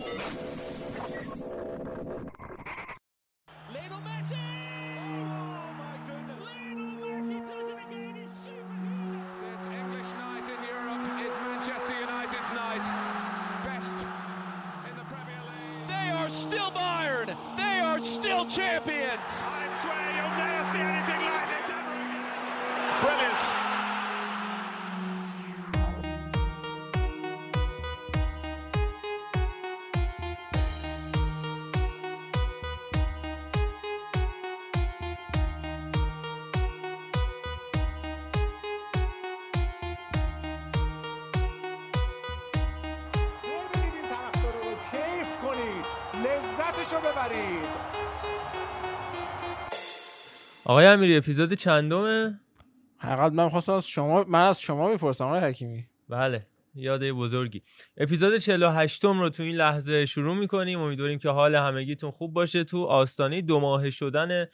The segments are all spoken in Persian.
Lionel Messi! Oh my goodness! Lionel Messi does it again. He's superhuman. This English night in Europe is Manchester United's night. Best in the Premier League. They are still Bayern. They are still champions. I آقای امیری اپیزود چندمه؟ حقیقت من خواستم از شما من از شما می‌پرسم آقای حکیمی. بله یاده بزرگی. اپیزود 48 م رو تو این لحظه شروع می‌کنیم. امیدواریم که حال همگیتون خوب باشه. تو آستانه دو ماه شدن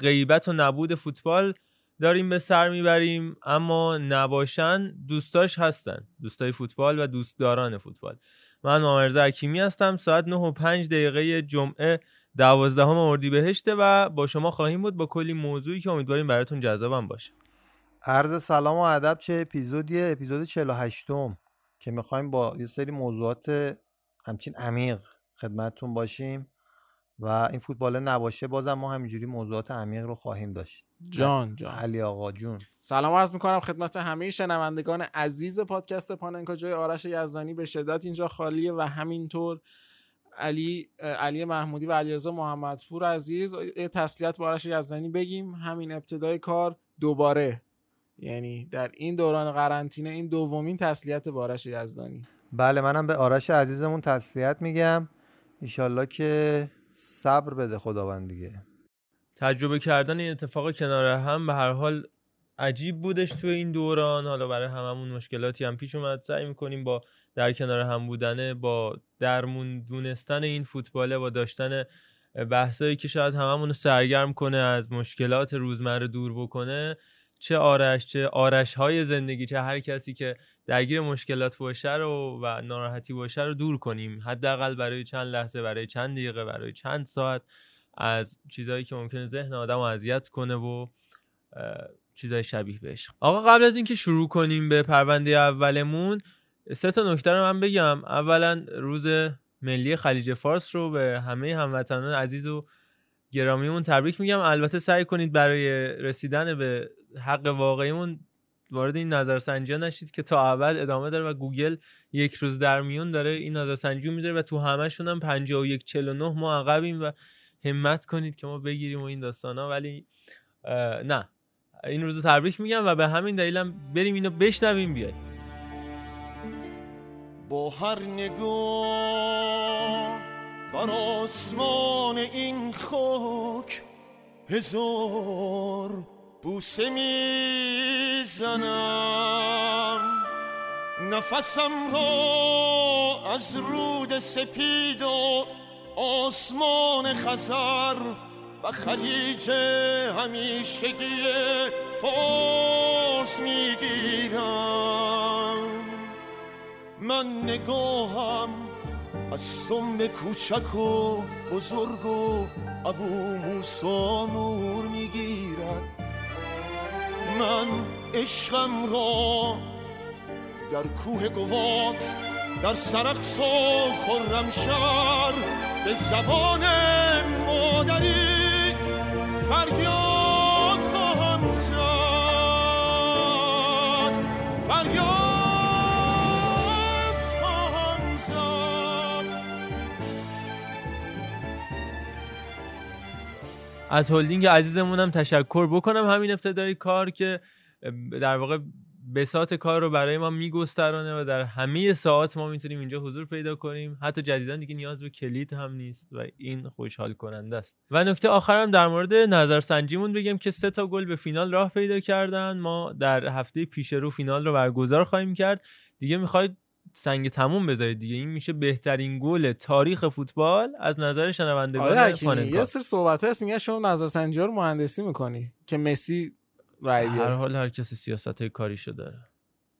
غیبت و نبود فوتبال داریم به سر می‌بریم. اما نباشن دوستاش هستن. دوستای فوتبال و دوستداران فوتبال. من مامرزا حکیمی هستم. ساعت 9 و 5 دقیقه جمعه دوازدهم اردیبهشته و با شما خواهیم بود با کلی موضوعی که امیدواریم براتون جذابم باشه. عرض سلام و ادب چه اپیزودیه اپیزود 48 م که می‌خوایم با یه سری موضوعات همچین عمیق خدمتتون باشیم و این فوتبال نباشه بازم ما همینجوری موضوعات عمیق رو خواهیم داشت. جان جان. علی آقا جون. سلام عرض می‌کنم خدمت همه شنوندگان عزیز پادکست پاننکا جای آرش یزدانی. به شدت اینجا خالیه و همینطور علی علی محمودی و علیرضا محمدپور عزیز یه تسلیت با آرش یزدانی بگیم. همین ابتدای کار دوباره. یعنی در این دوران قرنطینه این دومین تسلیت با آرش یزدانی بله منم به آرش عزیزمون تسلیت میگم. ایشالله که صبر بده خداوند دیگه. تجربه کردن این اتفاق کنار هم به هر حال عجیب بودش تو این دوران. حالا برای هممون مشکلاتی هم پیش اومد. سعی می‌کنیم با در کنار هم بودنه با درمون دونستن این فوتباله با داشتن بحثایی که شاید هممون رو سرگرم کنه از مشکلات روزمره دور بکنه چه آرش چه آرش های زندگی چه هر کسی که درگیر مشکلات باشه رو و ناراحتی باشه رو دور کنیم. حداقل برای چند لحظه برای چند دقیقه برای چند ساعت از چیزهایی که ممکنه ذهن آدم اذیت کنه و چیزای شبیه بهش. آقا قبل از اینکه شروع کنیم به پرونده اولمون سه تا نکته رو من بگم. اولا روز ملی خلیج فارس رو به همه هموطنان عزیز و گرامیمون تبریک میگم. البته سعی کنید برای رسیدن به حق واقعیمون وارد این نظرسنجی نشید که تا ابد ادامه داره و گوگل یک روز در میون داره این نظرسنجی می‌ذاره و تو همشون هم 51 49 ما عقبیم و همت کنید که ما بگیریم و این داستان ها ولی نه. این روز تبریک میگم و به همین دلیلم بریم اینو بشنویم بیایم با هر نگاه بر آسمان این خاک هزار بوسه می‌زنم. نفسم را از رود سپید و آسمان خزر و خلیج همیشگی فاس می‌گیرم. من نگاهم از تم کوچک و بزرگ و ابو موسا نور می‌گیرد. من عشقم را در کوه گوات در سرخص و خرمشهر به زبان مادری از هلدینگ عزیزمونم تشکر بکنم. همین ابتدای کار که در واقع بسات کار رو برای ما میگسترانه و در همه ساعت ما می‌تونیم اینجا حضور پیدا کنیم. حتی جدیدا دیگه نیاز به کلید هم نیست و این خوشحال کننده است. و نکته آخرم در مورد نظرسنجیمون بگم که سه تا گل به فینال راه پیدا کردن. ما در هفته پیش رو فینال رو برگزار خواهیم کرد. دیگه می‌خواید سنگ تموم بذارید دیگه. این میشه بهترین گل تاریخ فوتبال از نظر شنوندگان یه سر صحبت هست میگه شما نظرسنجی رو مهندسی می‌کنی که مسی رای هر حال هر کسی سیاست های کاریشو داره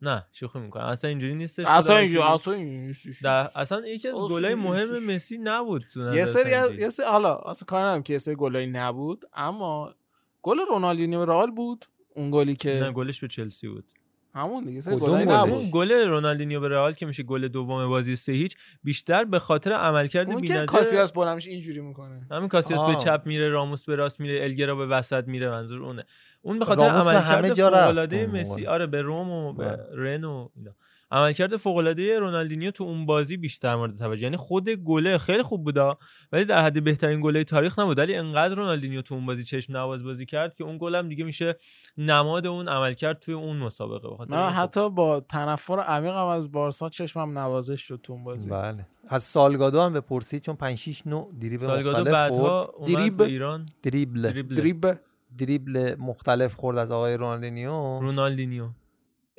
نه شوخی می‌کنم اصلا اینجوری نیستش اصلا اینجوری. اصلا اینجوری. اصلا یکی از گلای مهم. مسی نبود تو یه سری از. یه سری حالا اصلا کار ندارم که یه سری گلایی نبود اما گل رونالدینیو رئال بود اون گلی نه که گلش به چلسی بود همون دیگه نبود گل رونالدینیو به رئال که میشه گل دوم بازی سه هیچ بیشتر به خاطر عملکرد اون که بی‌نظیر کاسیاس میشه اینجوری می‌کنه همین کاسیاس به. چپ میره راموس به راست میره الگرا به وسط میره منظور اونه اون به خاطر عملکرد جا رفت فوق العاده اون موقع. مسی آره به روم و به. رن و اینا عملکرد فوق العاده رونالدینیو تو اون بازی بیشتر مورد توجه یعنی خود گله خیلی خوب بودا ولی در حد بهترین گله تاریخ نبود. ولی انقدر رونالدینیو تو اون بازی چشم نواز بازی کرد که اون گلم دیگه میشه نماد اون عملکرد توی اون مسابقه بخاطر من حتی با تنفر عمیقم از بارسا چشمم نوازش شد تو اون بازی. بله. از سالگادو هم بپرسید چون 5 6 نوع دریبل سالگادو بعدها دریبل. به ایران. دریبل دریبل دریب دریبل مختلف خورد از آقای رونالدینیو. رونالدینیو.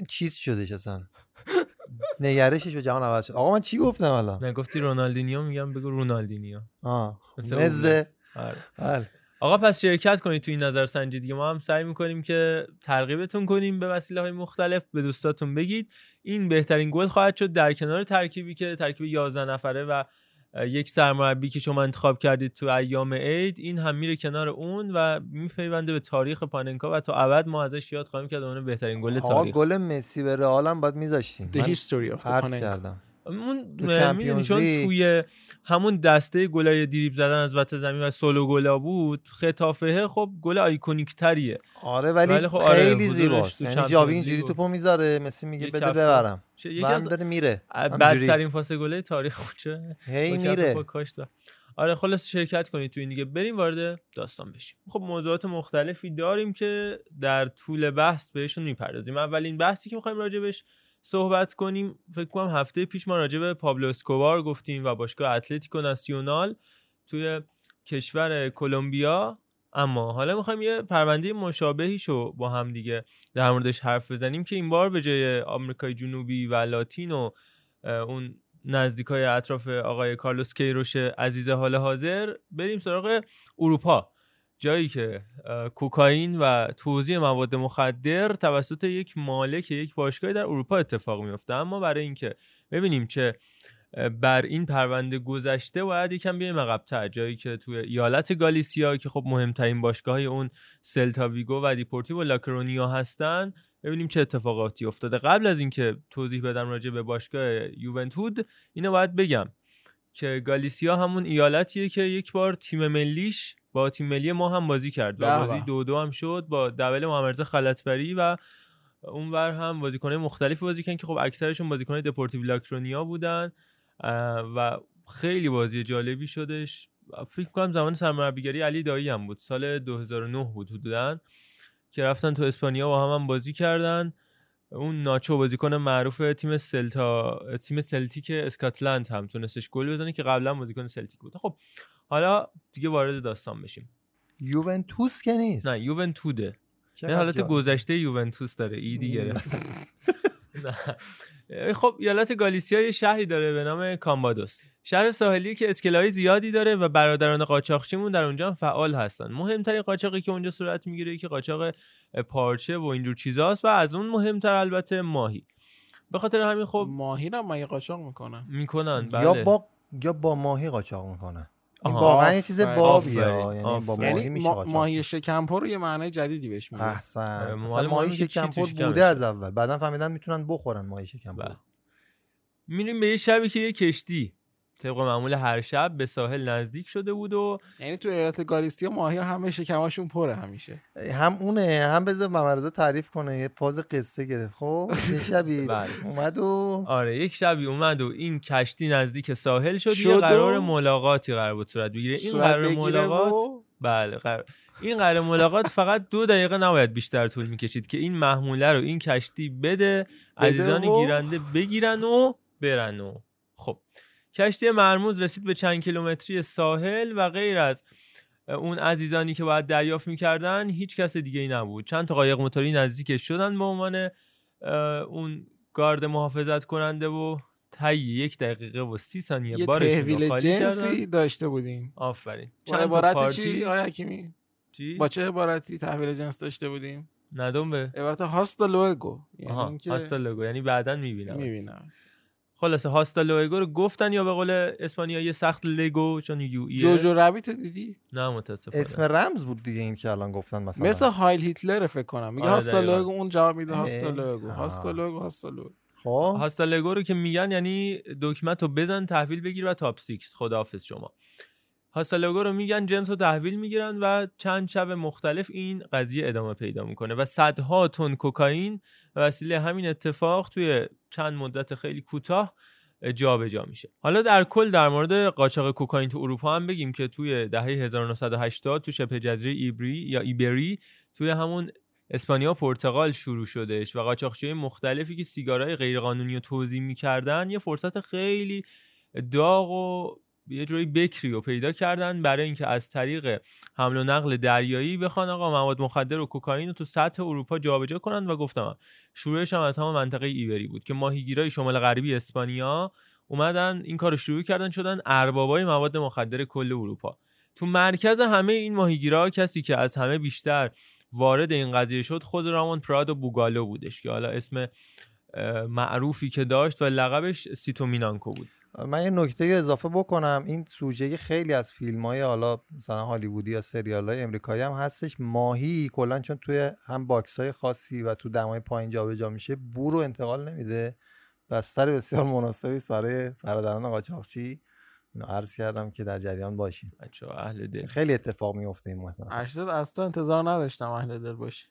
چیز شدش اصلا؟ نگرشش به جهان عوض شد. آقا من چی گفتم الان؟ نگفتی رونالدینیو میگم بگو رونالدینیو. آه مزه آره. بله. آقا پس شرکت کنید تو این نظر سنجیدگی ما هم سعی می‌کنیم که ترغیبتون کنیم به وسیله های مختلف به دوستاتون بگید. این بهترین گل خواهد شد در کنار ترکیبی که ترکیب 11 نفره و یک سرمربی که شما انتخاب کردید تو ایام عید این هم میره کنار اون و میپیونده به تاریخ پاننکا و تا ابد ما ازش یاد خواهیم کرد اون بهترین گل آقا تاریخ. گل مسی به رئال هم باید میذاشتیم The history of the اون تو چون. توی همون دسته گلای دریب زدن از وسط زمین و سولو گلا بود خطافه خب گل آیکونیک تریه. آره ولی, ولی خب آره، خیلی زیباست. یعنی جاوی اینجوری توپو می‌ذاره مسی میگه بده. ببرم. یکی از داره میره. بدترین پاس گله تاریخ چه؟ هی میره. آره خلاص شرکت کنید تو این دیگه. بریم وارد داستان بشیم. خب موضوعات مختلفی داریم که در طول بحث بهشون می‌پردازیم. اولین بحثی که می‌خوایم راجبش صحبت کنیم. فکر کنم هفته پیش ما راجع به پابلو اسکوبار گفتیم و باشگاه اتلتیکو ناسیونال توی کشور کلمبیا. اما حالا می‌خوایم یه پرونده مشابهی شو با هم دیگه در موردش حرف بزنیم که این بار به جای آمریکای جنوبی و لاتین و اون نزدیکای اطراف آقای کارلوس کیروش عزیز حال حاضر بریم سراغ اروپا. جایی که کوکائین و توزیع مواد مخدر توسط یک مالک یک باشگاه در اروپا اتفاق میفته اما برای اینکه ببینیم اه، بر این پرونده گذشته باید یکم بیایم عقب‌تر. جایی که توی ایالت گالیسیا که خب مهمترین باشگاه اون سلتا ویگو و دیپورتیو لاکرونیا هستن ببینیم چه اتفاقاتی افتاده. قبل از اینکه توضیح بدم راجع به باشگاه یوونتود اینو باید بگم که گالیسیا همون ایالتیه که یک بار تیم ملیش با تیم ملی ما هم بازی کرد و بازی. دو دو هم شد با دبل محمد خلعتبری و اونور هم بازیکنای مختلفی بازی کردن که خب اکثرشون بازیکنای دپورتیو لاکرونیا بودن و خیلی بازی جالبی شدش. فکر کنم زمان سرمربیگری علی دایی هم بود سال 2009 بود حدودا که رفتن تو اسپانیا با هم, هم بازی کردن. اون ناچو بازیکن معروف تیم سلتا تیم سلتیک اسکاتلند هم تونستش گل بزنه که قبلا بازیکن سلتیک بود. خب حالا دیگه وارد داستان بشیم. یوونتوس که نیست. نه یوونتوده. یه حالت. گذشته یوونتوس داره ایدی گرفت. نه. خب ایالت گالیسیا یه شهری داره به نام کامبادوس. شهر ساحلی که اسکلای زیادی داره و برادران قاچاقچیمون در اونجا هم فعال هستن. مهمترین قاچاقی که اونجا صورت می‌گیره که قاچاق پارچه و اینجور چیزاست و از اون مهمتر البته ماهی. به خاطر همین خب ماهی رو مگه قاچاق می‌کنن می‌کنن بله. یا با یا با ماهی قاچاق می‌کنه. این. واقعا یه چیز. بابیه. یعنی با. ماهی یعنی میشه ما- ماهی شکمپر رو یه معنای جدیدی بهش میده احسن آره، معلم ماهی شکمپر. بوده از اول بعدا فهمیدن می‌تونن بخورن ماهی شکمپر بله. میریم به یه شبی که یه کشتی طبق معمول هر شب به ساحل نزدیک شده بود و یعنی تو ایالت گالیسیا ماهی همه شکماشون پره همیشه. هم اونه هم بذار ممرزه تعریف کنه یه فاز قصه گرفت. خب یه شبی بله. اومد و آره یک شبی اومد و این کشتی نزدیک ساحل شد, شد یه و- قرار ملاقاتی قرار بود صورت بگیره. این صورت قرار ملاقات و بله قرار این قرار ملاقات فقط دو دقیقه نباید بیشتر طول می‌کشید که این محموله رو این کشتی بده عزیزان و- گیرنده بگیرن و برن و خب. کشتی مرموز رسید به چند کیلومتری ساحل و غیر از اون عزیزانی که باید دریافت می‌کردن هیچ کس دیگه ای نبود. چند تا قایق موتوری نزدیکش شدن به عنوان اون گارد محافظت کننده و طی یک دقیقه و سی ثانیه یه تحویل خالی کردن. جنسی داشته بودیم آفرین. چند عبارت پارتی؟ چی آیا حکیمی؟ چی؟ با چه عبارتی تحویل جنس داشته بودیم ندومبه عبارت هاستا لوگو یعنی هاستا لوگو یعنی بعدا می‌بینم می‌بینم خلاصه هاستا لوگو رو گفتن یا به قول اسپانیایی سخت لگو چون یو ایه جوجو ربیت دیدی؟ نه متاسفانه. اسم رمز بود دیگه این که الان گفتن مثلا. مثل Heil Hitler فکر کنم. میگه آره، hasta. luego اون جواب میده hasta. luego. hasta luego hasta luego خب. hasta luego رو که میگن یعنی دکمت رو بزن تحویل بگیر و top six خداحافظ شما. hasta luego رو میگن جنس رو تحویل می‌گیرن و چند شب مختلف این قضیه ادامه پیدا می‌کنه و صدها تن کوکائین وسیله همین اتفاق توی چند مدت خیلی کوتاه جابجا میشه. حالا در کل در مورد قاچاق کوکائین تو اروپا هم بگیم که توی دهه 1980 تو شبه جزیره ایبری یا ایبری توی همون اسپانیا پرتغال شروع شدش و قاچاقچیای مختلفی که سیگارهای غیرقانونی رو توزیع می‌کردن یه فرصت خیلی داغ و یه جوری بکری رو پیدا کردن برای اینکه از طریق حمل و نقل دریایی بخوان آقا مواد مخدر و کوکائین رو تو سطح اروپا جابجا کنن و گفتم شروعش هم از همون منطقه ایبری بود که ماهیگیرای شمال غربی اسپانیا اومدن این کار رو شروع کردن شدن اربابای مواد مخدر کل اروپا. تو مرکز همه این ماهیگیرا کسی که از همه بیشتر وارد این قضیه شد خود رامون پرادو بوگالو بودش که حالا اسم معروفی که داشت و لقبش سیتومینانکو بود. من یه نکته اضافه بکنم. این سوژه خیلی از فیلم های حالا مثلا هالیوودی یا سریال های امریکایی هم هستش. ماهی کلا چون توی هم box های خاصی و تو دمای پایین جابجا میشه بو رو انتقال نمیده. بستر بسیار مناسبی است برای برادران قاچاقچی اینو عرض کردم که در جریان باشین. بچه اهل دل. خیلی اتفاق میفته این مثلا 80 اصلا انتظار نداشتم اهل دل باشی.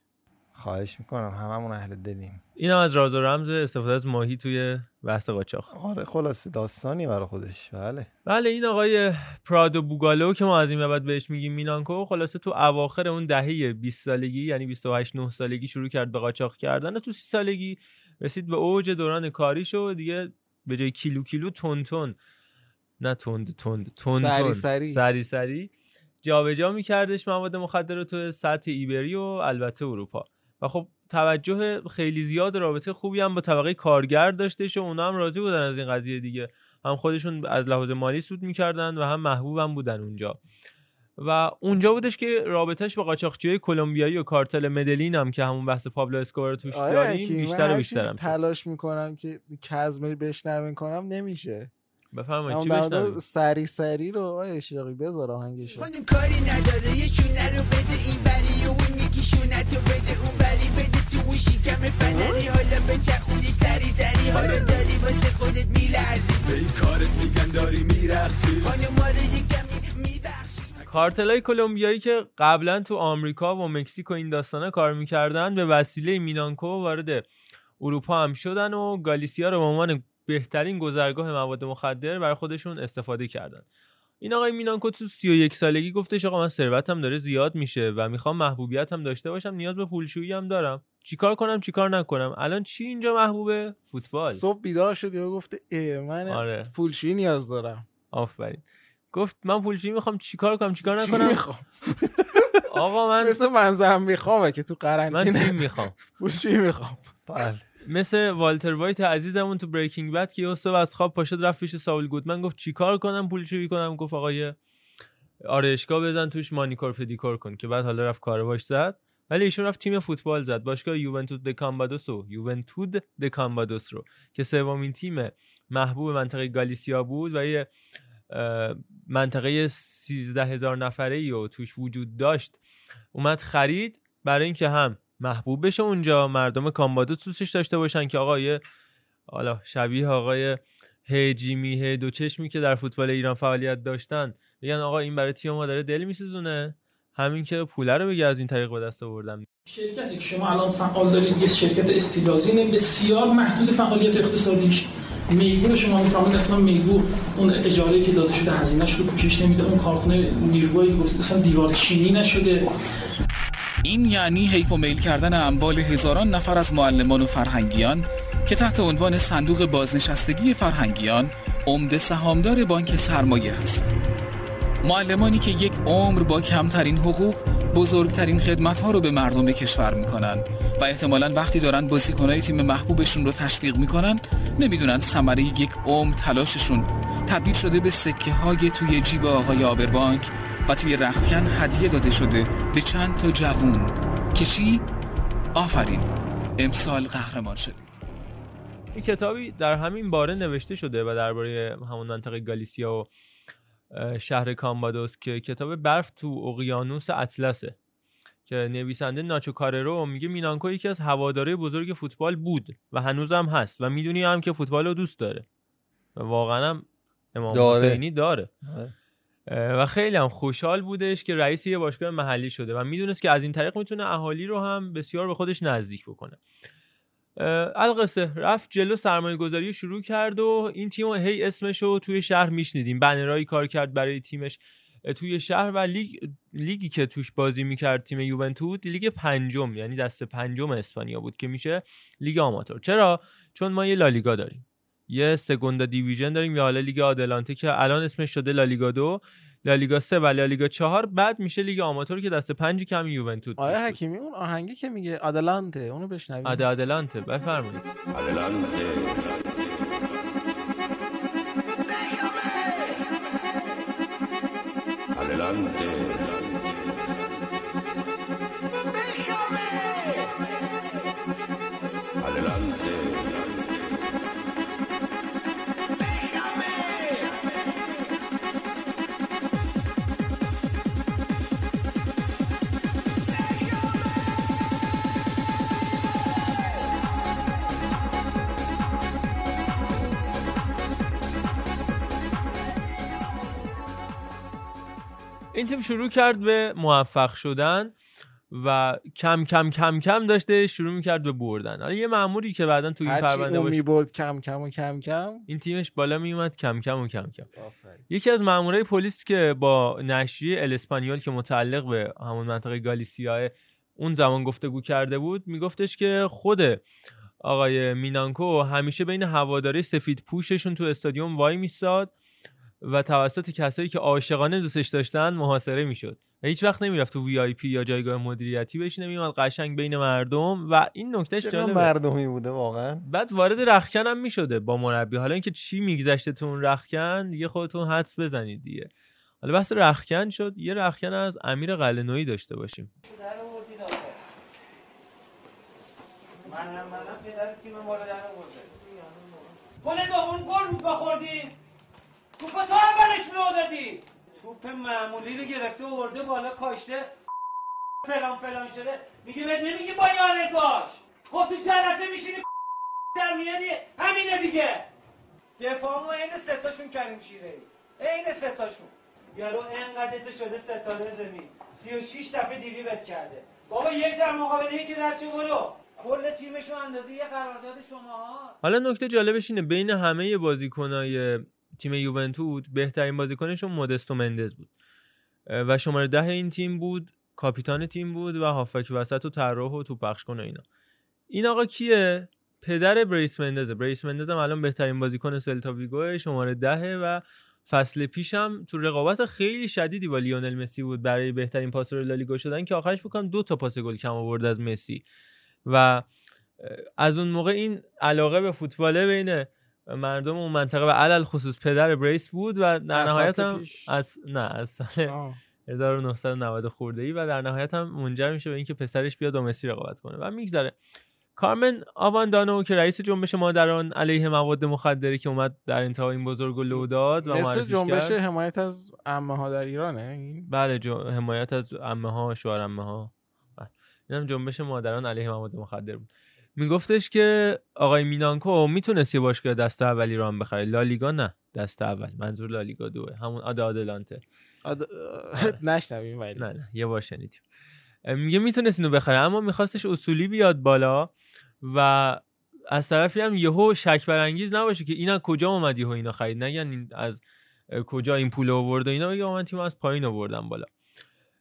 خواهش می‌کنم هممون اهل دلیم. این هم از راز و رمز استفاده از ماهی توی بحث قاچاق. آره خلاصه داستانی برای خودش. بله. بله این آقای پرادو بوگالو که ما از این به بعد بهش میگیم مینانکو خلاصه تو اواخر اون دهه 20 سالگی یعنی 28 9 سالگی شروع کرد به قاچاق کردن تو 30 سالگی رسید به اوج دوران کاریش و دیگه به جای کیلو کیلو تون تون نه تند تند تون سری سری. سری سری. جابجا میکردش مواد مخدر رو تو سطح ایبری و البته اروپا. و خب توجه خیلی زیاد و رابطه خوبی هم با طبقه کارگر داشتش و اونا هم راضی بودن از این قضیه دیگه. هم خودشون از لحاظ مالی سود می‌کردن و هم محبوب هم بودن اونجا. و اونجا بودش که رابطهش با قاچاقچیای کلمبیایی و کارتل مدلین هم که همون بحث پابلو اسکوبار رو توش آره داریم بیشتر و بیشتر. تلاش می‌کنم که کزمه بشنوین کنم نمیشه. بفرمایید چی بشنویم؟ سری سری رو آقای اشراقی بذار آهنگشو. خانم کاری نداره یه شونه رو بده این بری و اون یکی شونه تو بده اون شکم فنری حالا به چخونی سری سری حالا داری واسه خودت میلرزی به این کارت میگن داری می‌رسی خانم ما یه کمی میبخشی کارتلای کلمبیایی که قبلا تو آمریکا و مکزیک و این داستانا کار می‌کردن به وسیله مینانکو وارد اروپا هم شدن و گالیسیا رو به عنوان بهترین گذرگاه مواد مخدر برای خودشون استفاده کردن. این آقای مینانکو تو 31 سالگی گفتش آقا من ثروتم داره زیاد میشه و می‌خوام محبوبیت هم داشته باشم نیاز به پولشویی هم دارم. چیکار کنم چیکار نکنم؟ الان چی اینجا محبوبه؟ فوتبال. صبح بیدار شد یا گفته اه من آره. پولشویی نیاز دارم. آفرین. گفت من پولشویی می‌خوام چیکار کنم چیکار چی نکنم؟ می‌خوام؟ آقا من مثل منظرم میخوامه که تو من قرنطینه. تیم می‌خوام؟ پولشویی می‌خوام. بله. مثل والتر وایت عزیزمون تو Breaking Bad که یه صبح از خواب پاشد رفت پیش ساول گودمن گفت چیکار کنم؟ پولشویی کنم؟ گفت آقای آرایشگاه بزن توش مانیکور پدیکور کن. که بعد حالا رفت کارواش زد. ولی ایشون رفت تیم فوتبال زد. باشگاه یوونتود د کامبادوس و یوونتود د کامبادوس رو. که سومین تیم محبوب منطقه گالیسیا بود و یه منطقه 13 هزار نفره ای و توش وجود داشت. اومد خرید. برای اینکه هم محبوب بشه اونجا مردم کامبادوس دوستش داشته باشن که آقا یه حالا شبیه آقای هیجیمی هی دو چشمی که در فوتبال ایران فعالیت داشتن بگن آقا این برای تیم ما داره دل میسوزونه. همین که پوله رو بگه از این طریق به دست آوردم شرکتی که شما الان فعال دارید یه شرکت استیلازین بسیار محدود فعالیت اقتصادیش. میگو شما می‌فهمید اصلا میگو اون اجاره که داده شده هزینهش رو پوشش نمیده اون کارخونه نیروگاهی گفت اصلا دیوار چینی نشده. این یعنی حیف و میل کردن اموال هزاران نفر از معلمان و فرهنگیان که تحت عنوان صندوق بازنشستگی فرهنگیان عمده سهامدار بانک سرمایه هستند. معلمانی که یک عمر با کمترین حقوق بزرگترین خدمتها رو به مردم کشور می‌کنن و احتمالا وقتی دارن بازیکنهای تیم محبوبشون رو تشویق می‌کنن نمی‌دونن ثمره یک عمر تلاششون تبدیل شده به سکه های توی جیب آقای آبربانک و توی رختکن هدیه داده شده به چند تا جوون که چی؟ آفرین امسال قهرمان شدید این کتابی در همین باره نوشته شده و درباره همون منطقه گالیسیا و شهر کامبادوس که کتاب برف تو اقیانوس اطلسه که نویسنده ناچو کاررو میگه مینانکو یکی از هواداره بزرگ فوتبال بود و هنوزم هست و می‌دونی هم که فوتبال رو دوست داره و واقعا هم امام داره. حسینی داره آره. و خیلی هم خوشحال بودش که رئیس یه باشگاه محلی شده و می‌دونست که از این طریق می‌تونه اهالی رو هم بسیار به خودش نزدیک بکنه. القصه. رفت جلو سرمایه گذاری شروع کرد و این تیم هی اسمش رو توی شهر میشنیدیم. بنرهایی کار کرد برای تیمش. توی شهر و لیگ لیگی که توش بازی می‌کرد تیم یوونتوس لیگ پنجم یعنی دست پنجم اسپانیا بود که میشه لیگ آماتور. چرا؟ چون ما یه لالیگا داریم. یه سگوندا دیویژن داریم یا حالا لیگ آدلانته که الان اسمش شده لالیگا دو لالیگا سه و لالیگا چهار بعد میشه لیگ آماتور که دست پنج کم یوونتوس آیا بود. حکیمی اون آهنگی که میگه آدلانته اونو بشنویم آده آدلانته بفرمایید Adelante. این تیم شروع کرد به موفق شدن و کم کم کم کم داشته شروع می‌کرد به بردن. حالا یه مأموری که بعدا تو این پرونده باشه می‌برد کم کم و کم کم. این تیمش بالا میومد کم کم و کم کم. آفرین. یکی از مامورای پلیس که با نشریه ال اسپانیول که متعلق به همون منطقه گالیسیا اون زمان گفتگو کرده بود میگفتش که خود آقای مینانکو همیشه بین هواداره سفید پوششون تو استادیوم وای میستاد و توسط کسایی که عاشقانه دوستش داشتن محاصره می‌شد. و هیچ وقت نمی‌رفت تو وی آی پی یا جایگاه مدیریتی بشینه میومد قشنگ بین مردم و این نکتهش جالبه. مردمی بوده واقعا؟ بعد وارد رخکن هم می‌شده با مربی. حالا اینکه چی میگذشته تو اون رخکن دیگه خودتون حدس بزنید دیگه. حالا بحث رخکن شد. یه رخکن از امیر قلنویی داشته باشیم. گل دوم گل بود با خوردی توپ تو اولش لو دادی؟ توپ معمولی رو گرفته و ورده بالا کاشته. فلان فلان شده. میگه بهت نمیگه با یارت باش. خب تو جلسه میشینی در میانی همینه دیگه. دفاعمو عین ستاشون کریم شیره ای عین ستاشون یارو انقدر شده ستاره زمین. 36 دفعه دیریبت کرده. بابا یک در مقابل یکی در چه برو. کل تیمشون اندازه یه قرارداد شما حالا نکته جالبش اینه بین همه بازیکنای تیم یوونتود بهترین بازیکنشون مودستو مندز بود. و شماره ده این تیم بود کاپیتان تیم بود و هافک وسط و طراح و تو پخش کنه اینا. این آقا کیه؟ پدر بریس مندزه. بریس مندز هم الان بهترین بازیکن سلتا ویگو شماره دهه و فصل پیشم تو رقابت خیلی شدیدی با لیونل مسی بود برای بهترین پاسور لالیگا شدن که آخرش فکر کنم دو تا پاس گل کم آورد از مسی. و از اون موقع این علاقه به فوتباله بین مردم اون منطقه و علل خصوص پدر بریس بود و در نهایت هم؟ از نه از سال آه. 1990 خورده ای و در نهایت هم منجر میشه به اینکه پسرش بیاد با مسی رقابت کنه و میگذره کارمن آواندانو که رئیس جنبش مادران علیه مواد مخدره که اومد در انتها این بزرگ و لو داد و مثل جنبش کرد. حمایت از عمه ها در ایرانه بله جو... حمایت از عمه ها شوهر عمه ها بله. اینم جنبش مادران علیه مواد مخدر بود میگفتش که آقای مینانکو می‌تونست یه باشگاه دست اول ایران بخره لالیگا نه دست اول. منظور لالیگا دوه. همون آد آدلانته. آد... نشنویم ولی. نه نه. یه بار شنیدیم. میگه می‌تونست اینو بخره اما میخواستش اصولی بیاد بالا و از طرفی هم یهو شک برانگیز نباشه که اینا کجا اومد یهو اینا خرید. نگن از کجا این پول آورد و اینا. بگه من تیم از پایین آوردم بالا.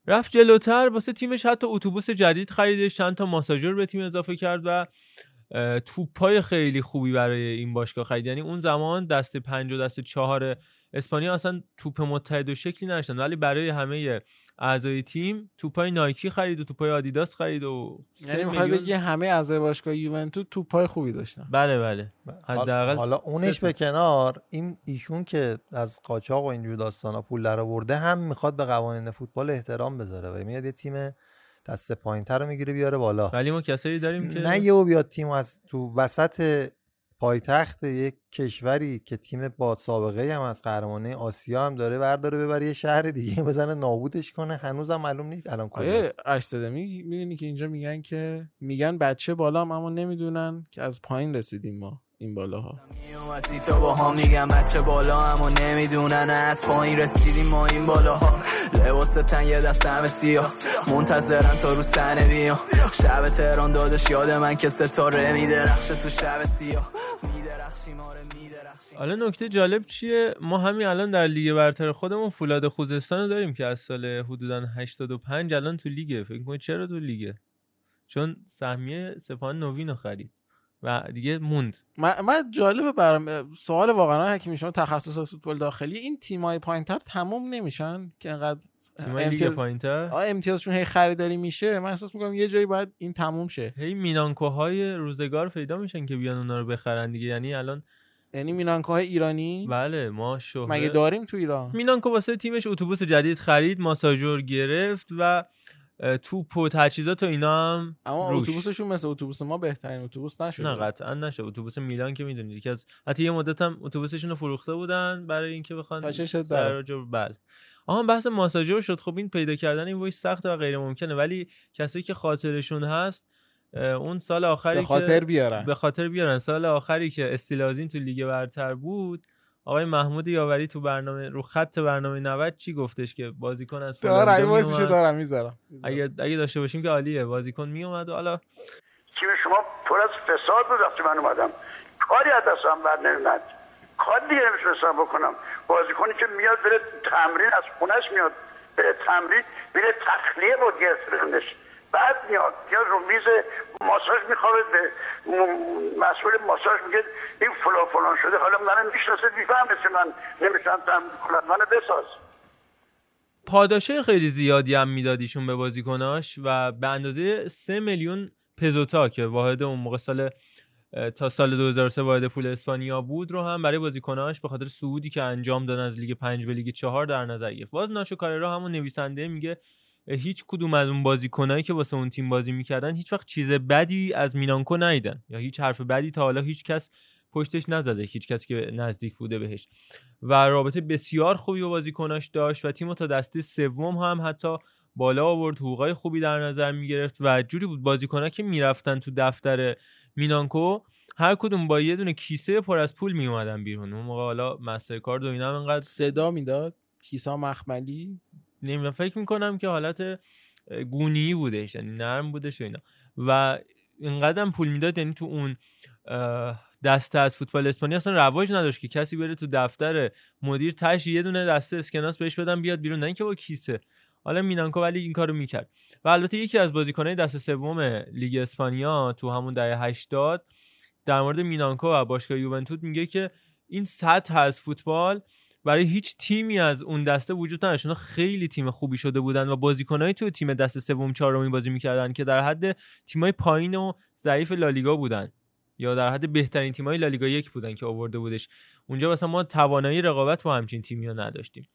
رفت جلوتر واسه تیمش حتی اتوبوس جدید خریدش چند تا ماساژور به تیم اضافه کرد و توپای خیلی خوبی برای این باشگاه خرید. یعنی اون زمان دست پنج و دست چهار اسپانیا اصلا توپ متحد و شکلی نداشتن ولی برای همه اعضای تیم توپای نایکی خرید و توپای آدیداس خرید و یعنی می‌خوای میلیون- بگی همه اعضای باشگاه یوونتوس توپای خوبی داشتن. بله بله. حداقل حالا اونش. به کنار این ایشون که از قاچاق و اینجور داستانا پول در آورده هم می‌خواد به قوانین فوتبال احترام بذاره و میاد یه تیم دست پایینتر رو می‌گیره بیاره بالا. ولی ما کسایی داریم که نه یهو بیاد تیم از تو وسط پایتخت یک کشوری که تیم با سابقه هم از قهرمانی آسیا هم داره برداره ببره یه شهر دیگه بزنه نابودش کنه. هنوزم معلوم نیست الان آیه کجاست اشتده می‌دونی که اینجا میگن که میگن بچه بالا هم اما نمی‌دونن که از پایین رسیدیم ما این بالاها. تا با ها میگم بچه بالا اما نمی‌دونن از پایین رسیدیم ما این بالاها. لباس تن یه دست همه سیاه. منتظرن تا رو سنه بیام. شب تهران دادش یاد من که ستاره میدرخش تو شب سیاه. میدرخشیم آره میدرخشیم. حالا نکته جالب چیه؟ ما همین الان در لیگ برتر خودمون فولاد خوزستان رو داریم که از سال حدودا 85 الان تو لیگه. فکر کنید چرا تو لیگه؟ چون سهمیه سپاهان نوین رو خرید. و دیگه موند. من, من جالبه برام سوال واقعا حکیم شما تخصص فوتبال داخلی این تیمای پایینتر تموم نمیشن که انقدر تیمای لیگ امتیاز- پایینتر؟ آه امتیازشون هی خریداری میشه. من احساس می‌کنم یه جایی باید این تموم شه. هی مینانکوهای روزگار پیدا میشن که بیان اونا رو بخرن دیگه. یعنی الان یعنی مینانکوهای ایرانی؟ بله ما شهره مگه داریم تو ایران؟ مینانکو واسه تیمش اتوبوس جدید خرید ماساژور گرفت و توپ و تجهیزات و اینا هم اما. اتوبوسشون مثل اتوبوس ما بهترین اتوبوس نشده نه قطعا نشه اتوبوس میلان که می‌دونید یکی از حتی یه مدت هم اتوبوسشون رو فروخته بودن برای اینکه بخوان سر جور بله. آها بحث ماساژور شد. خب این پیدا کردن این وایس سخته و غیر ممکنه. ولی کسی که خاطرشون هست اون سال آخری به خاطر بیارن. به خاطر بیارن. سال آخری که استیلازین تو لیگ برتر بود آقای محمود یاوری تو برنامه رو خط برنامه 90 چی گفتش که بازیکن از دارم میومد. دارم می‌ذارم؟ اگه اگه داشته باشیم که عالیه بازیکن میومد و حالا تیم شما پر از فساد بود وقتی من اومدم؟ کاری از دستم بر نمیمد کار دیگه نمی‌تونستم بکنم. بازیکنی که میاد بره تمرین از خونش میاد بره تمرین میره تخلیه با گرفتنش. بعد میاد میاد رو میز ماساژ میخوابه به مسئول ماساژ میگه این فلان فلان شده حالا منم می‌شناسه می‌فهمه که من نمی‌تونم تمرین کنم منو بساز. پاداشه خیلی زیادی هم میدادیشون به بازیکناش و به اندازه 3 میلیون پزوتا که واحد اون موقع سال تا سال 2003 واحد پول اسپانیا بود رو هم برای بازیکناش به خاطر صعودی که انجام دادن از لیگ 5 به لیگ 4 در نظر گرفت. باز ناشو کاررا همون نویسنده میگه هیچ کدوم از اون بازیکنایی که واسه اون تیم بازی می‌کردن هیچ وقت چیز بدی از مینانکو ندیدن. یا هیچ حرف بدی تا حالا هیچ کس پشتش نزده هیچ کسی که نزدیک بوده بهش. و رابطه بسیار خوبی با بازیکناش داشت و تیم تا دسته سوم هم حتی بالا آورد حقوقای خوبی در نظر می‌گرفت و جوری بود بازیکنها که می‌رفتن تو دفتر مینانکو هر کدوم با یه دونه کیسه پر از پول میومدن بیرون. اون موقع حالا مسترکارد و اینا انقدر صدا می‌داد؟ کیسا مخملی؟ نمی‌دونم فکر می‌کنم که حالت گونی بودش یعنی نرم بودش و اینا. و اینقدر پول می‌داد یعنی تو اون دسته از فوتبال اسپانیا اصلا رواج نداشت که کسی بره تو دفتر مدیر تش یه دونه دسته اسکناس بهش بدن بیاد بیرون نه اینکه با کیسه. حالا مینانکو ولی این کارو می‌کرد. و البته یکی از بازیکنهای دست سوم لیگ اسپانیا تو همون دهه 80 در مورد مینانکو و باشگاه یوونتوس میگه که این سطح از فوتبال برای هیچ تیمی از اون دسته وجود نداشت. اونا خیلی تیم خوبی شده بودن و بازیکنایی تو تیم دست سوم چهارمی بازی می‌کردن که در حد تیمای پایین و ضعیف لالیگا بودن یا در حد بهترین تیمای لالیگا یک بودن که آورده بودش. اونجا مثلا ما توانایی رقابت با همچین تیمی ها نداشتیم.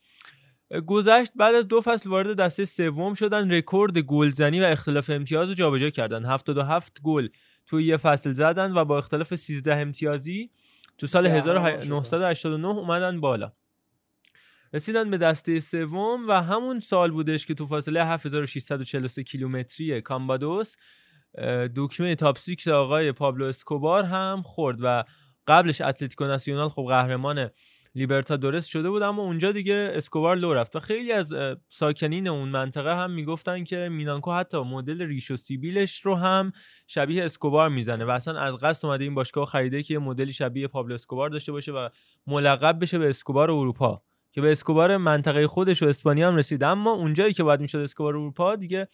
گذشت بعد از دو فصل وارد دسته سوم شدن رکورد گلزنی و اختلاف امتیاز رو جابجا کردن. 77 گل توی یه فصل زدن و با اختلاف 13 امتیازی تو سال جهان 1989 اومدن بالا. رسیدن به دسته سوم و همون سال بودش که تو فاصله 7643 کیلومتری کامبادوس دکمه top six آقای پابلو اسکوبار هم خورد و قبلش اتلتیکو ناسیونال خب قهرمان لیبرتادورس شده بود اما اونجا دیگه اسکوبار لو رفت و خیلی از ساکنین اون منطقه هم می‌گفتن که مینانکو حتی مدل ریش و سیبیلش رو هم شبیه اسکوبار می‌زنه و اصلا از قصد اومده این باشگاه خریده که مدلی شبیه پابلو اسکوبار داشته باشه و ملقب بشه به اسکوبار اروپا. که به اسکوبار منطقه خودش و اسپانیا هم رسید. اما اونجایی که باید می‌شد اسکوبار اروپا دیگه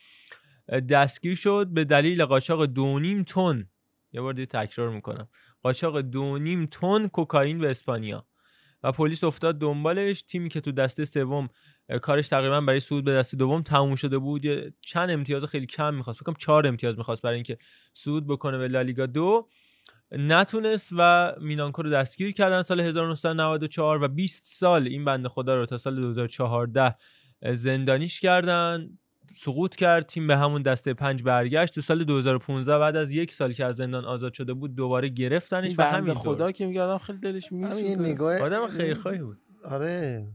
دستگیر شد به دلیل قاچاق دو نیم تن. یه بار دیگه تکرار می‌کنم. قاچاق دو نیم تن کوکائین به اسپانیا. و پلیس افتاد دنبالش. تیمی که تو دسته سوم کارش تقریبا برای صعود به دسته دوم تموم شده بود. یه چند امتیاز خیلی کم می‌خواست. فکر کنم چهار امتیاز می‌خواست برای اینکه صعود بکنه به لالیگا دو. نتونست و مینانکو رو دستگیر کردن سال 1994 و 20 سال این بنده خدا رو تا سال 2014 زندانیش کردن سقوط کرد تیم به همون دسته پنج برگشت. تو سال 2015 بعد از یک سال که از زندان آزاد شده بود دوباره گرفتنش و همین خدا که میگه آدم خیلی دلش میسوزه. آدم خیرخواهی بود. آره.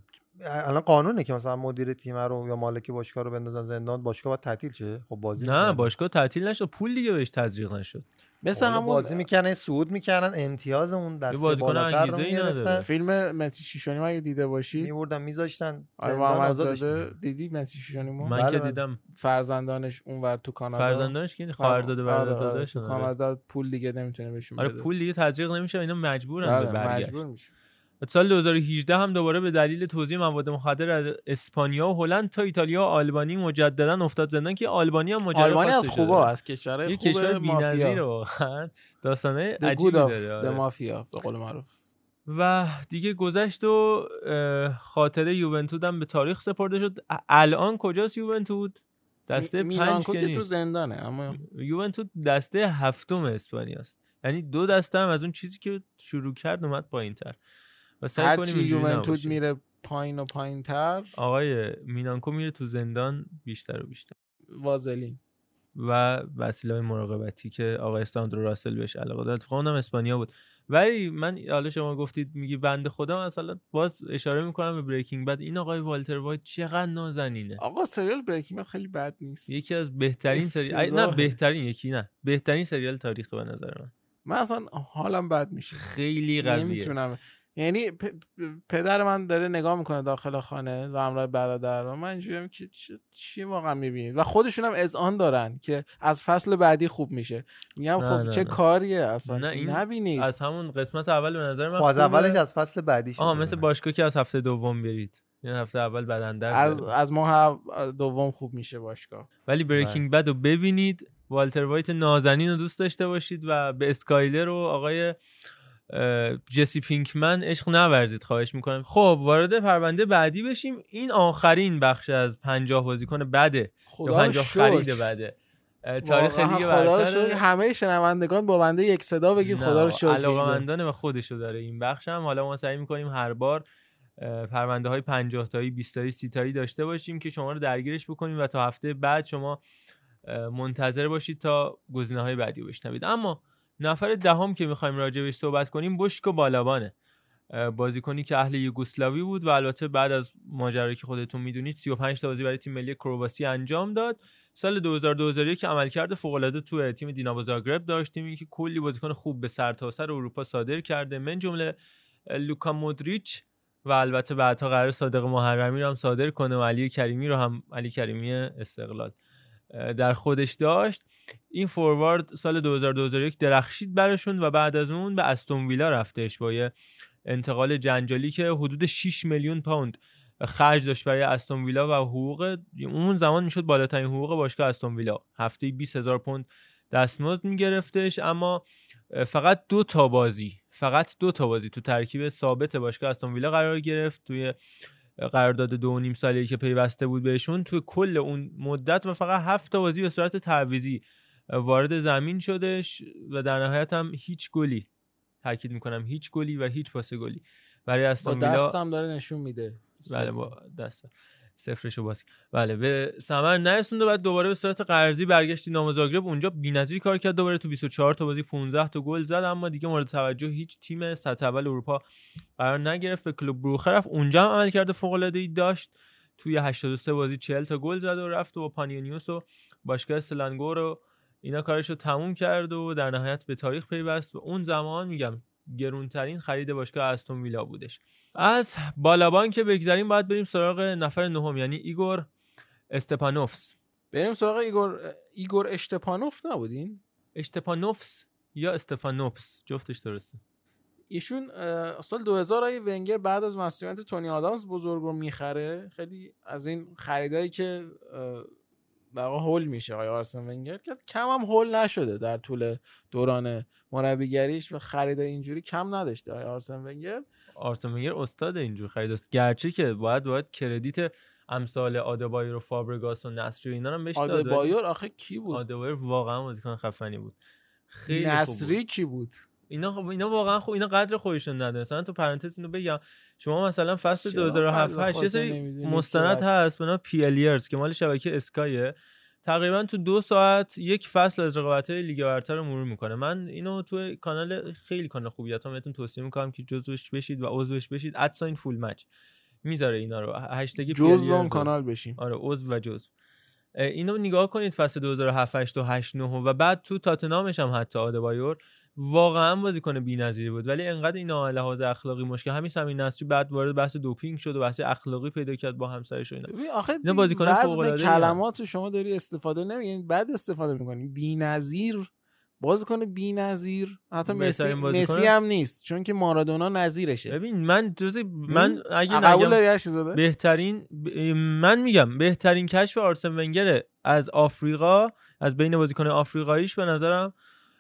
الان قانونه که مثلا مدیر تیم رو یا مالک باشگاه رو بندازن زندان باشگاه باید تعطیل شه؟ خب بازی نه. باشگاه تعطیل نشد پول دیگه بهش تزریق نشد. مثل همون بازی می‌کنن صعود می‌کردن امتیاز اون دسته بازیکن بالاتر رو. می‌گرفتن. فیلم متی شیشانی اگه دیده باشی؟ میبردن میذاشتن. آره. دیدی متی شیشانی ما من بله، که بله. دیدم. فرزندانش اونور تو کانادا؟ فرزندانش که خواهرزاده آره، آره، برادرزاده تو شدن. کانادا پول دیگه نمی‌تونه بهشون آره بده. پول دیگه تزریق نمیشه اینا مجبورن به برگشت. مجبور میشه و سال 2018 هم دوباره به دلیل توزیع مواد مخدر از اسپانیا و هلند تا ایتالیا و آلبانی مجددا افتاد. زندان که آلبانی هم ماجرا آلمانی از خوبا. از کشورهای یه خوب کشور بی‌نظیره مافیا واقعا داستانه عجیبی داره the آره. به قول معروف. و دیگه گذشت و خاطره یوونتود هم به تاریخ سپرده شد. الان کجاست یوونتود؟ دسته می- پنج که تو زندانه اما یوونتود دسته هفتم اسپانیاست. یعنی دو دسته هم از اون چیزی که شروع کرد اومد پایین تر و سعی یوونتود نباشه. میره پایین و پایین تر آقای مینانکو میره تو زندان بیشتر و بیشتر. وازلین. و وسیله مراقبتی که آقای استاندرو راسل بهش علاقه داره اتفاقا اونم اسپانیا بود. ولی من حالا شما گفتید میگی بنده خدا مثلا باز اشاره می‌کنم به بریکینگ بد این آقای والتر وایت چقدر نازنینه. آقا سریال بریکینگ بد خیلی بد نیست. یکی از بهترین سری ای، نه. بهترین یکی نه. بهترین سریال تاریخ به نظر من. من اصلا حالم بد میشه. خیلی قویه. نمی‌تونم یعنی پدر من داره نگاه می‌کنه داخل خانه و همراه برادر و من اینجوریم که چی, چی واقعا می‌بینید و خودشون هم اذعان دارن که از فصل بعدی خوب میشه. میگم خب نه، چه نه. کاریه اصلا؟ نه، این نبینید از همون قسمت اول به نظر من خب از. اولش از فصل بعدی شده آها مثل باشگاه که از هفته دوم برید. یعنی هفته اول بدندر از. از ماه دوم خوب میشه باشگاه. ولی بریکینگ بد رو ببینید. والتر وایت نازنین رو دوست داشته باشید و به اسکایلر و آقای جسی پینکمن عشق نورزید خواهش می‌کنم. خب وارد پرونده بعدی بشیم. این آخرین بخش از پنجاه بازیکن بده. یا پنجاه خرید. بده. تاریخ لیگ خدا رو همه شنوندگان با بنده یک صدا بگید خدا رو شکر. اینجا. علاقه‌مندانه و خودشو داره این بخش هم حالا ما سعی می‌کنیم هر بار پرونده های 50 تایی 20 تایی 30 تایی داشته باشیم که شما رو درگیرش بکنیم و تا هفته بعد شما منتظر باشید تا گزینه های بعدی رو بشنوید. اما نفر دهم که می‌خوایم راجع بهش صحبت کنیم بوشکو بالابانه بازیکنی که اهل یوگسلاوی بود و البته بعد از ماجرایی که خودتون می‌دونید 35 تا بازی برای تیم ملی کرواسی انجام داد. سال 2001 که عملکرد فوق‌العاده تو تیم دینامو زاگرب داشت تیمی که کلی بازیکن خوب به سرتاسر اروپا صادر کرده. من جمله لوکا مودریچ و البته بعدها قرار صادق محرمی رو هم صادر کنه و علی کریمی رو هم علی کریمی استقلال در خودش داشت. این فوروارد سال 2001 درخشید برشون و بعد از اون به استون ویلا رفتش با یه انتقال جنجالی که حدود 6 میلیون پوند خرج داشت برای استون ویلا و حقوق اون زمان می‌شد بالاترین حقوق باشگاه استون ویلا. هفته 20 هزار پوند دستمزد میگرفتش اما فقط دو تا بازی فقط دو تا بازی تو ترکیب ثابت باشگاه استون ویلا قرار گرفت. توی قرارداد دو نیم ساله که پیوسته بود بهشون توی کل اون مدت و فقط هفت تا بازی به صورت تعویضی وارد زمین شدش و در نهایت هم هیچ گلی تاکید می‌کنم هیچ گلی و هیچ پاس گلی. برای استون ویلا دستم داره نشون میده. بله با دست صفرشو باز بله به ثمر نرسوند و بعد دوباره به صورت قرضی برگشت دینامو زاگرب اونجا بی‌نظیر کار کرد دوباره تو 24 تا بازی 15 تا گل زد اما دیگه مورد توجه هیچ تیم سطح اول اروپا قرار نگرفت. به کلوب بروخه اونجا هم عمل کرده فوق العاده داشت. توی 83 بازی 40 تا گل زد و رفت و با پانیونیوس و باشگاه سلانگو رو اینا کارش تموم کرد و در نهایت به تاریخ پیوست. و اون زمان میگم گرونترین خرید باشگاه استون ویلا بودش. از بالابان که بگذریم باید بریم سراغ نفر نهم یعنی ایگور استپانوفس. بریم سراغ ایگور ایگور اشتپانوف نبودین؟ اشتپانوفس یا استفانوفس جفتش درسته. ایشون سال 2000 های ونگر بعد از مسئولیت تونی آدامز بزرگ رو می‌خره. خیلی از این خریدایی که در هول میشه آقای آرسن ونگر. که کم هم هول نشده در طول دوران مربیگریش و خرید اینجوری کم نداشته آقای آرسن ونگر. آرسن ونگر استاد اینجور خرید است. گرچه که باید باید credit امثال آدبایر و فابرگاس و نصری و اینا رو بهش آدبایر آخه کی بود؟ آدبایر واقعا بازیکن خفنی بود. خیلی نصری بود. کی بود؟ اینا خب اینا واقعا خب اینا قدر خودشون نداره مثلا تو پرانتز اینو بگم شما مثلا فصل چرا؟ 2007 قدر 8 یه سری مستند هست به نام PL Years که مال شبکه اسکایه تقریبا تو دو ساعت یک فصل از رقابت لیگ برتر رو مرور می‌کنه. من اینو تو کانال خیلی کانال خوبیت هم بهتون توصیه می‌کنم که جزوش بشید و عضوش بشید. ادساین فول مچ می‌ذاره اینا رو. هشتگ جزء اون. کانال بشیم. آره عضو و جزو. اینو نگاه کنید فصل 2007 8 و 8 9 و بعد تو تاتنامش هم حتی آدبایور واقعا بازیکن بی‌نظیری بود. ولی انقدر اینا لحاظ اخلاقی مشکل همین سمین نصری بعد وارد بحث دوپینگ شد و بحث اخلاقی پیدا کرد با همسرش و اینا. ببین آخه اینا بازیکن وزن فوق‌العاده‌ای کلمات شما داری استفاده نمیگین بعد استفاده می‌کنی. بی‌نظیر بازیکن بی‌نظیر حتی مسی مسی هم نیست چون که مارادونا نظیرشه. ببین من جز من اگه قبول نگم بهترین من میگم بهترین کشف آرسن ونگر از آفریقا از بین بازیکن آفریقاییش به نظرم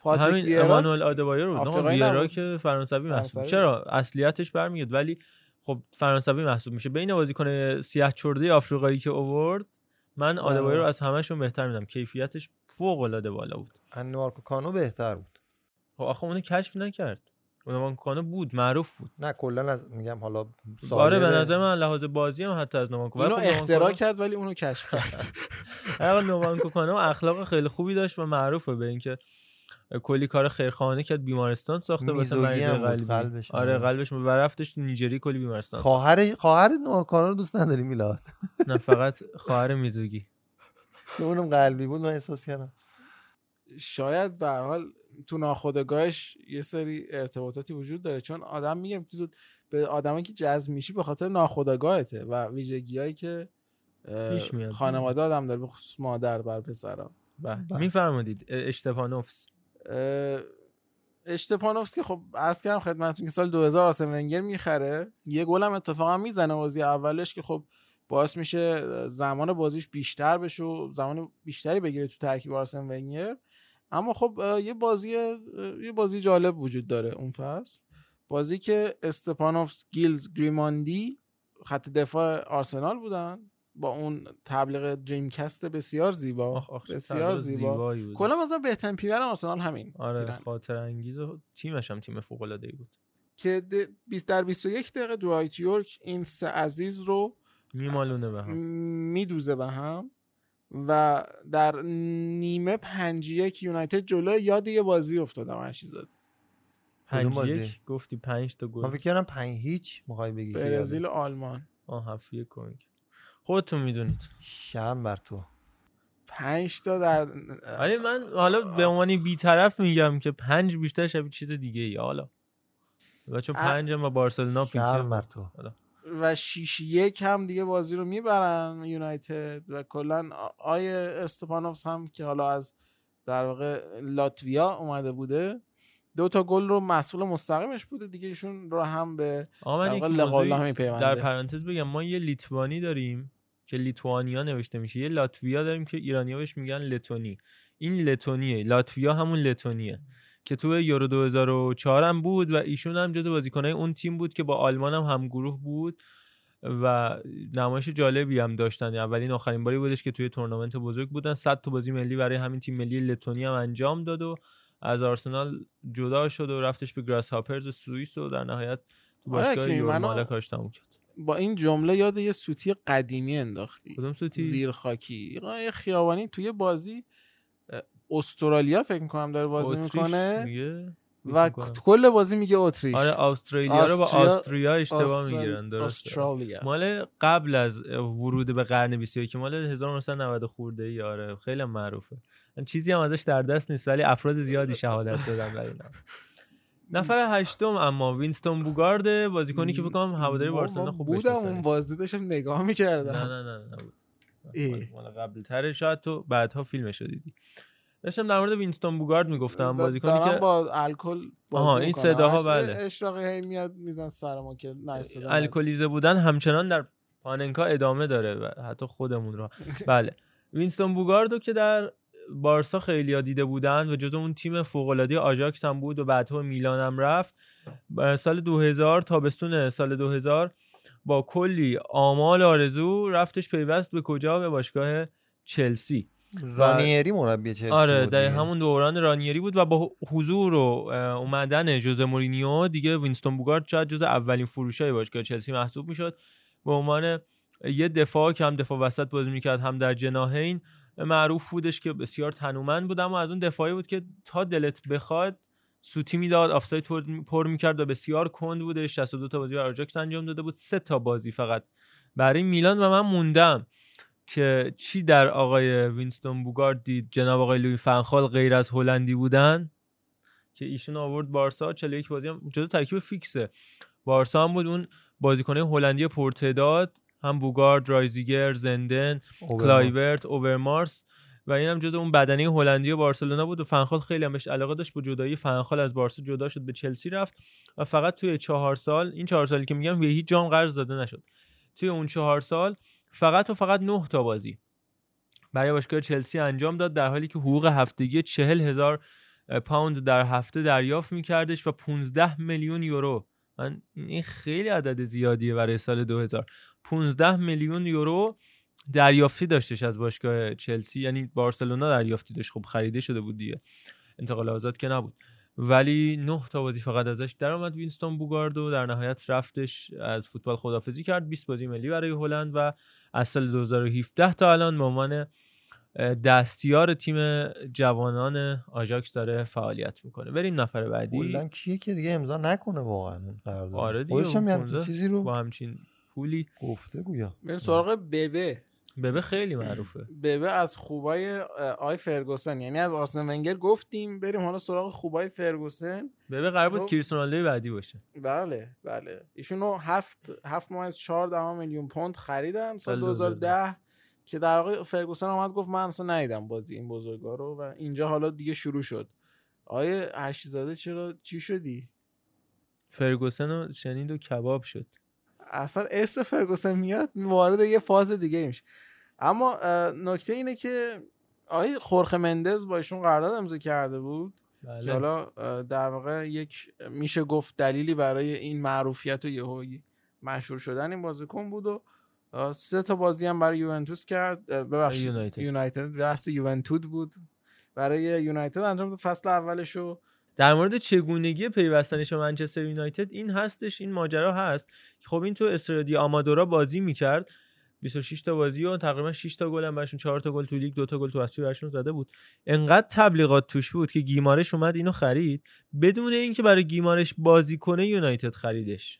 همین امانوئل نه آفریقایی ویرا. که فرانسوی محسوب. چرا؟ اصلیتش برمیاد. ولی خب فرانسوی محسوب میشه. بین بازیکن سیاه چرده آفریقایی که اوورد من آدبایر رو از همشون بهتر میدم کیفیتش فوق العاده بالا بود. انوارکو کانو بهتر بود. خب آخه اونو کشف نکرد. اون کانو بود معروف بود. نه کلا از میگم حالا آره به نظر من لحاظ بازی هم حتی از نوانکو. اینو ولی خب اختراع کرد ولی اونو کشف کرد. آقا نوانکو کانو اخلاق خیلی خوبی داشت و معروفه به اینکه کلی کار خیرخواهانه کرد بیمارستان ساخته واسه مریض قلبی. قلبش آره. قلبش و رفتش تو نیجری کلی بیمارستان. خواهر خواهر نوکانو رو دوست نداری میلاد؟ نه فقط خواهر میزوگی. که اونم قلبی بود من احساس کردم. شاید به هر حال تو ناخودآگاهش یه سری ارتباطاتی وجود داره. چون آدم میگم تو به آدمی که جذب میشی به خاطر ناخودآگاهته و ویژگیهایی که پیش میاد. خانواده آدم داره به خصوص مادر بر پسرا. بله. میفرمودید اشتپانوفس اشتپانوفس که خب عرض کردم خدمتتون که سال 2000 آرسن ونگر می‌خره. یه گل هم اتفاقا می‌زنه بازی اولش که خب باعث میشه زمان بازیش بیشتر بشه و زمان بیشتری بگیره تو ترکیب آرسن ونگر. اما خب یه بازی یه بازی جالب وجود داره اون فصل. بازی که استپانوفس گیلز گریماندی خط دفاع آرسنال بودن. با اون تبلیغ دریمکست بسیار زیبا آخ آخ بسیار زیبا. کلا مثلا بهترین پیرن آرسنال همین آره پیرن. خاطر انگیز و تیمش هم تیم فوق العاده ای بود. که د- 20 در 21 دقیقه دوایت یورک این سه عزیز رو میمالونه به هم. میدوزه به هم و در نیمه پنج یک یونایتد جلو یاد یه بازی افتادم هر چیز زد پنج بازی؟ یک گفتی پنج تا من گل فکر کردم پنج هیچ می‌خوای بگی برزیل آلمان. آه هفت یک کنگ خودتون می‌دونید. شرم بر تو. پنج تا در ولی من حالا به عنوان بیطرف میگم که پنج بیشتر شبیه چیز دیگه ای حالا. و چون پنج هم با بارسلونا شرم بر تو. و 6 یک هم دیگه بازی رو می‌برن یونایتد و کلا آ- آیه استپانوفس هم که حالا از در واقع لاتویا اومده بوده دو تا گل رو مسئول مستقیمش بوده دیگه ایشون رو هم به آقا من در. در پرانتز بگم ما یه لیتوانی داریم. که لیتوانیا نوشته میشه. یه لاتویا داریم که ایرانیا بهش میگن لتونی. این لتونیه. لاتویا همون لتونیه که تو یورو 2004 هم بود و ایشون هم جز بازیکنای اون تیم بود که با آلمان هم همگروه بود و نمایش جالبی هم داشتن. اولین آخرین باری بودش که توی تورنمنت بزرگ بودن. 100 تا بازی ملی برای همین تیم ملی لتونی هم انجام داد و از آرسنال جدا شد و رفتش به گراس هاپرز سوئیس و در نهایت تو آره، باشگاه حکیمی، یورو کارش تموم کرد. با این جمله یاد یه سوتی قدیمی انداختی. کدوم سوتی؟ زیر خاکی یه خیابانی توی بازی استرالیا فکر می‌کنم داره بازی می‌کنه. میگه؟ و. کل بازی میگه اتریش. آره استرالیا رو با آستریا- آستریا اشتباه می‌گیرن درسته. استرالیا مال قبل از ورود به قرن 21 مال 1990 خورده ای آره خیلی معروفه. چیزی هم ازش در دست نیست ولی افراد زیادی شهادت دادن برای نفر هشتم اما وینستون بوگارد بازیکنی که فکر کنم هواداری بارسلونا خوب بودم اون بازی داشتم نگاه نه می‌کردم نه نه نبود ای. مال- قبل تره شاید تو بعدها فیلمش رو دیدی داشتم در مورد وینستون بوگارد می‌گفتم بازیکنی که با الکل آها، این. صداها بله. اشراقی هی میاد میزن سر ما که نه. الکلیزه بودن همچنان در پاننکا ادامه داره و حتی خودمون رو بله وینستون بوگاردو که در بارسا خیلی دیده بودن و جز اون تیم فوق‌العاده آژاکس هم بود و بعدها میلان هم رفت. سال 2000 تابستون سال 2000 با کلی آمال آرزو رفتش پیوست به کجا؟ به باشگاه چلسی. رانیری مربی چلسی آره در. همون دوران رانیری بود و با حضور و اومدن جوزه مورینیو دیگه وینستون بوگارد شاید جز اولین فروشای باشگاه چلسی محسوب می‌شد. به عنوان یه دفاع که هم دفاع وسط بازی می‌کرد هم در جناحین معروف بودش که بسیار تنومند بود اما از اون دفاعی بود که تا دلت بخواد سوتی می‌داد آفساید پر- می‌کرد و بسیار کند بوده 62 تا بازی برای آژاکس انجام داده بود. سه تا بازی فقط برای میلان و من موندم که چی در آقای وینستون بوگارد دید. جناب آقای لویی فنخال غیر از هلندی بودن که ایشون آورد بارسا. 41 بازی هم جزو ترکیب فیکسه. بارسا هم بود اون بازیکنه هلندی پرتعداد. هم بوگارد رایزیخر زندن اوورمارس. کلایورت اوورمارس و این هم جزو اون بدنه هلندی بارسلونا بود و فنخال خیلی هم بهش علاقه داشت با جدایی. فنخال از بارسا جدا شد به چلسی رفت و فقط توی چهار سال این چهار سالی که میگم به هیچ جام قرض داده نشد. توی اون چهار سال فقط و فقط نه تا بازی برای باشگاه چلسی انجام داد در حالی که حقوق هفتگی چهل هزار پوند در هفته دریافت میکردش و 15 میلیون یورو. من این خیلی عدد زیادیه برای سال 2000 15 میلیون یورو دریافتی داشتش از باشگاه چلسی. یعنی بارسلونا دریافتی داشت خب خریده شده بود دیگه. انتقال آزاد که نبود. ولی نه تا بازی فقط ازش درآمد وینستون بوگارد و در نهایت رفتش از فوتبال خدافزی کرد. 20 بازی ملی برای هلند و از سال 2017 تا الان به عنوان دستیار تیم جوانان آژاکس داره فعالیت می‌کنه. بریم نفر بعدی. کلا کیه که دیگه امضا نکنه واقعا قرارداد. آره دیگه خودش هم اون یه همچین 15 چیزی رو با همچین پولی. گفته گویا. بریم سراغ ببه. ببه خیلی معروفه. ببه از خوبای آی فرگوسن. یعنی از آرسن ونگر گفتیم. بریم حالا سراغ خوبای فرگوسن. ببه قرار بود خب. کریستیانو بعدی باشه. بله بله. ایشونو هفت هفت ماه از چهار دهم میلیون پوند خریدن سال سال 2010 که در واقع فرگوسن آمد گفت من اصلا ندیدم بازی این بزرگا رو و اینجا حالا دیگه شروع شد. آیه هشتزاده چرا چی شدی؟ فرگوسن رو شنید و کباب شد. اصلا اسم فرگوسن میاد وارد یه فاز دیگه میشه. اما نکته اینه که آقای خورخه مندز با ایشون قرارداد امضا کرده بود که بله. حالا در واقع یک میشه گفت دلیلی برای این معروفیت و یهویی مشهور شدن این بازیکن بود و سه تا بازی هم برای یوونتوس کرد. ببخشید. یونایتد. یونایتد. بحث یوونتود بود. برای یونایتد انجام داد. فصل اولشو در مورد چگونگی پیوستنش به منچستر یونایتد این هستش این ماجرا هست. که خب این تو استرلا دا آمادورا بازی می‌کرد. 26 تا بازی و تقریبا 6 تا گل هم براشون 4 تا گل تو لیگ 2 تا گل تو اسپی براشون زده بود. انقدر تبلیغات توش بود که گیمارش اومد اینو خرید. بدون اینکه برای گیمارش بازی کنه یونایتد خریدش.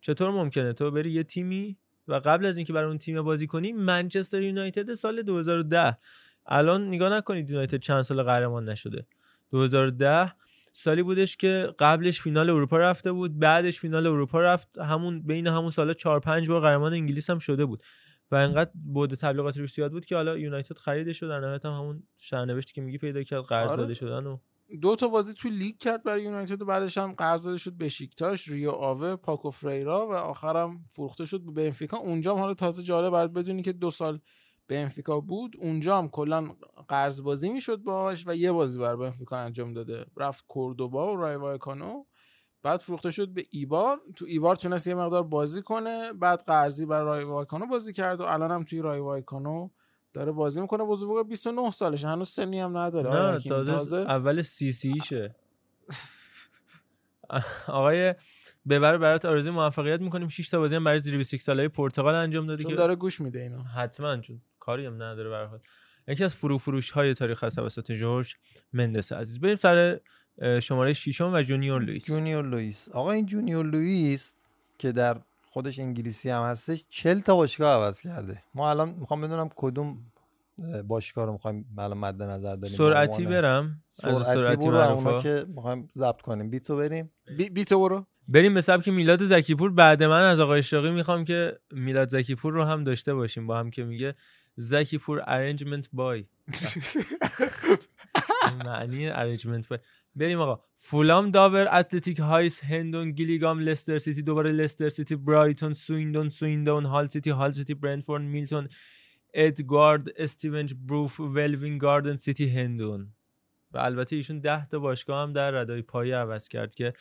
چطور ممکنه؟ تو بری یه تیمی و قبل از اینکه برای اون تیم بازی کنی منچستر یونایتد سال 2010 الان نگاه نکنید یونایتد چند سال قهرمان نشده. 2010 سالی بودش که قبلش فینال اروپا رفته بود بعدش فینال اروپا رفت همون بین همون سالا 4 5 بار قهرمان انگلیس هم شده بود و انقدر بود تبلیغات روش زیاد بود که حالا یونایتد خریدش و در نهایت هم همون سرنوشتی که میگی پیدا کرد قرض آره. داده شدن و دو تا بازی تو لیگ کرد برای یونایتد و بعدش هم قرض داده شد به شیکتاش ریو آوه پاکو فریرا و آخرم فروخته شد به بنفیکا اونجا هم حالا تازه جالب برات بدونی که دو سال بنفیکا بود اونجا هم کلا قرض بازی می‌شد باهاش و یه بازی بر بنفیکا انجام داده. رفت کوردوبا و رای وایکانو. بعد فروخته شد به ایبار. تو ایبار تونست یه مقدار بازی کنه. بعد قرضی بر رای وایکانو بازی کرد و الان هم توی رای وایکانو داره بازی می‌کنه. بزرگوار 29 سالشه هنوز سنی هم نداره. نه. تازه, اول سی سیشه آقای ببه برات آرزوی موفقیت می‌کنیم. 6 تا بازی هم برای زیر 20 سالای پرتغال انجام داده چون که داره گوش میده اینو. حتما چون کاری هم نداره به هر حال. یکی از فرو فروش های تاریخ از توسط جورج مندس عزیز. بریم سر شماره ششم و جونیور لوئیس. جونیور لوئیس. آقا این جونیور لوئیس که در خودش انگلیسی هم هستش 40 تا باشگاه عوض کرده. ما الان می‌خوام بدونم کدوم اه، باشگاه رو می‌خوایم الان مد نظر داریم؟ سرعتی برم. سرعتی سرعتی برو اونا. که می‌خوایم ضبط کنیم. بیتو بریم. بی, بی تو برو. بریم به سبک میلاد زکیپور. بعد من از آقای شاقی می‌خوام که میلاد زکیپور رو هم داشته باشیم. با هم که میگه زکیپور ارنجمنت بای معنی ارنجمنت بای بریم آقا. فولام داور اتلتیک هایس هندون گیلیگام لستر سیتی دوباره لستر سیتی برایتون سویندون سویندون هال سیتی هال سیتی برنتفورد میلتون ادگارد استیونج بروف ولوین گاردن سیتی هندون. و البته ایشون ده تا باشگاه هم در ردای پایه عوض کرد که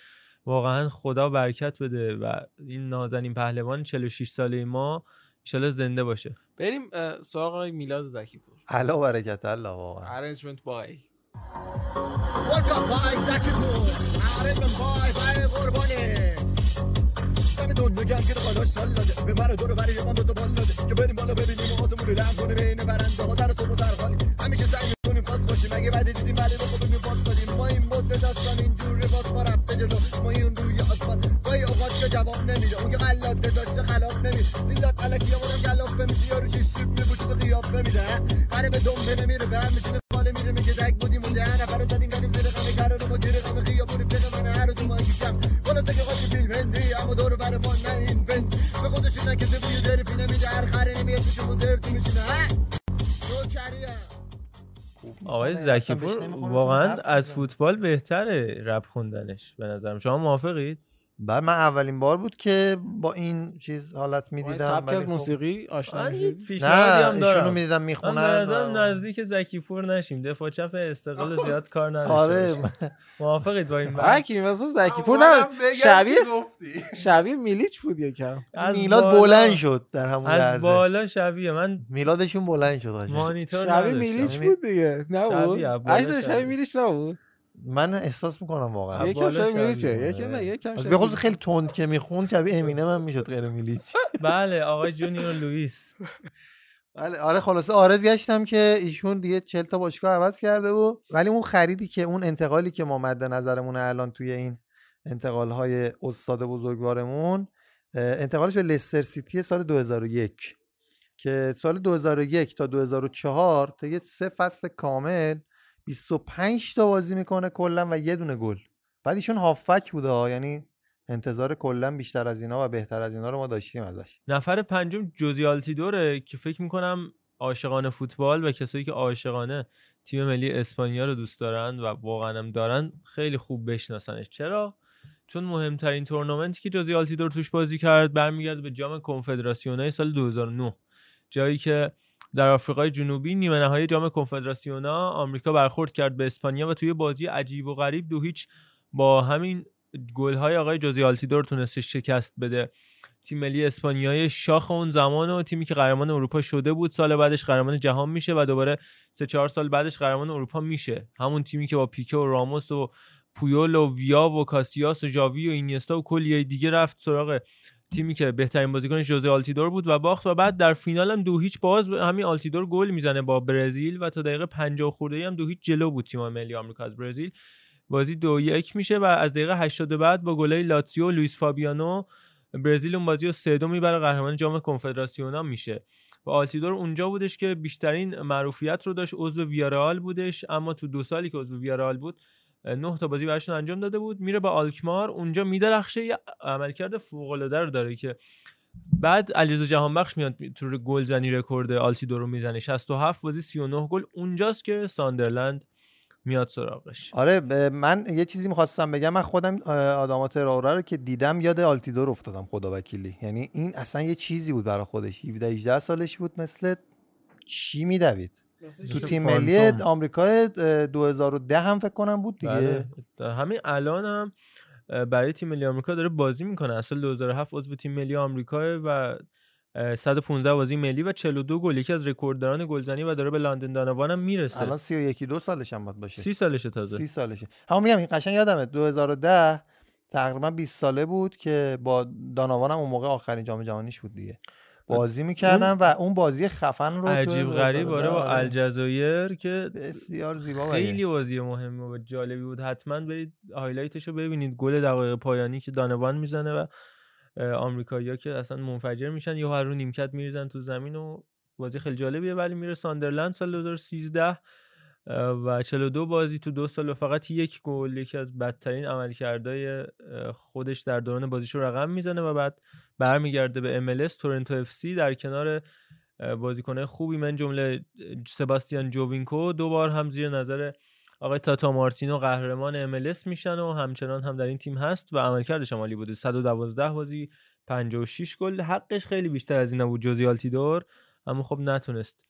واقعا خدا برکت بده و این نازنین پهلوان 46 ساله ما ایشالا زنده باشه. بریم سراغ آقای میلاد زکی پور علا برکت الله واقعا. ارنجمنت بای Welcome بای زکی پور عرضم بای بای قربانی دم دنیا گرم که خداش سال داده به دور بری من دو بال داده که بریم بالا ببینیم آسمون رو لم کنیم بین برنده ها در تو در خالی همیشه سعی می‌کنیم خاص باشیم اگه بعد دیدیم ولی رو خودمون باز دادیم ما این بود داستان اینجوری باز ما رفته جلو ما این روی آسمان گاهی اوقات که جواب نمیده اون که غلاته داشته خلاف نمیده دیلات علکی ها مونم گلاف نمیده یارو چیش سیب میبوشید قیاف نمیده قره به دنبه نمیره به هم میشینه خاله میره میگه دک بودیم و ده نفر نکته بوی درپی نمیده هر خره نمیاد شما زرتی میشینه ها؟ نوکریه آقای زکی واقعا از. فوتبال بهتره رپ خوندنش به نظرم. شما موافقید؟ بعد من اولین بار بود که با این چیز حالت می‌دیدم سبک از خب موسیقی آشنا من میشید نه هم ایشونو دارم می‌دیدم من می‌خونن نظرم نزدیک زکی پور نشیم. دفاع چپ استقلال زیاد کار نداشته آره. موافقید با این بحث؟ مثلا زکی پور نه شبیه. شبیه میلیچ بود یکم. از میلاد بلند شد در همون از لحظه. بالا شبیه. من میلادشون بلند شد. مانیتور شبیه. میلیچ یعنی بود دیگه. نبود شبیه. میلیچ نبود؟ من احساس می‌کنم واقعا. یکم شبیه میلیچه. یکم نه یکم به شبیه خصوص خیلی تند که می‌خوند شبیه امینه من می‌شد غیر میلیچ بله آقای جونیور لوئیس. بله آره خلاصه آرز گشتم که ایشون دیگه 40 تا باشگاه عوض کرده و ولی اون خریدی که اون انتقالی که ما مد نظرمون الان توی این انتقال های استاد بزرگوارمون انتقالش به لستر سیتی سال 2001 که سال 2001 تا 2004 تا یه سه فصل کامل 25 تا بازی می‌کنه کلا و یه دونه گل. بعد ایشون هافک بوده ها، یعنی انتظار کلا بیشتر از اینا و بهتر از اینا رو ما داشتیم ازش. نفر پنجم جوزی آلتیدوره که فکر می‌کنم عاشقان فوتبال و کسایی که عاشقانه تیم ملی اسپانیا رو دوست دارن و واقعا هم دارن خیلی خوب بشناسنش. چرا؟ چون مهمترین تورنمنتی که جوزی آلتیدور توش بازی کرد برمیگرده به جام کنفدراسیونای سال 2009 جایی که در آفریقای جنوبی نیمه نهایی جام کنفدراسیونا آمریکا برخورد کرد به اسپانیا و توی بازی عجیب و غریب دو هیچ با همین گل‌های آقای جوزی آلتیدور تونسته شکست بده. تیم ملی اسپانیای شاخ اون زمان و تیمی که قهرمان اروپا شده بود سال بعدش قهرمان جهان میشه و دوباره سه چهار سال بعدش قهرمان اروپا میشه. همون تیمی که با پیکه و راموس و پویول و ویا و کاسیاس و ژاوی و اینیستا و کلی دیگه رفت سراغ تیمی که بهترین بازیکن جوزه آلتیدور بود و باخت و بعد در فینال هم دو هیچ باز همین آلتیدور گل می‌زنه با برزیل و تا دقیقه 50 خورده هم دو هیچ جلو بود تیم ملی آمریکا از برزیل. بازی دو یک میشه و از دقیقه 80 به بعد با گلای لوسیو و لوئیس فابیانو برزیل اون بازی رو سه دو می‌بره قهرمان جام کنفدراسیونا میشه. و آلتیدور اونجا بودش که بیشترین معروفیت رو داشت عضو ویارئال بودش اما تو دو سالی که عضو ویارئال بود نه تا بازی براشون انجام داده بود. میره به آلکمار. اونجا میدرخشه یه عملکرد فوق العاده رو داره که بعد علیرضا جهانبخش میاد تو گلزنی رکورد آلتیدور رو می‌زنه. 67 بازی 39 گل. اونجاست که ساندرلند میاد سراغش. آره من یه چیزی می‌خواستم بگم. من خودم اه، آداما ترائوره رو که دیدم یاد آلتیدور افتادم خدا وکیلی. یعنی این اصلا یه چیزی بود برای خودش. 17 18 سالش بود مثل چی میدوید؟ تو تیم ملی. آمریکا اه، 2010 هم فکر کنم بود دیگه. بله. در همین الان هم برای تیم ملی آمریکا داره بازی می‌کنه. اصل 2007 عضو تیم ملی آمریکا و اه، 115 بازی ملی و 42 گل. یکی از رکوردداران گلزنی و داره به لندن دانوان هم می‌رسه. الان 31 دو سالش هم باید باشه. سی سالشه تازه. سی سالشه. همون میگم این قشنگ یادمه 2010 تقریبا 20 ساله بود که با داناوان هم اون موقع آخرین جام جهانیش بود دیگه. بازی می‌کردن و اون بازی خفن رو عجیب غریب آره با. الجزایر که بسیار زیبا خیلی بازی مهمه و جالبی بود. حتما برید highlight ش رو ببینید. گل دقایق پایانی که دانوان می‌زنه و آمریکایی‌ها که اصلا منفجر میشن. یهو از رو نیمکت میریزن تو زمین و بازی خیلی جالبیه. ولی میره ساندرلند سال 2013 و 42 بازی تو دو سال و فقط یک گل یکی از بدترین عملکردهای خودش در دوران بازیشو رقم می‌زنه و بعد برمیگرده به MLS تورنتو FC در کنار بازیکنه خوبی. من جمله سباستیان جووینکو دو بار هم زیر نظر آقای تاتا مارتینو قهرمان MLS میشن و همچنان هم در این تیم هست و عملکردش عالی بوده. 112 بازی 56 گل. حقش خیلی بیشتر از اینا بود جوزی آلتیدور اما خب نتونست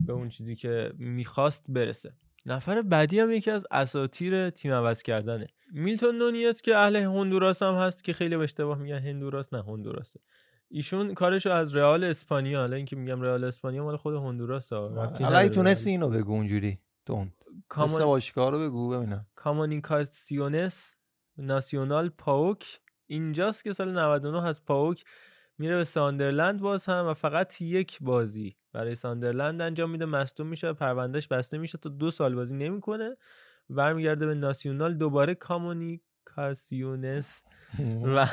به اون چیزی که می‌خواست برسه. نفر بعدی هم یکی از اساطیر تیم عوض کردنه. میلتون نونیز که اهل هندوراس هم هست که خیلی به اشتباه میگن هندوراس نه هندوراسه. ایشون کارشو از رئال اسپانیا حالا اینکه میگم رئال اسپانیا مال خود هندوراس ها. ربطی حالا. تونستی اینو بگو اونجوری تون کامان- باشگاه رو بگو ببینم. کامونیکاسیونس ناسیونال پاوک. اینجاست که سال 99 از پاوک. میره به ساندرلند باز هم و فقط یک بازی برای ساندرلند انجام میده. مصدوم میشه پروندهش بسته میشه تا دو سال بازی نمی‌کنه. برمیگرده به ناسیونال دوباره کامونیکاسیونس و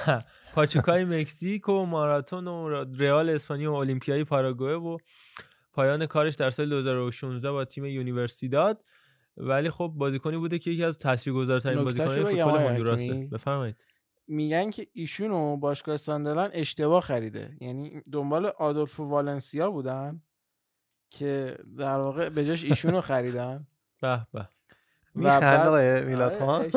پاچوکای مکزیک و ماراتون و رئال اسپانیا و المپیای پاراگوئه و پایان کارش در سال 2016 با تیم یونیورسیداد. ولی خب بازیکنی بوده که یکی از تاثیرگذارترین بگم فوتبال حکیمی. بفرمایید. میگن که ایشونو باشگاه ساندرلند اشتباه خریده. یعنی دنبال آدولفو والنسیا بودن که در واقع به جاش ایشونو خریدن. به به. میخند آقای میلاد خان؟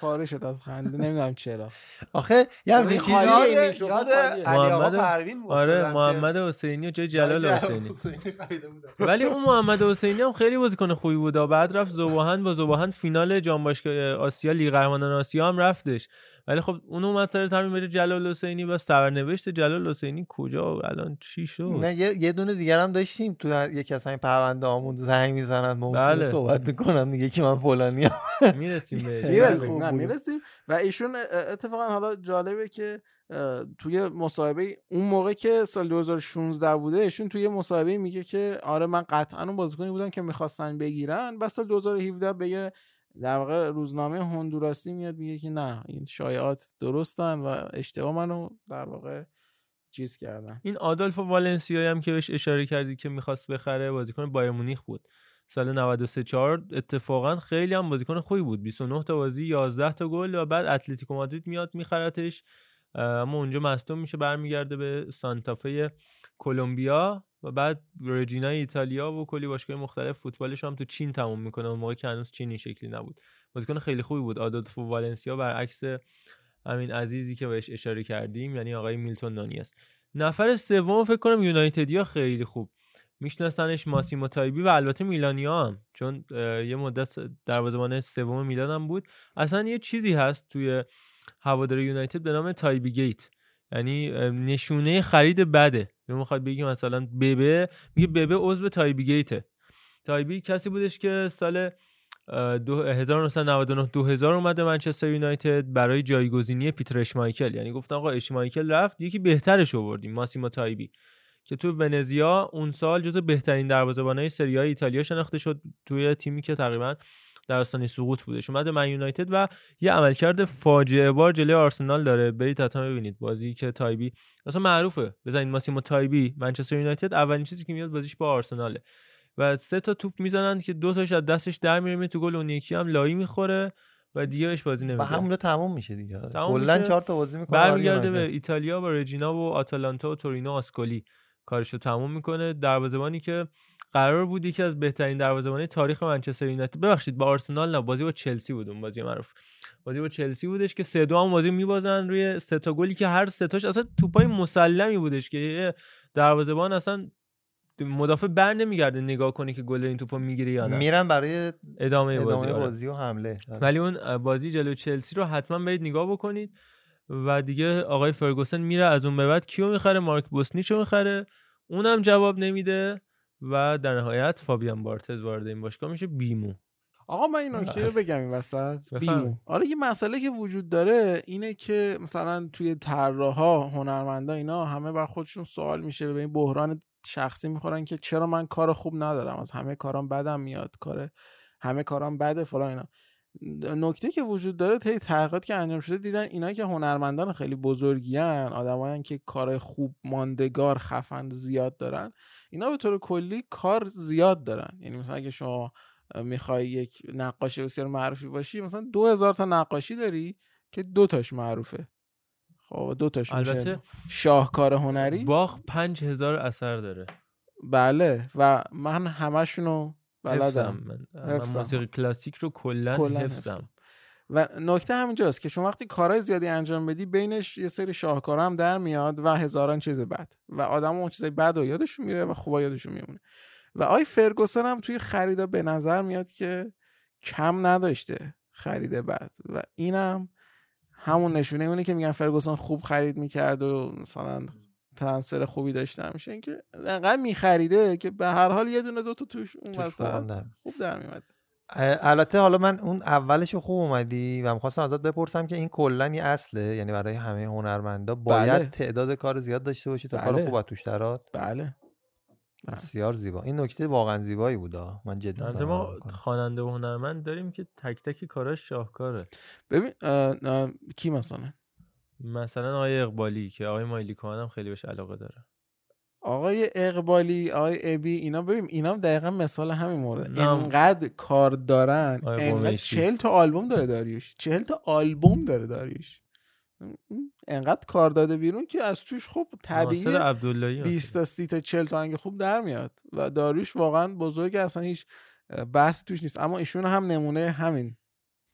پاره شد از خنده نمی‌دونم چرا. آخه یه همچین این چیزی یاد-. علی آقا محمد- پروین بود آره محمد حسینی و جای جلال جلال حسینی. ولی اون محمد حسینی هم خیلی بازیکن خوبی بود و بعد رفت زوباهن با زوباهن فینال جام باشگاه آسیا لیگ قهرمانان آسیا هم رفتش. ولی خب اون اومد سر تمرین بره جلال حسینی بس سرنوشت جلال حسینی کجا؟ و الان چی شد؟ نه یه, دونه دیگر هم داشتیم تو یکی از همین پرونده آمون زنگ می‌زنن ممکنه بله. صحبت می‌کنن میگه که من فلانی می‌رسیم بهش. می‌رسیم. نه و ایشون اتفاقا حالا جالبه که توی مصاحبه اون موقع که سال 2016 بوده ایشون توی مصاحبه میگه که آره من قطعا اون بازیکنی بودم که می‌خواستن بگیرن بس سال 2017 به در واقع روزنامه هندوراسی میاد میگه که نه این شایعات درستن و اشتباه منو در واقع چیز کردن. این آدولفو والنسیایی هم که بهش اشاره کردی که می‌خواست بخره بازیکن بایر مونیخ بود. سال 93 4 اتفاقا خیلی هم بازیکن خوبی بود. 29 تا بازی 11 تا گل و بعد اتلتیکو مادرید میاد میخرتش. اما اونجا مصدوم میشه برمیگرده به سانتافه کلمبیا و بعد رجینا ایتالیا و کلی باشگاه مختلف فوتبالش هم تو چین تموم می‌کنه. اون موقع که هنوز چینی شکلی نبود. بازیکن خیلی خوبی بود. آدولفو والنسیا برعکس همین عزیزی که بهش اشاره کردیم یعنی آقای میلتون نونیز نفر سوم فکر کنم یونایتدیا خیلی خوب. میشناسنش ماسیمو تایبی و البته میلانیا هم. چون یه مدت دروازه‌بان سوم میلان هم بود. اصلا یه چیزی هست توی هوادار یونایتد به نام تایبی گیت. یعنی نشونه خرید بده. یا می‌خواد بگی مثلا ببه میگه ببه عضو تایبی گیته. تایبی کسی بودش که سال اه، دو- 1999 2000 اومده منچستر یونایتد برای جایگزینی پیتر اشمایکل. یعنی گفتن آقا اشمایکل رفت یکی بهترش آوردیم ماسیمو تایبی. که تو ونزیا اون سال جز بهترین دروازه‌بانای سری ایتالیا شناخته شد توی تیمی که تقریبا در آستانه سقوط بودش اومد به من یونایتد و یه عملکرد فاجعه بار جلوی آرسنال داره. برید حتما ببینید. بازی که تایبی اصلا معروفه. بزنید ماسیمو تایبی. منچستر یونایتد اولین چیزی که میاد بازیش با آرسناله. و سه تا توپ می‌زنن که دو تاش از دستش در میره. تو گل اون یکی هم لایی می‌خوره و دیگه بهش بازی و نمیده همونجا تموم میشه دیگه. کلا. چهار تا بازی می‌کنه برمیگرده به. ایتالیا با رجینا و آتالانتا و تورینو و آسکولی. کارشو تموم می‌کنه. دروازه‌بانی که قرار بود یکی از بهترین دروازه‌بانای تاریخ منچستر یونایتد ببخشید با آرسنال نه بازی با چلسی بود اون بازی معروف. بازی با چلسی بودش که سه دو هم بازی میبازن روی سه تا گلی که هر سه تاش اصلا توپای مسلمی بودش که دروازه‌بان اصلا مدافع بر نمیگرده نگاه کنی که گل این توپو می‌گیره یا نه. میرن برای ادامه بازی, ادامه آره. بازی و حمله. آره. ولی اون بازی جلو چلسی رو حتما برید نگاه بکنید و دیگه آقای فرگوسن میره از اون به بعد. کیو می‌خره؟ مارک بوسنیچو می‌خره. اونم جواب نمیده. و در نهایت فابیان بارتز وارد این باشگاه میشه بیمو. آقا من این نکته رو بگم این وسط. بیمو. آره یه مسئله که وجود داره اینه که مثلا توی طراحا هنرمندا اینا همه بر خودشون سوال میشه. به این بحران شخصی می‌خورن که چرا من کار خوب ندارم؟ از همه کارام بدم میاد کار همه کارام بده فلان اینا. نکته که وجود داره طی تحقیقات که انجام شده دیدن اینا که هنرمندان خیلی بزرگیان آدمایی که کار خوب ماندگار خفن زیاد دارن اینا به طور کلی کار زیاد دارن. یعنی مثلا اگه شما می‌خوای یک نقاش بسیار معروفی باشی مثلا دو هزار تا نقاشی داری که دو تاش معروفه. خب دو تاش میشه البته شاهکار هنری. باخ پنج هزار اثر داره. بله و من همشونو بلدم. من, من حفظم. موسیقی کلاسیک رو کلا کلاً حفظم. حفظم. و نکته همینجاست که شما وقتی کارهای زیادی انجام بدی بینش یه سری شاهکار هم در میاد و هزاران چیز بد. و آدم اون چیزای بد و یادشون میره و خوبا یادشون میمونه. و آی فرگوسن هم توی خریدا به نظر میاد که کم نداشته خرید بد. و اینم همون نشونه اونه که میگن فرگوسن خوب خرید می‌کرد و مثلا ترانسفر خوبی داشته میشه اینکه انقدر میخریده که به هر حال یه دونه دوتا توش اون توش وسط خوب در میاد البته حالا من اون اولش خوب اومدی و می‌خواستم ازت بپرسم که این کلا یه اصله یعنی برای همه هنرمندا باید بله. تعداد کار زیاد داشته باشی تا کار بله. خوب توش درات بله. بسیار زیبا. این نکته واقعا زیبایی بودا من جدا ما. خواننده و هنرمند داریم که تک تک کاراش شاهکاره. ببین کی مثلا؟ مثلا آقای اقبالی که آقای مایلی هم خیلی بهش علاقه داره. آقای اقبالی آقای ابی اینا ببین اینا هم دقیقا مثال همین مورد. انقدر کار دارن انقدر. چهل تا آلبوم داره داریوش. چهل تا آلبوم داره داریوش. انقدر کار داده بیرون که از توش خب طبیعی ناصر عبداللهی 20 تا 30 تا 40 تا آهنگ خوب در میاد و داریوش واقعا بزرگ اصلا هیچ بحث توش نیست. اما ایشون هم نمونه همین.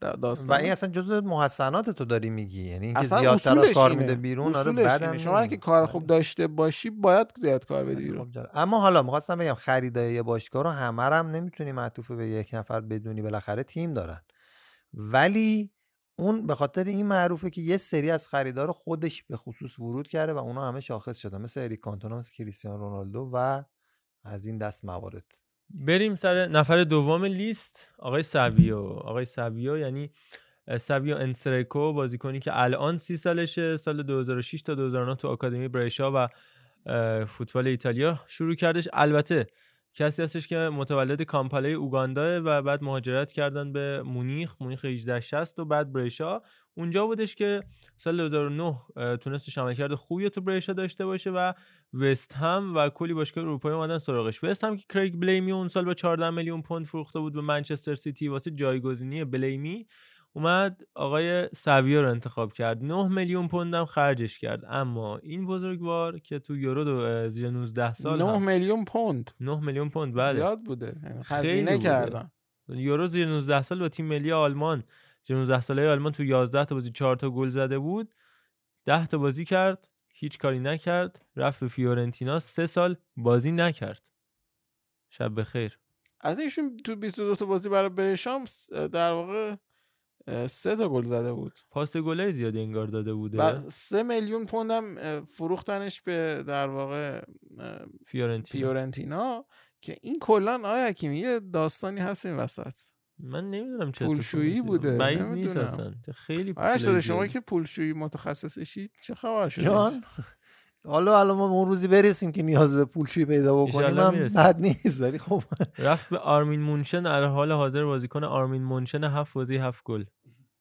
دا- و داستان این اصلا جزء محسنات تو داری میگی. یعنی اینکه اصلا زیادتر کار اینه. میده بیرون آره اصولش بعدم. شما که کار خوب داشته باشی باید زیاد کار بدی بیرون. اما حالا می‌خواستم بگم خریدای یه باشگاه رو همه هم نمی‌تونی معطوف به یک نفر بدونی بالاخره تیم دارن. ولی اون به خاطر این معروفه که یه سری از خریدار خودش به خصوص ورود کرده و اونا همه شاخص شدن. مثل اریک کانتونا مثل کریستیانو رونالدو و از این دست موارد. بریم سر نفر دوم لیست. آقای سویو. آقای سویو یعنی سویو انسرکو بازیکنی که الان سی سالشه سال 2006 تا 2009 تو آکادمی برشا و فوتبال ایتالیا شروع کردش. البته کسی هستش که متولد کامپاله اوگاندا و بعد مهاجرت کردن به مونیخ. مونیخ 1860 و بعد برشا اونجا بودش که سال 2009 اه، تونستش عملکرد خوبی تو برشا داشته باشه و وست هم و کلی باشگاه اروپایی اومدن سراغش. وست هم که کریگ بلیمی اون سال با 14 میلیون پوند فروخته بود به منچستر سیتی واسه جایگزینی بلیمی اومد آقای سویا رو انتخاب کرد. 9 میلیون پوند هم خرجش کرد. اما این بزرگوار که تو یورو زیر 19 سال 9 هم- میلیون پوند. 9 میلیون پوند بله. زیاد بوده. یعنی خیلی. کردن. یورو زیر 19 سال با تیم ملی آلمان 19 ساله آلمان تو 11 تا بازی 4 تا گل زده بود. 10 تا بازی کرد هیچ کاری نکرد. رفت به فیورنتینا سه سال بازی نکرد. شب بخیر. از ایشون تو 22 تا بازی برای برشام در واقع سه تا گل زده بود. پاس گلای زیادی انگار داده بوده. و سه میلیون پوند هم اه، فروختنش به در واقع فیورنتینا. فیورنتینا که این کلا آیا حکیمی یه داستانی هست این وسط. من نمی‌دونم چه پولشویی بوده،. بعید نیست. اصلا خیلی شده شما. که پولشویی متخصصشید چه خبر شده جان حالا الان ما به اون روزی برسیم که نیاز به پولشویی پیدا بکنیم هم می‌رسیم. بد نیست ولی خب رفت به آرمین مونشن در حال حاضر بازیکن آرمین مونشن هفت بازی هفت گل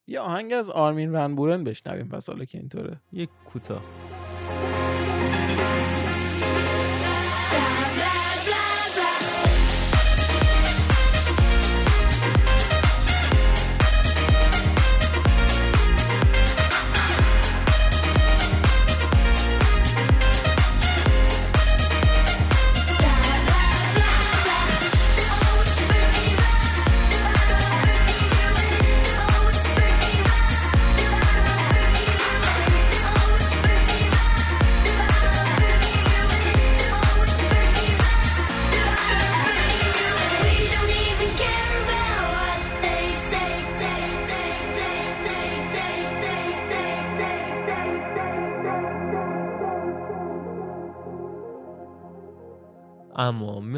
یه آهنگ از آرمین ون بورن بشنویم پس حالا که اینطوره یک کوتاه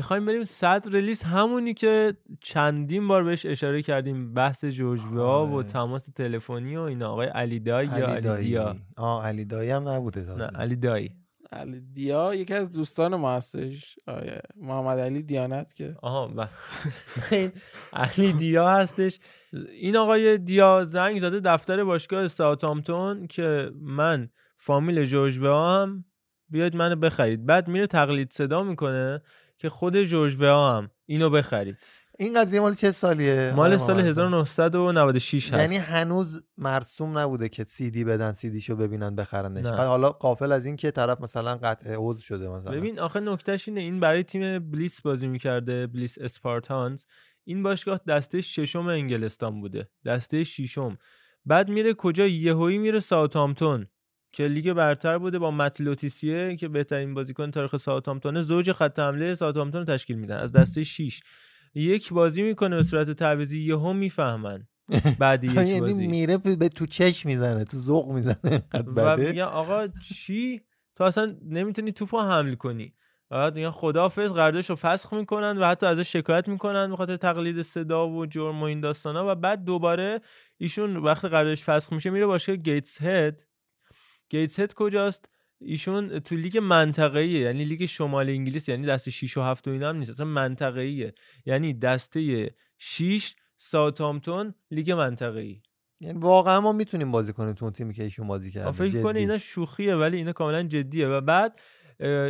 می‌خوایم بریم صدر لیست همونی که چندین بار بهش اشاره کردیم بحث جوجوا و آره. تماس تلفنی و اینا. آقای علی دایی یا علی علی دایی. دیا؟ آه علی دایی هم نبوده نه تازه. علی دایی. علی دیا یکی از دوستان ما هستش. آیه محمد علی دیانت که. آها این علی دیا هستش. این آقای دیا زنگ زده دفتر باشگاه ساوثهامپتون که من فامیل جوجوا هم بیاید منو بخرید. بعد میره تقلید صدا می‌کنه. که خود جوجوا هم اینو بخرید. این قضیه مال چه سالیه؟ مال سال محمد؟ 1996 هست. یعنی هنوز مرسوم نبوده که سی دی بدن سی دیشو ببینن بخرنش. حالا قافل از این که طرف مثلا قطع عضو شده مثلا. ببین آخه نکتهش اینه این برای تیم بلیس بازی می‌کرده بلیس اسپارتانز. این باشگاه دسته ششم انگلستان بوده دسته ششم. بعد میره کجا؟ یهویی میره ساوثهامپتون که لیگ برتر بوده با مت لوتیسیه که بهترین بازیکن تاریخ ساوثهامپتون زوج خط حمله ساوثهامپتون تشکیل میدن. از دسته 6 یک بازی می‌کنه به صورت تعویضی یهو می‌فهمن. بعد یک یعنی بازی. میره به تو چش می‌زنه تو ذوق می‌زنه و میگن آقا چی؟ تو اصلا نمی‌تونی توپو حمل کنی. بعد میگن خداحافظ قراردادش رو فسخ می‌کنن و حتی ازش شکایت می‌کنن به خاطر تقلید صدا و جرم و این داستانا. و بعد دوباره ایشون وقتی قراردادش فسخ میشه میره باشگاه گیتس هد گیتس هد کجاست؟ ایشون تو لیگ منطقه‌ایه یعنی لیگ شمال انگلیس یعنی دسته 6 و 7 و اینا هم نیست اصلا منطقه‌ایه. یعنی دسته 6 ساوثهامپتون لیگ منطقه‌ای. یعنی واقعا ما می‌تونیم بازی کنیم تو اون تیمی که ایشون بازی کرده. فکر جدی. کنه اینا شوخیه ولی اینا کاملا جدیه. و بعد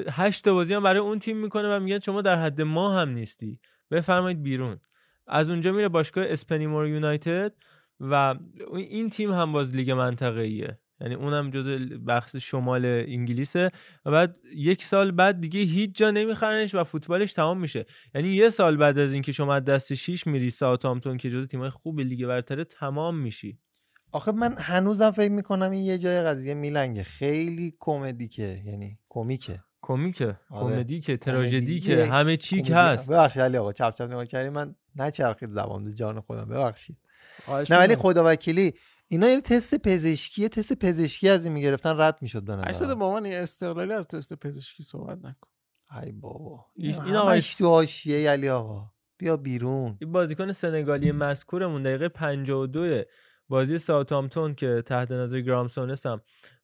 هشت بازی هم برای اون تیم می‌کنه و میگن شما در حد ما هم نیستی. بفرمایید بیرون. از اونجا میره باشگاه اسپنیمور یونایتد و این تیم هم باز لیگ منطقه‌ایه. یعنی اونم جز بخش شمال انگلیسه و بعد یک سال بعد دیگه هیچ جا نمیخرنش و فوتبالش تمام میشه. یعنی یه سال بعد از اینکه شما از دسته 6 میری ساوثهامپتون که جز تیمای خوب لیگ برتره تمام میشی. آخه من هنوزم فکر می‌کنم این یه جای قضیه میلنگه. خیلی کمدیکه. یعنی کمیکه. کمیکه. آره. کمدی که تراژدی کمدی که یه همه چی که هست. ببخشید علی آقا چپ چپ نگاه کردی من نچرخید زبان جان خودم. ببخشید. نه ولی می‌کنم. اینا یه تست پزشکی تست پزشکی از این می‌گرفتن رد می‌شد به نظر مامان یه استقلالی از تست پزشکی صحبت نکن. ای بابا. این- آقا تو حاشیه علی آقا. بیا بیرون. این بازیکن سنگالی مذکورمون دقیقه 52 بازی ساوثهامپتون که تحت نظر گرامسونس هم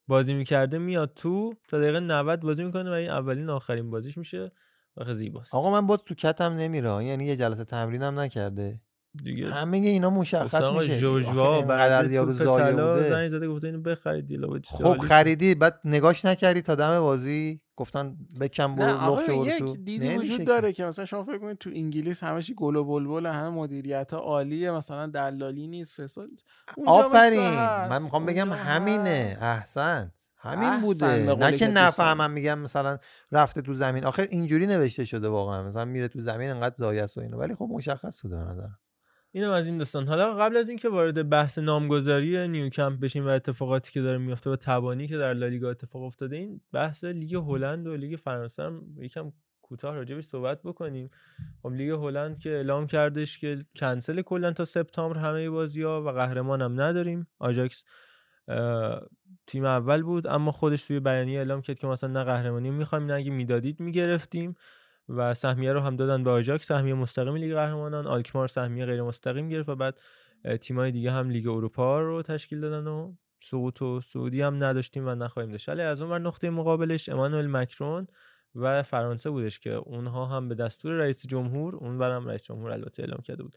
بازی می‌کرده میاد تو تا دقیقه 90 بازی می‌کنه و این اولین آخرین بازیش میشه. و زیباست. آقا من باز تو کتم نمیره یعنی یه جلسه تمرینم نکرده. دیگه. همه اینا مشخص میشه. جوجوا بعد یارو زایه بوده. زنگ زده گفته اینو بخرید دیلا خب خریدی بعد نگاش نکردی تا دم بازی؟ گفتن بکن برو برو یک دیدی وجود. داره که مثلا شما فکر کنید تو انگلیس همه چی گل و بلبل همه مدیریت ها عالیه مثلا دلالی نیست فساد آفرین. من می‌خوام بگم همینه هست. احسنت همین احسن بوده. نه که. نفهمم میگم مثلا رفته تو زمین. آخه اینجوری نوشته شده واقعا. مثلا میره تو زمین انقدر زایه است و اینو. ولی خب مشخص بوده به نظر اینم از این داستان. حالا قبل از اینکه وارد بحث نامگذاری نیوکمپ بشیم و اتفاقاتی که داره میفته و تبانی که در لالیگا اتفاق افتاده این بحث لیگ هلند و لیگ فرانسه هم یکم کوتاه راجبش صحبت بکنیم. خب لیگ هلند که اعلام کردش که کنسل کلا تا سپتامبر همه بازی ها و قهرمان هم نداریم. آژاکس تیم اول بود اما خودش توی بیانیه اعلام کرد که مثلا نه قهرمانی می‌خوایم نه اگه می‌دادید می‌گرفتیم. و سهمیه رو هم دادن به آژاکس سهمیه مستقیم لیگ قهرمانان. آلکمار سهمیه غیر مستقیم گرفت و بعد تیمای دیگه هم لیگ اروپا رو تشکیل دادن و سقوط و صعودی هم نداشتیم و نخواهیم داشت. ولی از اون ور نقطه مقابلش امانوئل مکرون و فرانسه بودش که اونها هم به دستور رئیس جمهور اون هم رئیس جمهور البته اعلام کرده بود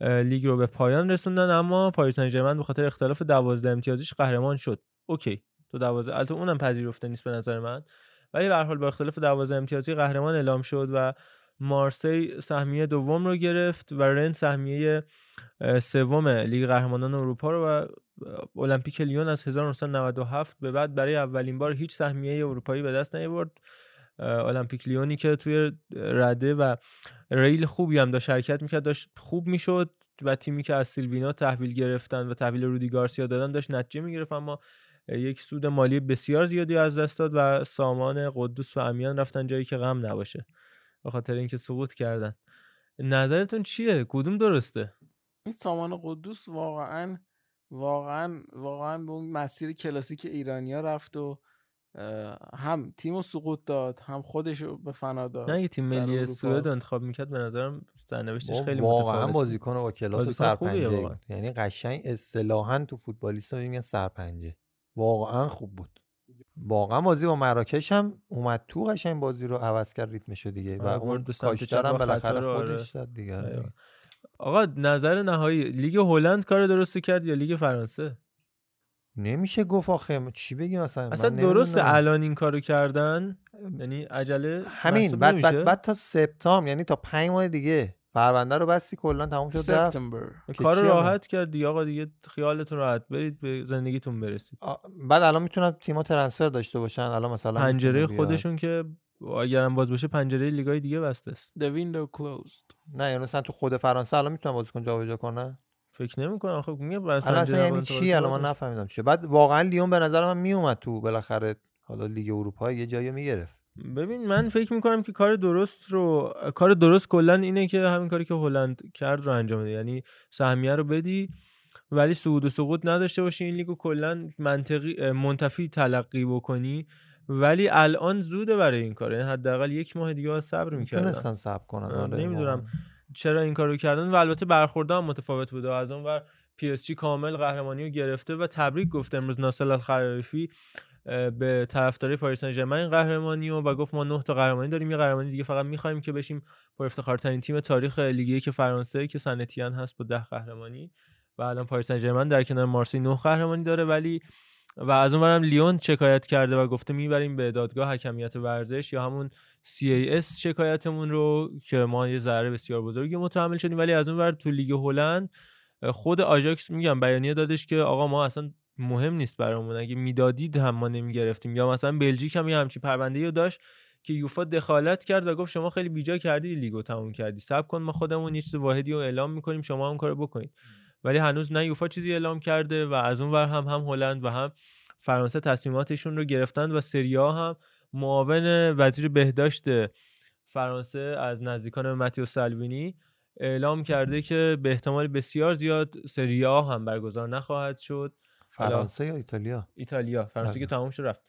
لیگ رو به پایان رسوندن. اما پاریس سن به خاطر اختلاف 12 امتیازیش قهرمان شد. okay. تو 12 البته اونم پذیرفته نیست به نظر من. ولی به حال با اختلاف 12 امتیازی قهرمان اعلام شد و مارسی سهمیه دوم رو گرفت و رن سهمیه سوم لیگ قهرمانان اروپا رو و المپیک لیون از 1997 به بعد برای اولین بار هیچ سهمیه اروپایی به دست نیاورد. المپیک لیونی که توی رده و ریل خوبی هم داشت شرکت می‌کرد داشت خوب می‌شد و تیمی که از سیلوینا تحویل گرفتن و تحویل رودی گارسیا دادن داشت نتیجه می‌گرفت اما یک سود مالی بسیار زیادی از دست داد و سامان قدوس و امیان رفتن جایی که غم نباشه. به خاطر اینکه سقوط کردن. نظرتون چیه؟ کدوم درسته؟ این سامان قدوس واقعا واقعا واقعا به اون مسیر کلاسیک ایرانیا رفت و هم تیم رو سقوط داد هم خودش رو به فنا داد. نه اگه تیم ملی. سوئد انتخاب می‌کرد به نظرم سرنوشتش خیلی واقعا متفاوت. بازیکن با کلاس سرپنجه. یعنی قشنگ اصطلاحا تو فوتبالیستا میگن سرپنجه. واقعا خوب بود واقعا بازی با مراکش هم اومد تو قشنگ بازی رو عوض کرد ریتمشو دیگه و آره، اون با بالاخره رو، آره. خودش داد دیگه آره. آقا نظر نهایی لیگ هلند کار درستی کرد یا لیگ فرانسه نمیشه گفت آخه چی بگیم اصلا اصلا نمی‌دونم. الان این کارو کردن یعنی عجله همین بعد؟ بعد, بعد تا سپتامبر یعنی تا پنج ماه دیگه پرونده رو بستی کلا تموم شد رفت. کار؟ راحت کرد دیگه. آقا دیگه خیالتون راحت. برید به زندگیتون برسید. آ، بعد الان می‌تونن تیم‌ها ترنسفر داشته باشن. الان مثلا پنجره. خودشون که اگرم باز بشه پنجره لیگای دیگه بسته است. The window closed. نه یعنی مثلا تو خود فرانسه الان می‌تونن بازیکن جابجا کنن؟ فکر نمی‌کنم. خب میگه الان اصلا یعنی چی؟ الان من نفهمیدم چیه. بعد واقعا لیون به نظر من میومد تو بالاخره حالا لیگ اروپا یه جایی می‌گرفت. ببین من فکر می‌کنم که کار درست رو کار درست کلا اینه که همین کاری که هلند کرد رو انجام بده. یعنی سهمیه رو بدی ولی صعود و سقوط نداشته باشی این لیگو کلا منطقی منتفی تلقی بکنی. ولی الان زوده برای این کار. یعنی حداقل یک ماه دیگه صبر می‌کردن. می‌تونستن صبر کنن آره، آره نمی‌دونم. واقعا. چرا این کارو کردن. و البته برخوردها هم متفاوت بوده. از اون ور PSG کامل قهرمانی رو گرفته و تبریک گفت امروز ناصر الخلیفی به طرفدارای پاریس سن این قهرمانی رو و گفت ما نه تا قهرمانی داریم یه قهرمانی دیگه فقط می‌خوایم که بشیم پر افتخارترین تیم تاریخ لیگ یک فرانسه که سنتیان هست با ده قهرمانی. و الان پاریس سن ژرمن در کنار مارسی نه قهرمانی داره ولی و از اون ورم لیون شکایت کرده و گفته می‌بریم به دادگاه حکمیت ورزش یا همون CAS شکایتمون رو که ما یه ضرر بسیار بزرگی متحمل شدیم. ولی از اون ور تو لیگ هلند خود آژاکس میگم بیانیه دادش که آقا ما اصلا مهم نیست برامون. اگه می‌دادید هم ما نمی‌گرفتیم. یا مثلا بلژیک هم یه همچین پرونده رو داشت که یوفا دخالت کرد و گفت شما خیلی بیجا کردی لیگو تموم کردی. صبر کن ما خودمون یه چیز واحدی رو اعلام می‌کنیم شما اون کارو بکنید. ولی هنوز نه یوفا چیزی اعلام کرده و از اون ور هم هم هلند و هم فرانسه تصمیماتشون رو گرفتن و سریا هم معاون وزیر بهداشت فرانسه از نزدیکان متیو سالوینی اعلام کرده که به احتمال بسیار زیاد سریا هم برگزار نخواهد شد. فرانسه یا ایتالیا؟ ایتالیا. فرانسه که بله. تموم شد رفت.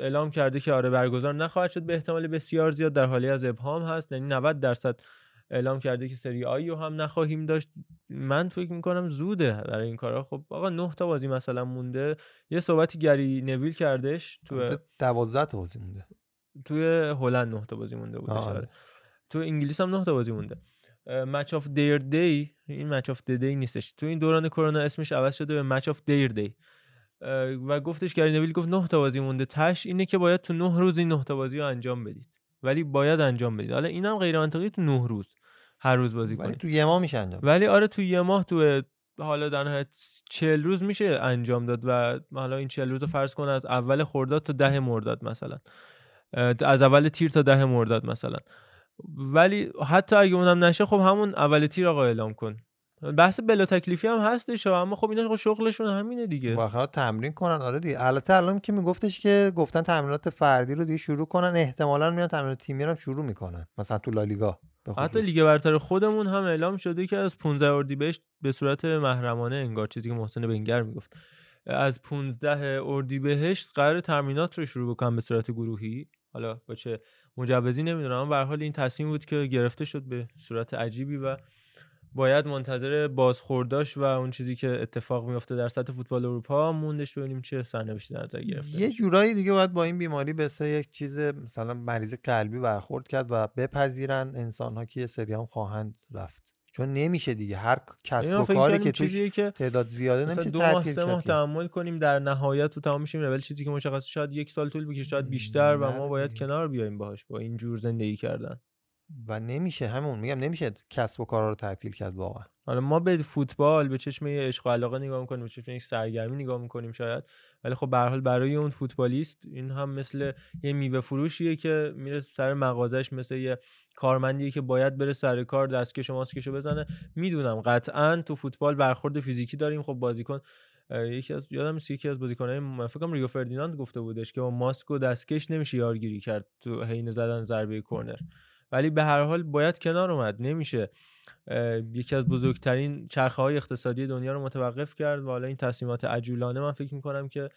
اعلام کرده که آره برگزار نخواهد شد. به احتمال بسیار زیاد در حالی از ابهام هست. یعنی 90 درصد اعلام کرده که سری آ رو هم نخواهیم داشت. من فکر می‌کنم زوده برای این کارا. خب آقا نه تا بازی مثلا مونده. یه صحبتی گری نویل کردش تو البته دوازده تا بازی مونده. توی هلند نه تا بازی مونده بودش آره. آره. تو انگلیس هم نه تا بازی مونده. Match of Their Day این Match of the Day نیستش. تو این دوران کرونا اسمش عوض شده به Match of Their Day و گفتش گری نویل گفت نه تا بازی مونده. تش اینه که باید تو نه روز این نه تا بازی رو انجام بدید. ولی باید انجام بدید. حالا اینم غیر منطقی تو نه روز. هر روز بازی ولی کنید. تو یه ماه میشه انجام. ولی آره تو یه ماه تو حالا در نهایت چهل روز میشه انجام داد و حالا این چهل روز رو فرض کن از اول خرداد تا ده مرداد مثلا. از اول تیر تا ده مرداد مثلا. ولی حتی اگه اونم نشه خب همون اول تیر آقا اعلام کن. بحث بلا تکلیفی هم هستش اما خب اینا خب شغلشون همینه دیگه. بالاخره تمرین کنن. آره دیگه. البته الان که میگفتش که گفتن تمرینات فردی رو دیگه شروع کنن احتمالا میان تمرینات تیمی رو هم شروع می‌کنن. مثلا تو لالیگا حتی. لیگ برتر خودمون هم اعلام شده که از 15 اردیبهشت به صورت محرمانه انگار چیزی که محسن بنگر می‌گفت از 15 اردیبهشت قرار تمرینات رو شروع بکنن به صورت گروهی. حالا با چه مجوزی نمی‌دونم اما به حال این تصمیم بود که گرفته شد به صورت عجیبی و باید منتظر بازخورداش و اون چیزی که اتفاق میفته در سطح فوتبال اروپا موندش ببینیم چه سرنوشتی در نظر گرفته یه جورایی دیگه باید با این بیماری به سه یک چیز مثلا مریض قلبی برخورد کرد و بپذیرن انسان ها که یه سری هم خواهند رفت. چون نمیشه دیگه هر کسب اینا و کاری که توش که تعداد زیاده نمیشه دو ماه سه ماه. تحمل کنیم در نهایت تو تمام میشیم ولی چیزی که مشخص شاید یک سال طول بکشه شاید بیشتر و ما باید. کنار بیایم باهاش با این جور زندگی کردن و نمیشه همون میگم نمیشه کسب و کارا رو تعطیل کرد واقعا. حالا ما به فوتبال به چشم یه عشق و علاقه نگاه می‌کنیم به چشم یک سرگرمی نگاه می‌کنیم شاید. ولی خب به حال برای اون فوتبالیست این هم مثل یه میوه فروشیه که میره سر مغازش مثل یه کارمندیه که باید بره سر کار دستکش و ماسکشو بزنه. می‌دونم قطعا تو فوتبال برخورد فیزیکی داریم. خب بازیکن یکی از یادم نیست یکی از بازیکنای فکر کنم ریو فردیناند گفته بودش که با ماسک و دستکش نمیشه یارگیری کرد تو حین زدن ضربه کرنر ولی به هر حال باید کنار اومد. نمیشه یکی از بزرگترین چرخه های اقتصادی دنیا رو متوقف کرد و حالا این تصمیمات عجولانه من فکر می‌کنم که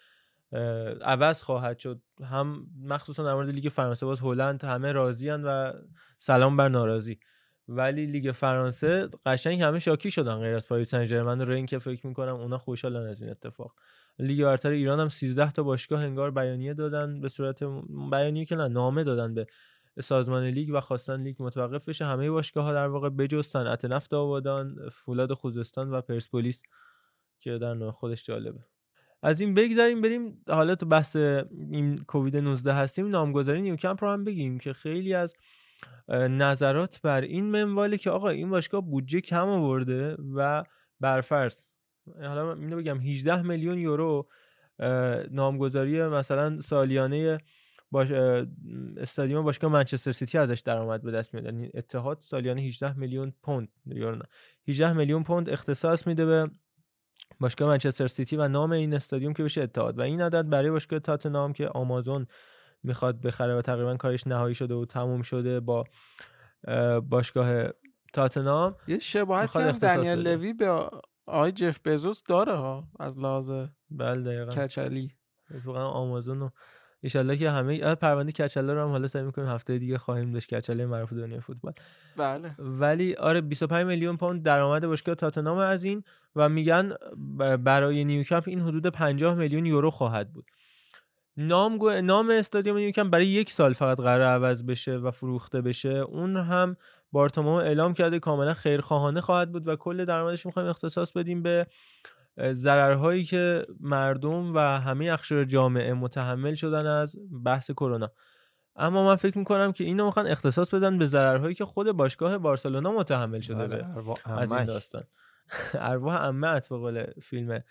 عوض خواهد شد. هم مخصوصا در مورد لیگ فرانسه باز هلند همه راضیان و سلام بر ناراضی. ولی لیگ فرانسه قشنگ همه شاکی شدن غیر از پاریس سن ژرمن و رین که فکر می‌کنم اونا خوشحالن از این اتفاق. لیگ برتر ایران هم 13 تا باشگاه انگار بیانیه دادن به صورت بیانیه که نامه دادن به سازمان لیگ و خواستن لیگ متوقف بشه. همه باشگاه ها در واقع بجز صنعت نفت آبادان فولاد خوزستان و پرسپولیس که در نوع خودش جالبه. از این بگذریم بریم حالا تو بحث این کووید 19 هستیم. نامگذاری نیوکمپ رو هم بگیم که خیلی از نظرات بر این منواله که آقا این باشگاه بودجه کم آورده و برفرض. حالا من بگم 18 میلیون یورو نامگذاری مثلا سالیانه باش استادیوم باشگاه منچستر سیتی ازش درآمد به دست میاد. یعنی اتحاد سالیانه 18 میلیون پوند یورو نه؟ 18 میلیون پوند اختصاص میده به باشگاه منچستر سیتی و نام این استادیوم که بشه اتحاد. و این عدد برای باشگاه تاتنهام که آمازون می‌خواد بخره و تقریبا کارش نهایی شده و تموم شده با اه، باشگاه تاتنهام یه شباهتی هم دنیل. لوی به آقای جف بزوس داره ها از لحاظ بله دقیقا. کچلی. آمازون رو ایشالله که همه پرونده کچله رو هم حالا سعی می‌کنیم هفته دیگه خواهیم داشت کچله معروف دنیای فوتبال. بله. ولی آره 25 میلیون پوند درآمد باشگاه تاتنهام از این و میگن برای نیوکمپ این حدود 50 میلیون یورو خواهد بود. نام گو- نام استادیوم نیوکمپ برای یک سال فقط قرار عوض بشه و فروخته بشه اون هم بارتومو اعلام کرده کاملا خیرخواهانه خواهد بود و کل درآمدش می‌خوایم اختصاص بدیم به ضررهایی که مردم و همه اقشار جامعه متحمل شدن از بحث کرونا. اما من فکر می‌کنم که اینو می‌خوان اختصاص بدن به ضررهایی که خود باشگاه بارسلونا متحمل شده بله، از این. داستان. ارواح عمت به قول فیلم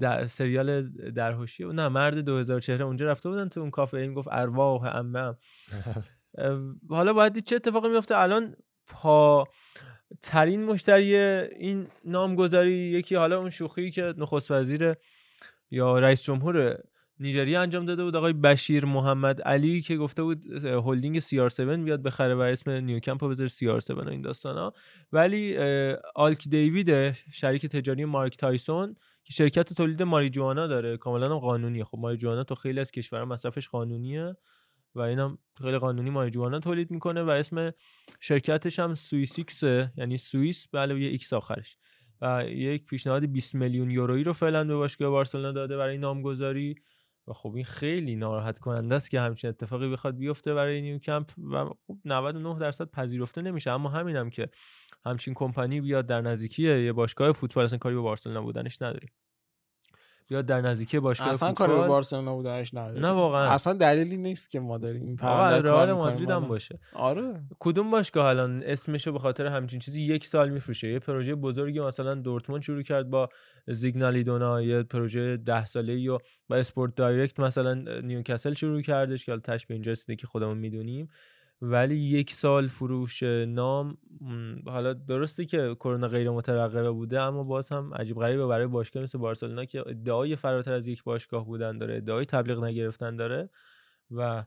در سریال درهوشی. نه مرد 2000 چهره اونجا رفته بودن تو اون کافه این گفت ارواح عمه حالا باید دید چه اتفاقی میفته الان پا ترین مشتری این نامگذاری یکی حالا اون شوخی که نخست وزیر یا رئیس جمهور نیجریه انجام داده بود آقای بشیر محمد علی که گفته بود هلدینگ CR7 بیاد بخره و اسم نیوکمپ رو بذاره CR7 و این داستانا. ولی اه، الکی دیوید شریک تجاری مایک تایسون که شرکت تولید ماریجوانا داره کاملا قانونیه. خب ماریجوانا تو خیلی از کشورها مصرفش قانونیه. و اینم خیلی قانونی ماریجوانا تولید می‌کنه و اسم شرکتش هم سوئیسیکسه یعنی سوئیس با یه ایکس آخرش. و یک پیشنهاد 20 میلیون یورویی رو فعلا به باشگاه بارسلونا داده برای نامگذاری و خب این خیلی ناراحت کننده است که همچین اتفاقی بخواد بیفته برای نیوکمپ و خب 99 درصد پذیرفته نمیشه. اما همینم که همچین کمپانی بیاد در نزدیکی یه باشگاه فوتبال اصلا کاری به بارسلونا بودنش نداریم. بیاد در نزدیکی باشگاه اصلا کاری به بارسلونا بودنش نداره نه واقعا. اصلا دلیلی نیست که ما داریم این پرونده رئال کار مادرید هم. باشه. آره. کدوم باشگاه الان اسمشو به خاطر همچین چیزی یک سال میفروشه؟ یه پروژه بزرگی مثلا دورتموند شروع کرد با زیگنالیدونا یه پروژه ده ساله و با اسپورت دایرکت مثلا نیوکاسل شروع کردش که حالا تش به اینجا رسیده که خودمون می‌دونیم. ولی یک سال فروش نام حالا درسته که کرونا غیر مترقبه بوده اما باز هم عجیب غریبه. برای باشگاه مثل بارسلونا که ادعای فراتر از یک باشگاه بودن داره ادعای تبلیغ نگرفتن داره و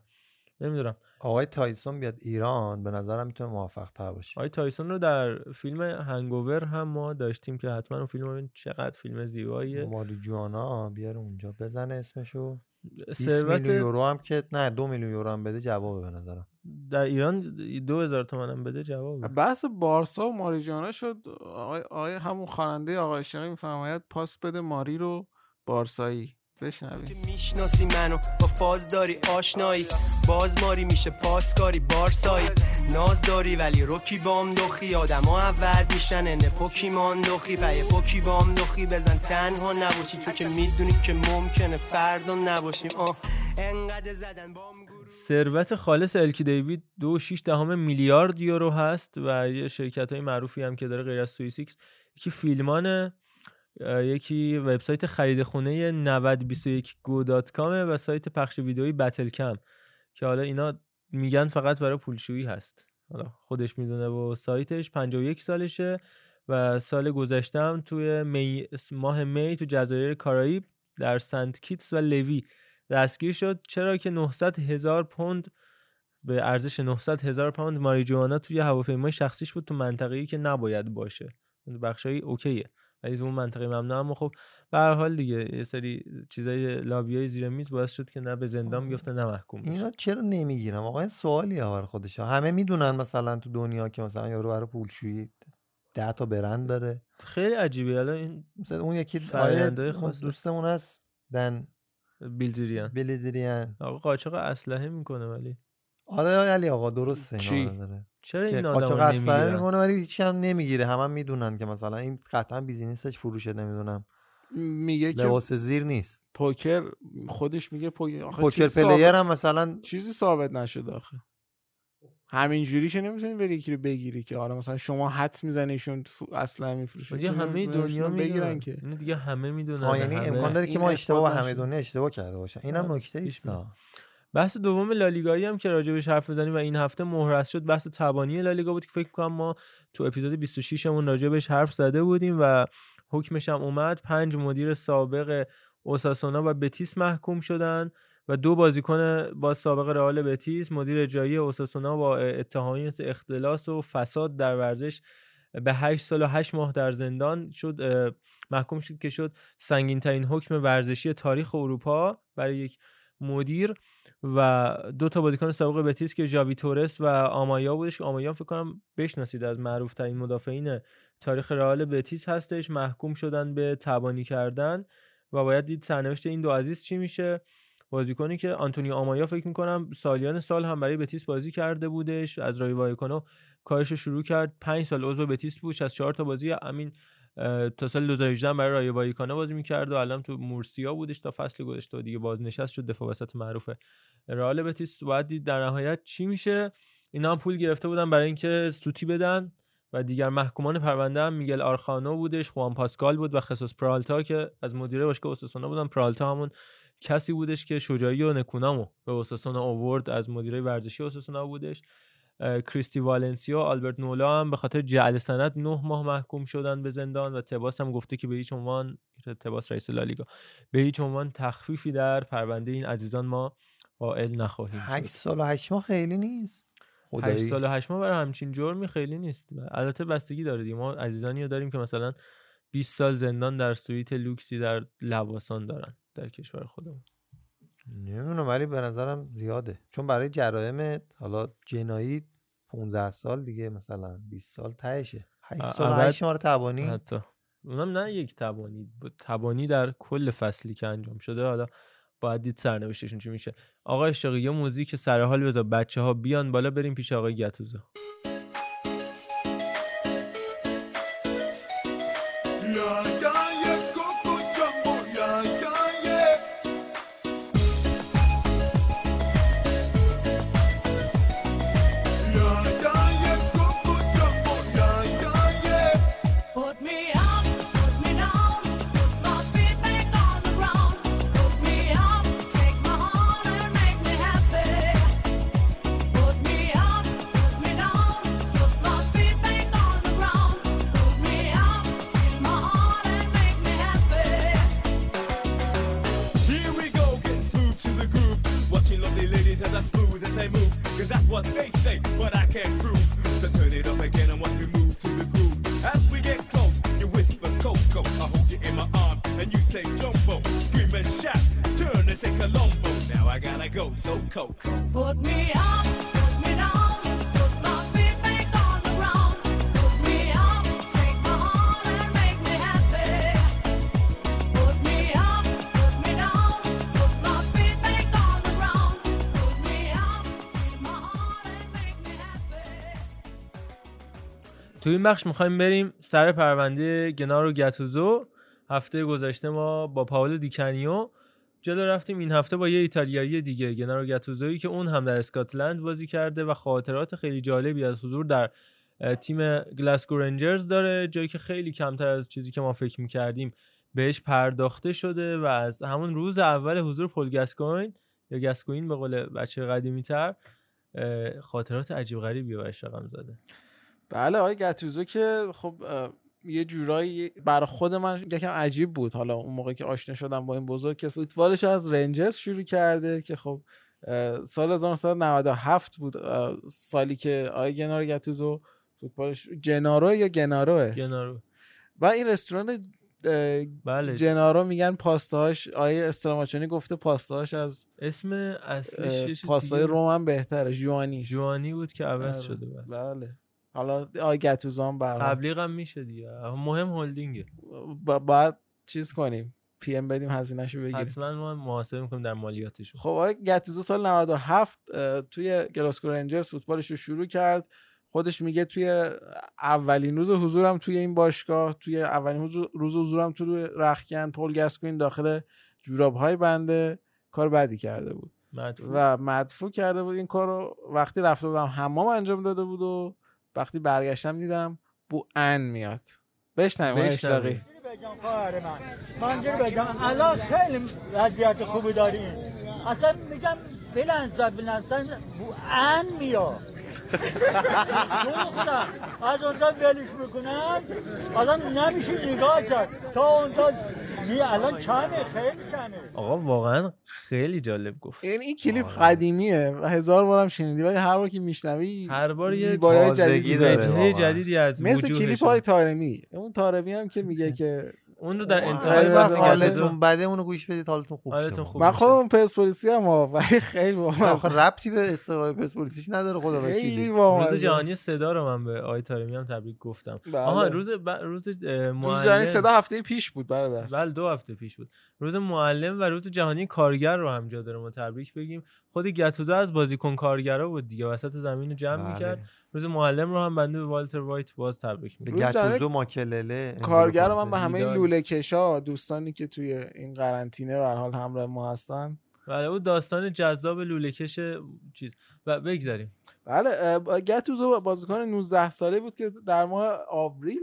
نمی‌دونم. آقای تایسون بیاد ایران به نظرم می‌تونه موفق تر باشه. آقای تایسون رو در فیلم هنگوور هم ما داشتیم که حتما اون فیلم چقدر فیلم زیباییه. ماریجوانا بیار اونجا بزنه اسمشو. 20 ثروت میلیون یورو هم که نه دو میلیون یورو هم بده جوابه به نظرم. در ایران دو هزار تومن هم بده جواب بحث بارسا و ماریجانا شد. آقای, آقای همون خواننده آقای شقی میفرماید پاس بده ماری رو بارسایی. بشنوید می‌شناسی منو با فاز داری آشنایی. باز ماری میشه پاسکاری بارسایی. ناز داری ولی روکی بام دخی. آدما عوض میشن ان پوکیمان دخی. پی پوکی بام دخی بزن تنها نباشی. تو که می‌دونی که ممکنه فردا نباشیم. آه انقدر زدن بام ثروت خالص الکی دیوید دو شیش دهم میلیارد یورو هست و یه شرکت های معروفی هم که داره غیر از سویسیکس یکی فیلمان اه، یکی وبسایت خرید خونه 9021go.com و سایت پخش ویدئویی بتل کم که حالا اینا میگن فقط برای پولشویی هست. حالا خودش می‌دونه و سایتش 51 سالشه و سال گذشته هم توی می ماه می تو جزایر کارائیب در سنت کیتس و لوی دستگیر شد. چرا که 900 هزار پوند به ارزش 900 هزار پوند ماریجوانا توی هواپیمای شخصیش بود تو منطقه‌ای که نباید باشه. بخشای اوکیه. ولی تو اون منطقه ممنوع. اما خب به هر حال دیگه یه سری چیزای لابیای زیر میز باعث شد که نه به زندان بیفته نه محکوم بشه. اینا چرا نمی‌گیرم آقا این سوالی برای خودش همه می‌دونن مثلا تو دنیا که مثلا یارو برای پولشویی ده تا برند داره. خیلی عجیبه. الان این مثلا اون یکی فرآیندهای آیه دوستمون هست. دن. بیلدریان بیلدریان آقا قاچاق اسلحه می‌کنه ولی. آره علی آقا درسته اینا چی؟ داره. چرا که این قاچاق آدم اسلحه نمی‌گیرن؟ می‌کنه ولی هیچ هم نمی‌گیره. همه هم می‌دونن که مثلا این قطعا بیزینسش فروشه نمی‌دونم. میگه که لباس زیر نیست. پوکر خودش میگه پوکر poker player هم مثلا چیزی ثابت نشده آخه. همینجوری که نمی‌تونی بری یکی رو بگیری که آره مثلا شما حدس میزنیشون اصلا میفروشن دیگه همه دنیا می‌دونن. که. اینو دیگه همه می‌دونن. یعنی. امکان داره که ما اشتباه همه. دنیا اشتباه کرده باشن اینم نکته ایست. بحث دوم لالیگایی هم که راجبش حرف بزنیم و این هفته محرز شد بحث تبانی لالیگا بود که فکر کنم ما تو اپیزود 26 مون راجبش حرف زده بودیم و حکمش هم اومد. پنج مدیر سابق اوساسونا و بتیس محکوم شدن و دو بازیکن با سابق رئال بتیس مدیر اجرایی اوساسونا با اتهامی اختلاس و فساد در ورزش به 8 سال و 8 ماه در زندان شد محکوم شد که شد سنگین ترین حکم ورزشی تاریخ اروپا برای یک مدیر. و دو تا بازیکن سابق بتیس که ژاوی تورس و آمایا بودش که آمایا فکر کنم بشناسید از معروف ترین مدافعین تاریخ رئال بتیس هستش. محکوم شدن به تبانی کردن و باید دید سرنوشت این دو عزیز چی میشه. بازیکنی که آنتونی آمایا فکر می‌کنم سالیان سال هم برای بتیس بازی کرده بودش. از رای وایکانو کارش رو شروع کرد. پنج سال عضو بتیس بود. از چهار تا بازی همین اه، تا سال 2018 برای رای وایکانو بازی می‌کرد و الان تو مورسیا بودش تا فصل گذشته و دیگه بازنشست شد. دفاع وسط معروف رئال بتیس. باید دید در نهایت چی میشه؟ اینا هم پول گرفته بودن برای اینکه سوتی بدن و دیگر محکومان پرونده هم میگل آرخانو بودش خوان پاسکال بود و خصوص پرالتا که از مدیره باشگاه اوساسونا بودن. پرالتا همون کسی بودش که شجاعی و نکونامو به اوساسونا آورد از مدیره ورزشی اوساسونا بودش. کریستی والنسیا و آلبرت نولا هم به خاطر جعل سند نه ماه محکوم شدن به زندان و تباس هم گفته که به هیچ عنوان تباس رئیس لالیگا. به هیچ عنوان تخفیفی در پرونده این عزیزان ما قائل نخواهیم شد. 8 سال و 8 ماه خیلی نیست. هشت خدایی سال و هشت ماه برای همچین جرمی خیلی نیست. البته بستگی داره دیگه. ما عزیزانی رو داریم که مثلا 20 سال زندان در سویت لوکسی در لواسان دارن در کشور خودمون. نمی‌دونم ولی به نظرم زیاده. چون برای جرایم حالا جنایی 15 سال دیگه مثلا 20 سال تهشه. 8 ا- سال و ابد 8 ماه تبانی حتی. اونم نه یک تبانی تبانی در کل فصلی که انجام شده. حالا باید دید سرنوشتشون چی میشه. آقا اشتاقی یه موزیک سر حال بذار. بچه ها بیان بالا بریم پیش آقای گتوزو. تو این بخش می‌خوایم بریم سر پرونده گنارو گتوزو هفته گذشته ما با پائولو دی کانیو جلو رفتیم. این هفته با یه ایتالیایی دیگه گنارو گتوزویی که اون هم در اسکاتلند بازی کرده و خاطرات خیلی جالبی از حضور در تیم گلاسگو رنجرز داره. جایی که خیلی کمتر از چیزی که ما فکر می‌کردیم بهش پرداخته شده و از همون روز اول حضور پل گاسکوین یا گاسکوین به قول بچه قدیمی تر خاطرات عجیب غریبی براش رقم زده. بله آقای گتوزو که خب یه جورایی برای خود من یکم عجیب بود حالا اون موقع که آشنا شدم با این بزرگ که فوتبالش از رنجرز شروع کرده که خب سال 1997 بود سالی که آقای گنارو گتوزو فوتبالش جنارو یا گناروه گنارو و این رستوران بله جنارو میگن پاستاهاش آیه استراماچونی گفته پاستاهاش از اسم اصلیش پاستای دیگه بود. روم هم بهتره جوانی جوانی بود که عوض بله. شده بله. بله حالا آقای گتوزو هم برام تبلیغ هم میشه دیگه. مهم هلدینگه. با- باید چیز کنیم. PM بدیم هزینهشو بگیریم. حتما ما محاسبه می‌کنیم در مالیاتشون. خب آقای گتوزو سال 97 اه، توی گلاسکو رنجرز فوتبالش رو شروع کرد. خودش میگه توی اولین روز حضورم توی این باشگاه توی اولین روز روز حضورم توی رخکن پل گاسکوین داخل جوراب های بنده کار بدی کرده بود. مدفوع. و مدفوع کرده بود این کار رو وقتی رفته بودم حمام انجام داده بود و وقتی برگشتم دیدم بو ان میاد. بشنویم بشنویم. اشراقی بگم خواهر من. من بگم الان خیلی وضعیت خوبی داریم. اصلا میگم بلنزن بلنزن بو ان میاد. خودم از اونجا ولش می‌کنن آدم نمیشه نگاه کرد تا اونجا می الان کمه خیلی کمه آقا واقعا خیلی جالب گفت. این این کلیپ قدیمیه و هزار بارم شنیدی ولی هر بار که میشنوی هر بار یه تازگی جدیدی داره. جدیدی از مثل کلیپ های تارمی اون تارمی هم که میگه که اون رو در انتهای بازی حالتون بده اونو گوش بدید حالتون خوب شه. حالتون خوب من. خودم پرسپولیسی ها، ولی خیلی آخه با ربطی به استقلال پرسپولیسیش نداره خدا خیلی وکیلی روز جهانی صدا رو من به آقای تارمی هم تبریک گفتم. بله. آها روز ب... روز اه، روز جهانی معلم صدا هفته پیش بود برادر. بله دو هفته پیش بود. روز معلم و روز جهانی کارگر رو هم جا داره ما تبریک بگیم. خود گتودا از بازیکن کارگرا بود دیگه وسط زمین رو جمع بله. می‌کرد. روز معلم رو هم بنده به والتر وایت باز تبریک میگم. گتوزو ماکلله کارگر من به همه. لوله کشا دوستانی که توی این قرنطینه به هر حال همراه ما هستن. بله اون داستان جذاب لوله‌کش چیز. و بگذاریم. بله گتوزو بازیکن 19 ساله بود که در ماه آوریل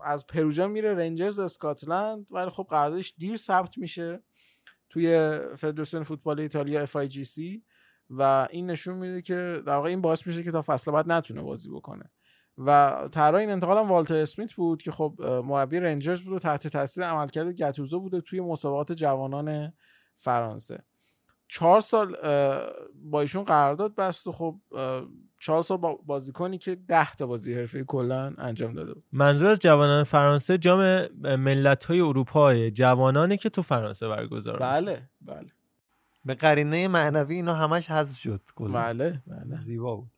از پروژا میره رنجرز اسکاتلند ولی خب قراردادش دیر ثبت میشه توی فدراسیون فوتبال ایتالیا FIGC و این نشون میده که در واقع این باعث میشه که تا فصل بعد نتونه بازی بکنه. و طرح این انتقال هم والتر اسمیت بود که خب مربی رنجرز بود و تحت تاثیر عملکرد گتوزو بوده توی مسابقات جوانان فرانسه. چهار سال با ایشون قرارداد بست و خب چهار سال با بازیکنی که ده تا بازی حرفه کلا انجام داده بود. منظور از جوانان فرانسه جام ملت های اروپا جوانانی که تو فرانسه برگزار. بله بله. به قرینه معنوی اینا همش حذف شد کلا. بله بله. زیبا بود.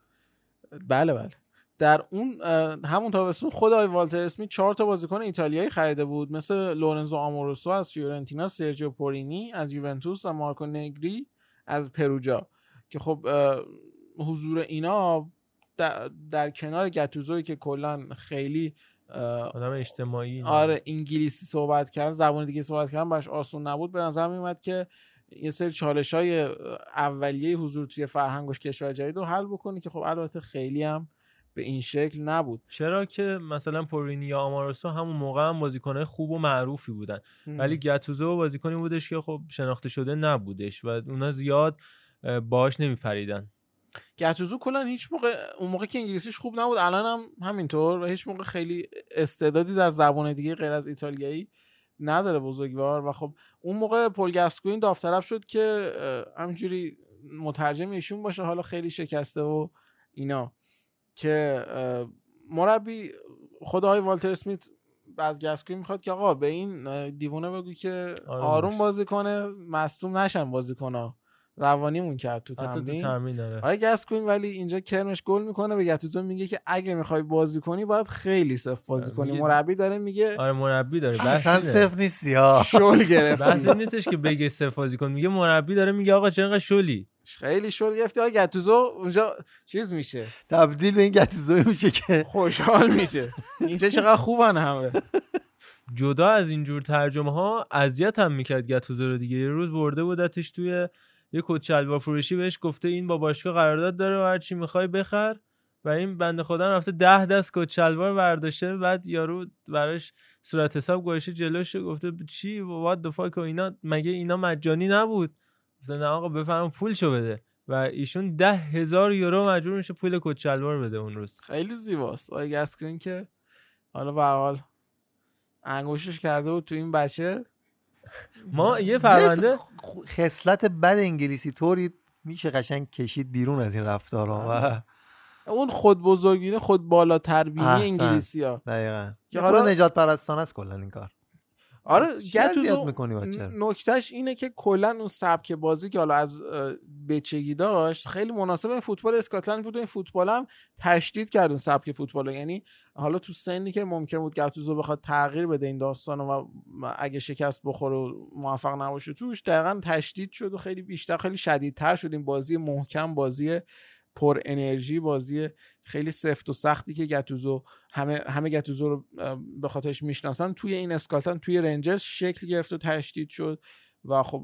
بله بله. در اون همون تابستون خود آقای والتر اسمیت چهار تا بازیکن ایتالیایی خریده بود. مثل لورنزو آموروسو از فیورنتینا سرجیو پورینی از یوونتوس و مارکو نگری از پروجا. که خب حضور اینا در, در کنار گتوزوی که کلا خیلی آدم اجتماعی آره انگلیسی صحبت کردن زبان دیگه صحبت کردن باش آسون نبود. به نظر میومد که یه سری چالش های اولیه حضور توی فرهنگش کشور جدید رو حل بکنه که خب البته خیلی هم به این شکل نبود. چرا که مثلا پورینی یا آماروسو همون موقع هم بازیکنهای خوب و معروفی بودن. هم. ولی گتوزو بازیکنی بودش که خب شناخته شده نبودش و اونا زیاد باهاش نمیپریدن. گتوزو کلا هیچ موقع اون موقع که انگلیسیش خوب نبود الان هم همینطور و هیچ موقع خیلی استعدادی در زبان دیگه غیر از ایتالیایی نداره بزرگوار و خب اون موقع پل گاسکوین داوطلب شد که همینجوری مترجم ایشون باشه حالا خیلی شکسته و اینا که مربی خود آقای والتر اسمیت از گاسکوین می‌خواد که آقا به این دیوونه بگو که آروم آروم. بازی کنه مصدوم نشن بازیکن‌ها روانیمون کرد تو حتی تو تمرین. تمرین داره آقای گاسکوین ولی اینجا کرمش گل می‌کنه به گتوزو میگه که اگه می‌خوای بازی کنی باید خیلی سفت بازی کنی. میگه- مربی داره میگه آره مربی داره اصلا. سفت نیستی ها شل گرفتی بحث این نیستش که بگه صفر بازی کن میگه مربی داره میگه آقا چرا اینقدر شلی؟ خیلی شل گرفتی. آقای گتوزو اونجا چیز میشه. تبدیل به این گتوزوی میشه که. خوشحال میشه. اینجا چقدر خوبن همه. جدا از اینجور ترجمه ها اذیت هم می‌کرد گتوزو رو دیگه. یه روز برده بودتش توی یه کت شلوار فروشی بهش گفته این با باشگاه قرارداد داره و هر چی می‌خوای بخر. و این بنده خدا رفته ده دست کت شلوار برداشته بعد یارو براش صورت حساب گذاشته جلوش گفته چی وات د فاک و اینا. مگه اینا مجانی نبود؟ گفته نه آقا بفرما پولشو بده. و ایشون ده هزار یورو مجبور میشه پول کت شلوار بده اون روز. خیلی زیباست. آقای گاسکوین که حالا به حال انگوشش کرده بود تو این بچه. ما یه پرونده خصلت بد انگلیسی. طوری میشه قشنگ کشید بیرون از این رفتارها و اون خود بزرگینه خود بالاتر بینی احسن. انگلیسی ها دقیقا. که حالا حالا- نجات پرستانه است کلا این کار. آره اذیت گتوزو می‌کنی بچه؟ نکتهش اینه که کلا اون سبک بازی که حالا از بچگی داشت خیلی مناسب این فوتبال اسکاتلند بود و این فوتبال هم تشدید کرد اون سبک فوتبال. یعنی حالا تو سنی که ممکن بود گتوزو بخواد تغییر بده این داستان و اگه شکست بخوره و موفق نباشه توش دقیقا تشدید شد و خیلی بیشتر خیلی شدیدتر شد این بازی محکم بازی پر انرژی بازی خیلی سفت و سختی که گتوزو همه همه گتوزو رو به خاطرش می‌شناسن. توی این اسکاتلند توی رنجرز شکل گرفت و تشدید شد و خب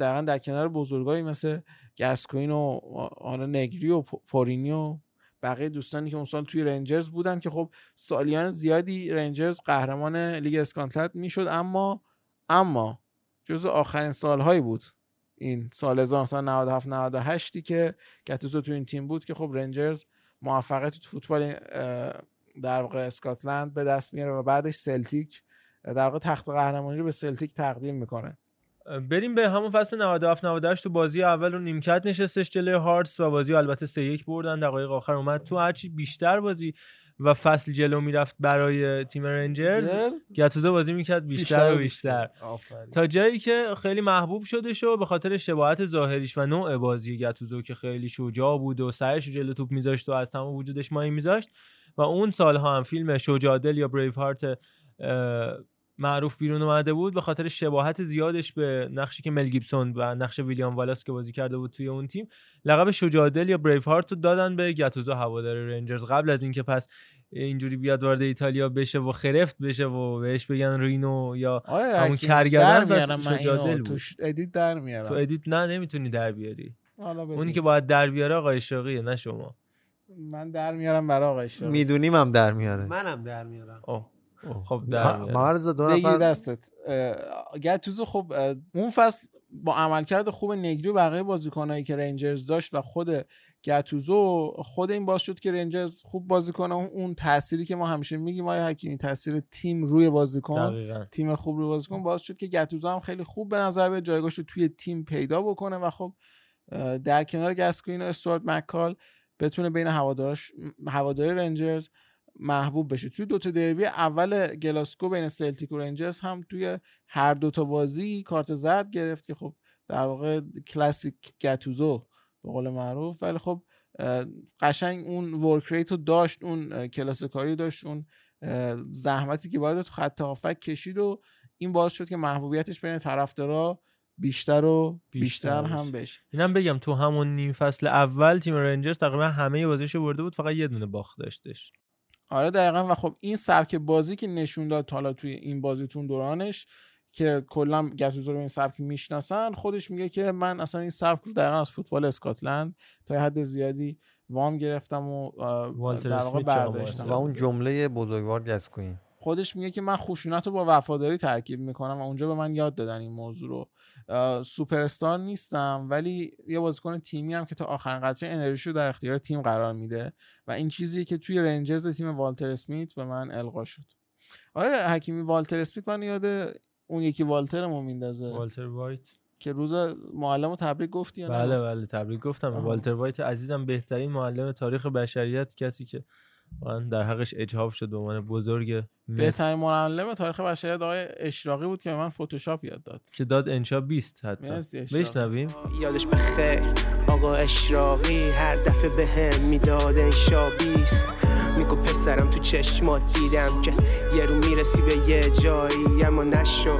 دقیقا در کنار بزرگایی مثل گسکوین و آن نگری و پورینی و بقیه دوستانی که اون سال توی رنجرز بودن که خب سالیان زیادی رنجرز قهرمان لیگ اسکاتلند می‌شد اما اما جزو آخرین سالهایی بود این سال 1997 98 که گتوزو تو این تیم بود که خب رنجرز موفقیت تو فوتبال در واقع اسکاتلند به دست میاره و بعدش سلتیک در واقع تخت قهرمانی رو به سلتیک تقدیم می‌کنه. بریم به همون فصل 97 98 تو بازی اول رو نیمکت نشستش جلوی هارتس و بازی البته 3 1 بردن دقایق آخر اومد. تو هرچی بیشتر بازی و فصل جلو می‌رفت برای تیم رنجرز؟ گتوزو بازی می‌کرد بیشتر و بیشتر. تا جایی که خیلی محبوب شده شو به خاطر شباهت ظاهریش و نوع بازی گتوزو که خیلی شجاع بود و سرش رو جلو توپ میذاشت و از تمام وجودش مایه میذاشت و اون سالها هم فیلم شجاع یا Braveheart معروف بیرون اومده بود به خاطر شباهت زیادش به نقشی که مل گیبسون و نقش ویلیام والاس که بازی کرده بود توی اون تیم لقب شجاع یا Braveheart رو دادن به گتوزو هوادار رنجرز. قبل از اینکه پس اینجوری بیاد وارد ایتالیا بشه و خرفت بشه و بهش بگن رینو یا آیا همون کرگدن میارم پس من شجاع اینو. دل بود. توش edit در میارم. تو edit نه نمی‌تونی در بیاری. اونی که باید در بیاره آقای اشراقیه نه شما. من در میارم برای آقای اشراقی. می‌دونیم هم در میاره. منم در میارم. خب در. مرز دو نفر دستت گتوزو خب اون فصل با عملکرد خوب نگری و بقیه بازیکنایی که رنجرز داشت و خود گتوزو خود این باعث شد که رنجرز خوب بازی کنه اون- تأثیری که ما همیشه میگیم آیا حکیمی تاثیر تیم روی بازیکن دقیقاً. تیم خوب روی بازیکن باعث شد که گتوزو هم خیلی خوب به نظر بیاد جایگاهش رو توی تیم پیدا بکنه و خب در کنار گسکوین و استوارت مکال بتونه بین هوادارش هواداری رنجرز محبوب بشه. توی دوتا دربی اول گلاسکو بین سلتیک و رنجرز هم توی هر دوتا بازی کارت زرد گرفت که خب در واقع کلاسیک گتوزو به قول معروف. ولی خب قشنگ اون work rate رو داشت اون کلاس کاری داشت اون زحمتی که باید تو خط هافک کشید و این باعث شد که محبوبیتش بین طرفدارا بیشتر و بیشتر, بیشتر هم بشه. اینم بگم تو همون نیم فصل اول تیم رنجرز تقریبا همه بازیشو برده بود فقط یه دونه باخت داشتش. آره دقیقا. و خب این سبک بازی که نشون داد حالا توی این بازیتون دورانش که کلا گتوزو رو این سبک می‌شناسن خودش میگه که من اصلا این سبک رو دقیقا از فوتبال اسکاتلند تا یه حد زیادی وام گرفتم و در واقع برداشتم. و اون جمله بزرگوار گسکوین خودش میگه که من خشونت رو با وفاداری ترکیب می‌کنم و اونجا به من یاد دادن این موضوع رو. اه، سوپر استار نیستم ولی یه بازیکن تیمی هم که تا آخرین قطره انرژی رو در اختیار تیم قرار میده و این چیزی که توی رنجرز تیم والتر اسمیت به من القا شد. آیا حکیمی والتر اسمیت من یاد اون یکی والترمو میندازه. والتر وایت. که روز معلم تبریک گفتی یا بله بله تبریک گفتم. والتر وایت عزیزم بهترین معلم تاریخ بشریت کسی که من در حقش اجهاف شد به عنوان بزرگ بهترین معلم تاریخ بشریت آقای اشراقی بود که به من فتوشاپ یاد داد. که داد انشا 20 حتی. بشنویم. یادش بخیر. آقا اشراقی هر دفعه به هم می‌داد انشا بیست. میگو پسرم تو چشمات دیدم که یه رو می‌رسی به یه جایی اما نشو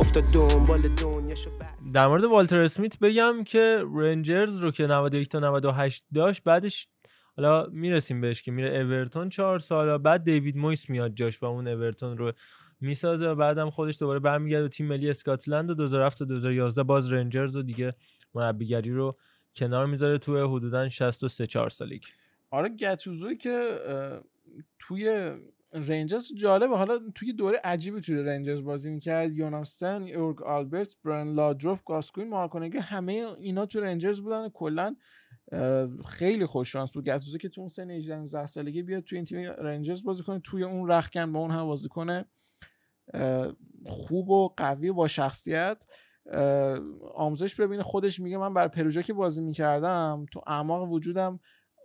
افتاد دنبال دنیاشو در مورد والتر اسمیت بگم که رنجرز رو که 91 تا 98 داشت بعدش حالا می‌رسیم بهش که میره اورتون چهار سال بعد دیوید مویس میاد جاش و اون اورتون رو می‌سازه و بعدم خودش دوباره برمیگرده تیم ملی اسکاتلند و 2007 تا 2011 باز رنجرز و دیگه مربیگری رو کنار می‌ذاره توی حدودا 63 4 سالگی آره گتوزوی که توی رنجرز جالبه. حالا توی دوره عجیبی توی رنجرز بازی می‌کرد. یوناستن یورگ آلبرت برن لادروف گاسکوین مارکونگی همه اینا توی رنجرز بودن. کلا خیلی خوش شانس بود. گتوزو که تو اون سن 18 19 سالگی بیاد توی این تیم رنجرز بازی کنه توی اون رخکن با اون هم بازی کنه خوب و قوی و با شخصیت. آموزش ببینه. خودش میگه من بر پروژه که بازی می‌کردم تو اعماق وجودم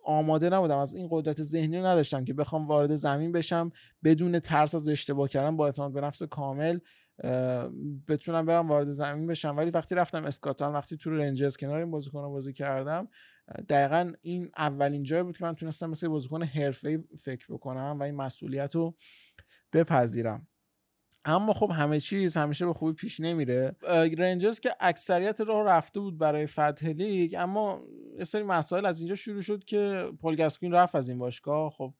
آماده نبودم. از این قدرت ذهنی رو نداشتم که بخوام وارد زمین بشم بدون ترس از اشتباه کردن با اعتماد به نفس کامل بتونم برم وارد زمین بشم. ولی وقتی رفتم اسکاتلند وقتی تو رنجرز کنار این بازیکن بازی کردم دقیقا این اولین جایی بود که من تونستم مثل بازیکن حرفه‌ای فکر بکنم و این مسئولیت رو بپذیرم. اما خب همه چیز همیشه به خوبی پیش نمیره. رنجرز که اکثریت راه رفته بود برای فتح لیگ اما یه سری مسائل از اینجا شروع شد که پل گاسکوین رفت از این باشگاه. خب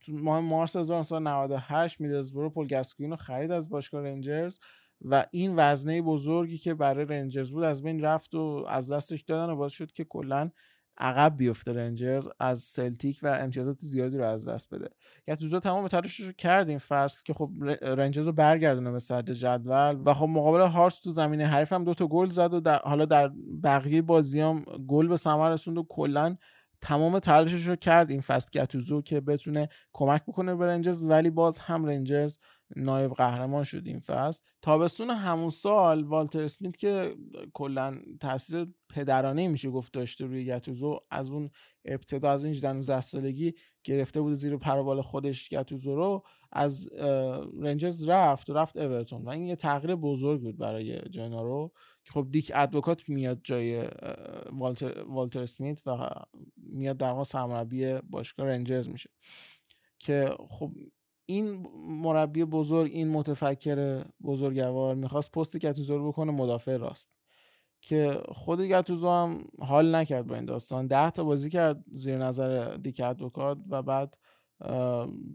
تو ماه مارس 1998 میدلزبرو پل گاسکوین رو خرید از باشگاه رنجرز. و این وزنه بزرگی که برای رنجرز بود از بین رفت و از دستش دادن و باعث شد که کلا عقب بیفته رنجرز از سلتیک و امتیازات زیادی رو از دست بده. گتوزو تمام تلاشش رو کرد این فصل که خب رنجرز رو برگردونه به صدر جدول و خب مقابل هارتس تو زمین حریف هم دو تا گل زد و در حالا در بقیه بازیام گل به ثمر رسوند و کلا تمام تلاشش رو کرد این فصل گتوزو که بتونه کمک بکنه به رنجرز ولی باز هم رنجرز نایب قهرمان شد این فصل. تابستون همون سال والتر اسمیت که کلا تاثیر پدرانه میشه گفت داشته روی گتوزو از اون ابتدا از اون 18 19 سالگی گرفته بود زیر پروبال خودش گتوزو رو. از رنجرز رفت و رفت اورتون و این یه تغییر بزرگ بود برای جنارو که خب دیک ادوکات میاد جای والتر, والتر اسمیت و میاد در واقع سرمربی باشگاه رنجرز میشه که خب این مربی بزرگ این متفکر بزرگوار می‌خواست پست گتوزو رو بکنه مدافع راست. که خود گتوزو هم حال نکرد با این داستان. ده تا بازی کرد زیر نظر دیک ادوکات و بعد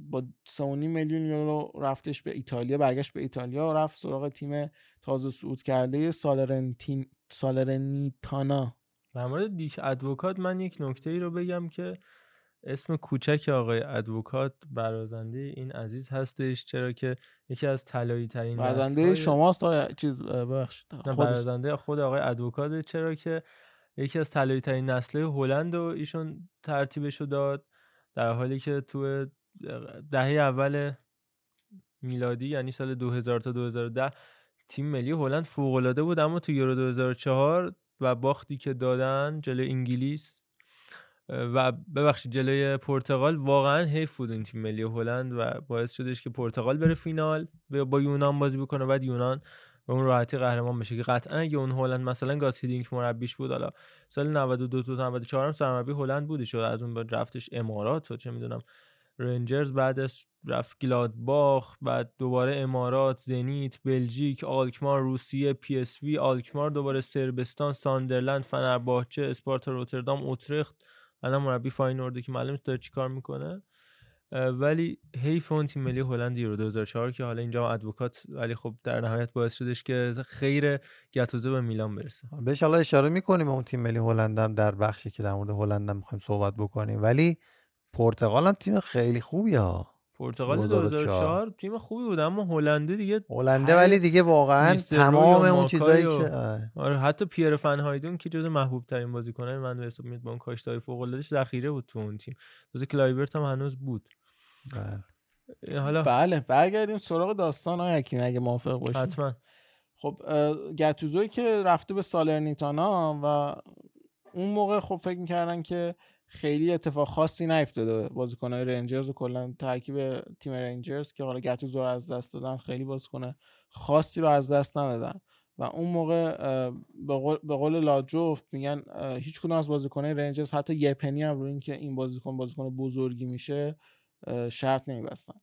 با 3.5 میلیون یورو رفتش به ایتالیا برگشت به ایتالیا و رفت سراغ تیم تازه صعود کرده سالرنتین سالرنیتانا در مورد دیک ادوکات من یک نکته ای رو بگم که اسم کوچک آقای ادوکات برازنده این عزیز هستش چرا که یکی از طلایی ترین نسل‌های- شماست آقا چیز خودش. برازنده خود آقای ادوکات چرا که یکی از طلایی ترین نسل هلند و ایشون ترتیبشو داد در حالی که تو دهه اول میلادی یعنی سال 2000 تا 2010 تیم ملی هلند فوق العاده بود اما تو یورو 2004 و باختی که دادن جلوی انگلیس و ببخشید جلوی پرتغال واقعا حیف بود این تیم ملی هلند و باعث شدش که پرتغال بره فینال با یونان بازی بکنه. بعد یونان به اون راحتی قهرمان بشه که قطعا اگه اون هلند مثلا گاس هیدینک مربیش بود حالا سال 92 تا 94 هم سرمربی هلند بودش و از اون بعد رفتش امارات و چه می‌دونم رنجرز بعدش رفت گلادباخ بعد دوباره امارات زنیت بلژیک آلکمار روسیه پی اس وی آلکمار دوباره سربستان ساندرلند فنرباهچه اسپارتا روتردام اوترخت الان مربی فاینورده که معلومه داره چیکار می‌کنه؟ ولی حیف اون تیم ملی هلند یورو 2004 که حالا اینجا ادوکات ولی خب در نهایت باعث شدش که خیر گتوزه به میلان برسه. بهش حالا اشاره می‌کنیم اون تیم ملی هلندم در بخشی که در مورد هلندم می‌خوایم صحبت بکنیم. ولی پرتغال هم تیم خیلی خوبی ها. پرتغال 2004. 2004 تیم خوبی بود اما هلنده دیگه هلنده ولی دیگه واقعا تمام و اون چیزایی و- که. آره حتی پیر فن هویدونک که جز محبوب ترین بازیکنای من به حساب میاد با اون کاشته‌های فوق العادهش ذخیره بود تو اون تیم تازه کلایورت هم هنوز بود بله. حالا بله برگردیم سراغ داستان های حکیمی اگه موافق باشیم حتما خب گتوزوی که رفته به سالرنیتانا و اون موقع خب فکر می‌کردن که خیلی اتفاق خاصی نیفتاده. بازیکنهای رنجرز و کلا ترکیب تیم رنجرز که حالا گتوزو از دست دادن خیلی بازیکن خاصی رو از دست ندادن. و اون موقع به قول, لاجوف میگن هیچ کدوم از بازیکنهای رنجرز حتی یه پنی هم روی اینکه این بازیکن بازیکن بزرگی میشه شرط نمیبستن.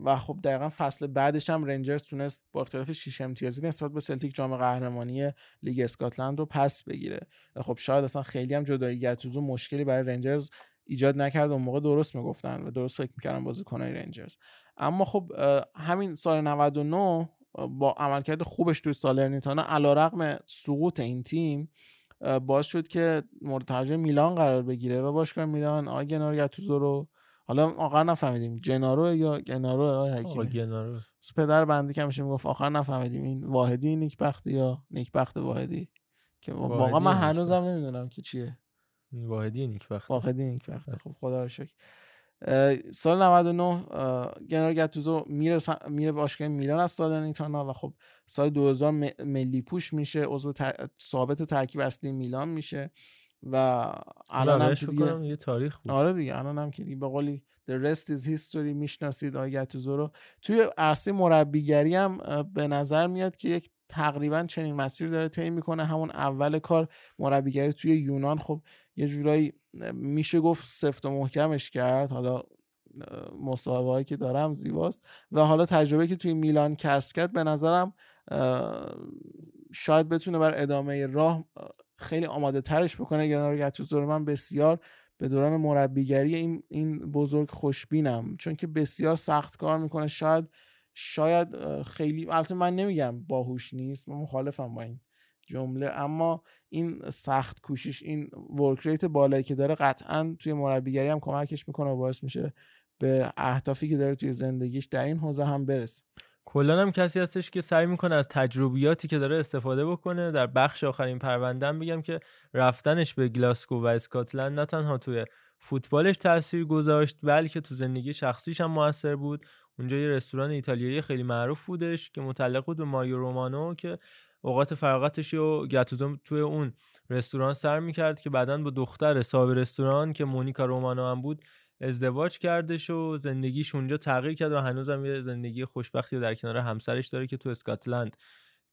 و خب دقیقا فصل بعدش هم رنجرز تونست با اختلاف 6 امتیازی نسبت به سلتیک جام قهرمانی لیگ اسکاتلند رو پس بگیره. و خب شاید اصلا خیلی هم جدایی گتوزو مشکلی برای رنجرز ایجاد نکرد اون موقع درست می‌گفتن و درست فکر می‌کردن بازیکنهای رنجرز. اما خب همین سال 99 با عملکرد خوبش توی سالرنیتانا علیرغم سقوط این تیم باعث شد که مورد توجه میلان قرار بگیره و باشگاه میلان آقای گنارو گتوزو رو حالا آخر نفهمیدیم. جنارو یا گنارو آقای آقا حکیمی گنارو پدر بنده که همیشه می‌گفت آخر نفهمیدیم این واحدی نیکبخت یا نیکبخت واحدی؟ که واقعا من. هنوزم نمی‌دونم که چیه. واحدی نیکبخت. واحدی نیکبخت. خب خدا رو شکر. سال 99 اه، گنرال گتوزو میره میره باشگاه میلان از سالرنیتانا و خب سال 2000 م- ملی پوش میشه. عضو ت- ثابت ترکیب اصلی میلان میشه. و الان هم که دیگه یه تاریخ بود. آره دیگه الان هم که دیگه به قولی the rest is history می‌شناسید آقای گتوزو رو. توی عرصه مربیگری هم به نظر میاد که یک تقریبا چنین مسیر داره طی می‌کنه. همون اول کار مربیگری توی یونان. خب یه جورایی میشه گفت سفت و محکمش کرد. حالا مصاحبه هایی که دارم زیباست. و حالا تجربه که توی میلان کسب کرد به نظرم شاید بتونه بر ادامه راه اه، خیلی آماده ترش بکنه گنارو گتوزو رو من بسیار به دوران مربیگری این این بزرگ خوشبینم. چون که بسیار سخت کار می‌کنه. شاید شاید خیلی البته من نمیگم باهوش نیست. من مخالفم با این جمله. اما این سخت کوشش این ورک ریت بالایی که داره قطعا توی مربیگری هم کمکش می‌کنه و باعث میشه به اهدافی که داره توی زندگیش در این حوزه هم برسه. کلا هم کسی هستش که سعی می‌کنه از تجربیاتی که داره استفاده بکنه در بخش آخرین پروندهم بگم که رفتنش به گلاسکو و اسکاتلند نه تنها توی فوتبالش تاثیر گذاشت بلکه تو زندگی شخصیش هم موثر بود. اونجا یه رستوران ایتالیایی خیلی معروف بودش که متعلق بود به ماریو رومانو که اوقات فراغتش رو گاتوزو توی اون رستوران سر می‌کرد که بعدا با دختر صاحب رستوران که مونیکا رومانو هم بود ازدواج کردش و زندگیش اونجا تغییر کرد و هنوزم یه زندگی خوشبختی در کنار همسرش داره که تو اسکاتلند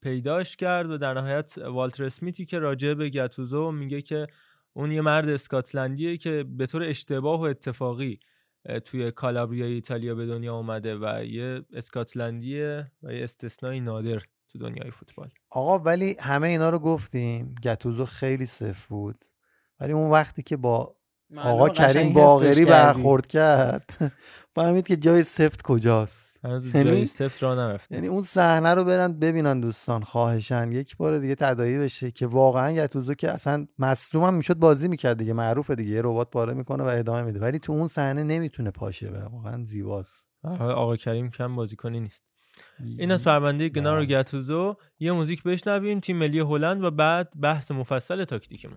پیداش کرد و در نهایت والتر اسمیتی که راجع به گاتوزو میگه که اون یه مرد اسکاتلندیه که به طور اشتباه و اتفاقی توی کالابریای ایتالیا به دنیا اومده و یه اسکاتلندیه و یه استثنایی نادر تو دنیای فوتبال. آقا ولی همه اینا رو گفتیم. گتوزو خیلی صفر بود. ولی اون وقتی که با آقا کریم کردی. برخورد کرد. فهمید که جای سفت کجاست. هنوز یعنی- جای سفت را نرفته. یعنی اون صحنه رو برن ببینن دوستان خواهشن. یک بار دیگه تداعی بشه که واقعا گتوزو که اصلا مصدوم هم می‌شد بازی می‌کرد دیگه. معروفه دیگه. یه ربات پاره می‌کنه و ادامه میده. ولی تو اون صحنه نمی‌تونه پاشه بره واقعا زیباست. آقا آقا کریم کم بازیکنی نیست. این از پرونده گنارو گتوزو یه موزیک بشنویم. تیم ملی هلند و بعد بحث مفصل تاکتیکمون.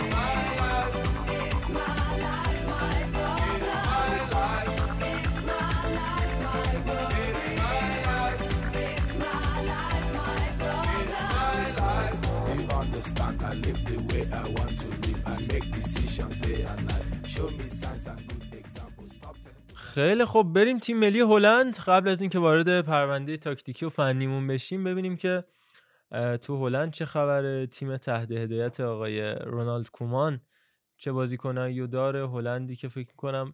I want to live. I make decisions day and. Show me signs and good examples. Stop خیلی خب بریم تیم ملی هلند قبل از اینکه وارد پرونده تاکتیکی و فنیمون بشیم ببینیم که تو هلند چه خبره تیم تحت هدایت آقای رونالد کومان چه بازیکنایی داره هلندی که فکر کنم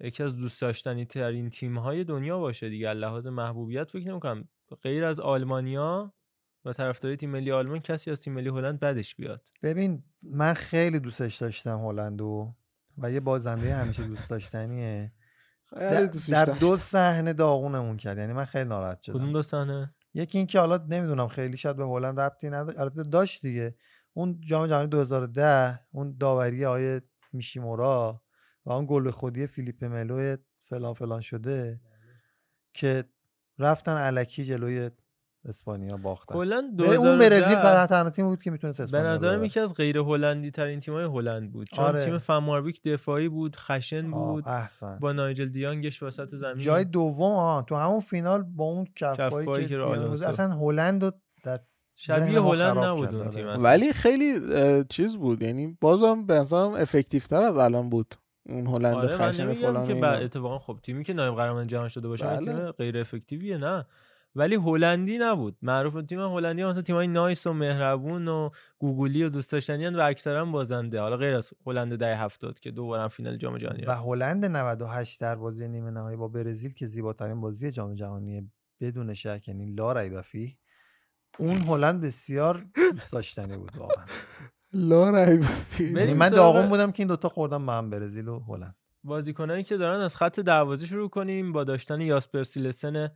یکی از دوست داشتنی ترین تیم های دنیا باشه دیگه لحاظ محبوبیت فکر نمی‌کنم غیر از آلمانیا و طرفداری تیم ملی آلمان کسی از تیم ملی هلند بدش بیاد. ببین من خیلی دوستش داشتم هلندو و یه بازنده همیشه دوست داشتنیه. در. دو صحنه داغونمون کرد یعنی من خیلی ناراحت شدم. کدوم دو صحنه؟ یکی این که حالا نمی‌دونم خیلی شاید به هلند ربطی نداشت. البته داشت دیگه. اون جام جهانی 2010 اون داوری آقای میشیمورا و اون گل خودی فیلیپ ملو فلان فلان شده که رفتن علکی جلوی اسپانیا باختن کلا به اون برزیل 2010 فقط تنها تیم بود که می‌تونست به اسپانیا رو نظرم ببره. یکی از غیر هلندی ترین تیم‌های هلند بود چون آره. تیم فمارویک دفاعی بود خشن آه، بود احسن با نایجل دیانگش وسط زمین جای دوم ها تو همون فینال با اون کفپایی کفپایی که, که اصلا هلند رو در شبیه هلند نبود اون. تیم اصلا. ولی خیلی چیز بود یعنی بازم به نظرم افکتیو تر از الان بود اون هلند آره خشن فلان که. بعد اتفاقا خب تیمی که نایب قهرمان جهان شده باشه بله. غیر افکتیویه نه ولی هلندی نبود. معروف تیم هلندی مثلا تیمای نایس و مهربون و گوگلی و دوست داشتنی و اکثرا بازنده. حالا غیر از هلند ده هفتاد که دوبارم فینال جام جهانی و. هلند 98 در بازی نیمه نهایی با برزیل که زیباترین بازی جام جهانی بدون شک یعنی لا ریب فیه اون هلند بسیار دوست داشتنی بود واقعا. لا ریب یعنی بریم من داغون بودم که این دوتا خوردم به هم برزیل و هلند. بازیکنایی که دارن از خط دروازه شروع کنیم با داشتن یاسپر سیلسن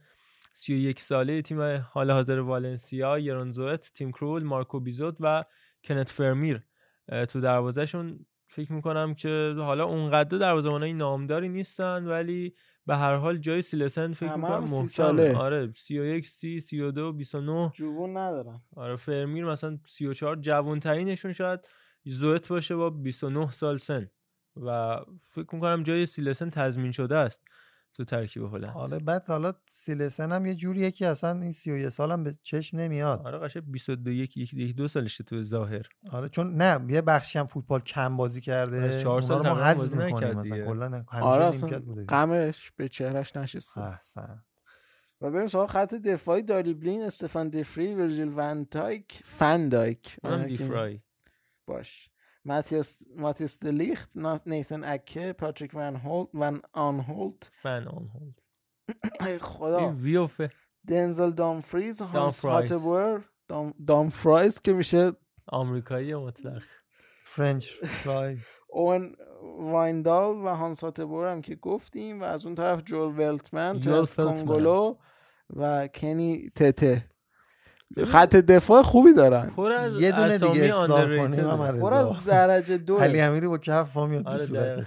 31 ساله تیم حال حاضر والنسیا یرونزوت تیم کرول مارکو بیزوت و کنت فرمیر. تو دروازهشون فکر می‌کنم که حالا اونقدر دروازه‌بانای نامداری نیستن ولی به هر حال جای سیلسن فکر می‌کنم محکم. آره 31 30 32 29 جوون ندارن. آره فرمیر مثلا 34 جوانترینشون شاید زوت باشه با 29 سال سن. و فکر می‌کنم جای سیلسن تضمین شده است. تو ترکیب هلند. حالا بعد حالا سیلسن هم یه جوریه که اصلا این 31 سالم به چشم نمیاد. آره قشنگ 22 یک یک یک دو سالشه تو ظاهر. آره چون نه یه بخشی هم فوتبال کم بازی کرده. آره، چهار اونا سال ما حذف بازی می‌کنیم نکرد مثلا. کلا آره اصلا. غمش به چهرش نشسته. احسن. و بریم سراغ خط دفاعی. داری بلین استفان دفری ورژیل ون تایک فن دایک باش. ماتیاس ماتیاس دلیخت نیتن اکه پاتریک ون هولت ون آن هولت فن آن هولد ای خدا ویوفه دنزل دامفریز هانس. هاتبور دام دامفرایز که میشه آمریکایی مطلق فرنچ فرای اون وایندال و هانساتبور هم که گفتیم و از اون طرف جول ولتمن فلتمن. کنگولو و کنی تته خط دفاع خوبی دارن پر از یه دونه دیگه اصلاح. کنیم پر از درجه دو علی امیری با کف وا میاد تو آره. دقیقاً.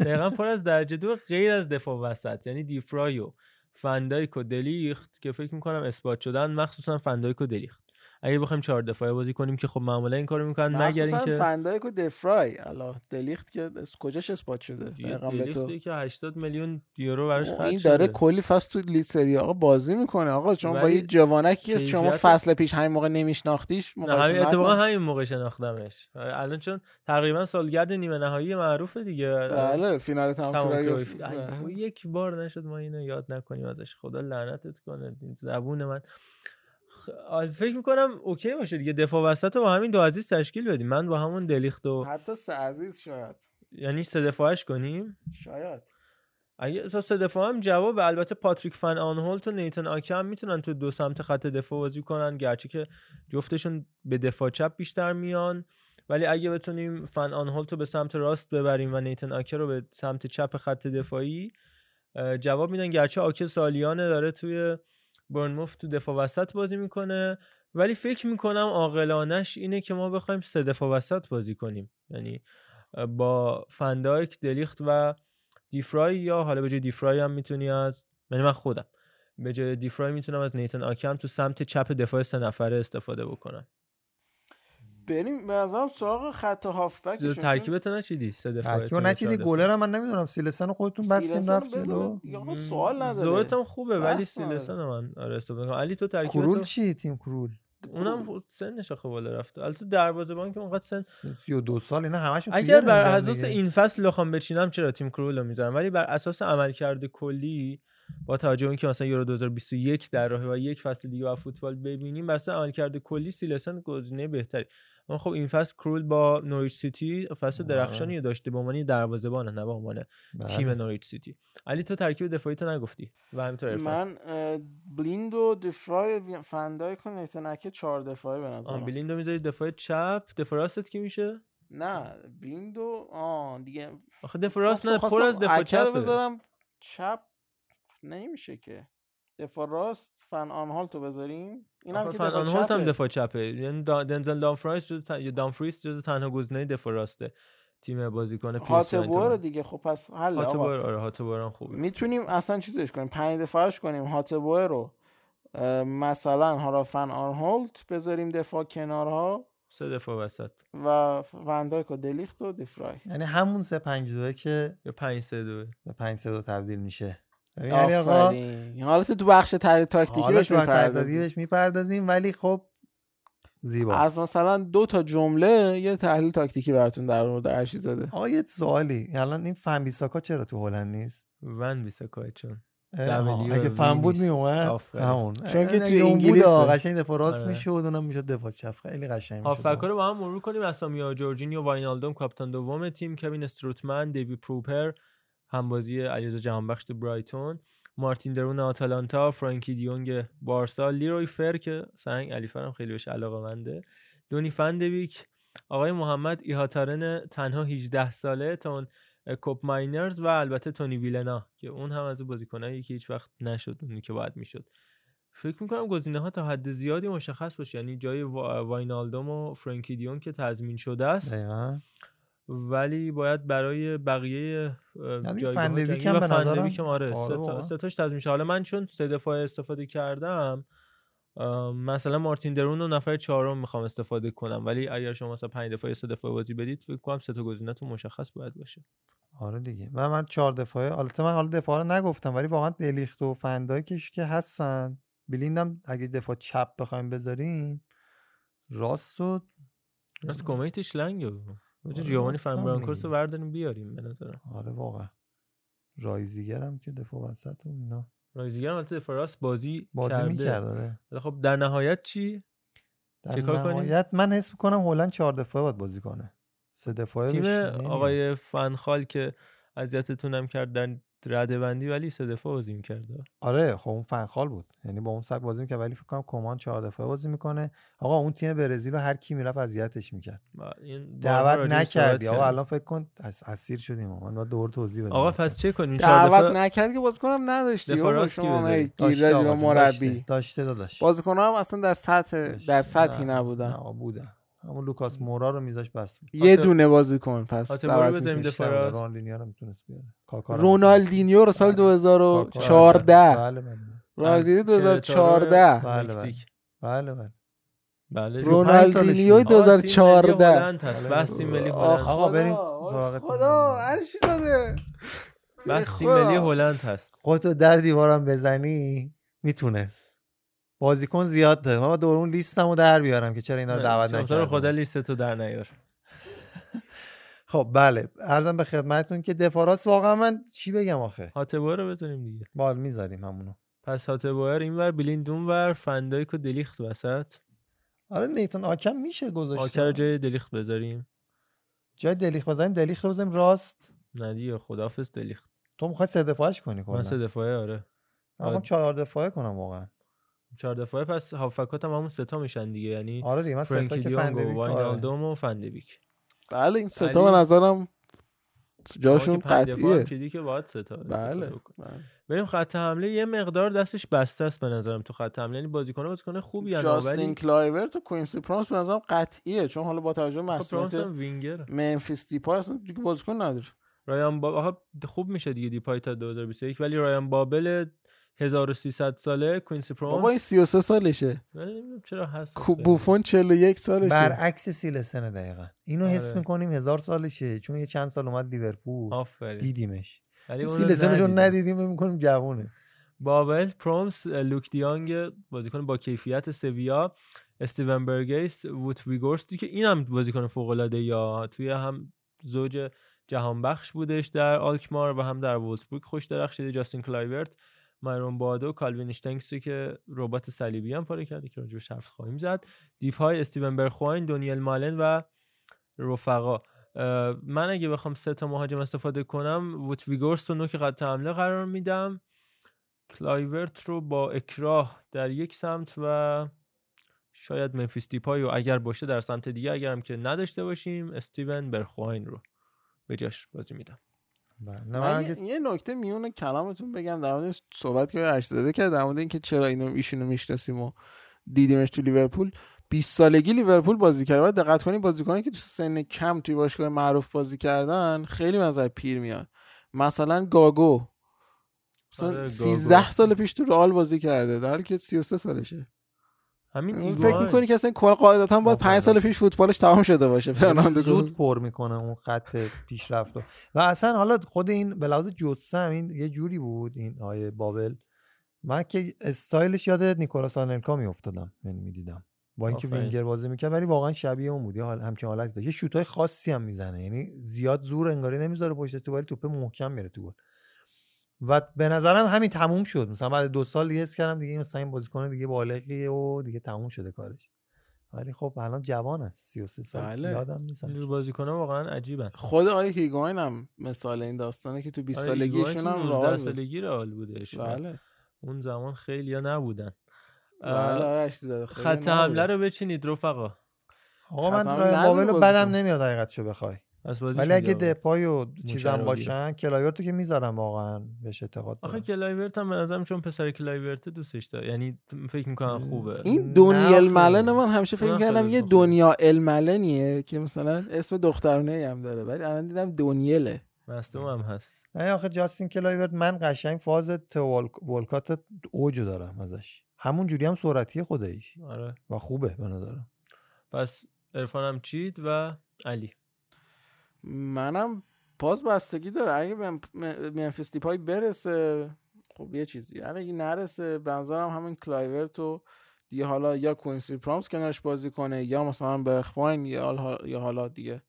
دقیقا پر از درجه دو غیر از دفاع وسط یعنی دیفرای و فندایک و دلیخت که فکر می‌کنم اثبات شدن مخصوصا فندایک و دلیخت اگه بخوایم چهار دفاعه بازی کنیم که خب معمولا این کارو می‌کنن مگر اینکه فندایک و دفرای الا دلیخت که اس- کجاش اثبات شده؟ دقیقاً به تو؟ که 80 میلیون یورو براش خرج این داره شده. کلی فصل تو لیگ سری آقا بازی می‌کنه. آقا شما با یه جوانکی شما فصل پیش همین موقع نمیشناختیش نه مقایسه همین اتفاقا. همین موقع شناختمش. الان چون تقریبا سالگرد نیمه نهایی معروفه دیگه. بله فینال تمام بله. یک بار نشد ما اینو یاد نکنیم ازش. خدا لعنتت کنه. زبون من. فکر می‌کنم اوکی باشه دیگه. دفاع وسط رو با همین دو عزیز تشکیل بدیم. من با همون دلیخت و حتی سه عزیز شاید. یعنی سه دفاعش کنیم؟ شاید. اگه اساس سه دفاع هم جواب البته پاتریک فن آنهولت و نیتن آکه هم می‌تونن تو دو سمت خط دفاع بازی کنن. گرچه که جفتشون به دفاع چپ بیشتر میان. ولی اگه بتونیم فن آنهولت رو به سمت راست ببریم و نیتن آکه رو به سمت چپ خط دفاعی جواب میدن. گرچه آکه سالیانه داره توی برنموف تو دفاع وسط بازی می‌کنه. ولی فکر می‌کنم عاقلانش اینه که ما بخوایم سه دفاع وسط بازی کنیم. یعنی با فندایک دلیخت و دیفرای یا حالا به جای دیفرای هم می‌تونی از یعنی من خودم. به جای دیفرای می‌تونم از نیتن آکم تو سمت چپ دفاع سه نفره استفاده بکنم. بریم به نظرم سراغ خط هافبک ترکیبت نچیدی سه دفاعه ترکیب نچیدی گلر هم من نمی‌دونم سیلسن رو خودتون بستین رفت جلو. سوال نداره. زوت هم خوبه ولی. سیلسن من آره کنم علی تو ترکیب کرول چی تیم کرول؟ اونم سنش آخه بالا رفته. البته دروازه‌بان که اونقدر سن 32 سال اینا همشون اگر بر اساس. این فصل بخوام بچینم چرا تیم کرول رو می‌ذارم؟ ولی بر اساس عملکرد کلی با توجه به اینکه مثلا یورو 2021 در راهه و یک فصل دیگه با فوتبال ببینیم بر اساس عملکرد کلی سیلسن گزینه بهتری. اما خب این فصل کرول با نوریچ سیتی فصل درخشانی داشته به عنوان دروازه‌بان نه به عنوان تیم بله. نوریچ سیتی. علی تو ترکیب دفاعی تو نگفتی و همینطور. من بلیند و دفرای فندایک و نیتنکه چهار دفاعی به آه نظرم بلیندو می‌ذاری دفاع چپ؟ دفاع راستت کی میشه؟ نه بلیند و آه دیگه آخه دفاع راست خب، نه خواستم پر از دفاع چپه. بذارم چپ نمیشه که. دفاع راست فن آنهالتو بذاریم. این هم که فن دفاع آنهولت هم. دفاع چپه. یعنی دنزل دامفرایس جز تن... دامفریس جز تنها گزینه دفاع راسته. تیم بازیکن پی هاتبور. دیگه. خب پس حل هاتبور آره هاتبور هم خوبه. می‌تونیم اصلا چیزش کنیم پنج دفاعش کنیم. هاتبور رو مثلا حالا فن آنهولت بذاریم دفاع کنارها. سه دفاع وسط. و وندایک و دلیخت و دیفرای. یعنی همون 3 5 2 که یا 5 3 2 به 5 3 2 تبدیل میشه. علی آقا آفرین حالا تو بخش تحلیل تاکتیکی بهش تو می‌پردازیم. می‌پردازیم ولی خب زیباست از مثلا دو تا جمله یه تحلیل تاکتیکی براتون در مورد ارشی زده آقا یه سوالی الان این فن بیساکا چرا تو هلند نیست ون بیساکای چون اگه فن بود. میومد آفرین. همون چون که انگلیسه. آه، قشنگ دفاع راست آره. می‌شد اونم می‌شد دفاع چپ خیلی قشنگ می‌شد هافبک رو با هم مرور کنیم اسامیا جورجینیو واینالدوم کاپیتان دوم تیم کوین استروتمن دیوی پروپر همبازی علیرضا جهانبخش تو برایتون مارتین درون آتالانتا فرانکی دیونگ بارسا لیروی فر که سرنگ علی فرم خیلی بهش علاقه منده. دونی فندویک آقای محمد ایهاتارن تنها 18 ساله تا اون کوپ ماینرز و البته تونی ویلنا که اون هم از اون بازیکنایی که هیچ وقت نشد اونی که باید می‌شد. فکر می‌کنم گزینه ها تا حد زیادی مشخص باشه یعنی جای وا- واینالدوم و فرانکی دیون که تضمین شده است. ولی باید برای بقیه فندویک هم به فندویک هم آره آره سه. سه تاش تضمین حالا من چون سه دفاع استفاده کردم مثلا مارتین درون رو نفر چهارم می‌خوام استفاده کنم ولی اگر شما مثلا پنج دفاع یا سه دفاع بازی بدید فکر کنم سه تا گزینه‌تون مشخص باید باشه. آره دیگه. من من چهار دفاعه البته من حالا دفاع رو نگفتم ولی واقعا دلیخت و فندایکش که هستن. بلیندم اگه دفاع چپ بخوایم بذاریم راست و راست کمیتش لنگه. آره، جیوانی راستم فن برانکورس رو. برداریم بیاریم به نظرم. آره واقعا. رایزیگر هم که دفاع وسط و اینا. رایزیگر هم البته دفاع راست بازی بازی کرده. می‌کرد آره. خب در نهایت چی؟ در کار کنیم؟ نهایت من حس می‌کنم هلند چهار دفاعه باید بازی کنه. سه دفاعه تیم. آقای فنخال که اذیتتون هم کرد در رده بندی ولی سه دفاع بازی می‌کرد. آره خب اون فنخال بود. یعنی با اون سگ بازی می‌کرد ولی فکر کنم کمان چهار دفعه بازی می‌کنه. آقا اون تیم برزیل رو هر کی می‌رفت اذیتش می‌کرد. دعوت نکردی. آقا الان فکر کن از اسیر شدیم ما. من باید دور توضیح بدم آقا پس چه کنیم؟ چهار دعوت دفعه نکردی که بازیکنم نداشتی؟ آقا کی شما جون، مربی. داشته. داداش. بازیکن هم اصلا در سطح در سطحی نبودن. آقا بودن. همون لوکاس مورا رو میذاش بس. یه دونه بازیکن پس بذاریم می‌کنی. دفاع. رونالدینیو رو می‌تونست بیاره. رونالدینیو رو سال 2014 بله بله رونالدینیو از 2014 بله بله. بله بله. بله. رونالدینیو آقا، تیم ملی 2014 هلند هست. بس تیم ملی آقا بریم سراغ خدا هر چی داده. بس تیم. ملی هلند هست. خودتو در دیوارم بزنی می‌تونست. بازیکن زیاد داره. من دور اون لیستمو در بیارم که چرا اینا رو دعوت نکردم. خدا لیست تو در نیار. خب بله. ارزم به خدمتتون که دفاراس واقعا من چی بگم آخه؟ هاتبوئر رو بذاریم دیگه. بال می‌ذاریم همونو. پس هاتبوئر اینور بلیند اونور فندایک و دلیخت وسط. آره نیتون آکم میشه گذاشت آکر جای دلیخت بذاریم. جای دلیخ بزنیم دلیخ رو بزنیم راست. نه دیگه خداحافظ دلیخت. تو می‌خوای سه دفاعش کنی من کلا سه دفاعه آره. من چهار دفاعه کنم واقعا. چهار دفاعه پس هافکات هم همون ستا میشن دیگه. یعنی آره دیگه من سه تا فرانکی که فندبیک آره. واینالدوم و فندبیک بله این سه علی- تا به نظرم جاشون که قطعیه. که باید ستا بله بریم خط حمله یه مقدار دستش بسته است به نظرم تو خط حمله. یعنی بازیکن بازیکن خوبی ان جاستین ولی کلایورت و کوینسی پرومس به نظرم قطعیه چون حالا با توجه به مسئولیت وینگر. ممفیس دیپای اصلا دیگه بازیکن نداره. رایان با آها خوب میشه دیگه دیپای تا 2021 ولی رایان بابل 1300 ساله کوینسی بابا این پرومس 33 سالشه. ولی نمی‌دونم چرا هست. کو- بوفون 41 سالشه. برعکس سیلسن دقیقا. اینو حس آره. می‌کنیم هزار سالشه چون یه چند سال اومد لیورپول. آفرین. دیدیمش. سیلسنش رو ندیدیم. ندیدیم فکر می‌کنیم جوونه. بابل پرومس لوک دیونگ بازیکن با کیفیت سویا استیون برگیس ووت ویگورستی که اینم بازیکن فوق العاده یا توی هم زوج جهان بخش بودش در آلکمار و هم در وولسبورگ خوش درخشیده جاستین کلایورت. مایرون بادو کالوین اشتنکسی که رباط صلیبی هم پاره کرده که راجع بهش حرف خواهیم زد. دیپای استیون برخواین دونیل مالن و رفقا. من اگه بخوام سه تا مهاجم استفاده کنم ووت ویگورست رو نوک خط حمله قرار میدم. کلایورت رو با اکراه در یک سمت و شاید منفیس دیپای و اگر باشه در سمت دیگه اگرم که نداشته باشیم استیون برخواین رو به جاش بازی میدم. من من یه, نکته میونه کلامتون بگم در مورد صحبت که اشزاده کرد در مورد اینکه چرا اینو ایشونو می‌شناسیم و دیدیمش تو لیورپول. 20 سالگی لیورپول بازی کرد. باید دقت کنید بازیکنایی که تو سن کم توی باشگاه معروف بازی کردن خیلی نظر پیر میاد مثلا گاگو. مثلا آره، گاگو. 13 سال پیش تو رئال بازی کرده. در حالی که 33 سالشه. همین ایگوان فکر می‌کنی که اصلا کلا قاعدتا باید 5 سال پیش فوتبالش تمام شده باشه فرناندو زود پر می‌کنه اون خط پیشرفت. رو. و اصلا حالا خود این به لحاظ این یه جوری بود این آیه بابل. من که استایلش یاد نیکولاس آنلکا میافتادم یعنی می‌دیدم. با اینکه. وینگر بازی می‌کرد ولی واقعا شبیه اون بود. حال همچین حالتی داشت. یه شوتای خاصی هم می‌زنه. یعنی زیاد زور انگاری نمی‌ذاره پشت تو ولی توپ محکم میره تو گل. و به نظرم همین تموم شد. مثلا بعد دو سال دیگه حس کردم دیگه مثلا این بازیکن دیگه بالغیه و دیگه تموم شده کارش. ولی خب الان جوان است. 33 سال بله. یادم نیست این بازیکن واقعا عجیبن. خود آقای هیگواین هم مثال این داستانه که تو 20 آره، ایگوان سالگیشون هم 19 رئال بود. سالگی رئال بودش و بله. اون زمان خیلی یا نبودن بله خط حمله. رو بچینید رفقا. آقا من بازیکن. بدم نمیاد حقیقتشو بخوای. ولی اگه. دپای و چیزم. باشن کلایورتو که می‌ذارم واقعا بهش اعتقاد آخه دارم. کلایورت هم به نظرم چون پسر کلایورت دوستش داره. یعنی فکر می‌کنم خوبه. این دنیل آخه. ملن من همیشه فکر اونم کردم خیلی یه. دنیا الملنیه که مثلا اسم دخترانه هم داره ولی الان دیدم دونیله. مصدوم هم هست. نه آخه جاستین کلایورت من قشنگ فاز تئو والکات اوجو دارم ازش. همون جوری هم سرعتی خودش. آره. و خوبه به نظرم. پس عرفانم چید و علی. منم باز بستگی داره. اگه منفیس دیپای برسه خب یه چیزی. اگه نرسه به نظرم همین کلایورت و دیگه حالا یا کوینسی پرامس کنارش بازی کنه یا مثلا برخواین یا حالا دیگه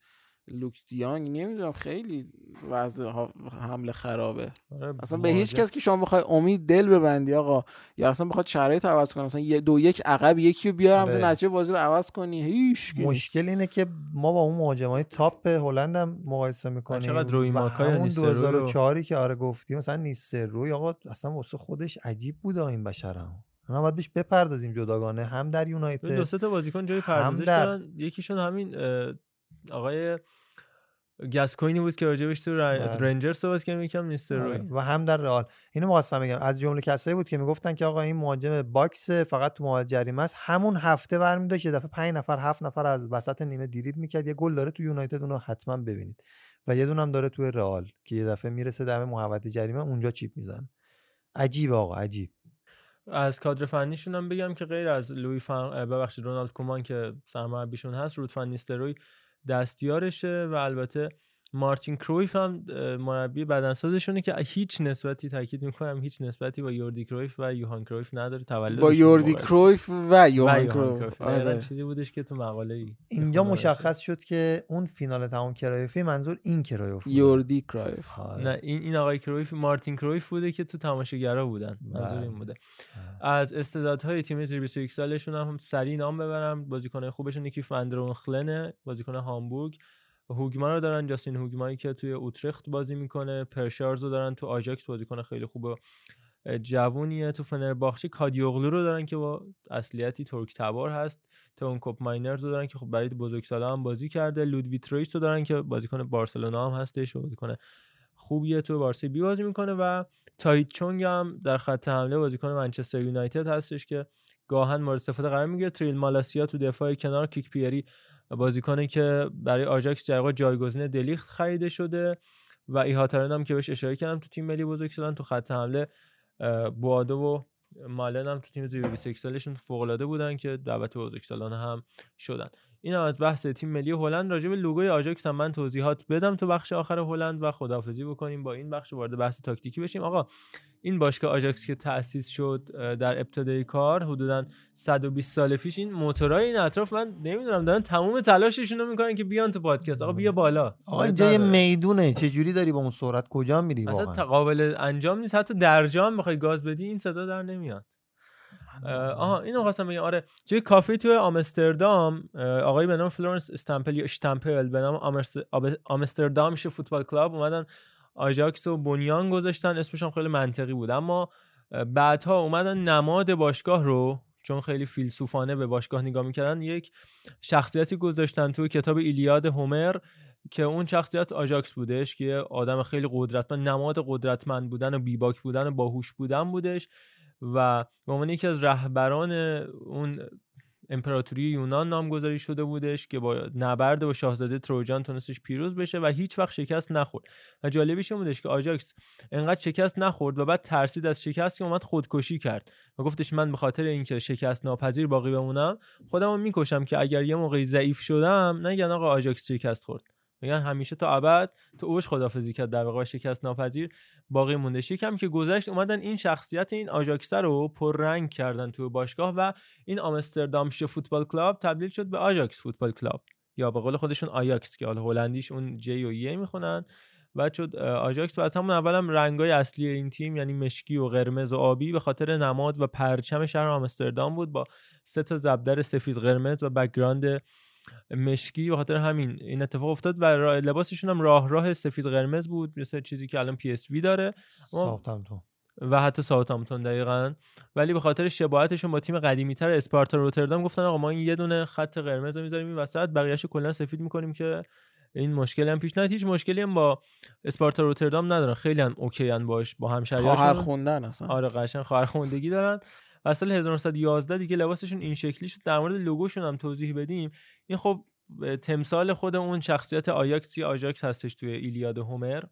لوک دیانگ نمی‌دونم خیلی وضع ها- حمله خرابه. آره، اصلا به هیچ. کس که شما بخوای امید دل ببندی آقا. یا اصلا بخواد شرایط عوض کنه. مثلا یه دو یک عقب یکی رو بیارم تو آره. نتیجه بازی رو عوض کنی. هیچ مشکل اینه که ما با اون مهاجمای top هلند هم مقایسه می‌کنیم. چقدر روی ماکای رو- 2004 که آره گفتیم مثلا نیستروی آقا اصلا واسه خودش عجیب بود این بشرم. ما باید بهش بپردازیم جداگانه هم در یونایتد دو سه تا بازیکن جای هم پردازش در- دارن. یکیشون همین اه، آقای گسکوینی بود که راجع بهش تو بله. رنجر صحبت کردیم یکم نیست. روی. و هم در رئال. اینو می‌خواستم بگم. از جمله کسایی بود که می‌گفتن که آقا این مهاجم box فقط تو جریمه است. همون هفته برمی داشت یه دفعه 5 نفر هفت نفر از وسط نیمه دریبل می‌کرد. یه گل داره تو یونایتد اونو حتما ببینید. و یه دونم داره تو رئال که یه دفعه می‌رسه دم محوطه جریمه اونجا chip می‌زنه. عجیب آقا عجیب. از کادر فنیشون هم بگم که غیر از لوی فن... ببخشید رونالد کومان که سرمربیشون هست رود فن نیستروی دستیارشه و البته مارتین کرویف هم مربی بدنسازشونه که هیچ نسبتی تاکید می‌کنم هیچ نسبتی با یوردی کرویف و یوهان کرویف نداره تولدشون با یوردی کرویف و یوهان کرویف. آره. چیزی بودش که تو مقاله ای اینجا مشخص شد که اون فینال تمام کرایفی منظور این کرایف بوده. یوردی کرایف نه این این آقای کرویف مارتین کرویف بوده که تو تماشاگرا بودن. منظور این بله. بوده از استعدادهای تیم زیر 21 سالشون هم سری نام ببرم. بازیکن خوبشون یکی فاندرون خلنه بازیکن هامبورگ. هوگمان رو دارن جاستین هوگمانی که توی اوترخت بازی می‌کنه پر شورز رو دارن تو آژاکس بازیکن خیلی خوبه. جوونیه تو فنرباخچه کادیوغلو رو دارن که با اصلیتی ترک تبار هست. تون کوپ ماینرز رو دارن که خب برای بزرگسالا هم بازی کرده. لودوی ترویس رو دارن که بازیکن بارسلونا هم هستش و بازیکن خوبیه تو بارسا بی بازی می‌کنه و تایت چونگ هم در خط حمله بازیکن منچستر یونایتد هستش که گاها مورد استفاده قرار می‌گیره. تایرل مالاسیا تو دفاع کنار کیک پیری بازیکنی که برای آژاکس در جایگزین دلیخت خریده شده و ایهاتارن هم که بهش اشاره کردم تو تیم ملی بزرگ شدن تو خط حمله بوادو و مالن هم تو تیم زیر 21 سالشون فوق العاده بودن که دعوت بزرگسالانه هم شدن. این هم از بحث تیم ملی هلند راجع به لوگوی آژاکس هم من توضیحات بدم تو بخش آخر هلند و خداحافظی بکنیم با این بخش وارد بحث تاکتیکی بشیم. آقا این باشگاه آژاکس که تأسیس شد در ابتدای کار حدودا 120 سال پیش این موتورای این اطراف من نمی‌دونم دارن تمام تلاششون رو می‌کنن که بیان تو پادکست. آقا بیا بالا. آقا اینجا یه می‌دونه چه جوری داری با اون سرعت کجا میری اصلا قابل انجام نیست. حتی در جام بخوای گاز بدی این صدا در نمیاد. آها اینو خواستم بگم. آره توی کافه توی آمستردام اه، آقایی به نام فلورنس استمپل یا اشتمپل به نام آب- آمستردامش football club اومدن آژاکس و بنیان گذاشتن. اسمش هم خیلی منطقی بود. اما بعدها اومدن نماد باشگاه رو چون خیلی فیلسوفانه به باشگاه نگاه می‌کردن یک شخصیتی گذاشتن توی کتاب ایلیاد هومر که اون شخصیت آژاکس بودش که آدم خیلی قدرتمند نماد قدرتمند بودن و بیباک بودن و باهوش بودن بودش. و به عنوان یکی از رهبران اون امپراتوری یونان نامگذاری شده بودش که با نبرد با شاهزاده تروجان تونستش پیروز بشه و هیچ وقت شکست نخورد. و جالبیش این بودش که آژاکس انقدر شکست نخورد و بعد ترسید از شکست که اومد خودکشی کرد و گفتش من به خاطر اینکه شکست ناپذیر باقی بمونم خودمو می‌کشم که اگر یه موقعی ضعیف شدم نگن آقا آژاکس شکست خورد. میگن همیشه تا ابد تو اوج خداحافظی کرد در واقع شکست ناپذیر باقی مونده. یکم که گذشت اومدن این شخصیت این آژاکس رو پررنگ کردن تو باشگاه و این آمستردامش football club تبدیل شد به آژاکس football club. یا به قول خودشون آیاکس که حالا هلندیش اون J رو یه می‌خونن و شد آژاکس و از همون اولم رنگای اصلی این تیم یعنی مشکی و قرمز و آبی به خاطر نماد و پرچم شهر آمستردام بود با سه تا ضربدر سفید قرمز و background مشکی به خاطر همین. این اتفاق افتاد و لباسشون هم راه راه سفید قرمز بود مثل چیزی که الان پی اس وی داره. ساوثهمپتون. و حتی ساوثهامپتون دقیقا. ولی به خاطر شباهتشون با تیم قدیمی تر اسپارتا روتردام گفتن آقا ما این یه دونه خط قرمز رو می‌ذاریم این وسط بقیه‌شو کلا سفید می‌کنیم که این مشکلی هم پیش نیاد. هیچ مشکلی هم با اسپارتا روتردام ندارن. خیلی هم OK ان باش با همشهریاشون خواهر خوندن اصلا. آره قشنگ خواهر خوندگی دارن. و سال 1911 دیگه لباسشون این شکلی شد. در مورد لوگوشون هم توضیح بدیم. این خب تمثال خود اون شخصیت آیاکسی آژاکس هستش توی ایلیاد هومر.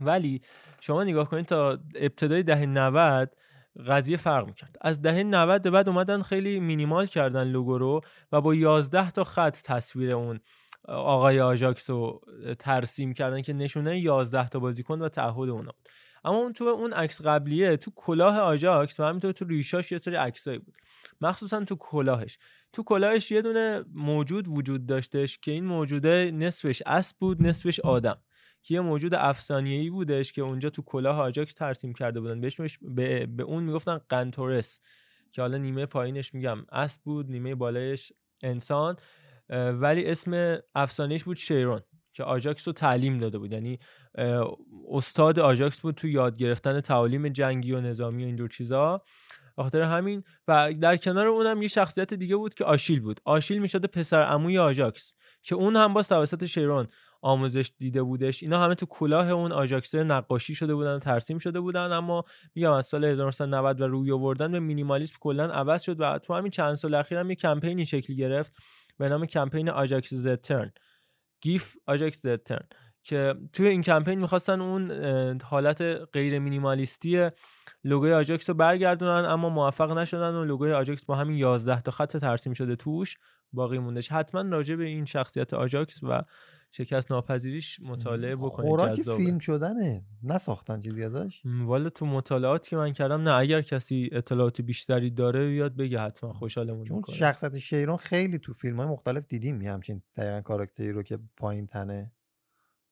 ولی شما نگاه کنید تا ابتدای دهه 90 قضیه فرق می‌کرد. از دهه 90 به بعد اومدن خیلی مینیمال کردن لوگو رو و با 11 تا خط تصویر اون آقای آژاکس رو ترسیم کردن که نشونه 11 تا بازیکن و تعهد اونا بود. اما اون تو اون عکس قبلیه تو کلاه آژاکس و همینطور تو ریشاش یه سری عکسایی بود. مخصوصا تو کلاهش. تو کلاهش یه دونه موجود وجود داشتش که این موجوده نصفش اسب بود نصفش آدم. که یه موجود افسانه‌ای بودش که اونجا تو کلاه آجاکس ترسیم کرده بودن. بهش به, به اون می‌گفتن قنطورس که حالا نیمه پایینش میگم اسب بود نیمه بالایش انسان ولی اسم افسانهش بود شیرون. که آجاکس رو تعلیم داده بود. یعنی استاد آجاکس بود تو یاد گرفتن تعالیم جنگی و نظامی و اینجور چیزا. خاطر همین و در کنار اونم یه شخصیت دیگه بود که آشیل بود. آشیل می‌شده پسر عموی آژاکس که اون هم باز توسط شیرون آموزش دیده بودش. اینا همه تو کلاه اون آژاکسه نقاشی شده بودن ترسیم شده بودن. اما میگم از سال 1990 و روی آوردن به مینیمالیسم کلا عوض شد و تو همین چند سال اخیر هم یه کمپینی شکل گرفت به نام کمپین آژاکس زترن گیف آژاکس زترن که توی این کمپین می‌خواستن اون حالت غیر مینیمالیستی لوگوی آجاکس رو برگردونن اما موفق نشدن و لوگوی آجاکس با همین 11 تا خط ترسیم شده توش باقی موندش حتما راجع به این شخصیت آجاکس و شکست ناپذیریش مطالعه بکنید خوراک جذابه. فیلم شدنه. نساختن چیزی ازش؟ والا تو مطالعاتی که من کردم نه اگر کسی اطلاعات بیشتری داره یاد بگه حتما خوشحالمون چون می‌کنه. شخصیت شیرون خیلی تو فیلم های مختلف دیدیم یه همچین دقیقا کاراکتری رو که پایین تنه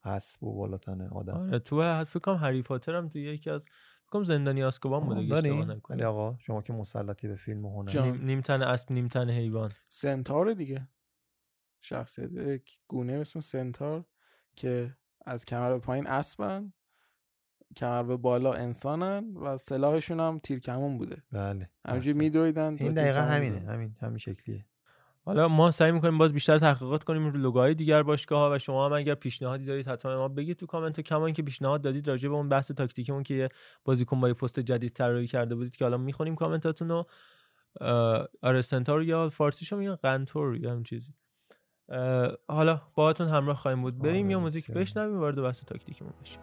اسب و بالا تنه آدم. آره تو فکر کنم هری پاتر هم تو یکی از کنم زندانی آزکابان بوده آقا شما که مسلطی به فیلم و هنر نیم, نیم تن اسب نیم تن حیوان. سنتار دیگه. شخصیت گونه اسم سنتار که از کمر به پایین اسبن کمر به بالا انسانن و سلاحشون هم تیرکمون بوده. بله همینجوری میدویدن این دقیقا همینه همین همین شکلیه. حالا ما سعی می‌کنیم باز بیشتر تحقیقات کنیم رو لوگوهای دیگر باشگاه ها و شما هم اگر پیشنهادی دارید حتما ما بگید تو کامنت و کما اینکه پیشنهاد دادید راجع به اون بحث تاکتیکمون که یه بازیکن با یه پست جدید طراحی کرده بودید که حالا می‌خونیم کامنتاتون رو آره سنتار یا فارسیش میگن قنتور یا هم چیزی. حالا باهاتون همراه خواهیم بود. بریم یا موزیک بشنویم وارد بحث تاکتیکمون بشیم.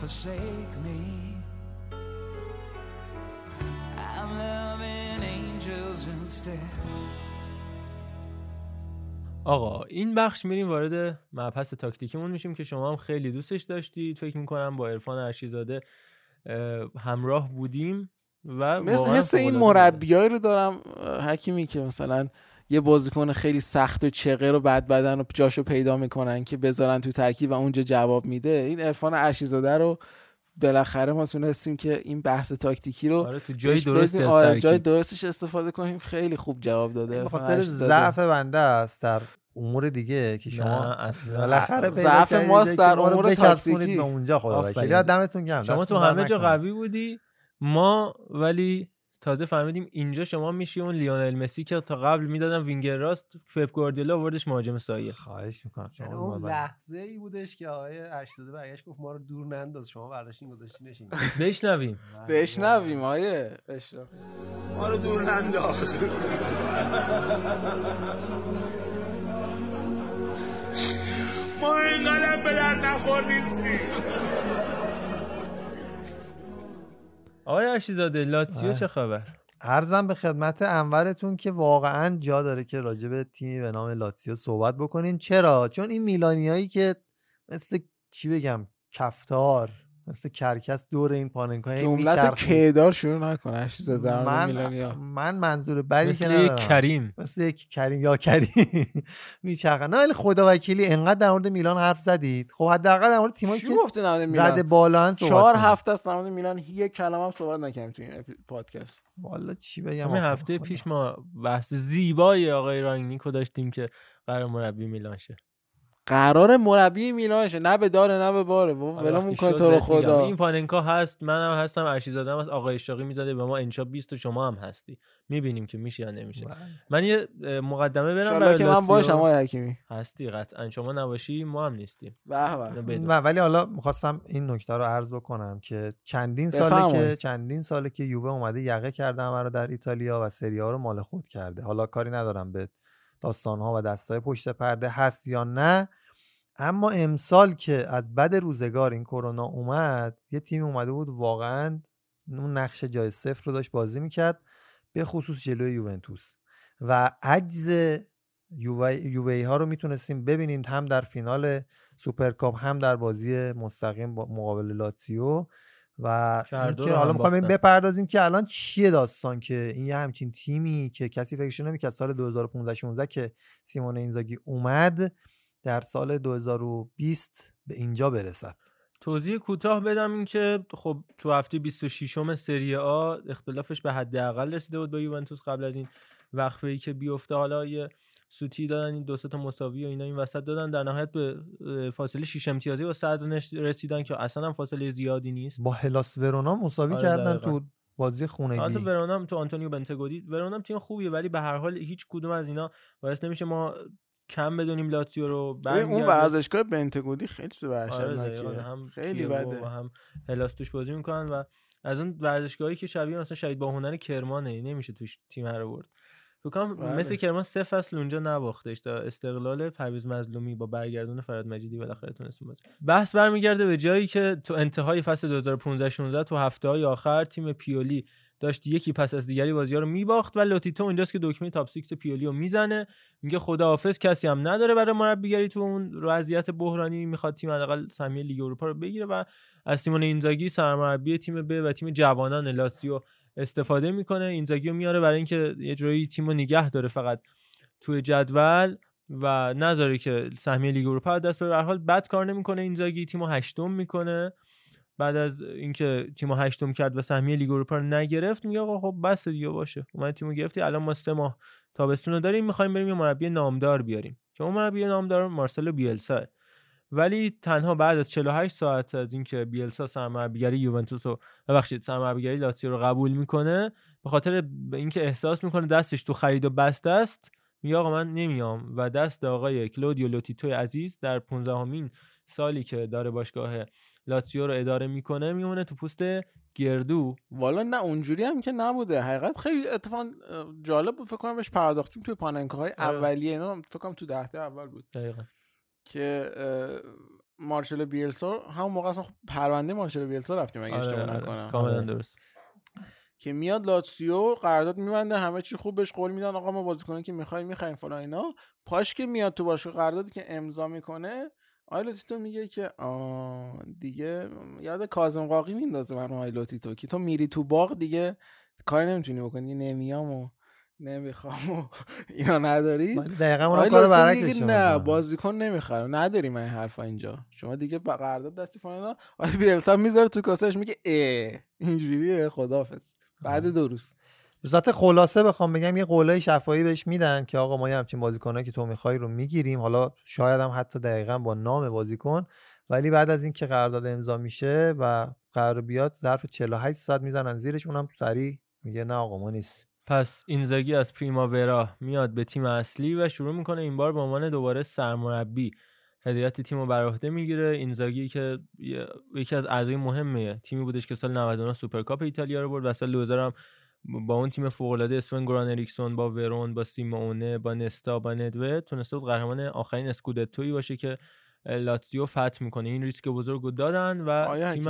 Forsake me. I'm loving angels instead. آقا این بخش میریم وارد مبحث تاکتیکمون میشیم که شما هم خیلی دوستش داشتید فکر می‌کنم با عرفان ارشیزاده اه، همراه بودیم و مثل حس این مربیایی رو دارم حکیمی که مثلا یه بازیکن خیلی سخت و چغه رو بد بدن و جاشو پیدا می‌کنن که بذارن تو ترکیب و اونجا جواب میده این عرفان ارشیزاده رو بالاخره ما تونستیم که این بحث تاکتیکی رو آره، تو جای. از آره. جای درستش استفاده کنیم خیلی خوب جواب داده به عرفان خاطر ارشیزاده. ضعف بنده است در امور دیگه که شما. بالاخره ضعف ماست در امور تاکتیکی. به اونجا خدا دمتون گرم شما تو همه جا. قوی بودی ما ولی تازه فهمیدیم اینجا شما میشی اون لیونل مسی که تا قبل می‌دادن وینگر راست پپ گواردیولا آوردش مهاجم سایه. خواهش می‌کنم. یعنی اون لحظه ای بودش که آقای ارشداده برگشت گفت ما رو دور ننداز شما برداشتین گذاشتینش اینجا بشنویم. بشنویم آیه. ما رو دور ننداز. ما اینقدر به درد نخور نیستیم. آقای ارشیزاده لاتسیو چه خبر؟ ارزم به خدمت انورتون که واقعا جا داره که راجع به تیمی به نام لاتسیو صحبت بکنیم چرا؟ چون این میلانیایی که مثل چی بگم؟ کفتار. مثل کرکس دور این پاننکا جملت. کیدار شروع نکن ارشیزاده در من من منظور بدی که یک ندارم. کریم. مثل یک کریم یا کریم میچرخن نه ولی خدا وکیلی انقدر در مورد میلان حرف زدید خب حداقل در مورد تیمایی چی که گفتی در مورد میلان رد بالا هن صحبت چهار. هفته است در مورد میلان یک کلمه هم صحبت نکردیم تو این پادکست والا چی بگم همین هفته. پیش ما بحث زیبای آقای رانگنیکو داشتیم که قرار مربی میلان شه قرار مربی میلانشه نه به داره نه به باره. ولمون کن تو رو. خدا. این پاننکا هست منم هستم ارشیزاده هم هست آقای اشراقی می‌زده به ما انشا 20 و شما هم هستی. می‌بینیم که میشه یا نمیشه. من یه مقدمه برم برای که من. باشم آقای حکیمی. هستی قطعا. شما نباشی ما هم نیستیم. و ولی حالا می‌خواستم این نکته رو عرض بکنم که چندین ساله. که چندین ساله که یووه اومده یقه کرده همه رو در ایتالیا و سری ها رو مال خود کرده. حالا کاری ندارم به داستان ها و دستای پشت پرده هست یا نه. اما امسال که از بد روزگار این کرونا اومد یه تیم اومده بود واقعا اون نقش جای صفر رو داشت بازی می‌کرد به خصوص جلوی یوونتوس. و عجز یووه ها رو می‌تونستیم ببینیم هم در فینال سوپرکاپ هم در بازی مستقیم با مقابل لاتسیو و که حالا می‌خوایم. بپردازیم که الان چیه داستان که این یه همچین تیمی که کسی فکرش نمی‌کرد سال 2015 16 که سیمون اینزاگی اومد در سال 2020 به اینجا برسد توضیح کوتاه بدم این که خب تو هفته 26 م سری آ اختلافش به حداقل رسیده بود با یوونتوس قبل از این وقفه ای که بیفته حالا یه سوتی دادن این دو تا مساوی و اینا این وسط دادن. در نهایت به فاصله 6 امتیازی با صدر رسیدن که اصلا هم فاصله زیادی نیست. با هلاس ورونا مساوی آره، کردن دقیقاً. تو بازی خونگی حالا ورونا هم تو آنتونیو بنتگودی ورونا هم تیم خوبیه ولی به هر حال هیچ کدوم از اینا باعث نمیشه ما کم بدونیم لاتزیو رو اون. ورزشگاه بنتگودی خیلی چیز آره هم خیلی بده. و هم هلاس توش بازی می‌کنن و از اون ورزشگاهی که شبیه مثلا شهید با هنر کرمانه نمیشه توش تیم رو برد. فکر کنم بله. مثل کرمان سه فصل اونجا نباختش. تا استقلال پرویز مظلومی با برگردون فراد مجیدی بالاخره تونستیم بازی بحث برمیگرده به جایی که تو انتهای فصل 2015 16 تو هفته های آخر تیم پیولی داشت یکی پس از دیگری بازی ها رو میباخت و لوتیتو اونجاست که دکمه تاپ 6 پیولی رو می‌زنه. میگه خداحافظ کسی هم نداره برای مربیگری تو اون وضعیت بحرانی. می‌خواد تیم حداقل سهمیه لیگ اروپا رو بگیره و از سیمون اینزاگی سرمربی تیم ب و تیم جوانان لاتزیو استفاده می‌کنه. اینزاگی رو میاره برای اینکه یه جوری تیم رو نگه داره فقط توی جدول و نذاره که سهمیه لیگ اروپا دست بره به حال بد کار نمی‌کنه اینزاگی تیم رو هشتم می‌کنه. بعد از اینکه تیم رو هشتم کرد و سهمیه لیگ اروپا رو نگرفت میگه آقا خب بس دیگه باشه. اومد تیم رو گرفتی الان ما سه ماه تابستون رو داریم می‌خوایم بریم یه مربی نامدار بیاریم. که اون مربی نامدار مارسلو بیلسا. ولی تنها بعد از 48 ساعت از اینکه بیلسا سرمربیگری یوونتوس رو ببخشید سرمربیگری لاتزیو رو قبول می‌کنه به خاطر اینکه احساس می‌کنه دستش تو خرید و بست است میگه آقا من نمیام و دست آقای کلودیو لوتیتو عزیز در 15 همین سالی که داره باشگاه لاتزیو رو اداره می‌کنه میمونه تو پوست گردو. والا نه اونجوری هم که نبوده. حقیقت خیلی اتفاقا اه، جالب بود. فکر کنم بهش پرداختیم توی پاننکاهای آره. اولیه. اینا فکر کنم تو دهته اول بود. دقیقا. که اه، مارشل بیلسا همون موقع اصلا خب پرونده مارشل بیلسا رفتیم اگه آره، اشتباه آره، نکنم. کاملا آره. درست. که میاد لاتسیو قرارداد میبنده همه چی خوب بهش قول میدن آقا ما بازیکنی که می‌خوایم می‌خریم فلان اینا. پاش که میاد تو باشگاه قراردادی که امضا می‌کنه آی لوتیتو میگه که آه دیگه یاد کاظم قاقی میندازه من آی لوتیتو که تو میری تو باغ دیگه کاری نمی‌تونی بکنی نمیام و نمی‌خوام و اینا نداری؟ دقیقاً اونم آی کار برعکسش نه. بازیکن نمی‌خرم نداری من این حرفا اینجا. شما دیگه با قرارداد دستی فلان آی بیلسا می‌ذاره تو کاسهش میگه اه اینجوریه خدافظ بعد دو روز. صورت خلاصه بخوام بگم یه قولای شفاهی بهش میدن که آقا ما یه همچین بازیکنایی که تو می‌خوای رو می‌گیریم. حالا شاید هم حتی دقیقا با نام بازیکن ولی بعد از اینکه قرارداد امضا میشه و قرار بیاد ظرف 48 ساعت می‌زنن زیرش اونم سریع میگه نه آقا ما نیست پس اینزاگی از پریماورا میاد به تیم اصلی و شروع می‌کنه این بار به عنوان دوباره سرمربی. هدایت تیم رو بر عهده می‌گیره. اینزاگی که یکی از اعضای مهمه تیمی بودش که سال 99 سوپرکاپ ایتالیا رو برد و سال 2000 هم با اون تیم فوق العاده اسون گوران اریکسون با ورون با سیمونه با نستا با ندود تونسته بود قهرمان آخرین اسکودتویی باشه که لاتزیو فتح می‌کنه. این ریسک بزرگ رو دادن و تیم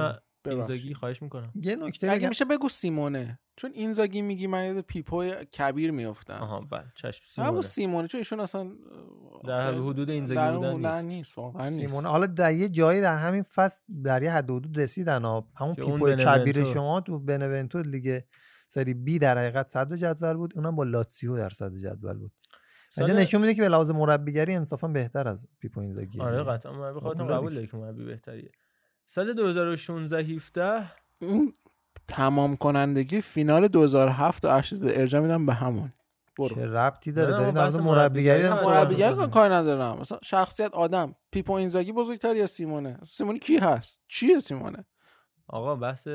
اینزاگی. خواهش می‌کنم. یه نکته اگه میشه بگو سیمونه. چون اینزاگی میگی من یاد پیپو کبیر میفتم آها بله چشم همون سیمونه سیمونه چون ایشون اصلا در حدود اینزاگی در بودن نیست. نیست واقعا نیست. سیمون حالا در یه جایی در همین فصل در یه حد و حدود رسیدن ها. همون پیپو کبیر. شما تو بنونتو لیگ سری بی در حقیقت صدر جدول بود. اونم با لاتسیو در صدر جدول بود. اینجا نشون میده که به لحاظ مربیگری انصافا بهتر از پیپو اینزاگی. آره قطعا مربی خودتون قبول که مربی بهتریه. سال 2016 17 اون تمام کنندگی فینال 2007 و ارشد ارجا میدم به همون. برو. چه ربطی داره؟ نه، داری ما در مورد بحث مربیگری مربیگری هم هم. کاری ندارم. مثلا شخصیت آدم. پیپو اینزاگی بزرگتر یا سیمونه؟ سیمونه کی هست؟ چیه سیمونه؟ آقا بحث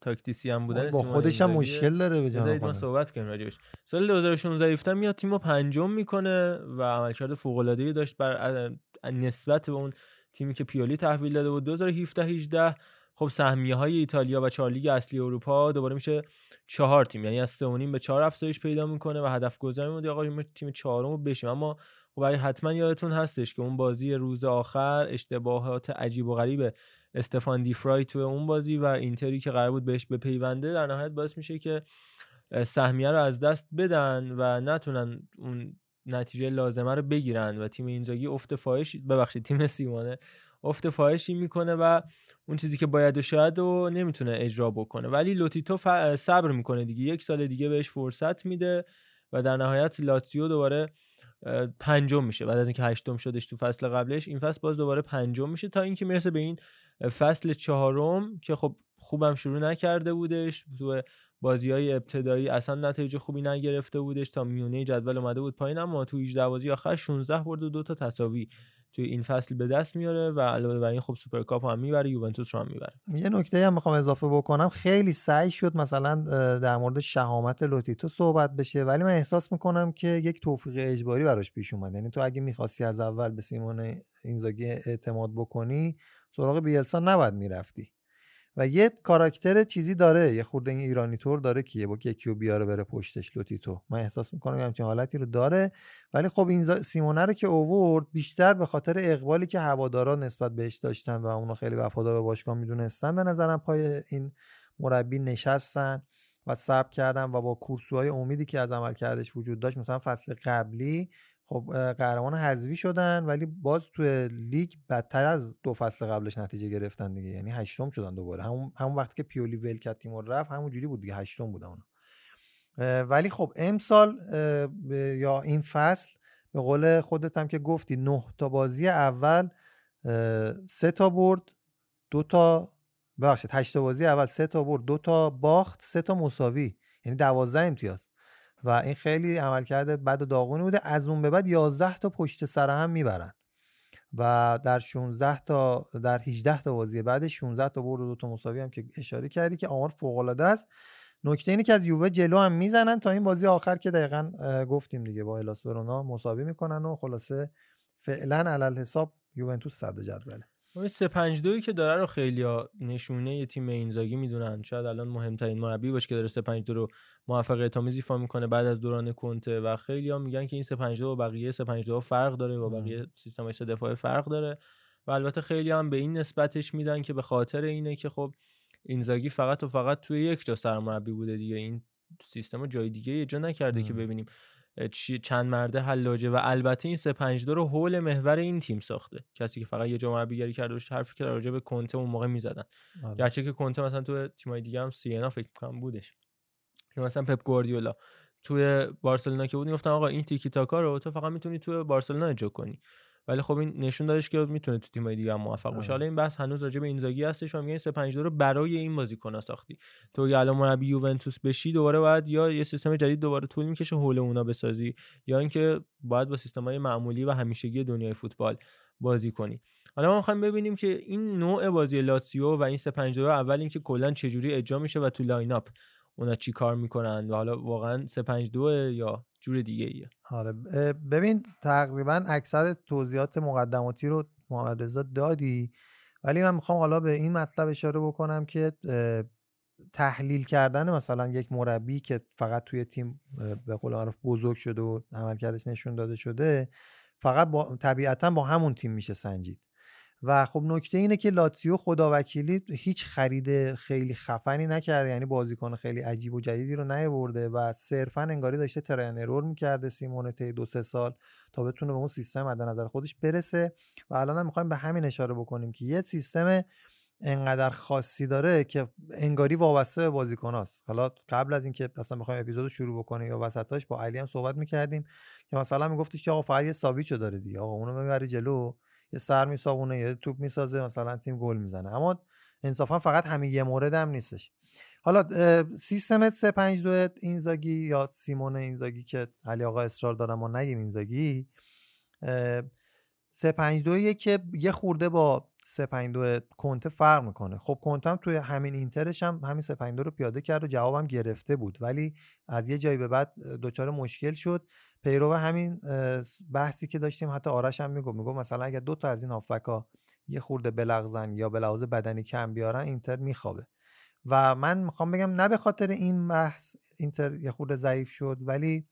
تاکتیسیان بودن با خودش هم. مشکل داره به جان بذارید ما. صحبت کنیم راجبش. سال 2016 17 میاد تیمو پنجم می‌کنه و عملکرد فوق العاده ای داشت بر نسبت به اون تیمی که پیولی تحویل داده بود 2017 18 خب سهمیه های ایتالیا و چهار لیگ اصلی اروپا دوباره میشه چهار تیم. یعنی از سه و نیم به چهار افزایش پیدا می‌کنه و هدف گذاری بود آقا تیم چهارم رو بشیم. اما خب حتما یادتون هستش که اون بازی روز آخر اشتباهات عجیب و غریب استفان دیفرای تو اون بازی و اینتری که قرار بود بهش بپیونده در نهایت باعث میشه که سهمیه رو از دست بدن و نتونن اون نتیجه لازمه رو بگیرن و تیم اینزاگی افت فاحش ببخشید تیم سیمونه افت فاحشی می‌کنه و اون چیزی که باید و شاید و نمی‌تونه اجرا بکنه. ولی لوتیتو صبر می‌کنه دیگه. یک سال دیگه بهش فرصت میده و در نهایت لاتزیو دوباره پنجم میشه. بعد از اینکه هشتم شدش تو فصل قبلش این فصل باز دوباره پنجم میشه تا اینکه می‌رسه به این فصل چهارم که خب خوبم شروع نکرده بودش. تو بازی های ابتدایی اصلا نتیجه خوبی نگرفته بودش تا میونه جدول اومده بود پایین اما تو 18 بازی آخر 16 برد و دو تا تساوی توی این فصل به دست میاره و علاوه بر این خب سوپرکاپ هم می‌بره یوونتوس رو هم می‌بره. یه نکته هم می‌خوام اضافه بکنم. خیلی سعی شد مثلا در مورد شهامت لوتیتو صحبت بشه ولی من احساس می‌کنم که یک توفیق اجباری براش پیش اومد یعنی تو اگه می‌خواستی از اول به سیمون اینزاگی اعتماد بکنی سراغ بیلسا نباید می‌رفتی. و یه کاراکتر چیزی داره یه خورده این ایرانی طور داره که با یکیو بیاره بره پشتش لوتیتو من احساس می‌کنم همچین حالتی رو داره. ولی خب این سیمونه رو که اوورد بیشتر به خاطر اقبالی که هوادارا نسبت بهش داشتن و اونا خیلی وفادار به باشگاه می‌دونستن به نظرم پای این مربی نشستن و صبر کردن و با کورسوهای امیدی که از عمل کردش وجود داشت مثلا فصل قبلی خب قهرمان حذفی شدن ولی باز توی لیگ بدتر از دو فصل قبلش نتیجه گرفتن دیگه. یعنی هشتم شدن دوباره. همون همون وقتی که پیولی ول کرد تیم رفت همون جوری بود دیگه. هشتم بودن اونا. ولی خب امسال یا این فصل به قول خودت هم که گفتی نه تا بازی اول سه تا برد دو تا ببخشید هشت تا بازی اول سه تا برد دو تا باخت سه تا مساوی. یعنی دوازده امتیاز. و این خیلی عملکرد بد و داغونی بوده. از اون به بعد 11 تا پشت سر هم می‌برن و در 16 تا در 18 تا بازی بعد 16 تا برد و دو تا مساوی هم که اشاره کردی که آمار فوق العاده است. نکته اینه که از یووه جلو هم می‌زنن تا این بازی آخر که دقیقا گفتیم دیگه با الاس ورونا مساوی می‌کنن و خلاصه فعلا علل حساب یوونتوس صدر جدوله. اون 3 5 2 که داره رو خیلی نشونه یه تیم اینزاگی می‌دونن. شاید الان مهمترین مربی باشه که داره 3 5 2 رو موفقیت آمیز ایفا می‌کنه بعد از دوران کنته و خیلی ها میگن که این 3 5 2 با بقیه 3 5 2 فرق داره با بقیه سیستم های سه دفاعی فرق داره و البته خیلی هم به این نسبتش میدن که به خاطر اینه که خب اینزاگی فقط و فقط توی یک جا سرمربی بوده دیگه. این سیستم رو جای دیگه یه جا نکرده که ببینیم. چند مرده حلاجه و البته این 3 5 2 رو حول محور این تیم ساخته. کسی که فقط یه جا مربیگری کرده باشه حرفی که راجع به کنته اون موقع می‌زدن. آره. گرچه که کنته مثلا تو تیمای دیگه هم سینا فکر کنم بودش. یا مثلا پپ گواردیولا. توی بارسلونا که بود می‌گفتن آقا این تیکی تاکا رو تو فقط می‌تونی توی بارسلونا اجرا کنی. ولی خب این نشون دادش که می‌تونه تو تیمای دیگه هم موفق باشه. حالا این بحث هنوز راجع به اینزاگی هستش و میگن 3 5 2 رو برای این بازیکن‌ها ساختی. تو اگه الان مربی یوونتوس بشی دوباره باید یا یه سیستم جدید دوباره طول می‌کشه حول اونا بسازی یا اینکه باید با سیستم‌های معمولی و همیشگی دنیای فوتبال بازی کنی. حالا ما می‌خوایم ببینیم که این نوع بازی لاتسیو و این 3 5 2 اول اینکه کلا چجوری اجرا میشه و تو line up اونا چی کار می‌کنن و حالا واقعا 3 5 2 یا جور دیگه ایه. آره ببین تقریبا اکثر توضیحات مقدماتی رو محمد دادی ولی من می‌خوام حالا به این مطلب اشاره بکنم که تحلیل کردن مثلا یک مربی که فقط توی تیم به قول معروف بزرگ شده و عملکردش نشون داده شده فقط با طبیعتا با همون تیم میشه سنجید. و خب نکته اینه که لاتزیو خداوکیلی هیچ خرید خیلی خفنی نکرده یعنی بازیکن خیلی عجیب و جدیدی رو نیاورده و صرفا انگاری داشته تراین ارور می‌کرده سیمونه طی دو سه سال تا بتونه به اون سیستم مد نظر خودش برسه. و الان هم می‌خوایم به همین اشاره بکنیم که یه سیستم انقدر خاصی داره که انگاری وابسته به بازیکناست حالا قبل از اینکه اصلا بخوایم اپیزود رو شروع بکنیم یا وسطاش با علی هم صحبت می‌کردیم که مثلا میگفتش که آقا فقط یه ساویچو داره دیگه آقا اونو می‌بری جلو. یه سر میسابونه یه توپ می‌سازه مثلا تیم گل می‌زنه. اما انصافا فقط همین یه مورد هم نیستش. حالا اه، سیستمت 352 اینزاگی یا سیمون اینزاگی که علی آقا اصرار دارم ما نگیم اینزاگی اه، 352 که یه خورده با 352 کنته فرق می‌کنه. خب کنته هم توی همین اینترش هم همین 352 رو پیاده کرد و جوابم گرفته بود. ولی از یه جایی به بعد دچار مشکل شد. پیرو همین بحثی که داشتیم حتی آرش هم می‌گفت می‌گفت مثلا اگر دو تا از این هافبکا یه خورده بلغزن یا به بدنی کم بیارن اینتر میخوابه. و من می‌خوام بگم نه به خاطر این بحث اینتر یه خورده ضعیف شد ولی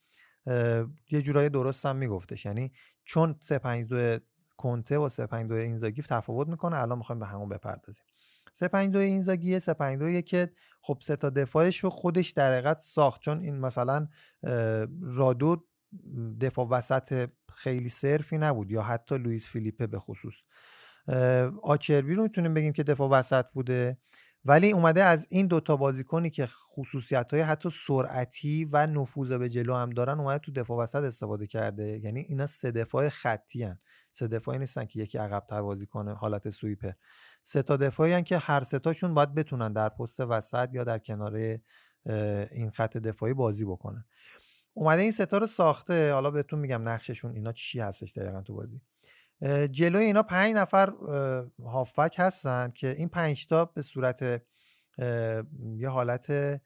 یه جورای درست هم میگفتش. یعنی چون 352 کنته و 352 اینزاگی تفاوت می‌کنه. الان می‌خوایم به همون بپردازیم. 352 اینزاگی 352 که خب سه تا دفاعش رو خودش در حقیقت ساخت. چون این مثلا رادو دفاع وسط خیلی صرفی نبود یا حتی لوئیس فیلیپه به خصوص. آچربی رو می‌تونیم بگیم که دفاع وسط بوده. ولی اومده از این دوتا بازیکنی که خصوصیت های حتی سرعتی و نفوذ به جلو هم دارن اومده تو دفاع وسط استفاده کرده. یعنی اینا سه دفاع خطی هن. سه دفاعی نیستن که یکی عقبتر بازی کنه حالت سویپر سه تا دفاعی هن که هر سه تاشون باید بتونن در پست وسط یا در کناره اه، این خط دفاعی بازی بکنن. اومده این ستا رو ساخته. حالا بهتون میگم نقششون اینا چی هستش دقیقا تو بازی. جلوی اینا پنج نفر هافبک هستن که این پنج تا به صورت یه حالت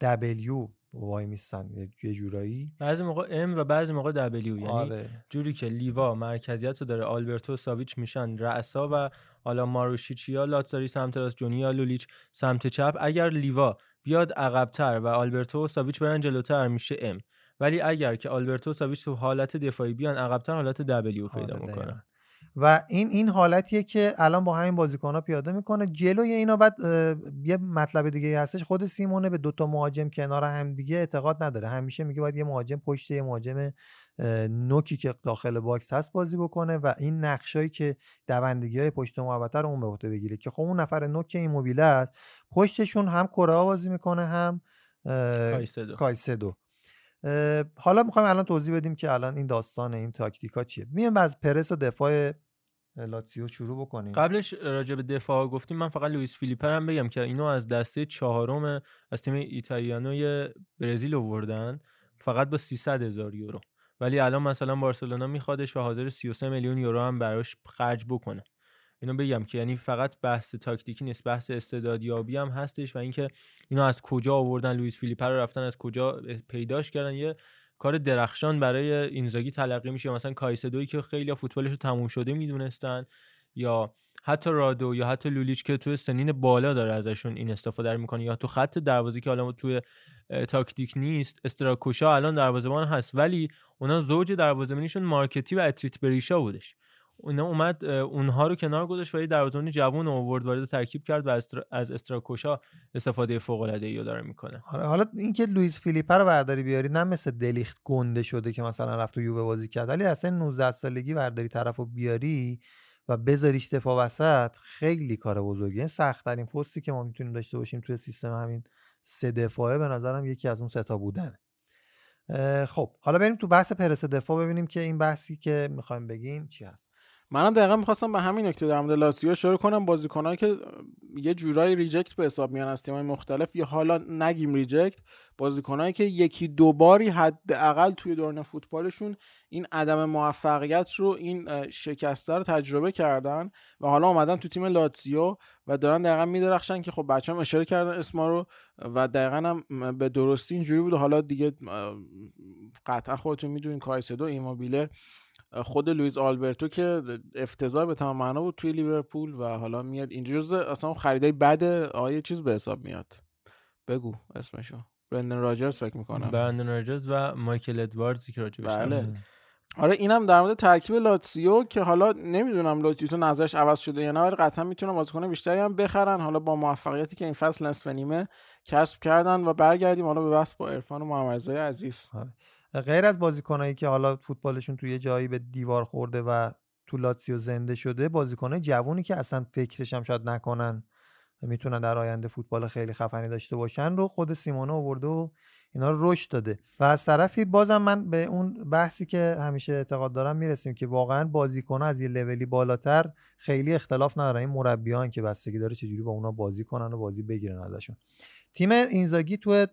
دبلیو وای میستن یه- جورایی. بعضی موقع ام و بعضی موقع دبلیو یعنی آره. جوری که لیوا مرکزیت رو داره آلبرتو ساویچ میشن رأسا و حالا ماروشیچیا لاتزاری سمت راست جونیا لولیچ سمت چپ. اگر لیوا بیاد عقبتر و آلبرتو و ساویچ برن جلوتر میشه ام ولی اگر که آلبرتو ساویچ تو حالت دفاعی بیان عقبتر حالت دبلیو پیدا آره، می‌کنن و این این حالتیه که الان با همین بازیکن‌ها پیاده می‌کنه. جلوی اینا بعد یه مطلب دیگه هستش. خود سیمونه به دوتا مهاجم کنار هم دیگه اعتقاد نداره. همیشه میگه باید یه مهاجم پشت یه مهاجم نوکی که داخل box هست بازی بکنه و این نقشایی که دوندگی های پشت محوطه رو اون به عهده بگیره که خب اون نفر نوک ایموبیله است. پشتشون هم کورئا بازی می‌کنه هم کایسدو. حالا می‌خوایم الان توضیح بدیم که الان این داستان این تاکتیکا چیه. میایم از پرس و دفاع لاتسیو شروع بکنیم. قبلش راجع به دفاع گفتیم من فقط لوئیس فیلیپه رو هم بگم که اینو از دسته چهارم از تیم ایتالیانوی برزیل آوردن فقط با 300 هزار یورو. ولی الان مثلا بارسلونا میخوادش و حاضر 33 میلیون یورو هم براش خرج بکنه. اینو بگم که یعنی فقط بحث تاکتیکی نیست بحث استعدادیابی هم هستش و اینکه اینو از کجا آوردن لوئیس فیلیپر رو رفتن از کجا پیداش کردن یه کار درخشان برای اینزاگی تلقی میشه. مثلا کایسدوی که خیلی فوتبالش تموم شده می‌دونستن یا حتی رادو یا حتی لولیچ که تو سنین بالا داره ازشون این استفاده رو می‌کنه یا تو خط دروازه که حالا توی تاکتیک نیست استراکوشا الان دروازه‌بان هست. ولی اونا زوج دروازه‌بانیشون مارکتی و اتریت بریشا بودش. اونا اومد اونها رو کنار گذاشت و یه دروازه‌بان جوون آورد وارد ترکیب کرد و از از استراکوشا استفاده فوق العاده ای داره می‌کنه. حالا اینکه لوئیس فیلیپه رو برداری بیاری نه مثل دلیخت گنده شده که مثلا رفت تو یووه بازی کرد ولی اصلا 19 سالگی برداری طرفو بیاری و بذاریش دفاع وسط خیلی کار بزرگی این سخت ترین پستی که ما می‌تونیم داشته باشیم توی سیستم همین سه دفاعه به نظرم یکی از اون سه تا بودنه خب حالا بریم تو بحث پرس دفاع ببینیم که این بحثی که می‌خوایم بگیم چی هست. منم دقیقا می‌خواستم به همین نکته در مورد لاتزیو اشاره کنم. بازیکنایی که یه جورایی reject به حساب میان از تیم‌های مختلف یا حالا نگیم reject بازیکنایی که یکی دو باری حداقل توی دوران فوتبالشون این عدم موفقیت رو این شکسته رو تجربه کردن و حالا اومدن تو تیم لاتزیو و دارن دقیقا میدرخشن که خب بچه‌ها هم اشاره کردن اسما رو و دقیقا هم به درستی اینجوری بود حالا دیگه قطعا خودتون می‌دونین کایسدو ایموبیله خود لوئیس آلبرتو که افتضاح به تمام معنا بود توی لیورپول و حالا میاد این جزء اصلا خریدای بد آقای چیز به حساب میاد. بگو اسمشو. برندن راجرز فکر می‌کنم. برندن راجرز و مایکل ادواردزی که راجبش بله. آره اینم در مورد ترکیب لاتسیو که حالا نمی‌دونم لوتیتو نظرش عوض شده یا نه ولی قطعا می‌تونم بازیکن بیشتری هم بخرن. حالا با موفقیتی که این فصل نصف نیمه کسب کردن و برگردیم حالا به بحث با عرفان و محمد عزیز. غیر از بازیکنایی که حالا فوتبالشون توی یه جایی به دیوار خورده و تو لاتسیو زنده شده بازیکنای جوونی که اصلا فکرش هم شاید نکنن می‌تونن در آینده فوتبال خیلی خفنی داشته باشن رو خود سیمونه آورده و اینا رو رشد داده. و از طرفی بازم من به اون بحثی که همیشه اعتقاد دارم می‌رسیم که واقعا بازیکن از یه لولی بالاتر خیلی اختلاف ندارن این مربیان که بستگی داره چجوری با اونا بازی کنن و بازی بگیرن ازشون. تیم اینزاگی تو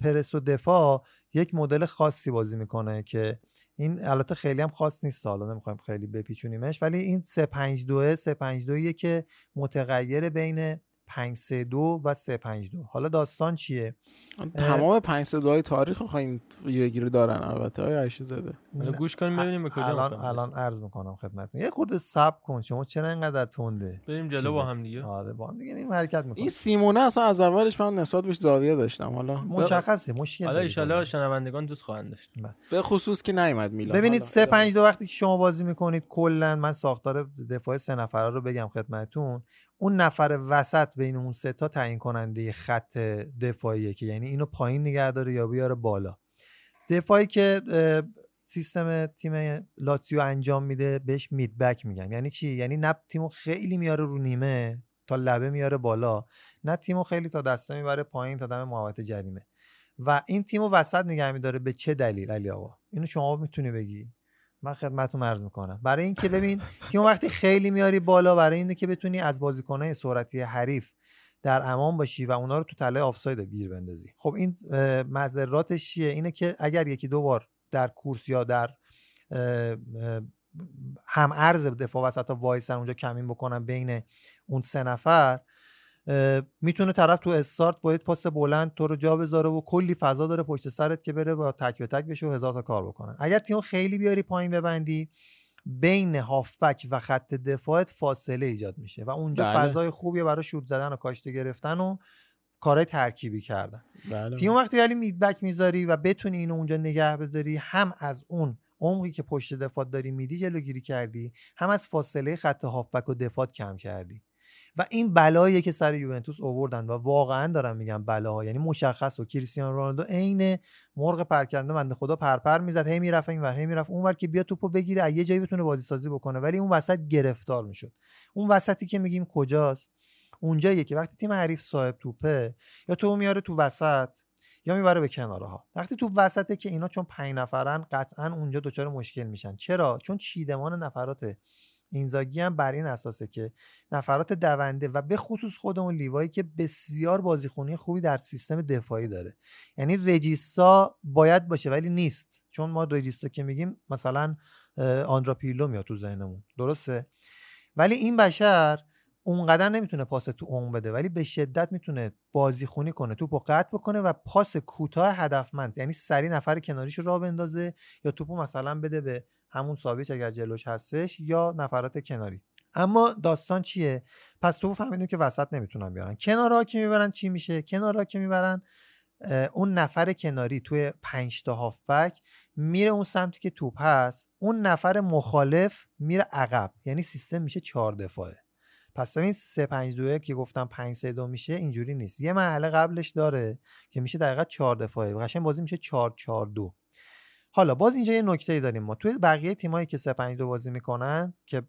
پرس و دفاع یک مدل خاصی بازی می‌کنه که این البته خیلی هم خاص نیست حالا نمی‌خوایم خیلی بپیچونیمش ولی این 3 5 2 3 5 2 که متغیر بین 5 3 2 و 3 5 2 حالا داستان چیه؟ تمام پنج صدای تاریخ رو این ویژگی رو دارن البته های عشی زده حالا گوش کنیم ببینیم به کجا الان الان عرض می‌کنم خدمتتون. یه خورده صبر کن شما چرا اینقدر تنده؟ بریم جلو با هم دیگه. آره با هم دیگه این حرکت می‌کنه این سیمونه اصلا از اولش من نسبت بهش زاویه داشتم حالا مشخصه مشکل حالا داری ایشالا شنوندگان دوست خواهند داشت. به خصوص که نیومد میلان ببینید حالا. 3 5 2 وقتی که شما بازی می‌کنید کلا من ساختار دفاع سه نفره رو بگم خدمتتون. اون نفر وسط بین اون سه تا تعیین کننده خط دفاعیه که یعنی اینو پایین نگه داره یا بیاره بالا. دفاعی که سیستم تیم لاتزیو انجام میده بهش میدبک میگن. یعنی چی؟ یعنی نه تیمو خیلی میاره رو نیمه تا لبه میاره بالا نه تیمو خیلی تا دسته می‌بره پایین تا دم محوطه جریمه. و این تیمو وسط نگه میداره به چه دلیل؟ علی آقا اینو شما می‌تونی بگی؟ من خدمتتون عرض می‌کنم. برای اینکه ببین تیم وقتی خیلی میاری بالا برای اینه که بتونی از بازیکنهای سرعتی حریف در امان باشی و اونا رو تو تله آفساید گیر بندازی. خب این اه، مضراتش چیه؟ اینه که اگر یکی دو بار در کورس یا در هم ارز دفاع وسط ها وایسن اونجا کمین بکنن بین اون سه نفر می‌تونه طرف تو استارت باید پاس بلند تو رو جا بذاره و کلی فضا داره پشت سرت که بره با تک به تک بشه و هزار تا کار بکنن اگر تیم خیلی بیاری پایین ببندی بین هافبک و خط دفاعت فاصله ایجاد میشه و اونجا بله. فضای خوبیه برای شوت زدن و کاشته گرفتن و کارهای ترکیبی کردن بله. تیم وقتی ولی میدبک می‌ذاری و بتونی اینو اونجا نگه بداری هم از اون عمقی که پشت دفاع داری میدی جلوگیری کردی هم از فاصله خط هافبک و دفاع کم کردی و این بلاییه که سر یوونتوس آوردن و واقعا دارم میگم بلا یعنی مشخص و کریستیانو رونالدو عین مرغ پرکنده بنده خدا پرپر می‌زد هی می‌رفت اینور هی می‌رفت اونور که بیا توپو بگیره یه جایی بتونه بازی سازی بکنه. ولی اون وسط گرفتار می‌شد. اون وسطی که میگیم کجاست؟ اونجاییه که وقتی تیم حریف صاحب توپه یا تو میاره تو وسط یا می‌بره به کناره ها وقتی تو وسطه که اینا چون پنج نفرن قطعا اونجا دچار مشکل میشن. چرا؟ چون چیدمان نفرات اینزاگی هم بر این اساسه که نفرات دونده و به خصوص خود اون لیوایی که بسیار بازیخونی خوبی در سیستم دفاعی داره. یعنی رجیستا باید باشه ولی نیست. چون ما رجیستا که میگیم مثلا آندرا پیرلو میاد تو ذهنمون. درسته؟ ولی این بشر اونقدر نمی‌تونه پاس تو اون بده ولی به شدت می‌تونه بازی خونی کنه توپو قطع بکنه و پاس کوتاه هدفمند یعنی سری نفر کناریش راه بندازه یا توپو مثلا بده به همون ساویچ اگر جلوش هستش یا نفرات کناری. اما داستان چیه؟ پس تو فهمیدیم که وسط نمی‌تونن بیارن. کنارها که می‌برن چی میشه؟ کنارها که می‌برن اون نفر کناری توی پنج تا هافبک میره اون سمتی که توپ هست اون نفر مخالف میره عقب یعنی سیستم میشه چهار دفاعه. پس ببین 3 5 2 که گفتم 5 3 2 میشه اینجوری نیست. یه مرحله قبلش داره که میشه دقیقا 4 دفاعه قشنگ بازی میشه 4 4 2 حالا باز اینجا یه نکته ای داریم ما. توی بقیه تیمایی که 3 5 2 بازی می‌کنن که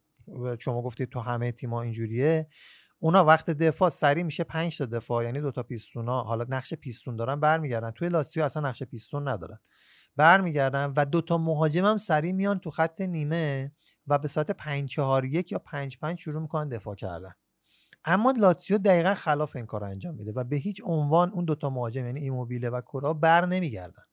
شما گفتید تو همه تیم‌ها اینجوریه اونا وقت دفاع سری میشه 5 تا دفاع یعنی دو تا پیستونا. حالا نقش پیستون دارن برمیگردن. توی لاتسیو اصلا نقش پیستون ندارن. برمیگردن و دو تا مهاجم هم سری میان تو خط نیمه و به صورت 5 4 1 یا 5 5 شروع می‌کنن دفاع کردن اما لاتسیو دقیقا خلاف این کار انجام میده و به هیچ عنوان اون دوتا مهاجم یعنی ایموبیله و کرا بر نمیگردن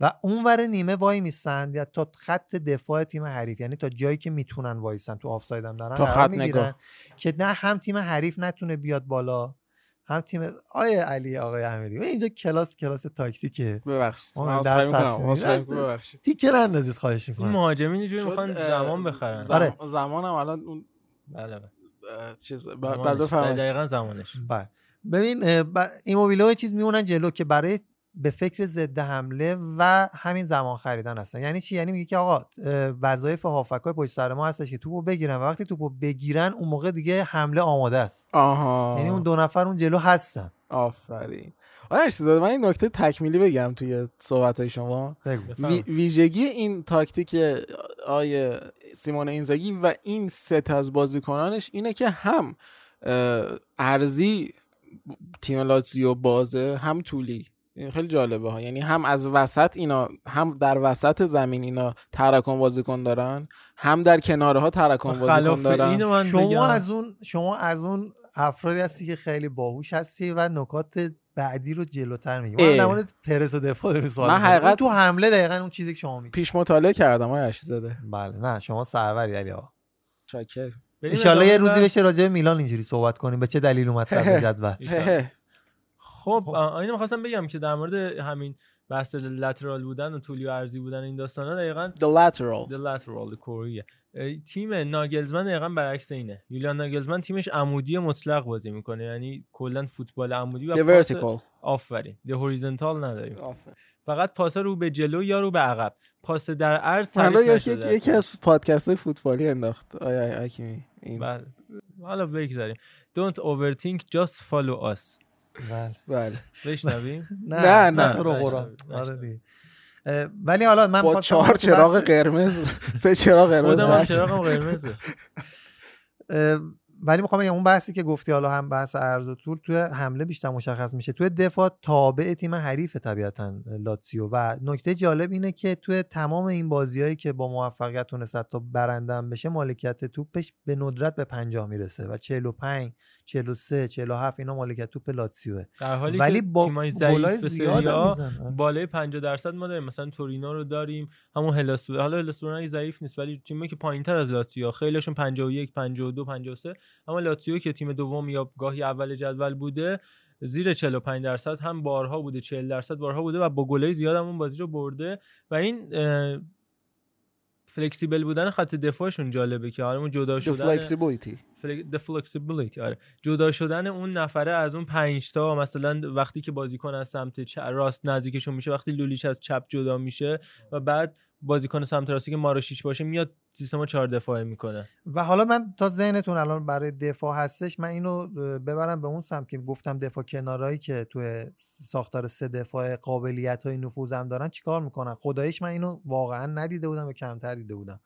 و اونور نیمه وای میسن یا تا خط دفاع تیم حریف یعنی تا جایی که می‌تونن وایسن تو آفساید هم دارن تا خط نگاه. که نه هم تیم حریف نتونه بیاد بالا هم تیم آیه علی آقای امیری اینجا کلاس کلاس تاکتیکه ببخشید ما من. ببخشید. تیکر اندازید خواهش می‌کنم مهاجمین اینجوری می‌خوان زمان بخرن زم... آره. زمانم الان اون بله بله چیز. بله بفرمایید. دقیقا زمانش بله ببین ب... ایموبیله و چیز میمونن جلو که برای به فکر ضد حمله و همین زمان خریدن هستن. یعنی چی؟ یعنی میگه که آقا وظایف هافکای پشت سر ما هستش که توپو بگیرن و وقتی توپو بگیرن اون موقع دیگه حمله آماده است. آها. یعنی اون دو نفر اون جلو هستن. آفرین. ارشد من این نکته تکمیلی بگم توی صحبت های شما. وی- ویژگی این تاکتیک آقای سیمون اینزاگی و این ست از بازیکنانش اینه که هم عرضی تیم لاتزیو بازه هم طولی. خیلی جالبه ها. یعنی هم از وسط اینا هم در وسط زمین اینا تراکم بازیکن دارن هم در کناره ها تراکم بازیکن دارن. شما بگم. از اون شما از اون افرادی هستی که خیلی باهوش هستی و نکات بعدی رو جلوتر میگی. من مورد پرس و دفاع داریم سوال من. حقیقت- تو حمله دقیقا اون چیزی که شما میگی. پیش مطالعه کردم های زاده بله نه شما سروری علی آقا. چاکر. انشالله یه روزی. بشه راجع به میلان اینجوری صحبت کنیم به چه دلیل اومد صدر جدول. خب آ- اینو می‌خواستم بگم که در مورد همین بحث لترال بودن و طولی و عرضی بودن این داستان ها دقیقا The lateral. The lateral کوریه تیم ناگلزمن دقیقا برعکس اینه. یولیان ناگلزمن تیمش عمودی مطلق بازی می‌کنه یعنی کلا فوتبال عمودی و The پاس- vertical. آفرین. The هوریزونتال نداریم. فقط پاس رو به جلو یا رو به عقب. پاس در عرض حالا تعریف یکی. از پادکست فوتبالی انداخت. آیا حکیمی. این. بله. حالا بگذاریم. Don't overthink just follow us. بله بله بشنویم نه نه، نه. تو رو قرآن. آره ولی حالا من با چهار چراغ قرمز سه چراغ قرمز خودم. چراغم قرمزه ولی می‌خوام بگم اون بحثی که گفتی حالا هم بحث عرض و طول توی حمله بیشتر مشخص میشه. توی دفاع تابع تیم حریف طبیعتا لاتسیو. و نکته جالب اینه که توی تمام این بازیهایی که با موفقیت تونست تا برندم بشه مالکیت توپش به ندرت به 50 می‌رسه و 45 43 47 اینا مالکیت توپ لاتسیوه. در حالی ولی با گلای زیاد. بالای 50 درصد ما داریم. مثلا تورینو رو داریم همون هلاس حالا هلاس ورونای ضعیف نیست ولی تیمی که پایینتر از لاتزیو خیلیشون 51 52 53 اما لاتزیو که تیم دوم یا گاهی اول جدول بوده زیر 45 درصد هم بارها بوده 40 درصد بارها بوده و با گلای زیاد هم اون بازی رو برده و این فلکسیبل بودن خط دفاعشون جالبه که حالا اون جدا شدن. The flexibility آره. جدا شدن اون نفره از اون پنج تا مثلا وقتی که بازیکن از سمت راست نزدیکشون میشه وقتی لولیش از چپ جدا میشه و بعد بازیکن سمت راستی که ماراشیچ باشه میاد سیستم چهار دفاعه می‌کنه. و حالا من تا ذهنتون الان برای دفاع هستش من اینو ببرم به اون سمت که گفتم دفاع کنارایی که توی ساختار سه دفاع قابلیت های نفوذ دارن چیکار می‌کنن؟ خدایش من اینو واقعا ندیده بودم و کمتر دیده بودم.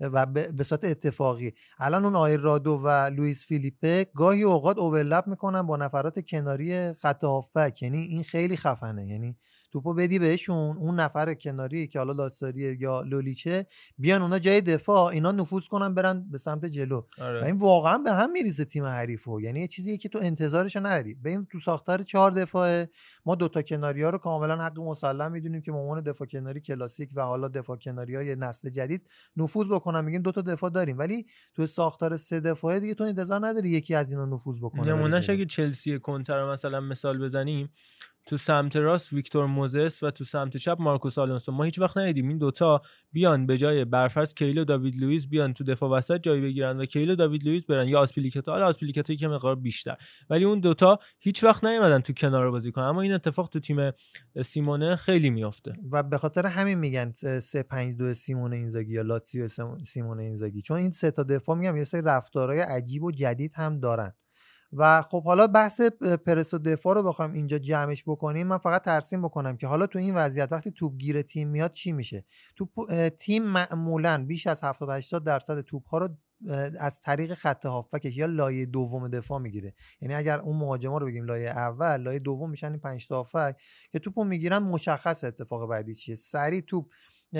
و به صورت اتفاقی. الان اون آیر رادو و لوئیس فیلیپه گاهی اوقات اوورلپ می‌کنن با نفرات کناری خط هافبک. یعنی این خیلی خفنه. یعنی توپو بدی بهشون اون نفر کناری که حالا لاتساریه یا لولیچه بیان اونا جای دفاع اینا نفوذ کنن برن به سمت جلو. آره. و این واقعا به هم میریزه تیم حریفو. یعنی یه چیزی که تو انتظارش نداری. ببین تو ساختار چهار دفاعه ما دوتا کناری ها رو کاملا حق مسلم می‌دونیم که به عنوان دفاع کناری کلاسیک و حالا دفاع کناری های نسل جدید نفوذ بکنن. میگیم دوتا دفاع داریم. ولی تو ساختار سه دفاعه دیگه تو انتظار نداری یکی از اینا نفوذ بکنه نمونهش. اگه چلسی کنته رو مثلا مثال بزنیم تو سمت راست ویکتور موزس و تو سمت چپ مارکوس آلونسو. ما هیچ وقت ندیدیم این دوتا بیان به جای برفرض کیهیل و داوید لوئیس بیان تو دفاع وسط جای بگیرن و کیهیل و داوید لوئیس برن. یا آسپیلیکتا حالا آسپیلیکتا که مقدار بیشتر. ولی اون دوتا هیچ وقت نیومدن تو کنار بازی کنن. اما این اتفاق تو تیم سیمونه خیلی میافته. و به خاطر همین میگن 3 5 2 سیمون اینزاگی یا لاتزیو سیم- سیمون اینزاگی. چون این سه تا دفاع میگم یه سری رفتارهای عجیب و جدید هم دارن. و خب حالا بحث پرس و دفاع رو بخوام اینجا جمعش بکنیم من فقط ترسیم بکنم که حالا تو این وضعیت وقتی توپ گیر تیم میاد چی میشه؟ اه، تیم معمولا بیش از 70 80 درصد توپ ها رو از طریق خط هافبکش یا لایه دوم دفاع می‌گیره. یعنی اگر اون مهاجما رو بگیم لایه اول لایه دوم میشن این پنج تا هافبک که توپو می‌گیرن مشخص اتفاق بعدی چیه؟ سریع توپ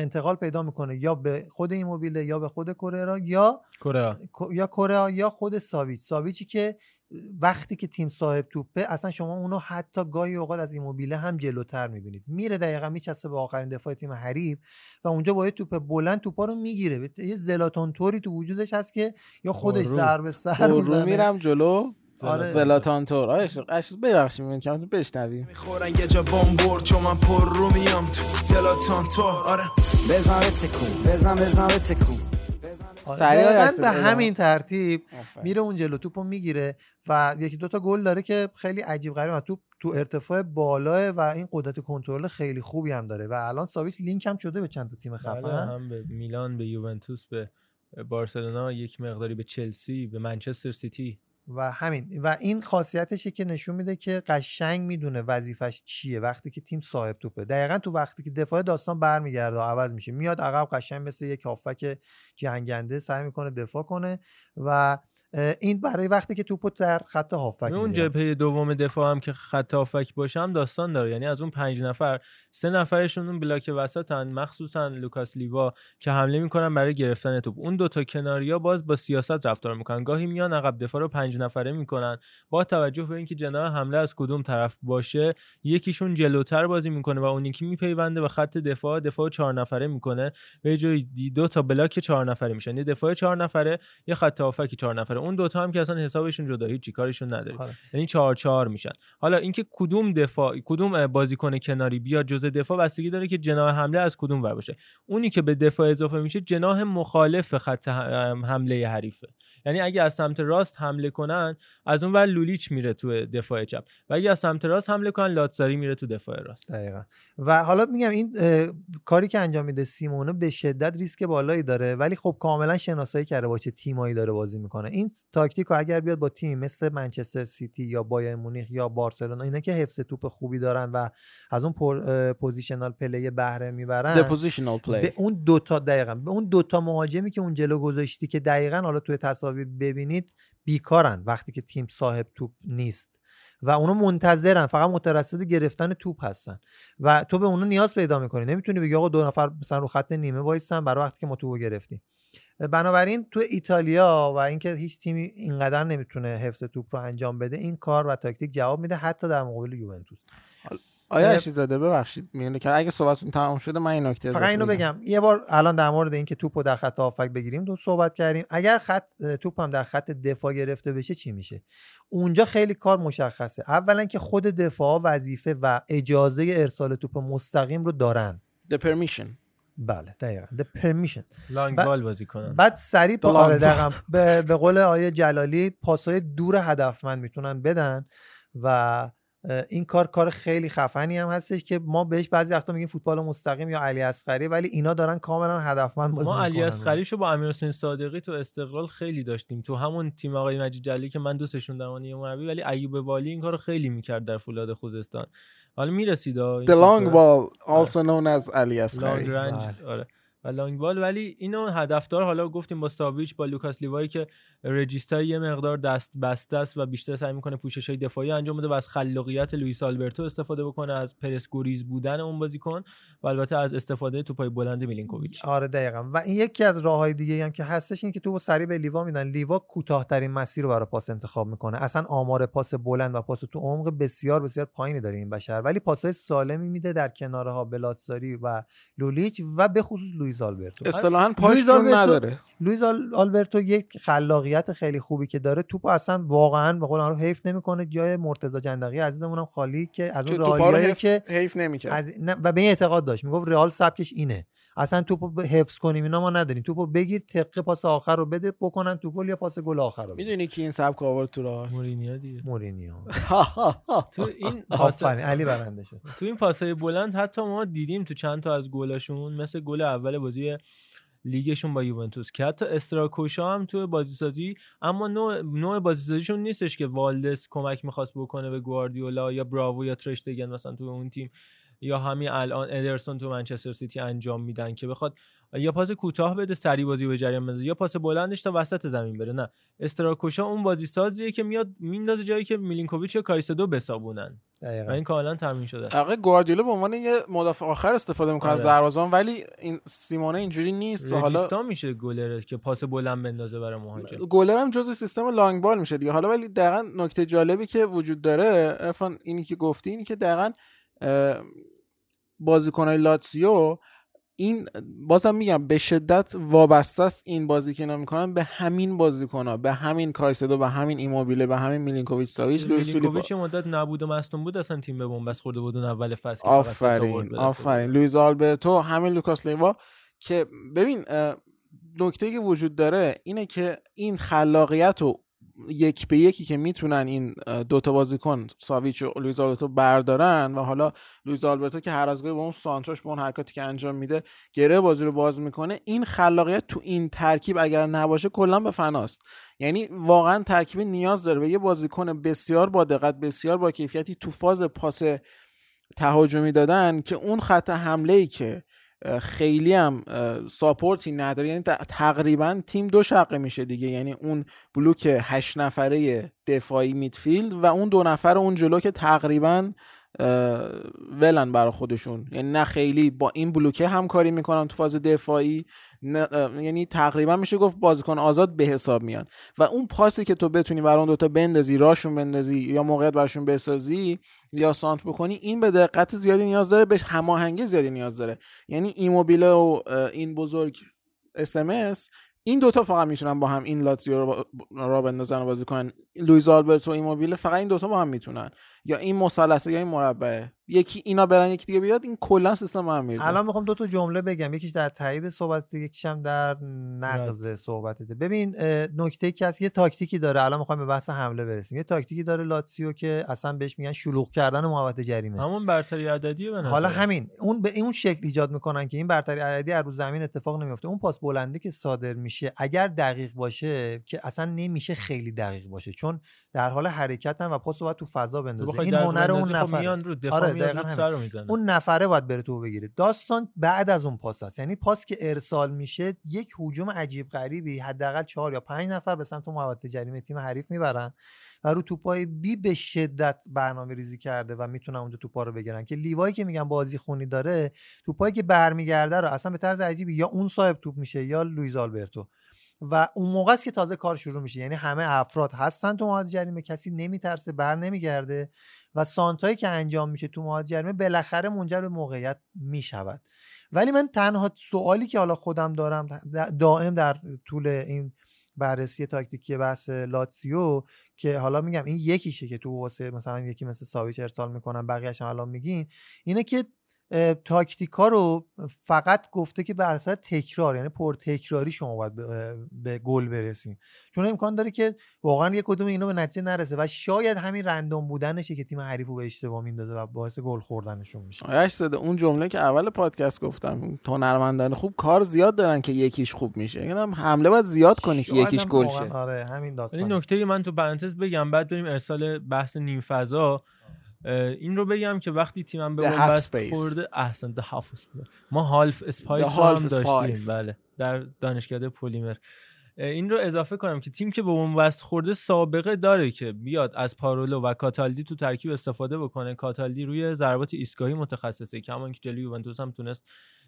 انتقال پیدا می‌کنه یا به خود ایموبیله یا به خود کوررا یا کره. یا کره یا خود ساویچ. ساویچی که وقتی که تیم صاحب توپه اصلا شما اونو حتی گاهی اوقات از ایموبیله هم جلوتر می‌بینید. میره دقیقا میچسته به آخرین دفاع تیم حریف و اونجا با یه توپ بلند توپا رو می‌گیره. یه زلاتون توری تو وجودش هست که یا خودش. ضربه سر می‌زنه. میرم جلو. آره. زلاتان تور. آره اشتاق ببخشید من کمتون بشنویم. می‌خورن یه جا بمبور چون من پر رو میام تو زلاتان تو آره. بزن به تکون بزن بزن تکون آره، سریع به. همین ترتیب. میره اون جلو توپو می‌گیره و یکی دوتا گل داره که خیلی عجیب غریبه تو تو ارتفاع بالاه و این قدرت کنترل خیلی خوبی هم داره. و الان ساویچ لینک هم شده به چند تا تیم بله، خفن هم به میلان به یوونتوس به بارسلونا یک مقداری به چلسی به منچستر سیتی. و همین. و این خاصیتشه که نشون میده که قشنگ می‌دونه وظیفش چیه وقتی که تیم صاحب توپه. دقیقا تو وقتی که دفاع داستان برمیگرده و عوض میشه. میاد عقب قشنگ مثل یک هافبک جنگنده سعی می‌کنه دفاع کنه و این برای وقتی که توپو در خط هافک اون. جبهه دوم دفاع هم که خط هافک باشه هم داستان داره. یعنی از اون پنج نفر سه نفرشون اون block وسطن مخصوصا لوکاس لیوا که حمله می‌کنن برای گرفتن توپ. اون دوتا کناریا باز با سیاست رفتار می‌کنن. گاهی میان عقب دفاع رو پنج نفره می‌کنن با توجه به اینکه جناح حمله از کدوم طرف باشه یکیشون جلوتر بازی می‌کنه و اون یکی میپیونده به خط دفاع دفاع چهار نفره می‌کنه. به جای دو تا block چهار نفره میشن. یه دفاع چهار نفره یه خط هافبک چهار نفره. اون دوتا هم که اصلا حسابشون جدا هیچ کارشون نداره آره. یعنی چهار چهار میشن. حالا اینکه کدوم دفاع کدوم بازیکن کناری بیاد جزء دفاع بستگی داره که جناح حمله از کدوم ور باشه. اونی که به دفاع اضافه میشه جناح مخالف خط حمله حریفه. یعنی اگه از سمت راست حمله کنن از اون ور لولیچ میره تو دفاع چپ. و اگه از سمت راست حمله کنن لاتزاری میره تو دفاع راست. دقیقا. و حالا میگم این کاری که انجام میده سیمونه به شدت ریسک بالایی داره ولی خب کاملا شناسایی کرده با چه تیمایی داره بازی می‌کنه. این تاکتیک رو اگر بیاد با تیم مثل منچستر سیتی یا بایرن مونیخ یا بارسلونا اینا که حفظ توپ خوبی دارن و از اون positional play بهره می‌برن The positional play. به اون دوتا دقیقا به اون دوتا مهاجمی که اون جلو گذاشتی که دقیقا حالا توی تصاویر ببینید بیکارن وقتی که تیم صاحب توپ نیست. و اونا منتظرن فقط مترصد گرفتن توپ هستن. و تو به اونا نیاز پیدا می‌کنی. نمی‌تونی بگی آقا دو نفر مثلا رو خط نیمه وایسن برای وقتی که ما توپو گرفتیم. بنابراین تو ایتالیا و اینکه هیچ تیمی اینقدر نمی‌تونه حفظ توپ رو انجام بده این کار و تاکتیک جواب میده حتی در مقابل یوونتوس. آیا اه، عشیزاده ببخشید میونه که اگه صحبتتون تمام شده من این نکته فقط اینو بگم. یه بار الان در مورد اینکه توپو در خط هافک بگیریم تو صحبت کردیم. اگر خط توپ هم در خط دفاع گرفته بشه چی میشه؟ اونجا خیلی کار مشخصه. اولا که خود دفاع وظیفه و اجازه ارسال توپ مستقیم رو دارن. The permission. بله دقیقا. The permission. لانگ بال بازی کنن. بعد سریع آره ball. دقیقاً. به, به قول آیه جلالی پاسهای دور هدفمند می‌تونن بدن و این کار کار خیلی خفنی هم هستش که ما بهش بعضی وقتا میگیم فوتبال مستقیم یا علی اصغری ولی اینا دارن کاملا هدفمند بازی ما علی می‌کنن. اصغریشو با امیر حسین صادقی تو استقلال خیلی داشتیم. تو همون تیم آقای مجید جلی که من دوستشون دارم مربی ولی ایوب والی این کارو خیلی می‌کرد در فولاد خوزستان. حالا می‌رسید The long ball also known as علی اصغری. آره. و لانگ بال ولی اینو هدفدار حالا گفتیم با ساویچ با لوکاس لیوایی که رجیستا یه مقدار دست بسته است و بیشتر سعی می‌کنه پوشش های دفاعی انجام بده و از خلاقیت لوئیس آلبرتو استفاده بکنه از پرس گریز بودن اون بازیکن و البته از استفاده توپای بلند میلینکوویچ. آره دقیقا. و این یکی از راه های دیگه هم که هستش این که تو سریع به لیوا میدن. لیوا کوتاهترین مسیر رو برای پاس انتخاب می‌کنه. اصلا آمار پاس بلند و پاس تو عمق بسیار بسیار پایینی داره این بشر. ولی پاسهای سالمی میده در کناره ها بلاتساری و لولیچ و به خصوص لوئیس آلبرتو. اصطلاحاً پاش نداره. لوئیس آل- آلبرتو یک خلاقیت خیلی خوبی که داره. توپ اصلا واقعا به قول معروف حیف نمی‌کنه. جای مرتضی جندقی عزیزمون هم خالی که از اون رئالیایی حیف- که حیف نمی‌کرد. از و به این اعتقاد داشت. می‌گفت رئال سبکش اینه. اصلا توپو حفظ کنیم اینا ما نداریم. توپو بگیر تقه پاس آخر رو بده بکنن تو گل یا پاس گل آخر رو می‌دونی کی این سبک آورد تو راه مورینیو دیگه. مورینیو. تو این آفرین علی برنده شد. تو این پاسای بلند حتی ما دیدیم تو چند تا از گلاشون مثل گل اول بازی لیگشون با یوونتوس که حتی استراکوشا هم تو بازیسازی اما نوع نوع بازیسازیشون نیستش که والدس کمک می‌خواست بکنه به گواردیولا یا براوو یا ترشتگن مثلا تو اون تیم. یا همین الان ادرسون تو منچستر سیتی انجام میدن که بخواد یا پاس کوتاه بده سری بازی به جریان بندازه یا پاس بلندش تا وسط زمین بره نه استراکوشا اون بازی سازیه که میاد میندازه جایی که میلینکوویچ یا کایسدو بسابونن دقیقاً. و این کاملا تامین شده است. آقا گواردیولا به عنوان یه مدافع آخر استفاده می‌کنه از آره. دروازه‌بان ولی این سیمونه اینجوری نیست و حالا میشه گلر که پاس بلند بندازه برای مهاجم گلر هم جزء سیستم long ball میشه دیگه حالا ولی دقیقا نکته جالبی که وجود داره عرفان اینی که گفتی اینی که دقیقا بازیکنهای لاتسیو این بازم میگم به شدت وابسته است این بازی که اینا می‌کنن به همین بازیکنها به همین کایسدو به همین ایموبیله به همین میلینکوویچ ساویچ میلینکوویچ مدت نبود و مصدوم بود اصلا تیم به بن‌بست خورده بود اون اول فصل آفرین آفرین. لوئیس آلبرتو همین لوکاس لیوا که ببین نکته که وجود داره اینه که این خلاقیت و یک به یکی که می‌تونن این دوتا بازیکن ساویچ و لوئیس آلبرتو بردارن و حالا لوئیس آلبرتو که هر از گاهی با اون سانتراش با اون حرکاتی که انجام میده گره بازی رو باز می‌کنه. این خلاقیت تو این ترکیب اگر نباشه کلا به فناست. یعنی واقعا ترکیب نیاز داره به یه بازیکن بسیار با دقت بسیار با کیفیتی تو فاز پاس تهاجمی دادن که اون خط حمله ای که خیلی هم support ی نداره. یعنی تقریبا تیم دو شقه میشه دیگه. یعنی اون بلوک هشت نفره دفاعی میدفیلد و اون دو نفر اون جلو که تقریبا ولن برا خودشون. یعنی نه خیلی با این بلوکه همکاری می‌کنن تو فاز دفاعی یعنی تقریبا میشه گفت بازیکن آزاد به حساب میان. و اون پاسی که تو بتونی برای اون دوتا بندازی راشون بندازی یا موقعیت براشون بسازی یا سانت بکنی این به دقت زیادی نیاز داره به هماهنگی زیادی نیاز داره. یعنی ایموبیله و این بزرگ اس این دوتا فقط می‌تونن با هم این لاتزیو رو را بندازن و بازی کنن. لویز آلبرتو و ایموبیله فقط این دوتا با هم می‌تونن. یا این مثلثه یا این مربعه یکی اینا برن یکی دیگه بیاد این کلا سیستم هم می‌ریزه الان می‌خوام دو تا جمله بگم. یکیش در تایید صحبت یکیش هم در نقض صحبتته ببین اه، نکته که هست یه تاکتیکی داره. الان می‌خوایم به بحث حمله برسیم. یه تاکتیکی داره لاتسیو که اصلا بهش میگن شلوغ کردن محوطه جریمه. همون برتری عددیه به حالا. همین. اون به اون شکل ایجاد می‌کنن که این برتری عددی از رو زمین اتفاق نمیفته اون پاس بلنده که صادر میشه اگر دقیق باشه که اصلا نمیشه خیلی دقیق باشه. چون در حال حرکتن و پاس رو باید تو فضا بندازه. این هنر اون خب دقیقاً همین. می‌زنه. اون نفره باید بره تو بگیره داستان بعد از اون پاس هست یعنی پاس که ارسال میشه یک هجوم عجیب غریبی حداقل چهار یا پنج نفر به سمت محوطه جریمه تیم حریف می‌برن و رو توپای بی به شدت برنامه ریزی کرده و می‌تونن اونجا توپا رو بگیرن که لیوایی که میگن بازی خونی داره توپایی که برمیگرده رو اصلا به طرز عجیبی یا اون صاحب توپ میشه یا لویز آلبرتو و اون موقع است که تازه کار شروع میشه. یعنی همه افراد هستن تو محوطه جریمه کسی نمیترسه بر نمیگرده و سانتایی که انجام میشه تو محوطه جریمه بالاخره منجر به موقعیت می‌شود. ولی من تنها سوالی که حالا خودم دارم دائم در طول این بررسی تاکتیکی بحث لاتسیو که حالا میگم این یکیشه که تو واسه مثلا یکی مثل ساویچ ارسال می‌کنن بقیه‌اش الان میگیم اینه که تاکتیکا رو فقط گفته که بر اساس تکرار یعنی پر تکراری شما باید به, گل برسیم. چون امکان داره که واقعا یک کدوم اینو به نتیجه نرسه و شاید همین رندوم بودنشه که تیم حریف رو به اشتباه میندازه و باعث گل خوردنشون میشه. آیش زده اون جمله که اول پادکست گفتم هنرمندان خوب کار زیاد دارن که یکیش خوب میشه. یعنی هم حمله باید زیاد کنی که یکیش گل شه. آره همین داستان نکته من تو پرانتز بگم بعد بریم ارسال بحث نیم فضا این رو بگم که وقتی تیمم به بن‌بست. خورده احسن ده half space. ما half space هم داشتیم. بله در دانشکده پلیمر این رو اضافه کنم که تیم که به بن‌بست خورده سابقه داره که بیاد از پارولو و کاتالدی تو ترکیب استفاده بکنه کاتالدی روی ضربات ایستگاهی متخصصه کما اینکه جلوی یوونتوس هم تونست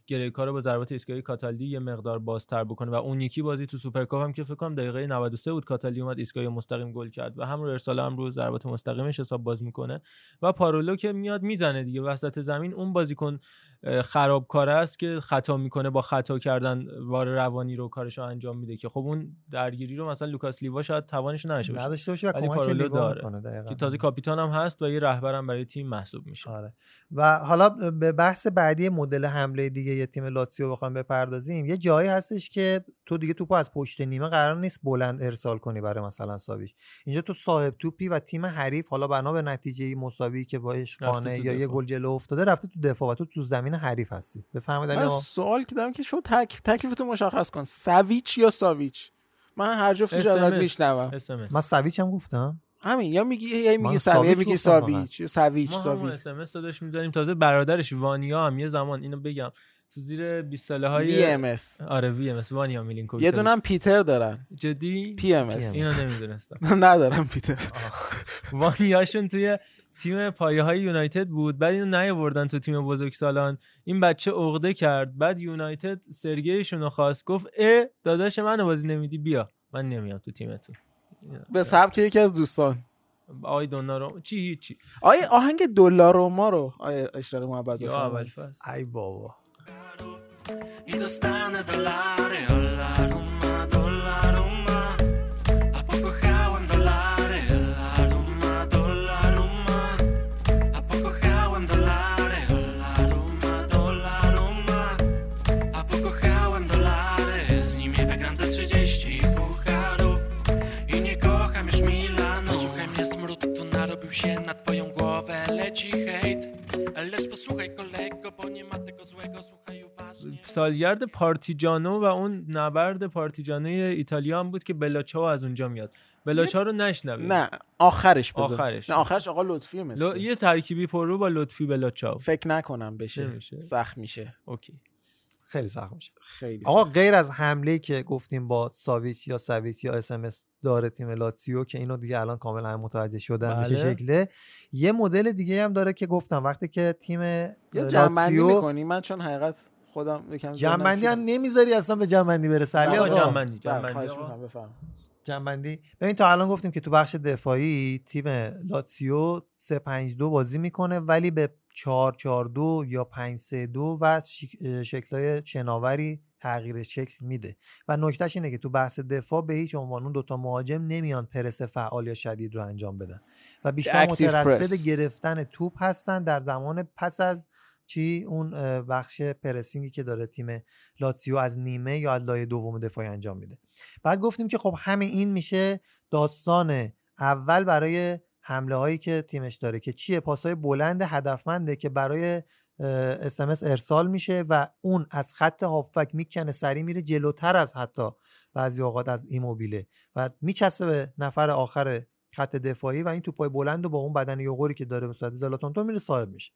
گره کار رو با ضربات ایستگاهی کاتالدی یه مقدار بازتر بکنه و اون یکی بازی تو سوپرکاپ هم که فکر کنم دقیقه 93 بود کاتالدی اومد ایستگاهی مستقیم گل کرد و هم رو ارسال هم رو ضربات مستقیمش حساب باز می‌کنه و پارولو که میاد می‌زنه دیگه وسط زمین. اون بازیکن اه، خرابکاره است که خطا می‌کنه با خطا کردن war روانی رو کارش رو انجام میده که خب اون درگیری رو مثلا لوکاس لیوا شاید توانش نداشته باشه نداشته باشه و ولی کمک پارولو داره. که تازه کاپیتان هم هست و یه رهبرم برای تیم محسوب میشه. آره. و حالا به بحث بعدی مدل حمله دیگه یه تیم لاتسیو بخوایم بپردازیم یه جایی هستش که تو دیگه توپو از پشت نیمه قرار نیست بلند ارسال کنی برای مثلا ساویچ اینجا تو صاحب توپی و تیم حریف حالا بنا به نتیجه مساوی که باش خانه یا یه. گل جلو افتاده رفته تو دفاع و تو تو زمین حریف هستی بفهمید علی من؟ سوال که دارم که شو تک تکلیفتو مشخص کن سویچ یا ساویچ من هر ازت SMS. میشنوم. من سویچ هم گفتم همین یا میگی یا میگی ساویچ سویچ میگی فقط. ساویچ یا سویچ ما همون ساویچ اسمس داداش می‌ذاریم تازه برادرش وانیا هم یه زمان اینو بگم تو زیر 20 ساله های VMS. آره وی ام اس وانیا میلینکوویچ یه دونم پیتر دارن. جدی؟ پی ام اس. اینو نمی‌دونستم. ندارم پیتر. وانیاشون توی تیم پایه های یونایتد بود. بعد اینو نیاوردن تو تیم بزرگسالان. این بچه عقده کرد. بعد یونایتد سرگیشون رو خواست. گفت اه داداش منو بازی نمیدی بیا. من نمیام تو تیمتون. به سبک یکی از دوستان. آقای دونارو چی هیچی. آیه آهنگ دلار ما رو آیه اشراق محبت ای بابا. I dostane dolary, dolaruma, dolaruma A pokochałem dolary, dolaruma, dolaruma A pokochałem dolary, dolaruma, dolaruma A pokochałem dolary, z nimi wygram za 30 pucharów. I nie kocham już Milanu. Słuchaj mnie smród, tu narobił się na twoją głowę. Leci hejt, lecz posłuchaj kolego Bo nie ma tego złego, słuchaj سالگرد پارتیجانو و اون نبرد پارتیجانو ایتالیا هم بود که بلاچاو از اونجا میاد. بلاچا رو نشنوید؟ نه آخرش بذار. آخرش. نه آخرش آقا لطفی مثل. لو- یه ترکیبی پرو با لطفی بلاچاو فکر نکنم بشه. نمیشه. سخت میشه. اوکی. خیلی سخت میشه. خیلی آقا سخت. غیر از حمله که گفتیم با ساویچ یا سویچ یا اس داره تیم لاتسیو که اینو دیگه الان کاملا هم متوجه شدن میشه بله. شکله یه مدل دیگه هم داره که گفتم وقتی که تیم یه لاتسیو می‌کنی من چون حقیقت خودم یکم جنبندی هم. نمی‌ذاری اصلا به جنبندی برسه علی آقا جنبندی، جنبندی. جنبندی ببین تا الان گفتیم که تو بخش دفاعی تیم لاتسیو 3 5 2 بازی می‌کنه ولی به 4 4 2 یا 5 3 2 و شکلهای شناوری تغییر شکل میده و نکتهش اینه که تو بحث دفاع به هیچ عنوان اون دوتا مهاجم نمیان پرس فعال یا شدید رو انجام بدن و بیشتر مترصد. گرفتن توپ هستن در زمان پس از چی؟ اون بخش پرسینگی که داره تیم لاتسیو از نیمه یا از لایه دوم دفاعی انجام میده. بعد گفتیم که خب همین این میشه داستان اول برای حمله هایی که تیمش داره که چیه؟ پاسهای بلند هدفمنده که برای اس ارسال میشه و اون از خط هافبک می‌کنه سری میره جلوتر از حتی بعضی اوقات از ایموبیله و میچسبه به نفر آخر خط دفاعی و این توپای بلند و با اون بدن یوغوری که داره به صورت زلاتان تو میره صاحب میشه.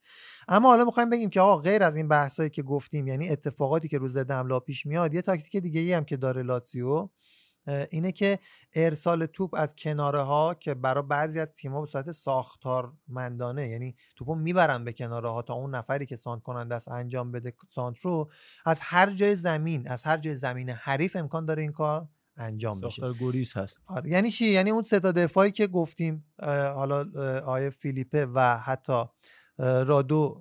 اما حالا می‌خوایم بگیم که آقا غیر از این بحثایی که گفتیم یعنی اتفاقاتی که روز ضد حمله پیش میاد یه تاکتیک دیگه ای هم که داره لاتسیو اه، اینه که ارسال توپ از کناره ها که برای بعضی از تیم‌ها به صورت ساختارمندانه یعنی توپو می‌برن به کناره ها تا اون نفری که سانت کننده است انجام بده سانت رو از هر جای زمین از هر جای زمین حریف امکان داره این کار. انجام بشه. ساختار گریز هست. آره. یعنی چی؟ یعنی اون سه تا دفاعی که گفتیم حالا آیه فیلیپه و حتی رادو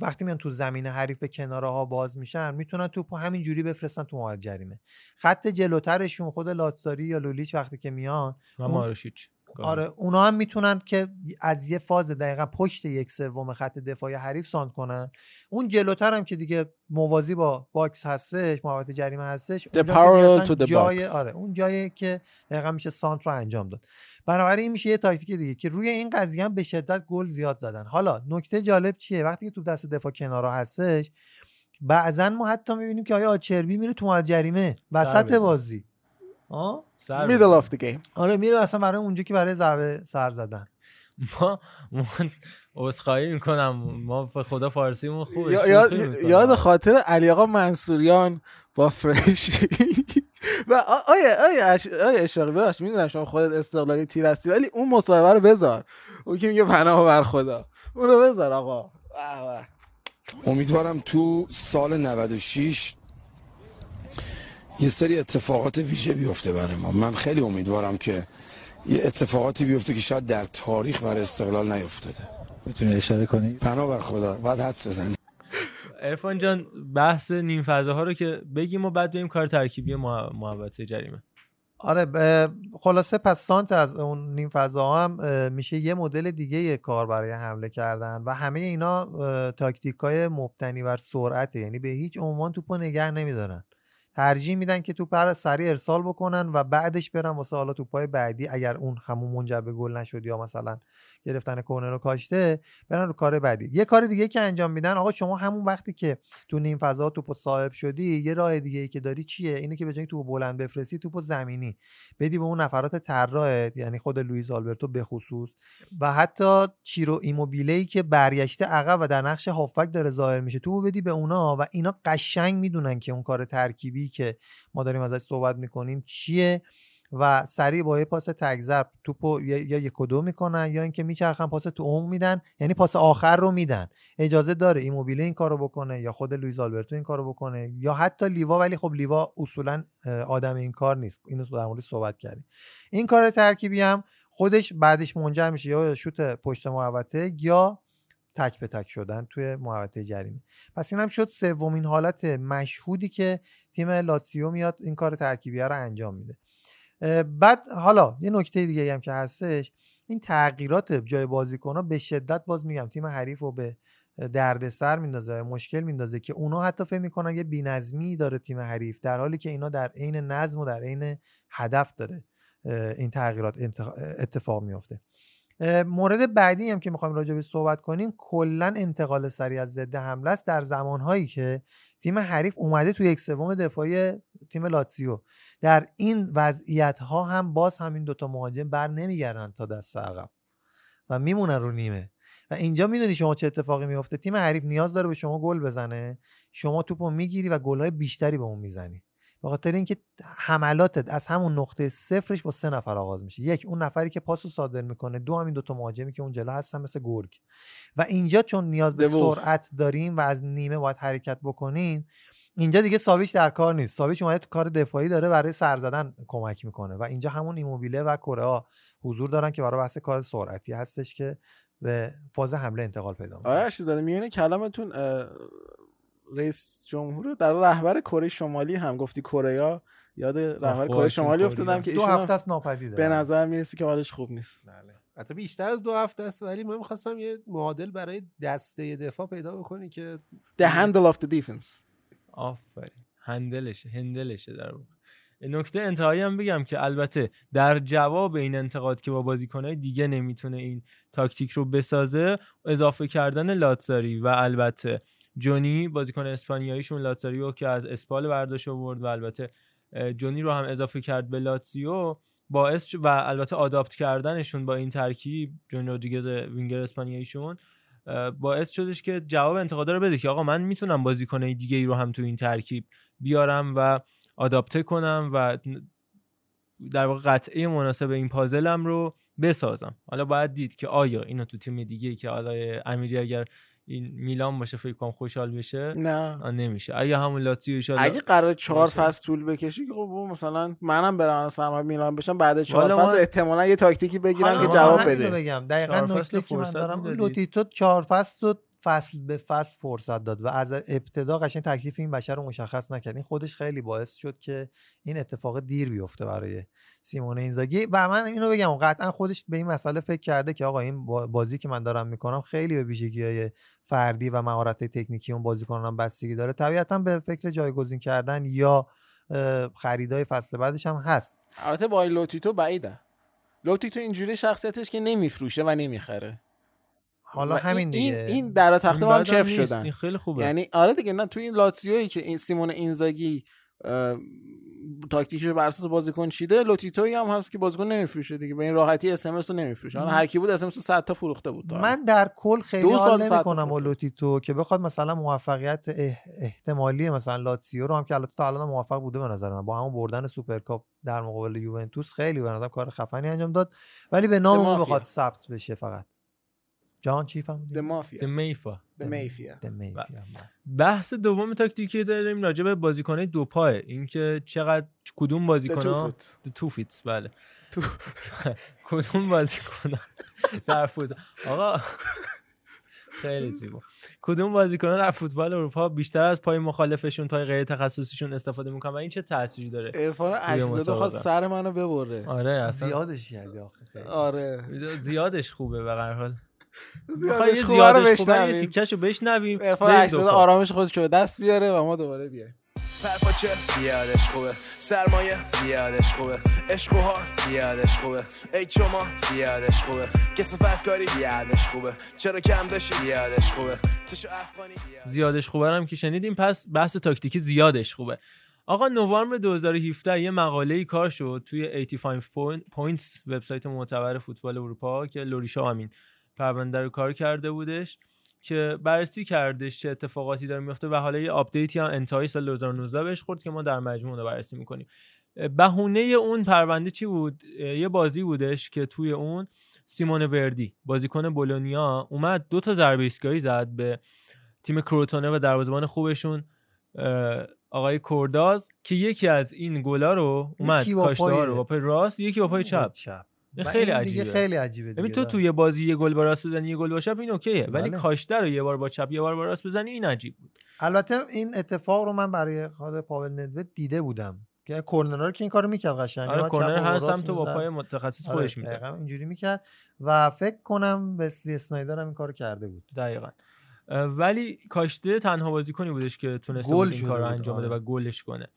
وقتی میان تو زمین حریف به کناره ها باز میشن می‌تونن توپو همین جوری بفرستن تو موقع جریمه. خط جلوترشون خود لاتزاری یا لولیچ وقتی که میان و ماروشیچ. آره اونا هم می‌تونن که از یه فاز دقیقا پشت یک سوم خط دفاعی حریف ساند کنن. اون جلوتر هم که دیگه موازی با box هستش محوطه جریمه هستش The parallel to the جای box. آره اون جایی که دقیقا میشه سانتر رو انجام داد. بنابراین این میشه یه تاکتیک دیگه که روی این قضیه هم به شدت گل زیاد زدن. حالا نکته جالب چیه؟ وقتی که توپ دست دفاع کنارا هستش بعضا ما حتی می‌بینیم که آیا آچربی میره تو جریمه وسط. بازی. آه؟ سر Middle بزنه. of the game. آره میره اصلا برای اونجا که برای ضربه سر زدن. ما عذرخواهی می‌کنم. ما به خدا فارسیمون خوبه یاد خاطر علی آقا منصوریان با فرش. و آیا آیا. آیا اشراقی ببخش می‌دونم شما خودت استقلالی تیر هستی ولی اون مصاحبه رو بذار. اون که میگه پناه بر خدا. اون رو بذار آقا. امیدوارم تو سال 96 یه سری اتفاقات ویژه بیفته برای ما. من خیلی امیدوارم که یه اتفاقاتی بیفته که شاید در تاریخ برای استقلال نیفتاده. می‌تونی اشاره کنی؟ پناه بر خدا. باید حدس بزنی عرفان جان بحث نیم فضاها رو که بگیم و بعد بریم کار ترکیبی مح- محوطه جریمه. آره خلاصه پس سانت از اون نیم فضا هم میشه یه مدل دیگه یه کار برای حمله کردن و همه اینا تاکتیک های مبتنی بر سرعته. یعنی به هیچ عنوان توپو نگه نمیدارن. ترجیح میدن که توپ رو سریع ارسال بکنن و بعدش برن واسه حالا توپای بعدی اگر اون همون منجر به گل نشد یا مثلا گرفتن کورنر رو کاشته برن رو کار بعدی. یه کار دیگه که انجام میدن آقا شما همون وقتی که تو نیم فضا توپو صاحب شدی یه راه دیگه ای که داری چیه؟ اینه که به جای توپو بلند بفرستی توپو زمینی. بدی به اون نفرات طراحت یعنی خود لوئیس آلبرتو به خصوص. و حتی چیرو ایموبیله ای که برگشته عقب و در نقش هافبک داره ظاهر میشه تو بدی به اونا. و اینا قشنگ می‌دونن که اون کار ترکیبی که ما داریم ازش صحبت می‌کنیم چیه. و سریع با یه پاس تگذر توپو یا یک و دو می‌کنن یا اینکه میچرخن پاس تو عمق میدن یعنی پاس آخر رو میدن. اجازه داره ایموبیله این کارو بکنه یا خود لوئیس آلبرتو این کارو بکنه یا حتی لیوا ولی خب لیوا اصولا آدم این کار نیست. اینو در موردش صحبت کردیم. این کار ترکیبی هم خودش بعدش منجر میشه یا شوت پشت محوطه یا تک به تک شدن توی محوطه جریمه. پس این هم شد سومین حالت مشهودی که تیم لاتسیو میاد این کار ترکیبی رو انجام میده. بعد حالا یه نکته دیگه هم که هستش این تغییرات جای بازیکن به شدت باز میگم تیم حریف رو به دردسر میندازه مشکل میندازه که اونا حتی فکر می‌کنن یه بی‌نظمی داره تیم حریف در حالی که اینا در عین نظم و در عین هدف داره این تغییرات اتفاق میفته مورد بعدی هم که می‌خوایم راجع به صحبت کنیم کلا انتقال سریع از ضد حمله است در زمانهایی که تیم حریف اومده تو یک سوم دفاعی تیم لاتسیو در این وضعیت ها هم باز همین دوتا مهاجم بر نمیگردن تا دست عقب و میمونن رو نیمه. و اینجا می‌دونی شما چه اتفاقی میفته تیم حریف نیاز داره به شما گل بزنه. شما توپو می‌گیری و گلهای بیشتری به اون می‌زنی. به خاطر اینکه حملاتت از همون نقطه صفرش با سه نفر آغاز میشه. یک اون نفری که پاسو صادر می‌کنه. دو همین دوتا مهاجمی که اون جلو هستن مثل گرگ. و اینجا چون نیاز به. سرعت داریم و از نیمه باید حرکت بکنیم اینجا دیگه ساویچ در کار نیست. ساویچ اومده تو کار دفاعی داره برای سر زدن کمک می‌کنه و اینجا همون ایموبیله و کره ها حضور دارن که برای بحث کار سرعتی هستش که به فاز حمله انتقال پیدا می‌کنه. آیا زاده میونه کلامتون رئیس جمهور در رهبر کره شمالی هم گفتی کره یاد رهبر کره شمالی افتادم. که دو هفته است ناپدیده. به نظر می‌رسی که حالش خوب نیست. حتی بیشتر از دو هفته است ولی من می‌خواستم یه معادل برای دسته دفاع پیدا بکنی که The handle of the defense. آفرین. هندلشه هندلشه در واقع. نکته انتهایی هم بگم که البته در جواب این انتقاد که با بازیکنهای دیگه نمی‌تونه این تاکتیک رو بسازه اضافه کردن لاتزاری و البته جونی بازیکن اسپانیاییشون لاتزاریو که از اسپال برداشت آورد و البته جونی رو هم اضافه کرد به لاتزیو باعث و البته آداپت کردنشون با این ترکیب جون رودریگز وینگر اسپانیاییشون باعث شدش که جواب انتقادا رو بده که آقا من می‌تونم بازیکنای دیگه ای رو هم تو این ترکیب بیارم و آداپته کنم و در واقع قطعه مناسب این پازلم رو بسازم. حالا باید دید که آیا اینو تو تیم دیگه ای که حالا امیری اگر این میلان باشه فکر کنم خوشحال بشه نه. نمیشه اگه همون لاتزیو ایشالا اگه قرار چهار فصل طول بکشی که خب مثلا منم برم سرمربی میلان بشم بعد چهار فصل احتمالا یه تاکتیکی بگیرم که جواب بده بگم دقیقا نکته که من فرصت دارم. لوتیتو چهار فصل فصل به فصل فرصت داد و از ابتدا قشنگ تکلیف این بشر رو مشخص نکرد. این خودش خیلی باعث شد که این اتفاق دیر بیفته برای سیمون اینزاگی. و من اینو بگم قطعا خودش به این مسئله فکر کرده که آقا این با- بازی که من دارم می‌کنم خیلی به ویژگی های فردی و مهارت تکنیکی اون بازیکنان بستگی داره. طبیعتا به فکر جایگزین کردن یا خریدای فصل بعدش هم هست. البته با لوتیتو بعیده لوتیتو اینجوری شخصیتش که نمیفروشه و نمی‌خره. حالا همین دیگه. این تخته این هم بد هم چف. شدن. این خیلی خوبه. یعنی آره دیگه نه تو این لاتزیویی که این سیمون اینزاگی تاکتیکش رو بر اساس بازیکن چیده لوتیتوی هم هست که بازیکن نمیفروشه دیگه به این راحتی اس ام اس رو نمیفروشه. حالا هر کی بود اس ام اس 100 تا فروخته بود تا من در کل خیلی دو حال سال نمی‌کنم با لوتیتو که بخواد مثلا موفقیت احتمالی مثلا لاتسیو رو هم که البته تا الان موفق بوده به نظر من. با همون بردن سوپرکاپ در مقابل یوونتوس خیلی به نظرم کار خفنی انجام داد. ولی به نام اون. بخواد ثبت بشه فقط. جان چی فهمیدی؟ the mafia the mifa the mifia the mifia. بحث دوم تاکتیکی داریم راجع به بازیکنای دو پا اینکه چقدر کدوم foot. two feets بله کدوم بازیکن در فوتبال آقا خیلی زیبا کدوم بازیکنان در فوتبال اروپا بیشتر از پای مخالفشون پای غیر تخصصیشون استفاده می‌کنن و این چه تأثیری داره عرفان روی عشیزاده خواست؟ سر منو ببره آره اصلا زیادش کردی آخه خیلی. آره زیادش خوبه به هر حال یه خوبه رو زیادش خوبه یه بشنویم. بشنویم. بریم عشیزاده دو پا. آرامش خودش رو به دست بیاره و ما دوباره بیایم. پرپاچه زیادش خوبه. سرمایه زیادش خوبه. عشق و ها زیادش خوبه. ای شما زیادش خوبه. کثافت کاری زیادش خوبه. چرا کم داشتی زیادش خوبه. چشو افغانی زیادش خوبه. رو هم که شنیدیم. پس بحث تاکتیکی زیادش خوبه. آقا نوامبر 2017 یه مقاله ای کار شد توی 85 points وبسایت معتبر فوتبال اروپا که لوریشا همین پرونده رو کار کرده بودش که بررسی کردش چه اتفاقاتی داره میفته و حالا یه آپدیتی هم انتهای سال 2019 بهش خورد که ما در مجموع رو بررسی می‌کنیم. بهونه اون پرونده چی بود؟ یه بازی بودش که توی اون سیمون وردی بازیکن بولونیا اومد دو تا ضربه ایستگاهی زد به تیم کروتونه و دروازه‌بان خوبشون آقای کورداز که یکی از این گلا رو اومد پای- رو با پای راست یکی با پای چپ. خیلی عجیبه خیلی عجیبه ببین دیگه، تو بله. توی بازی یه گل با راست بزنی یه گل با چپ این اوکیه ولی بله. کاشته رو یه بار با چپ یه بار با راست بزنی این عجیب بود البته این اتفاق رو من برای خود پاول ندوه دیده بودم که کورنرها رو که این کارو می‌کرد قشنگ آره کورنر چپ و هر راست سمت و با. پای متخصص آره، خودش می‌زد. دقیقاً اینجوری می‌کرد و فکر کنم وسلی اسنایدر هم این کارو کرده بود دقیقا ولی کاشته تنها بازیکنی بودش که تونسته بود این شده کار رو بود، انجام بده آره. و گلش کنه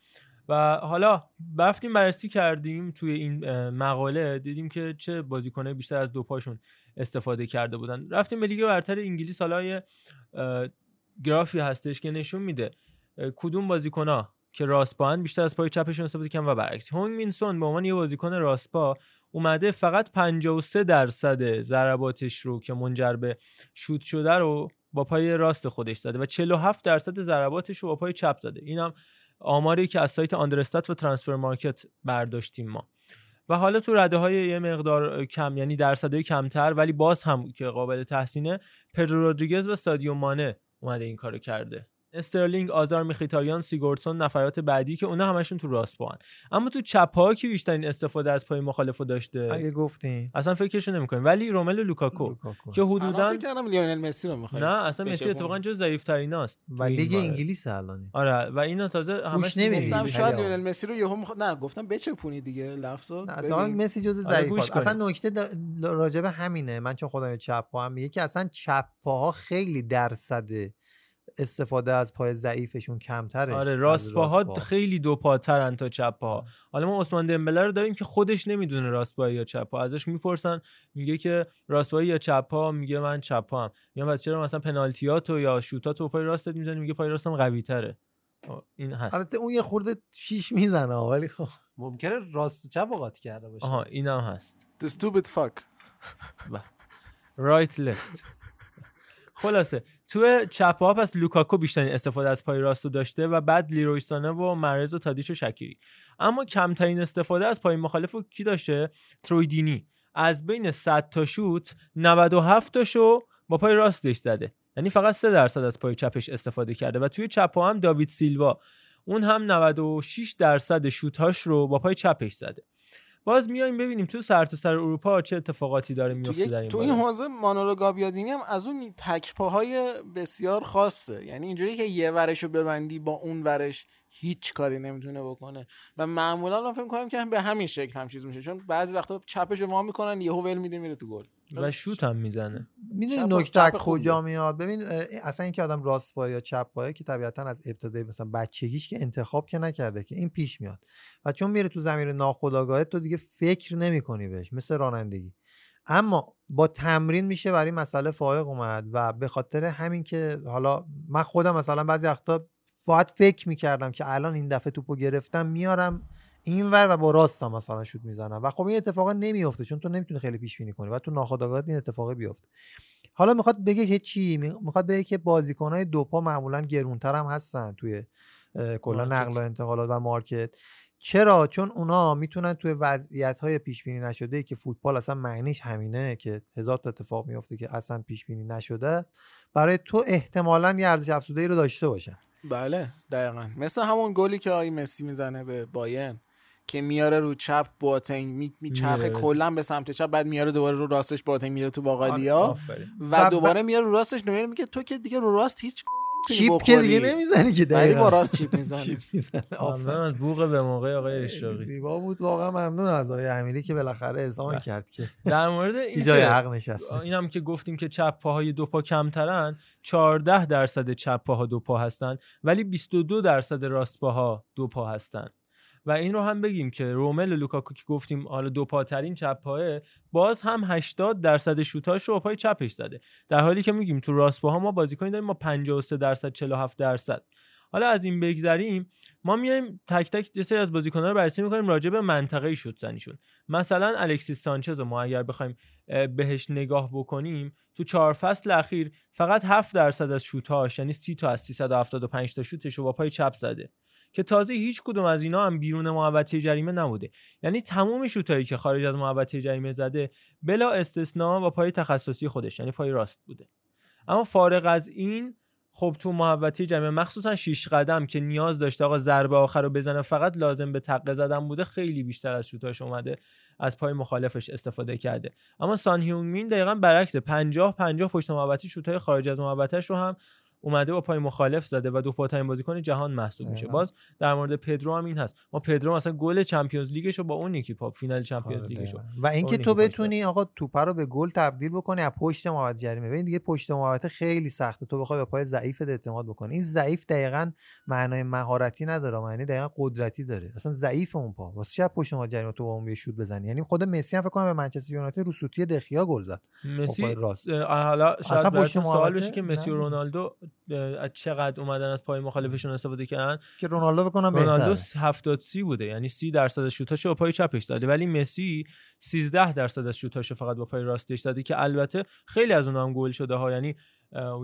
و حالا رفتیم بررسی کردیم توی این مقاله دیدیم که چه بازیکنه بیشتر از دو پاشون استفاده کرده بودن. رفتیم به لیگ برتر انگلیس حالا یه گرافی هستش که نشون میده کدوم بازیکنها که راست پاهن بیشتر از پای چپشون استفاده کردن و برعکس. هونگ مینسون به عنوان یه بازیکن راست پا اومده فقط 53 درصد ضرباتش رو که منجر به شوت شده رو با پای راست خودش زده و 47 درصد ضرباتش رو با پای چپ زده. اینم آماری که از سایت آندرستات و ترانسفر مارکت برداشتیم ما. و حالا تو رده های یه مقدار کم یعنی درصدهای کمتر ولی باز هم که قابل تحسینه پدرو رودریگز و سادیو مانه اومده این کارو کرده. استرلینگ آزار میخیتاریان سیگورسون نفرات بعدی که اونا همشون تو راست پاهن اما تو چپ ها کی بیشترین استفاده از پای مخالفو داشته؟ اگه گفتین. اصلا فکرشو نمی‌کنیم. ولی روملو لوکاکو, که الان حدودا فکر کردم لیونل مسی رو می‌خوای نه اصلا مسی اتفاقا جز ضعیفتریناست و لیگ انگلیس الان آره و اینا تازه همش. گفتم شاید. لیونل مسی رو یهو می‌خواد نه گفتم بچپونی دیگه؟ لفظو ببین. مسی جز آره، ضعیفات اصلا. نکته دا- راجب همینه. من چون خودم چپ پا هم میگه که اصلا چپ پاها خیلی درصد استفاده از پای ضعیفشون کمتره آره راست پاها پا. خیلی دو پاترن تا چپ پاها حالا ما عثمان دمبله رو داریم که خودش نمی‌دونه راست پا یا چپ پا ازش می‌پرسن میگه که راست پا یا چپ پا میگه من چپ پا هم میگم پس چرا مثلا پنالتیاتو یا شوتاتو پای راستت می‌زنی؟ میگه پای راستم قوی تره این هست. البته اون یه خورده شیش می‌زنه ولی خب. ممکنه راست و چپ رو قاطی کرده باشه. آها اینم هست. The stupid fuck. رایت لفت خلاصه تو چپ ها پس لوکاکو بیشترین استفاده از پای راست رو داشته و بعد لیرویستانه و مرز و تادیچ و شکیری اما کمترین استفاده از پای مخالف رو کی داشته؟ ترویدینی. از بین 100 تا شوت 97 تاشو با پای راستش زده. یعنی فقط 3 درصد از پای چپش استفاده کرده و توی چپ ها هم داوید سیلوا. اون هم 96 درصد شوتهاش رو با پای چپش زده. باز میایم ببینیم تو سرتاسر سر اروپا چه اتفاقاتی داره میفته در این تو. این حوزه مانولو گابیادینی هم از اون تکپاهای بسیار خاصه. یعنی اینجوری که یه ورش رو ببندی با اون ورش هیچ کاری نمی‌تونه بکنه. و معمولا من فکر کنم که به همین شکل هم چیز میشه. چون بعضی وقتا چپش رو وا می‌کنن یهو ول میده میره تو گل. و شوت هم می‌زنه. می‌دونی نکته. کجا میاد؟ ببین اصلا اینکه آدم راست پای یا چپ پایه که طبیعتا از ابتدای مثلا بچگیش که انتخاب که نکرده که این پیش میاد. و چون میره تو زمین ناخودآگاه تو دیگه فکر نمی‌کنی بهش مثل رانندگی. اما با تمرین میشه برای این مسئله فائق اومد و به خاطر همین که حالا من خودم مثلا بعضی وقتا باید فکر می‌کردم که الان این دفعه توپو گرفتم میارم اینور و با راستم مثلا شوت می‌زنم. و خب این اتفاقا نمیفته چون تو نمی‌تونی خیلی پیش بینی کنی و تو ناخودآگاهت این اتفاق بیفته. حالا می‌خواد بگه که چی؟ می- می‌خواد بگه که بازیکنهای دوپا معمولا گرونتر هم هستن توی کلا. نقل و انتقالات و مارکت. چرا؟ چون اونا می‌تونن توی وضعیت های پیش بینی نشده که فوتبال اصلا معنیش همینه که هزار تا اتفاق میفته که اصلا پیش بینی نشده برای تو احتمالا یه ارزش افزوده رو داشته باشن. بله دقیقا. مثل همون گلی که آقای مسی می‌زنه به باین که میاره رو چپ باتنگ می میچرخه. کلا به سمت چپ بعد میاره دوباره رو راستش باتنگ میره تو باقالیا آفرین. و دوباره میاره رو راستش نویر میگه تو که دیگه رو راست هیچ چیپ که دیگه نمی‌زنی که ولی دقیقاً. با راست چیپ می‌زنه. چیپ می‌زنه. ممنون از بوق به موقع آقای اشراقی. زیبا بود. واقعا ممنون از آقای امیری که بالاخره اذعان بله. کرد که در مورد این جای حق نشسته. این هم که گفتیم که چپ پاهای دو پا کمترن 14 درصد چپ پاها دو پا هستن ولی 22 درصد راست پاها دو پا هستن. و این رو هم بگیم که رومل لوکاکو که گفتیم حالا دو پاترین چپ پاه باز هم 80 درصد شوتاش رو پای چپش زده. در حالی که میگیم تو راست پاها ما بازیکنی داریم ما 53 درصد 47 درصد. حالا از این بگذریم ما میایم تک تک سری از بازیکن‌ها رو بررسی می‌کنیم راجع به منطقه شوت زنیشون مثلا الکسیس سانچز ما اگر بخوایم بهش نگاه بکنیم تو چهار فصل اخیر فقط 7 درصد از شوتاش یعنی 30 تا از 375 تا شوتش رو با پای چپ زده. که تازه هیچ کدوم از اینا هم بیرون محوطه جریمه نبوده. یعنی تمام شوتایی که خارج از محوطه جریمه زده بلا استثنا با پای تخصصی خودش یعنی پای راست بوده. اما فارغ از این خب تو محوطه جریمه مخصوصا شیش قدم که نیاز داشته آقا ضربه آخر رو بزنه فقط لازم به تقه زدن بوده خیلی بیشتر از شوتاش اومده از پای مخالفش استفاده کرده. اما سان هیونگ مین دقیقا برعکس 50 50 پشت محوطه شوتای خارج از محوطهش رو هم اومده با پای مخالف زده و دو پاترین بازیکن جهان محسوب میشه. باز در مورد پدرو هم این هست. ما پدرو مثلا گل چمپیونز لیگش رو با اون یکی پاپ فینال چمپیونز آره، لیگش رو دقیقاً. و اینکه تو بتونی آقا توپ رو به گل تبدیل بکنی از پشت محوطه جریمه. ببین دیگه پشت محوطه خیلی سخته. تو بخوای به پای ضعیفت اعتماد بکنی. این ضعیف دقیقا معنای مهارتی نداره. معنی دقیقا قدرتی داره. اصلا ضعیف اون پا. واسه چه پشت محوطه جریمه تو با اون یه شوت بزنی؟ یعنی خود مسی هم فکر کنم به منچستر یونایتد رو سوتی دخیا گل زد. مسی اه، حالا شاید اصلا پشت سوال بشه که مسی و. رونالدو از چقدر اومدن از پای مخالفشون استفاده کردن؟ که رونالدو بکنم رونالدو بهتره. 70 سی بوده یعنی 30 درصد از شوتاشو با پای چپش داده. ولی مسی 13 درصد از شوتاشو فقط با پای راستش داده که البته خیلی از اونها هم گل شده ها یعنی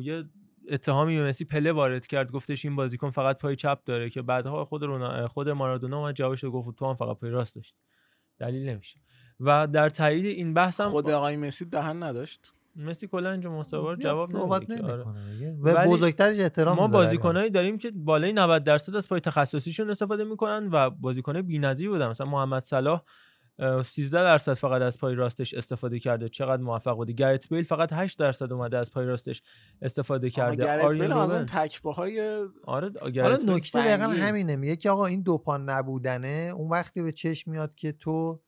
یه اتهامی به مسی پله وارد کرد گفتش این بازیکن فقط پای چپ داره که بعدها خود رونا... خود مارادونا اومد جوابش رو گفت تو هم فقط پای راست داشت دلیل نمیشه. و در تایید این بحث هم خود آقای مسی دهن نداشت؟ مسی کلا اینجا مستوار جواب صحبت. آره. نمی‌کنه دیگه. به ولی بزرگترش احترام ما بازیکنایی داریم که بالای 90 درصد از پای تخصصیشون استفاده می‌کنن و بازیکنای بی‌نظیر بودن مثلا محمد صلاح اه، 13 درصد فقط از پای راستش استفاده کرده چقدر موفق بوده گرت بیل فقط 8 درصد اومده از پای راستش استفاده کرده گرت بیل از اون تکباهای آره گرت بیل نکته دقیقا. همینه میگه که آقا این دوپا نبودنه اون وقتی به چشم میاد که تو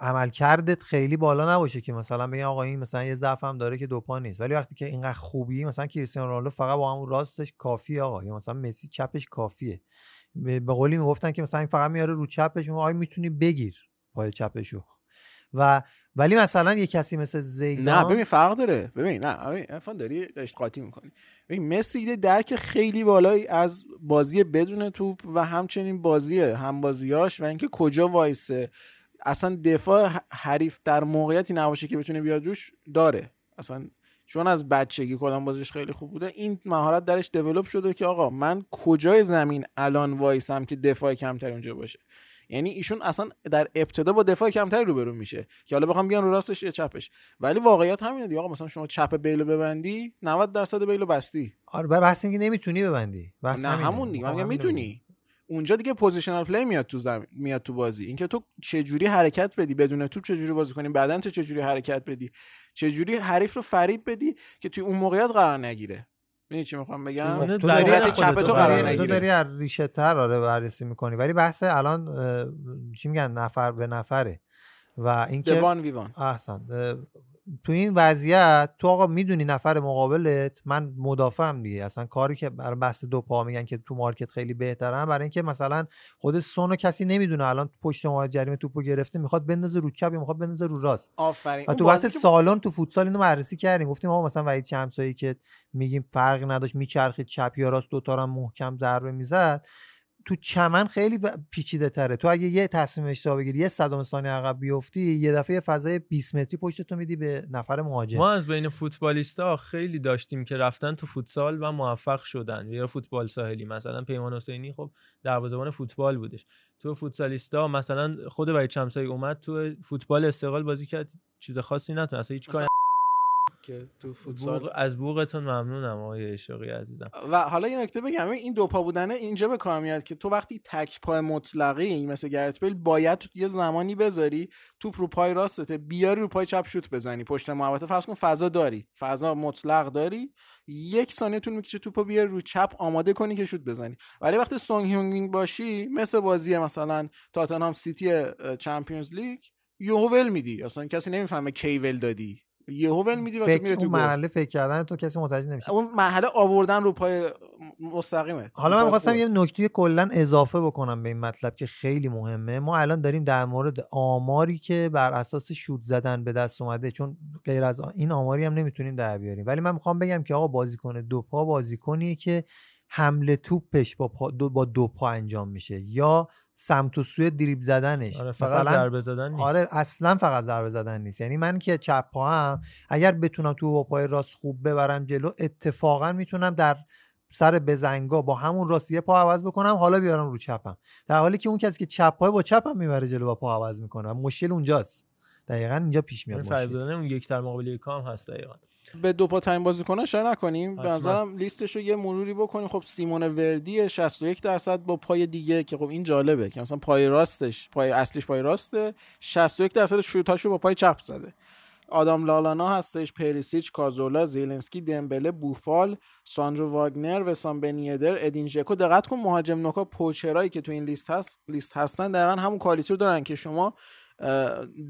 عملکردت خیلی بالا نباشه که مثلا بگن آقا این مثلا یه ضعف هم داره که دوپا نیست. ولی وقتی که اینقدر خوبی مثلا کریستیانو رونالدو فقط با همون راستش کافیه آقا. یا مثلا مسی چپش کافیه. به قولی می‌گفتن که مثلا این فقط میاره رو چپش آی می‌تونی بگیر پای چپشو. و ولی مثلا یه کسی مثل زیدان نه ببین فرق داره. ببین نه ببین داری داشت قاطی می‌کنی. ببین مسی یه درک خیلی بالایی از بازی بدون توپ و همچنین بازی همبازیاش و اینکه کجا وایسه. اصلا دفاع حریف در موقعیتی نباشه که بتونه بیاد روش داره. اصلا چون از بچگی کلا بازیش خیلی خوب بوده این مهارت درش دیولپ شده که آقا من کجای زمین الان وایسم که دفاع کمتر اونجا باشه؟ یعنی ایشون اصلا در ابتدا با دفاع کمتری روبرو میشه که حالا بخوام بیان رو راستش یا چپش. ولی واقعیت همینه دیگه. آقا مثلا شما چپ بیلو ببندی 90 درصد بیلو بستی. آره بحث اینکه نمی‌تونی ببندی. بحث نه. همون دیگه. میگم می‌تونی. اونجا دیگه positional play میاد تو زمین میاد تو بازی. اینکه تو چه جوری حرکت بدی؟ بدون توپ چه جوری بازی کنی؟ بعدن تو چه جوری حرکت بدی؟ چه جوری حریف رو فریب بدی که توی اون موقعیت قرار نگیره؟ می‌دونی چی می‌خوام بگم؟ تو داری چپ تو قرار قرار تو نگیره. داری از ریشه تر آره بررسی می‌کنی. ولی بحث الان چی میگن؟ نفر به نفره. و اینکه ویوان احسن تو این وضعیت تو آقا می‌دونی نفر مقابلت؟ من مدافعم دیگه. اصلا کاری که برای بحث دو پا میگن که تو مارکت خیلی بهترن برای اینکه مثلا خود سونو کسی نمی‌دونه. الان پشت محمد جریمه توپو گرفته می‌خواد بندازه رو چپ یا می‌خواد بندازه رو راست. آفرین. و تو بحث سالن تو فوتسال اینو بررسی کردیم. گفتیم آقا مثلا وحید چمسایی که میگیم فرق نداشت میچرخید چپ یا راست دوتا رو هم محکم ضربه می‌زد. تو چمن خیلی پیچیده تره. تو اگه یه تصمیم اشتباه بگیری یه صدم ثانیه عقب بیفتی یه دفعه فضای 20 متری پشت تو میدی به نفر مهاجم. ما از بین فوتبالیستا خیلی داشتیم که رفتن تو فوتسال و موفق شدن. یا فوتبال ساحلی مثلا پیمان حسینی خب دروازه‌بان فوتبال بودش. تو فوتسالیستا مثلا خود وحید شمسایی اومد تو فوتبال استقلال بازی کرد. چیز خاصی نتونه اصلا هیچ کاری که تو فوتسال بوق از بوقتون ممنونم آقای اشاقی عزیزم. و حالا یه نکته بگم این دو پا بودنه اینجا به کار میاد که تو وقتی تک پای مطلقی مثل گرت بیل باید یه زمانی بذاری توپ رو پای راستته بیاری رو پای چپ شوت بزنی. پشت محوطه فرض کن فضا داری فضا مطلق داری. یک ثانیه طول می‌کشه توپو بیاری رو چپ آماده کنی که شوت بزنی. ولی وقتی سونگ هیونگ باشی مثل بازی مثلا تاتنهام سیتی چمپیونز لیگ یهو ول میدی. اصلا کسی نمی‌فهمه کی ول دادی. یهو ول میدی و تو میره تو مرحله فکر کردن تو کسی متوجه نمیشه اون مرحله آوردن رو پای مستقیمت. حالا من خودت. یه نکته کلا اضافه بکنم به این مطلب که خیلی مهمه. ما الان داریم در مورد آماری که بر اساس شوت زدن به دست اومده چون غیر از این آماری هم نمی‌تونیم در بیاریم. ولی من می‌خوام بگم که آقا بازیکن دو پا بازیکنیه که حمله توپش با, پا دو با دو پا انجام میشه یا سمت و سوی دریبل زدنش. آره فقط ضربه زدن نیست. آره اصلا فقط ضربه زدن نیست. یعنی من که چپ پا هم اگر بتونم تو با پای راست خوب ببرم جلو اتفاقا می‌تونم در سر بزنگا با همون راست یه پا عوض بکنم حالا بیارم رو چپم. در حالی که اون کسی که چپ پای با چپم می‌بره جلو با پا عوض می‌کنه مشکل اونجاست. دقیقا اینجا پیش میاد این مشکل. اون یک در مقابل یک هم هست دقیقا. به دو پا تایم بازیکن اشاره نکنیم. به. نظرم لیستش رو یه مروری بکنیم. خب سیمون وردی 61 درصد با پای دیگه که خب این جالبه که مثلا پای راستش پای اصلیش پای راسته 61 درصد شوتاشو با پای چپ زده. آدام لالانا هستش پریسیچ کازولا زیلنسکی دمبله بوفال ساندرو واگنر وسام بنیدر ادین ژکو. دقت کن مهاجم نوکا poacher ایی که تو این لیست هست لیست هستن دقیقا همون quality رو دارن که شما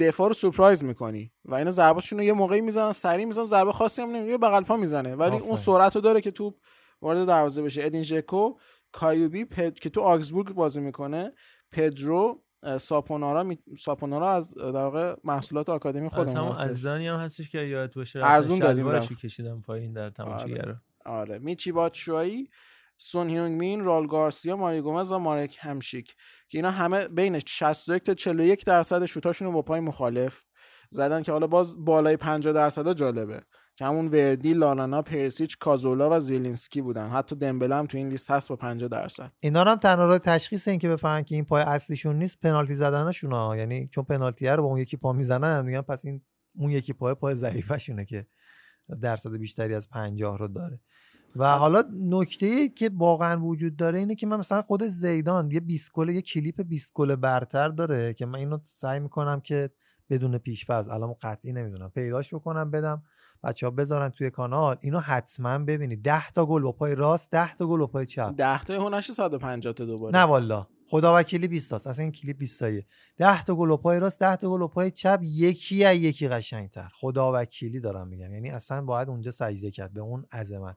دفاع رو سورپرایز می‌کنی و اینا ضرباتشون رو یه موقعی می‌زنن سریع می‌زنن ضربه خاصی هم نمیده یه بغل پا می‌زنه ولی اون آفرین. سرعت رو داره که توپ وارد دروازه بشه ادین ژکو کایوبی پد... که تو آگزبورگ بازی می‌کنه پدرو ساپونارا می... ساپونارا از در واقع محصولات آکادمی از خودمون همون هستش. ازدانی هم هستش که یاد باشه ارزون دادیم رفت. کشیدم پایین در تماشاگر رو آره میچی باتشوایی سون هیونگ مین رال گارسیا ماری گومز و مارک همشیک که اینا همه بین 61 تا 41 درصد شوتاشون رو با پای مخالف زدن که حالا باز بالای 50 درصد جالبه. که همون وردی لالانا پرسیچ کازولا و زیلینسکی بودن. حتی دمبله هم تو این لیست هست با 50 درصد. اینا هم تنها راه تشخیص این که بفهمن که این پای اصلیشون نیست پنالتی زدنشون ها. یعنی چون پنالتی رو با اون یکی پا می‌زنن میگن پس این اون یکی پای پای ضعیفشونه که درصد بیشتری از 50 رو داره. و حالا نکته که واقعا وجود داره اینه که من مثلا خود زیدان یه 20 گل یه کلیپ 20 گل برتر داره که من اینو سعی می‌کنم که بدون پیشفرض الان قطعی نمی‌دونم پیداش بکنم بدم بچه ها بذارن توی کانال اینو حتما ببینید. 10 تا گل با پای راست 10 تا گل با پای چپ. 10 تا هونش 150 تا دوباره. نه والا خدا وکیلی 20 تاست اصلا این کلیپ 20 تاییه 10 تا گل و پای راست 10 تا گل و پای چپ یکی از یکی قشنگتر. خدا وکیلی دارم میگم. یعنی اصلا باید اونجا سجده کرد. به اون عظمت.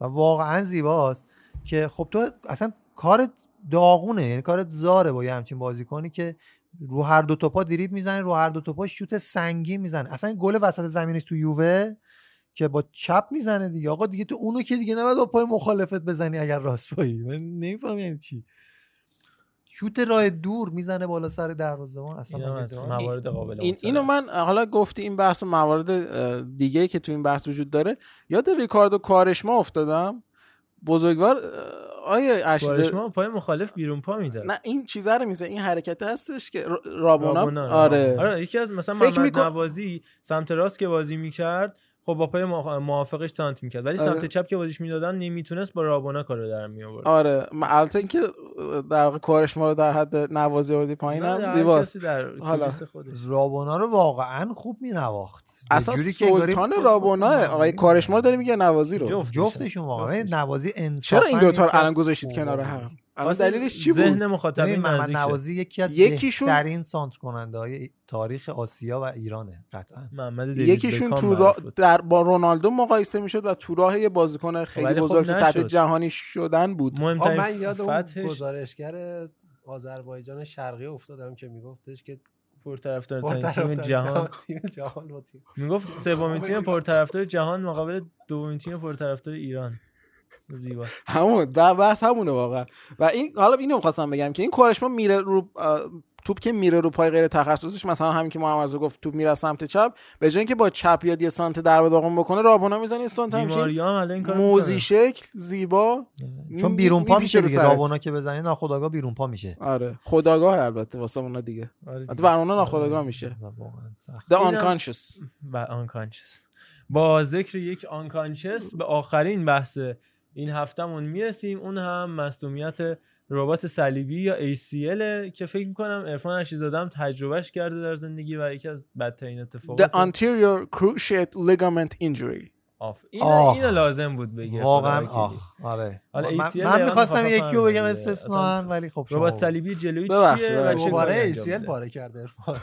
و واقعا زیباست که خب تو اصلا کار داغونه یعنی کارت زاره با یه همچین بازیکنی که رو هر دو تا پا دریب می‌زنه رو هر دو تا پا شوت سنگین می‌زنه. اصلا گل وسط زمینش تو یووه که با چپ می‌زنه دیگه. آقا دیگه تو اونو که دیگه نباید با پای مخالفت بزنی اگر راست پایی. من نمیفهم یعنی چی. شوت راه دور می‌زنه بالا سر دروازه‌بان. اصلا مگه از داره؟ موارد قابل این اینو من حالا گفتی این بحث و موارد دیگه که تو این بحث وجود داره. یاد ریکاردو کارشما افتادم. بزرگوار آیه اشزه کارشما پای مخالف بیرون پا می‌زد. نه این چیزه رو میزه این حرکت هستش که رابونا, رابونا، آره. آره یکی از مثلا فکر محمد میکن- نوازی سمت راست که بازی می‌کرد خب با پای موافقش تانت می‌کرد. ولی آره. سمت چپ که بازیش می‌دادن نمی‌تونست با رابونا کارو در می آورد آره البته اینکه در واقع کارشما رو در حد نوازی آوردی پایین نه، هم هر زیباست. در حالا. رابونا رو واقعا خوب مینواخت. یه اصلا جوری که انگاری سلطان رابونا آقای کارشما رو داره میگه نوازی رو. جفت. جفتشون واقعا. نوازی انصافا چرا این دوتا رو یکی از الان گذاشتید کنار هم. الان دلیلش چی بود ذهن مخاطبین محمد. نوازی یکی از یکیشون- بهترین سانتر کننده های تاریخ آسیا و ایرانه قطعا محمد یکیشون تو بود. در با رونالدو مقایسه می‌شد و تو راه یه بازیکن خیلی خب بزرگ تو سطح. جهانی شدن بود من یاد اون گزارشگر آذربایجان شرقی افتادم که میگفتش که پرطرفدارترین تیم پرطرفدار جهان تیم جهان می‌گفت سومین تیم پرطرفدار جهان مقابل دومین تیم پرطرفدار ایران زیبا. همون در بحث همونه واقعا. و این حالا اینو می‌خواستم بگم که این کارشما میره رو توپ که میره رو پای غیر تخصصیش مثلا همین که محمد رضا گفت توپ میره از سمت چپ به جای اینکه با چپ یاد یه سانتر به داغون بکنه رابونا می‌زنه یه سانتر همچین. دی ماریا هم الان این کارو موزی. شکل زیبا. چون بیرون پا میشه دیگه. رابونا که بزنی ناخودآگاه بیرون پا میشه. آره خودآگاه البته واسه اونا دیگه. آره دیگه. البته برای اونا ناخودآگاه میشه. واقعا سخت. The unconscious. و unconscious با ذکر یک unconscious به آخرین بحث این هفتهمون می‌رسیم اون هم مصدومیت رباط صلیبی یا ACL که فکر می‌کنم عرفان عشیزاده هم تجربهش کرده در زندگی و یکی از بدترین The اتفاقات anterior cruciate ligament injury آف اینو, آه. اینو لازم بود بگه واقعا وکیلی. آره حالا من, ACL من می‌خواستم یکی رو بگم. استثنا ولی خب شما رباط. صلیبی جلوی چیه و ببخشید. چه ACL؟ پاره کرده عرفان.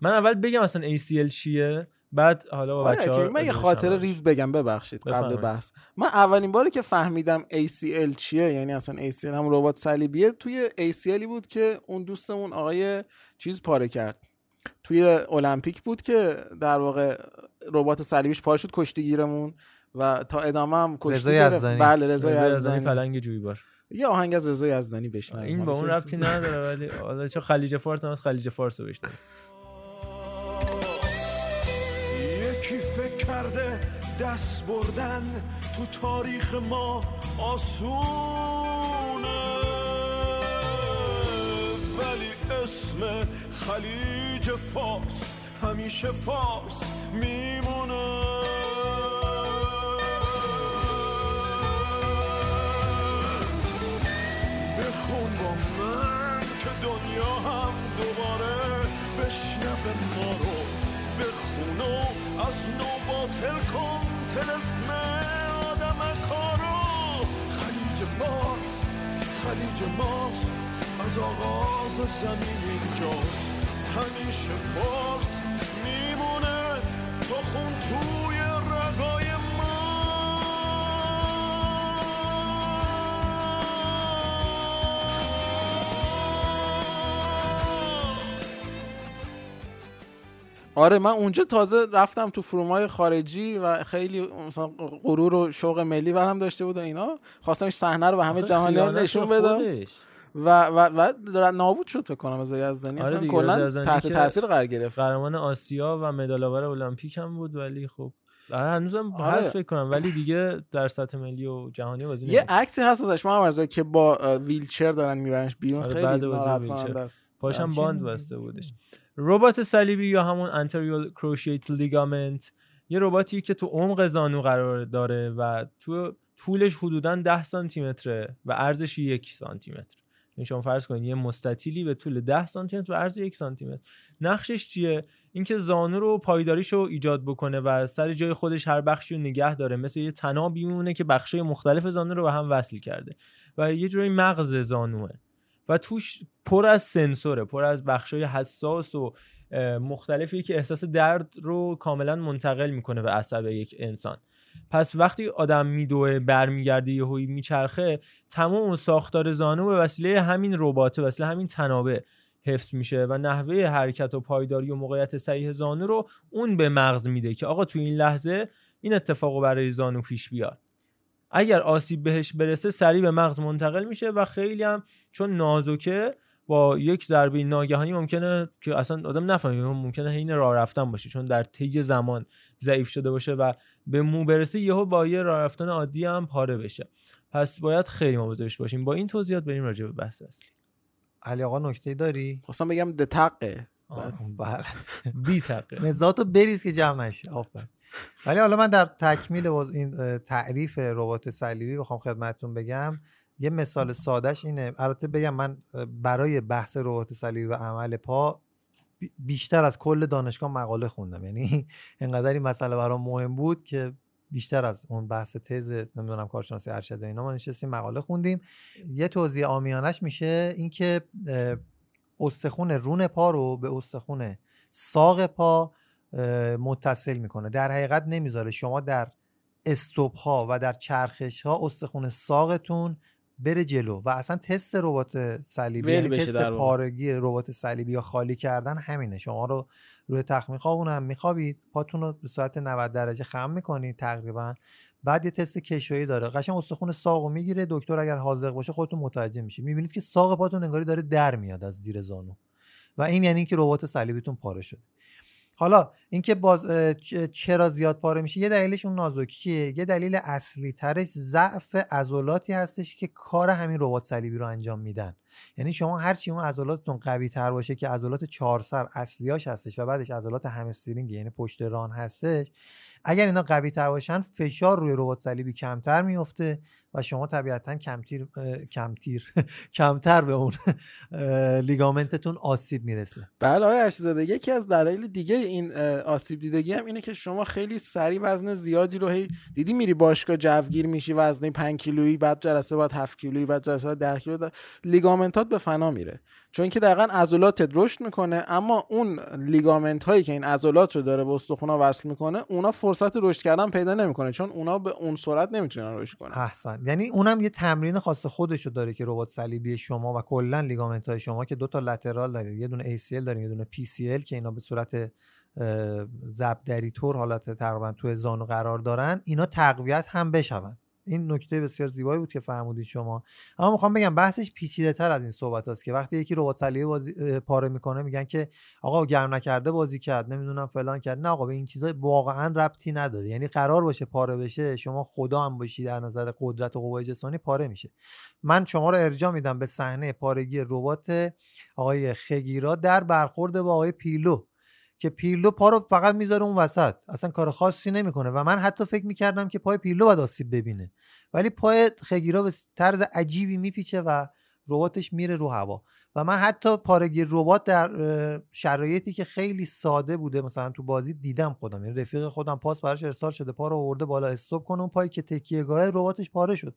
من اول بگم اصلا ACL چیه بعد حالا با آره، بچه‌ها که من یه خاطره ریز بگم ببخشید قبل بفرمایید. بحث. من اولین باری که فهمیدم ACL چیه یعنی اصلا ACL هم رباط صلیبیه توی ACL ی بود که اون دوستمون آقای چیز پاره کرد. توی المپیک بود که در واقع ربات صلیبیش پاره شد کشتیگیرمون و تا ادامه هم کشتی. بله رضا یزدانی پلنگ جویبار یه آهنگ از رضا یزدانی بشنویم. این با اون ربطی نداره ولی حالا چون خلیج فارس هم از خلیج فارس رو بشنویم. یکی فکر کرده دست بردن تو تاریخ ما آسونه. ولی اسم خلیج فارس همیشه فارس میمونه. بخون با من که دنیا هم دوباره بشنوه ما رو. بخون از نو باطل کن تلسم آدم کارو خلیج فارس خلیج ماست از آغاز زمین اینجاست. همیشه فارس میمونه تا خون توی آره من اونجا تازه رفتم تو فرومای خارجی و خیلی مثلا غرور و شوق ملی برام داشته بود و اینا خواستم این صحنه رو به همه آخه جهانی خیانت نشون بدم. و و و در- نابود شد فکر کنم از یزدانی آره اصلا کلا تحت تاثیر قرار گرفت قهرمان آسیا و مدال آور المپیک هم بود ولی خب آره هنوزم آره. هست فکر کنم ولی دیگه در سطح ملی و جهانی بازی یه. عکسی هست ازش رضا که با ویلچر دارن میبرنش بیرون آره، خیلی ناراحت. کننده است پاشم. باند بسته بودش ربات صلیبی یا همون انتریال کروشیت لیگامنت یه رباتی که تو عمق زانو قرار داره و تو طولش حدودا 10 سانتی متره و عرضش یک سانتی متر این شما فرض کنید یه مستطیلی به طول 10 سانتی متر و عرض یک سانتی متر نقشش چیه؟ اینکه زانو رو پایداریشو ایجاد بکنه و سر جای خودش هر بخشی رو نگه داره. مثل یه تنابی میمونه که بخشای مختلف زانو رو به هم وصل کرده و یه جوری مغز زانوه. و توش پر از سنسوره پر از بخشای حساس و مختلفی که احساس درد رو کاملا منتقل می‌کنه به عصب یک انسان. پس وقتی آدم میدوه برمیگرده یهویی میچرخه تمام ساختار زانو به وسیله همین رباته به وسیله همین تنابه حفظ میشه و نحوه حرکت و پایداری و موقعیت صحیح زانو رو اون به مغز میده که آقا تو این لحظه این اتفاق برای زانو پیش بیار. اگر آسیب بهش برسه سریع به مغز منتقل میشه و خیلی هم چون نازکه با یک ضربه ناگهانی ممکنه که اصلا آدم نفهمه ممکنه حین راه رفتن باشه چون در طی زمان ضعیف شده باشه و به مو برسه یهو با یه راه رفتن عادی هم پاره بشه. پس باید خیلی مواظبش باشیم. با این توضیحات بریم راجع به بحث اصلی. علی آقا نکته داری؟ خواستم بگم دتقه. بله. بی تقه مزاتو بریز که جمع نشه. آفرین. ولی حالا من در تکمیل این تعریف ربات صلیبی بخوام خدمتتون بگم. یه مثال سادهش اینه. البته بگم من برای بحث ربات صلیبی و عمل پا بی- بیشتر از کل دانشگاه مقاله خوندم. یعنی انقدر این مسئله برام مهم بود که بیشتر از اون بحث تز نمی‌دونم کارشناسی ارشد اینا ما نشستیم مقاله خوندیم. یه توضیح آمیانش میشه اینکه استخون رون پا رو به استخون ساق پا متصل می‌کنه. در حقیقت نمی‌ذاره. شما در استوب ها و در چرخش ها استخون ساقتون بره جلو و اصلا تست ربات صلیبی یعنی تست. پارگی ربات صلیبی یا خالی کردن همینه. شما رو روی تخت میخوابونن میخوابید. پاتون رو به صورت 90 درجه خم می‌کنید تقریبا. بعد یه تست کشویی داره. قشنگ استخون ساق رو می‌گیره. دکتر اگر حاضق باشه خودتون متوجه میشید. می‌بینید که ساق پاتون انگاری داره در میاد از زیر زانو. و این یعنی که ربات صلیبیتون پاره شده. حالا اینکه باز چرا زیاد پاره میشه یه دلیلش اون نازکیه یه دلیل اصلی ترش ضعف عضلاتی هستش که کار همین ربات صلیبی رو انجام میدن. یعنی شما هرچی اون عضلاتتون قوی تر باشه که عضلات چهار سر اصلیاش هستش و بعدش عضلات همسترینگ یعنی پشت ران هستش اگر اینا قوی تر باشن فشار روی ربات صلیبی کمتر میفته و شما طبیعتا کمتیر کمتیر کمتر به اون لیگامنتتون آسیب می‌رسه. بله آقای ارشدزاده یکی از دلایل دیگه این آسیب دیدگی هم اینه که شما خیلی سریع وزن زیادی رو هی دیدی میری باشگاه جوگیر میشی وزنه 5 کیلویی بعد جلسه بعد 7 کیلویی بعد جلسه بعد 10 کیلو لیگامنتات به فنا میره. چون که دقیقا عضلاتت رشد می‌کنه اما اون لیگامنت هایی که این عضلات رو داره به استخونا وصل می‌کنه اونا فرصت رشد کردن پیدا نمی‌کنه چون اونا به اون سرعت نمی‌تونن رشد کنن. احسن. یعنی اونم یه تمرین خاص خودشو داره که ربات صلیبی شما و کلا لیگامنت های شما که دو تا لترال دارید یه دونه ACL داریم یه دونه PCL که اینا به صورت زبدری طور حالت تقریبا توی زانو قرار دارن اینا تقویت هم بشون. این نکته بسیار زیبایی بود که فرمودید شما. اما می‌خوام بگم بحثش پیچیده تر از این صحبت هست که وقتی یکی ربات صلیبی بازی پاره می‌کنه میگن که آقا گرم نکرده بازی کرد نمی‌دونم فلان کرد. نه آقا به این چیزا واقعا ربطی نداره. یعنی قرار باشه پاره بشه شما خدا هم باشی در نظر قدرت و قوای جسمانی پاره میشه. من شما رو ارجاع میدم به صحنه پارگی ربات آقای خگیرا در برخورد با آقای پیلو. که پیلو پا رو فقط می‌ذاره اون وسط. اصلا کار خاصی نمی‌کنه و من حتی فکر می‌کردم که پای پیلو باید آسیب ببینه. ولی پای خگیرا به طرز عجیبی میپیچه و رباتش میره رو هوا. و من حتی پارگی ربات در شرایطی که خیلی ساده بوده مثلا تو بازی دیدم خودم. یعنی رفیق خودم پاس براش ارسال شده پا رو آورده بالا استوب کنه اون پای که تکیه گاه رباتش پاره شد.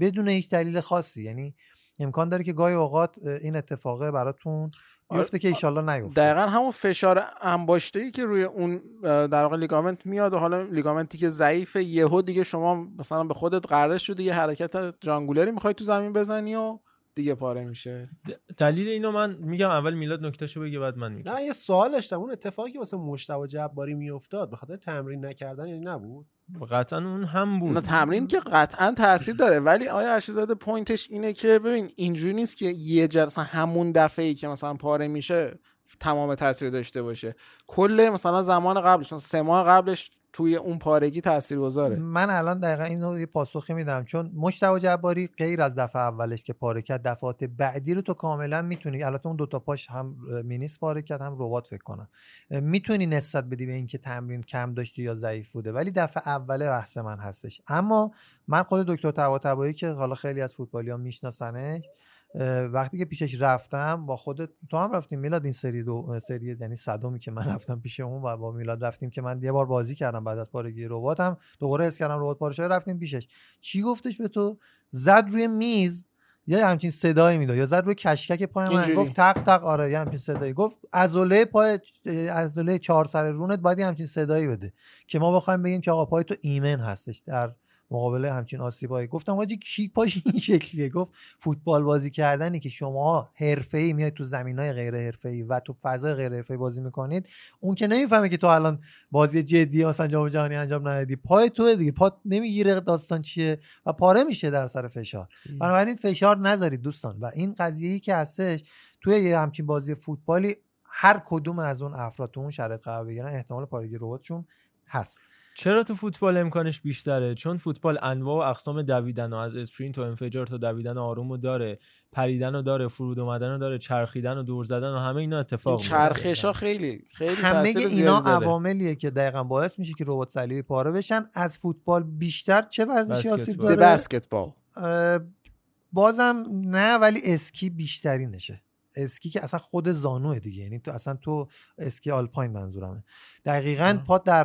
بدون هیچ دلیل خاصی. یعنی امکان داره که گاهی اوقات این اتفاقه براتون بیفته که ایشالله نیفته. دقیقا همون فشار انباشته ای که روی اون در واقع لیگامنت میاد و حالا لیگامنتی که ضعیفه یهو دیگه شما مثلا به خودت قرار شده یه حرکت جانگولری می‌خوای تو زمین بزنی و دیگه پاره میشه. دلیل اینو من میگم اول میلاد نکتهشو بگه بعد من میگم. نه یه سوال داشتم. اون اتفاقی که واسه مشتبه جباری میافتاد به خاطر تمرین نکردن یعنی نبود؟ قطعا اون هم بود. نه تمرین که قطعا تاثیر داره. ولی آیا ارشیزاده پوینتش اینه که ببین اینجوری نیست که یه جلسه همون دفعه ای که مثلا پاره میشه تمام تاثیر داشته باشه. کل مثلا زمان قبلش مثلا سه ماه قبلش توی اون پارگی تاثیر گذاره من الان دقیقا اینو یه پاسخی میدم. چون مشتبه جباری غیر از دفعه اولش که پاره کرد دفعات بعدی رو تو کاملا می‌تونی البته اون دوتا پاش هم مینیس پاره کرد هم ربات فکر کنم. می‌تونی نسبت بدی به اینکه تمرین کم داشتی یا ضعیف بوده ولی دفعه اوله بحث من هستش. اما من خود دکتر طباطبایی که حالا خیلی از فوتبالی ها میشناسنش وقتی که پیشش رفتم با خودت تو هم رفتیم میلاد این سری دو سری یعنی صدومی که من رفتم پیش اون و با میلاد رفتیم که من یه بار بازی کردم بعد از پارگی رباتم دوباره حس کردم ربات پاره شده رفتیم پیشش. چی گفتش به تو؟ زد روی میز. یه همچین صدایی می‌داد. یا زد روی کشکک پای من. گفت تق تق. آره یه همچین صدایی. گفت عضله پای عضله چهار سر رونت باید همچین صدایی بده که ما بخوایم بگیم که آقا پای تو ایمن هستش. در مقابل همچین آسیبایی گفتم حاجی کی پاش این شکلیه؟ گفت فوتبال بازی کردنی که شما حرفه‌ای میاد تو زمینای غیر حرفه‌ای و تو فضای غیر حرفه‌ای بازی می‌کنید اون که نمی‌فهمه که تو الان بازی جدی مثلا جام جهانی انجام ندادی. پای تو دیگه. پا نمی‌گیره داستان چیه و پاره میشه در سر فشار. بنابراین فشار نذارید دوستان. و این قضیه‌ای که هستش توی یه همچین بازی فوتبالی هر کدوم از اون افراد تو اون شرایط قرار بگیرن احتمال پارگی رباتشون هست. چرا تو فوتبال امکانش بیشتره؟ چون فوتبال انواع و اقسام دویدن و از اسپرینت و انفجار تا دویدن آروم رو داره پریدن رو داره فرود اومدن رو داره چرخیدن و دور زدن و همه اینا اتفاق میفته. چرخش ها خیلی خیلی همه اینا. عواملیه که دقیقا باعث میشه که ربات صلیبی پاره بشن. از فوتبال بیشتر چه ورزشی آسیب داره؟ بسکتبال. بازم نه ولی اسکی بیشترینشه. اسکی که اصلا خود زانوه دیگه یعنی تو اصلا تو اسکی آلپاین منظورمه دقیقا پا در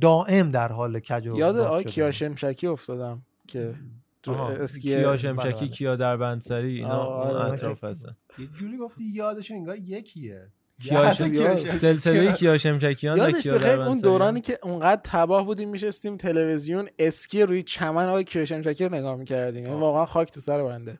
دائم در حال کج و یاد باز آقای شدن. کیا شمشکی افتادم که تو. اسکی کیا شمشکی بله. کیا در بندسری اینا اون آره. اطراف هستن یه جوری گفتی یادشون انگار یکیه. سلسله کیا شمشکیان و یادش بخیر اون. دورانی که اونقدر تباه بودیم میشستیم تلویزیون اسکی روی چمن آقای کیا شمشکی رو نگاه می‌کردیم یعنی واقعا خاک تو سر بنده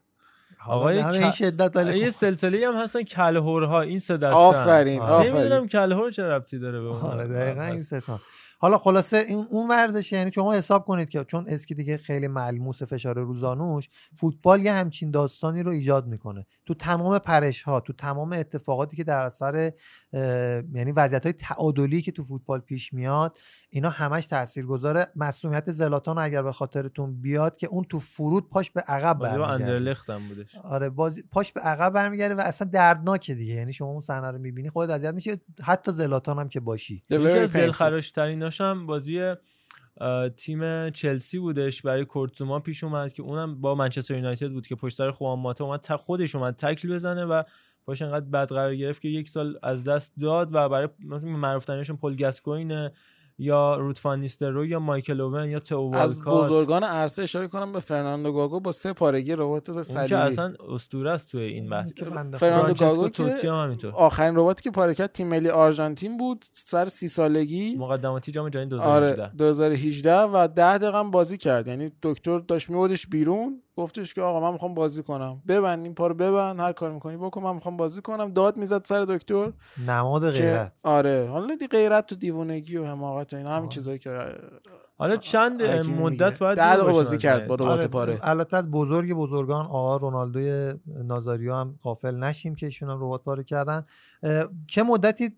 آقای همه این شدت ولی یه خب. سلسله هم هستن کلهورها این سه دستن. آفرین، آفرین. نمی‌دونم کلهور چه ربطی داره به اون آره دقیقا این ستا حالا خلاصه این اون ورزش یعنی شما حساب کنید که چون اسکی دیگه خیلی ملموس فشار روزانوش فوتبال یه همچین داستانی رو ایجاد می‌کنه. تو تمام پرش ها تو تمام اتفاقاتی که در اثر یعنی وضعیت های تعادلی که تو فوتبال پیش میاد اینا همش تاثیر گذاره مسئولیت زلاتان اگر به خاطرتون بیاد که اون تو فرود پاش به عقب برمیگرده. بودش. آره بازی پاش به عقب برمیگرده و اصلا دردناکه دیگه. یعنی شما اون صحنه رو می‌بینی خودت اذیت میشه حتی زلاتان هم که باشی. یکی از دلخراش تریناش هم بازی تیم چلسی بودش برای کورتزوما پیش اومد که اونم با منچستر یونایتد بود که پشت سر خوان ماتا اومد تا خودش اومد تکل بزنه و پاش انقدر بد قرار گرفت که یک سال از دست داد و برای مثلا معروف ترینشون پل گاسکوین یا روت فان نیستلروی یا مایکل اوون یا تو از بزرگان عرصه اشاره کنم به فرناندو گاگو با سه پارگی رباط صلیبی که اصلا اسطوره است توی این بحث. فرناندو گاگو که توتی هم همینطور. آخرین رباتی که پاره کرد تیم ملی آرژانتین بود سر سی سالگی. مقدماتی جام جهانی 2018 آره 2018 و 10 دقیقه بازی کرد. یعنی دکتر داشت میبودش بیرون. گفتش که آقا من می‌خوام بازی کنم. ببند این پارو ببند هر کار می‌کنی بکن من می‌خوام بازی کنم. داد می‌زد سر دکتر. نماد غیرت. آره. حالا دی غیرت تو دیوونگی و حماقت و اینا همین چیزایی که حالا چند مدت دور دقیقه بازی از کرد. با ربات آره، پاره. البته از بزرگ بزرگان آقا رونالدوی نازاریو هم غافل نشیم که ایشون هم ربات پاره کردن. چه مدتی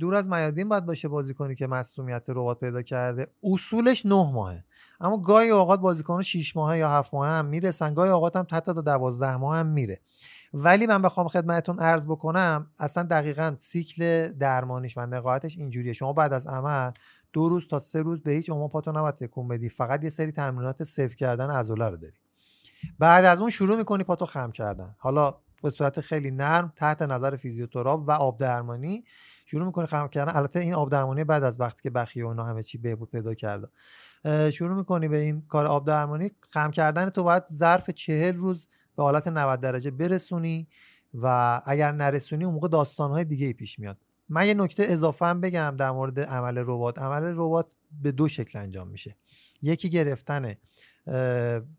دور از میادین باید باشه بازیکنی که مصونیت ربات پیدا کرده؟ اصولش نه ماهه. اما گاهی اوقات بازیکن 6 ماهه یا 7 ماهه هم می‌رسن گاهی اوقات هم حتی تا 12 ماه هم میره. ولی من بخوام خدمتتون عرض بکنم اصلا دقیقا سیکل درمانیش و نقاهتش اینجوریه. شما بعد از عمل دو روز تا سه روز به هیچ عنوان پاتو نباید تکون بدی. فقط یه سری تمرینات سیف کردن عضله رو داری. بعد از اون شروع می‌کنی پاتو خم کردن. حالا به صورت خیلی نرم تحت نظر فیزیوتراپ و آب درمانی شروع می‌کنی خم کردن. البته این آب درمانی بعد از وقتی که بخیه و اینا همه چی بهبود پیدا کرده. شروع می‌کنی به این کار آب درمانی. خم کردن تو باید ظرف چهل روز به حالت 90 درجه برسونی و اگر نرسونی اون موقع داستانهای دیگه ای پیش میاد. من یه نکته اضافه هم بگم در مورد عمل ربات. عمل ربات به دو شکل انجام میشه. یکی گرفتن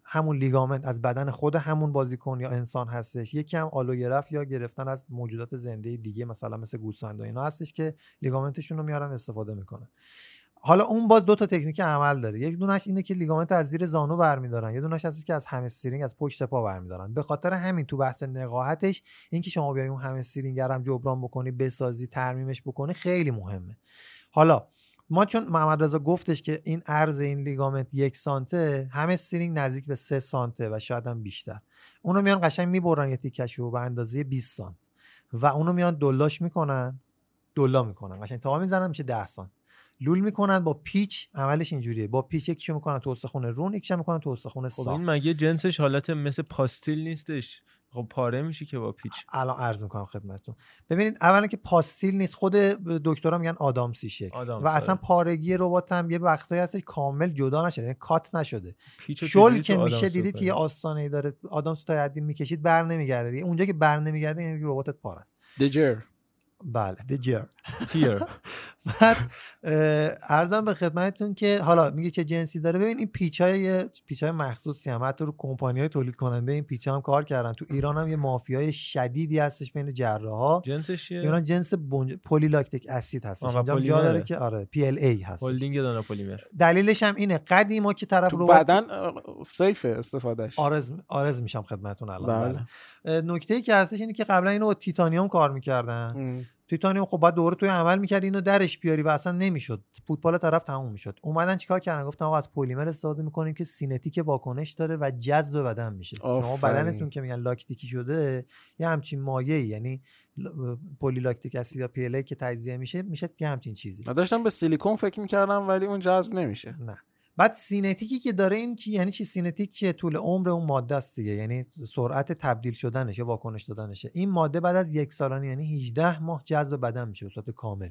همون لیگامنت از بدن خود همون بازیکن یا انسان هستش. یکی هم آلوگرافت یا گرفتن از موجودات زنده دیگه مثلا مثل گوسفند و اینا هستش که لیگامنتشون رو میارن استفاده می‌کنن. حالا اون باز دو تا تکنیک عمل داره. یک دونش اینه که لیگامنت از زیر زانو برمیدارن. یه دونش هست که از همسترینگ از پشت پا برمیدارن. به خاطر همین تو بحث نقاهتش اینکه شما بیای اون همسترینگ هم جبران بکنی بسازی ترمیمش بکنی خیلی مهمه. حالا ما چون محمد رضا گفتش که این عرض این ligament یک سانته همسترینگ نزدیک به سه سانته و شاید هم بیشتر. اونو میان قشنگ می‌برن یه تیکشو به اندازه 20 سانت. و اونو میان دلاش می‌کنن دلا می‌کنن. قشنگ تا می‌زنن میشه 10 سانت. لول می‌کنن با پیچ عملش اینجوریه. با پیچ یکیشو می‌کنن تو استخون رون یکیشو می‌کنن تو استخون خب ساق این مگه جنسش حالت مثل پاستیل نیستش؟ خب پاره میشه که با پیچ. الان عرض می‌کنم خدمتتون. ببینید اولا که پاستیل نیست. خود دکترا میگن آدامسی شکل آدامس، و اصلا. پارگی رباط هم یه وقتایی هستش کامل جدا نشده یعنی کات نشده. شل که میشه دیدید که یه؟ آستانه ای داره آدامس تا حدی می‌کشید بر نمیگرده. دیگه اونجا که بر نمیگرده یعنی رباطت پاره است. دجر بله دچار tear بعد عرضم به خدمتتون که حالا میگه که جنسی داره. ببین این پیچ های پیچ های مخصوصی هم حتی رو کمپانی های تولید کننده این پیچ هم کار کردن. تو ایران هم یه مافیای شدیدی هستش بین جراح ها جنسش چیه؟ ایران جنس بنج... polylactic acid هستش. آها، اینجا جا. داره که آره PLA هست هلدینگ دانا پلیمر دلیلش هم اینه. قدیما که طرف رو بدن safe ه استفاده‌ش. عرض عرض میشم خدمتتون الان. بله. بله. نکته ای که هستش اینه که قبلا اینو با تیتانیوم کار می‌کردن. تیتانیوم خب باید دوباره عمل می‌کردی اینو درش بیاری و اصلا نمی‌شد. فوتبال طرف تموم می‌شد. اومدن چیکار کردن؟ گفتن آقا از پلیمر استفاده می‌کنیم که سینتیک واکنش داره و جذب بدن میشه. شما. بدنتون که میگن لاکتیکی شده یه همچین مایعی یعنی ل- polylactic acid یا پی که تجزیه میشه میشه یه همچین چیزی. داشتم به سیلیکون فکر می‌کردم ولی اون جذب نمیشه. نه. بعد سینتیکی که داره این چی یعنی چی؟ سینتیک چیه؟ طول عمر اون ماده است دیگه. یعنی سرعت تبدیل شدنش یا واکنش دادنشه. این ماده بعد از یک سالانه یعنی 18 ماه جذب بدن میشه به صورت کامل.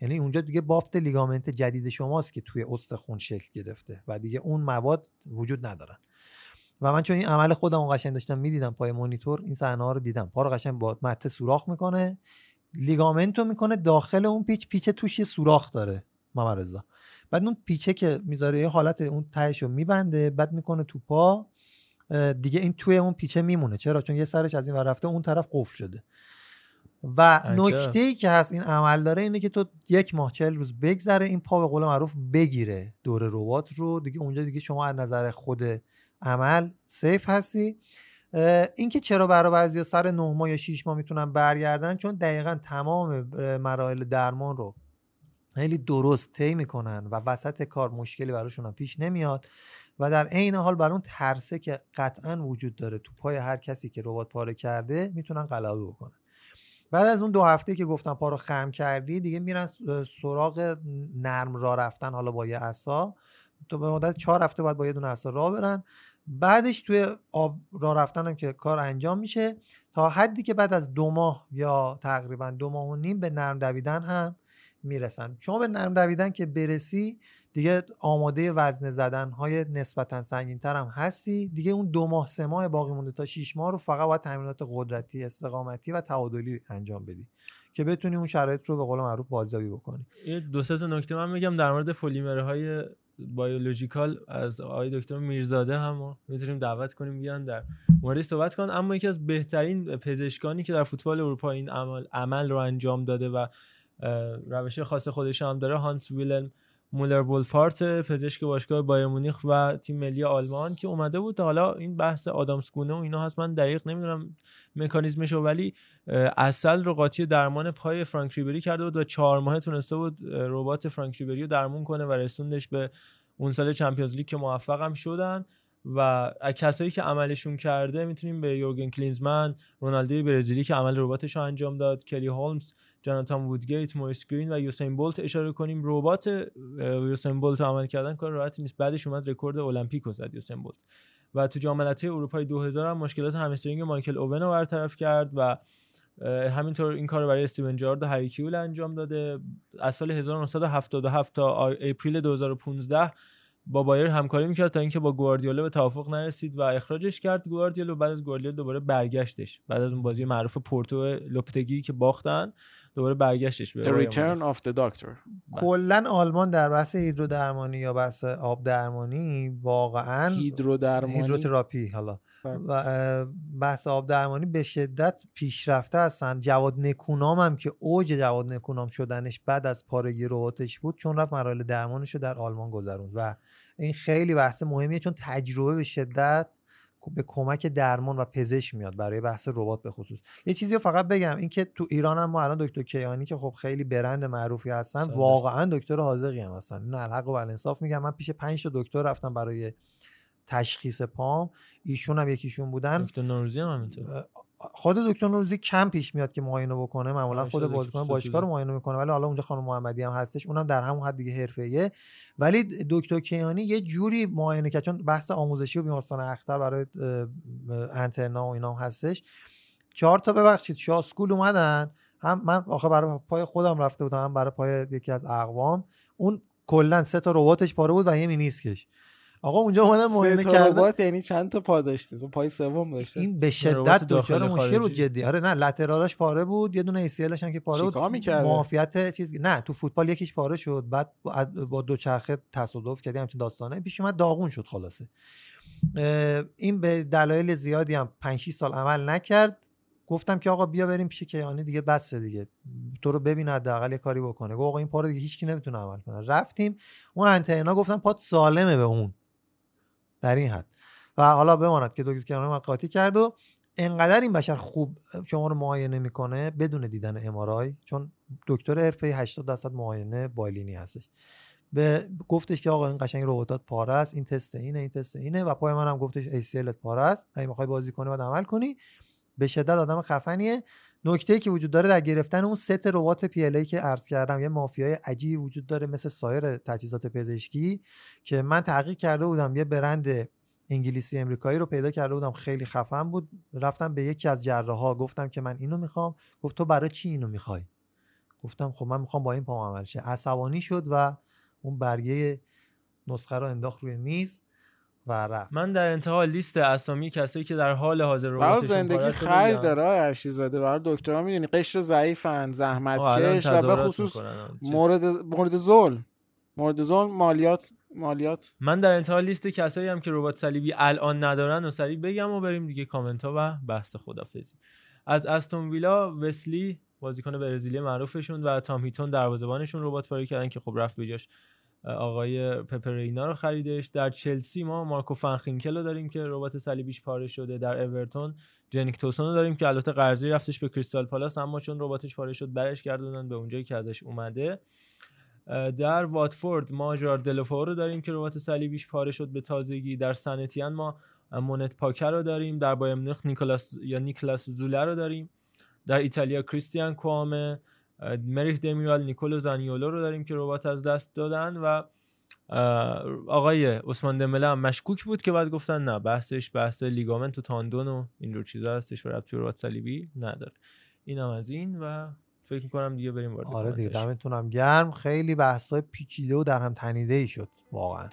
یعنی اونجا دیگه بافت ligament جدید شماست که توی استخون شکل گرفته و دیگه اون مواد وجود ندارن. و من چون این عمل خودم قشنگ داشتم می‌دیدم پای مونیتور این صحنه ها رو دیدم. پا رو قشنگ با مته سوراخ می‌کنه ligament رو می‌کنه داخل اون پیچ پیچ توش یه سوراخ داره. محمد رضا. بعد اون پیچه که می‌ذاره یه حالت اون تهش رو میبنده بعد می‌کنه تو پا دیگه این توی اون پیچه میمونه. چرا؟ چون یه سرش از این ور رفته اون طرف قفل شده. و. نکته ای که هست این عمل داره اینه که تو یک ماه چهل روز بگذره این پا به قول معروف بگیره. دور ربات رو. دیگه اونجا دیگه شما از نظر خود عمل سیف هستی. اه، اینکه چرا برای بعضی سر نه ماه یا 6 ماه می‌تونن برگردن؟ چون دقیقا تمام مراحل درمان رو خیلی درست طی می‌کنن و وسط کار مشکلی براشون پیش نمیاد و در عین حال بر اون ترسه که قطعا وجود داره تو پای هر کسی که ربات پاره کرده می‌تونن غلبه بکنن. بعد از اون دو هفته که گفتم پا رو خم کردی دیگه میرن سراغ نرم راه رفتن حالا با یه عصا. تو به مدت چهار هفته باید با یه دونه عصا راه برن. بعدش توی آب راه رفتن هم که کار انجام میشه. تا حدی که بعد از دو ماه یا تقریبا دو ماه و نیم به نرم دویدن هم می‌رسن. شما به نرم دویدن که برسی دیگه آماده وزن زدن های نسبتا سنگین تر هم هستی. دیگه اون دو ماه سه ماه باقی مونده تا شیش ماه رو فقط باید تمرینات قدرتی استقامتی و تعادلی انجام بدی که بتونی اون شرایط رو به قول معروف بازیابی بکنی. یه دو سه تا نکته من میگم در مورد پلیمرهای بیولوژیکال از آقای دکتر میرزاده هم می‌تونیم دعوت کنیم بیان در موردش صحبت کن اما یکی از بهترین پزشکانی که در فوتبال اروپا این عمل, عمل رو انجام داده و روش خاص خودش هم داره هانس ویلن مولر وولفارت پزشک باشگاه بایر مونیخ و تیم ملی آلمان که اومده بود حالا این بحث آدامس گونه و اینا هست. من دقیق نمی‌دونم مکانیزمش رو ولی اصل رو قاطی درمان پای فرانک ریبری کرده بود و چهار ماه تونسته بود ربات فرانک ریبری رو درمون کنه و رسوندش به اون سال Champions League که موفق هم شدن. و کسایی که عملشون کرده می‌تونیم به یورگن کلینزمن رونالدو برزیلی که عمل رباطش رو انجام داد کلی هولمز جاناتان وودگیت موریس گرین و یوسین بولت اشاره کنیم. رباط یوسین بولت عمل کردن کار راحتی نیست. بعدش اومد رکورد المپیک رو زد یوسین بولت. و تو جام ملت‌های اروپای 2000 هم مشکلات همسترینگ مایکل اوون رو برطرف کرد و همینطور این کار برای استیون جارد و هری کیول انجام داده. از سال 1977 تا اپریل 2015 با بایر همکاری می‌کرد تا اینکه با گواردیولا به توافق نرسید و اخراجش کرد. گواردیولا بعد از گواردیولا دوباره برگشتش. بعد از اون بازی معروف پورتو لوپتگی که باختن. دوباره برگشتش به The Return of the Doctor. کلا آلمان در بحث هیدرودرمانی یا بحث آب درمانی واقعا هیدرودرمانی؟ هیدروتراپی حالا. و اه، بحث آب درمانی به شدت پیشرفته هستن. جواد نکونام هم که اوج جواد نکونام شدنش بعد از پارگی رباتش بود چون رفت مراحل درمانش رو در آلمان گذروند. و این خیلی بحث مهمیه چون تجربه به شدت به کمک درمان و پزشک میاد برای بحث ربات به خصوص. یه چیزی رو فقط بگم اینکه تو ایران هم ما الان دکتر کیانی که خب خیلی برند معروفی هستن سلام. واقعا دکتر حاذقی هم هستن. این الحق و الانصاف میگم من پیش 5 تا دکتر رفتم برای تشخیص پام. ایشون هم یکیشون بودن. دکتر نوروزی هم همینطور. خود دکتر نوروزی کم پیش میاد که معاینه بکنه. معمولا آره، خود بازیکن باشگاه رو. معاینه می‌کنه ولی حالا اونجا خانم محمدی هم هستش اونم در همون حد دیگه حرفه‌ایه. ولی دکتر کیانی یه جوری معاینه کرد چون بحث آموزشی و بیمارستان اختر برای انترنا و اینا هم هستش. چهار تا ببخشید شاسکول اومدن. هم من آخه برای پای خودم رفته بودم هم برای پای یکی از اقوام. اون کلا سه تا رباتش پاره بود و یه مینیسکش. آقا اونجا اومدن معاینه کردن. یعنی چند تا پا داشته؟ پای سوم داشته. این به شدت دچار مشکل بود. جدی. آره نه لترالاش پاره بود یه دونه ACLش هم که پاره بود؟ معافیت چیز نه تو فوتبال یکیش پاره شد. بعد با- دو چرخه تصادف کردی همچین داستانه. پیش اومد داغون شد خلاصه. این به دلایل زیادی هم 5 6 سال عمل نکرد. گفتم که آقا بیا بریم پیش کیانی دیگه بسه دیگه. تو رو ببین حداقل یه کاری بکنه. گفت آقا این پاره دیگه هیچکی نمی‌تونه عمل کنه. رفتیم. اون انتنا گفتن پات سالمه به اون. در این حد. و حالا بماند که دکتر کیانی من قاطی کرد و انقدر این بشر خوب شما رو معاینه می‌کنه بدون دیدن MRI چون دکتر حرفه 80 درصد معاینه بالینی هستش. به گفتش که آقا این قشنگ رباطات پاره است این تست اینه این تست اینه و پای منم گفتش ACL پاره است. اگه می‌خوای بازی کنی باید عمل کنی. به شدت آدم خفنیه. نکته که وجود داره در گرفتن اون ست رباط پی که عرض کردم یه مافیای عجیبی وجود داره مثل سایر تجهیزات پزشکی که من تحقیق کرده بودم یه برند انگلیسی امریکایی رو پیدا کرده بودم خیلی خفن بود. رفتم به یکی از جراحا گفتم که من اینو می‌خوام. گفت تو برای چی اینو می‌خوای؟ گفتم خب من می‌خوام با این پام عمل شه. عصبانی شد و اون برگه نسخه رو انداخت روی میز. و رفت. من در انتها لیست اسامی کسایی که در حال حاضر برای رباتشون زندگی رو خرج. داره ارشی زاده برای دکترها می‌دونی قشر ضعیفن زحمت آه، الان کش و به خصوص. مورد مورد ظلم. مورد ظلم مالیات مالیات. من در انتها لیست کسایی هم که ربات صلیبی الان ندارن و سریع بگم و بریم دیگه کامنت ها و بحث خدافزی. از استون ویلا وسلی بازیکن برزیلی معروفشون و تام هیتون دروازه‌بانشون ربات پاره کردن که خب رفت به جاش. آقای پپرینا رو خریدش. در چلسی ما مارکو فنخینکل رو داریم که ربات صلیبیش پاره شده. در اورتون جنیک توسون رو داریم که البته قرضی رفتش به کریستال پالاس اما چون رباتش پاره شد برش گردوندن به اونجایی که ازش اومده. در واتفورد ما ژار دلوفو رو داریم که ربات صلیبیش پاره شد به تازگی. در سنتیان ما مونت پاکر رو داریم. در بایر نیکلاس یا نیکلاس زوله رو داریم. در ایتالیا کریستیان کوامه. مریخ دمیرال نیکولو زانیولو رو داریم که ربات از دست دادن و آقای عثمان دمبله هم مشکوک بود که بعد گفتن نه بحثش بحث لیگامنت و تاندون و اینجور چیزا هستش و ربطی ربات صلیبی نداره. اینم از این و فکر می‌کنم دیگه بریم وارد آره دیگه. دمتونم گرم. خیلی بحثای پیچیده و در هم تنیده ای شد واقعا.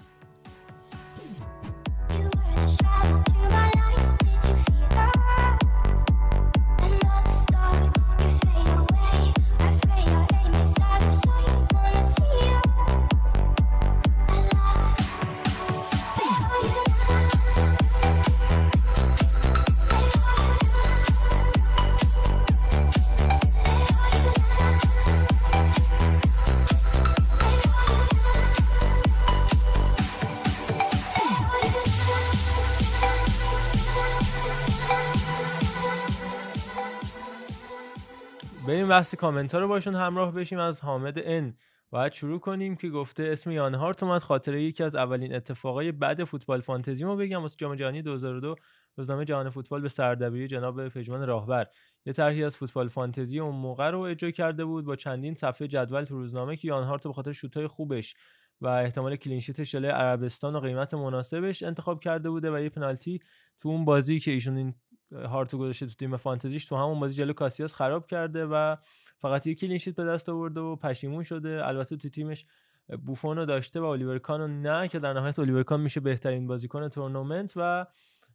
بریم بحث کامنت ها رو باشون همراه بشیم. از حامد ان باید شروع کنیم که گفته اسم یان هارت اومد. خاطره یکی از اولین اتفاقای بعد فوتبال فانتزی ما بگم. واسه جام جهانی 2002 روزنامه جهان فوتبال به سردبیری جناب پژمان راهبر. یه طرحی از فوتبال فانتزی اون موقع رو اجرا کرده بود با چندین صفحه جدول تو روزنامه که یان هارت به خاطر شوتای خوبش و احتمال کلینشیتش جلوی عربستان و قیمت مناسبش انتخاب کرده بوده و یه پنالتی تو اون بازی که ایشون این هارتو گذاشته تو تیم فانتزیش تو همون بازی جلو کاسیاس خراب کرده و فقط یک clean sheet به دست آورده و پشیمون شده. البته تو تیمش بوفون رو داشته و الیور کان رو نه که در نهایت الیور کان میشه بهترین بازیکن تورنمنت و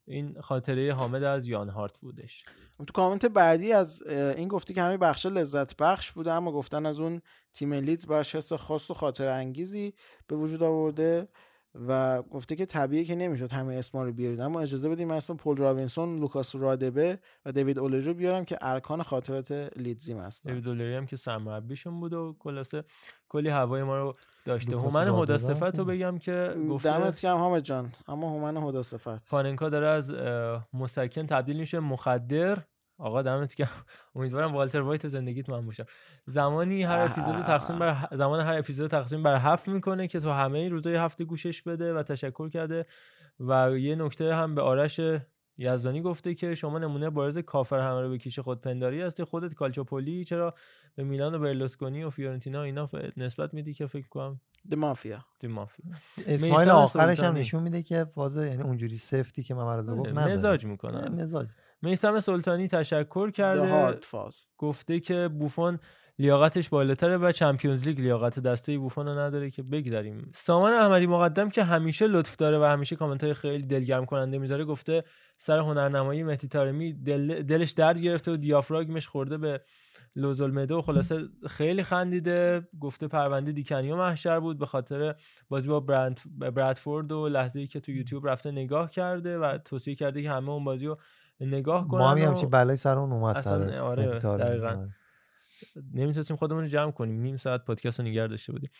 این خاطره حامد از یان هارت بودش. تو کامنت بعدی از این گفتی که همه بخش لذت بخش بوده اما گفتن از اون تیم لیدز باش حس خاص و خاطره انگیزی به وجود آورده. و گفته که طبیعیه که نمی‌شد همه اسما رو بیارید. اما اجازه بدیم من اسم پل رابینسون، لوکاس رادبه و دیوید اولژو بیارم که ارکان خاطرات لیدزیم هستن. دیوید دلاری هم که سرمربیشون بود و خلاصه کلی هوای ما رو داشته. هومن رادبه؟ هدا هم صفت رو بگم که گفته دمت گرم حامد جان. اما هومن هدا صفت پاننکا داره از مسکن تبدیل میشه. مخدر. آقا دمت گرم. امیدوارم والتر وایت زندگیت من باشم زمانی هر اپیزود تقسیم بر ه- زمان هر اپیزود تقسیم بر هفت می‌کنه که تو همه روزای هفته گوشش بده و تشکر کرده. و یه نکته هم به آرش یزدانی گفته که شما نمونه بارز کافر همه رو به کیش خود پنداری هستی. خودت کالچوپولی چرا به میلان و برلوسکونی و فیورنتینا اینا نسبت میدی که فکر کنم؟ دی مافیا. دی مافیا. smile میثم آخرش هم. نشون میده که فاز یعنی اونجوری سفتی که رضا گفت مزاح می‌کنه. مزاح. میسم سلطانی تشکر کرده. گفته که بوفون لیاقتش بالاتره و Champions League لیاقت دست بوفون رو نداره که بگذاریم. سامان احمدی مقدم که همیشه لطف داره و همیشه کامنت های خیلی دلگرم کننده می‌ذاره گفته سر هنرنمایی مهدی طارمی دل دلش درد گرفته و دیافراگمش خورده به لوزالمده و خلاصه خیلی خندیده. گفته پرونده دیکنیو محشر بود به خاطر بازی با برند برادفورد و لحظه ای که تو یوتیوب رفته نگاه کرده و توصیه کرده که همه اون بازی رو نگاه کنن ما هم همچین بلای سر اون اومد اصلا آره. دقیقاً. نمی‌تونستیم خودمون رو جمع کنیم. نیم ساعت پادکست رو نگه داشته بودیم.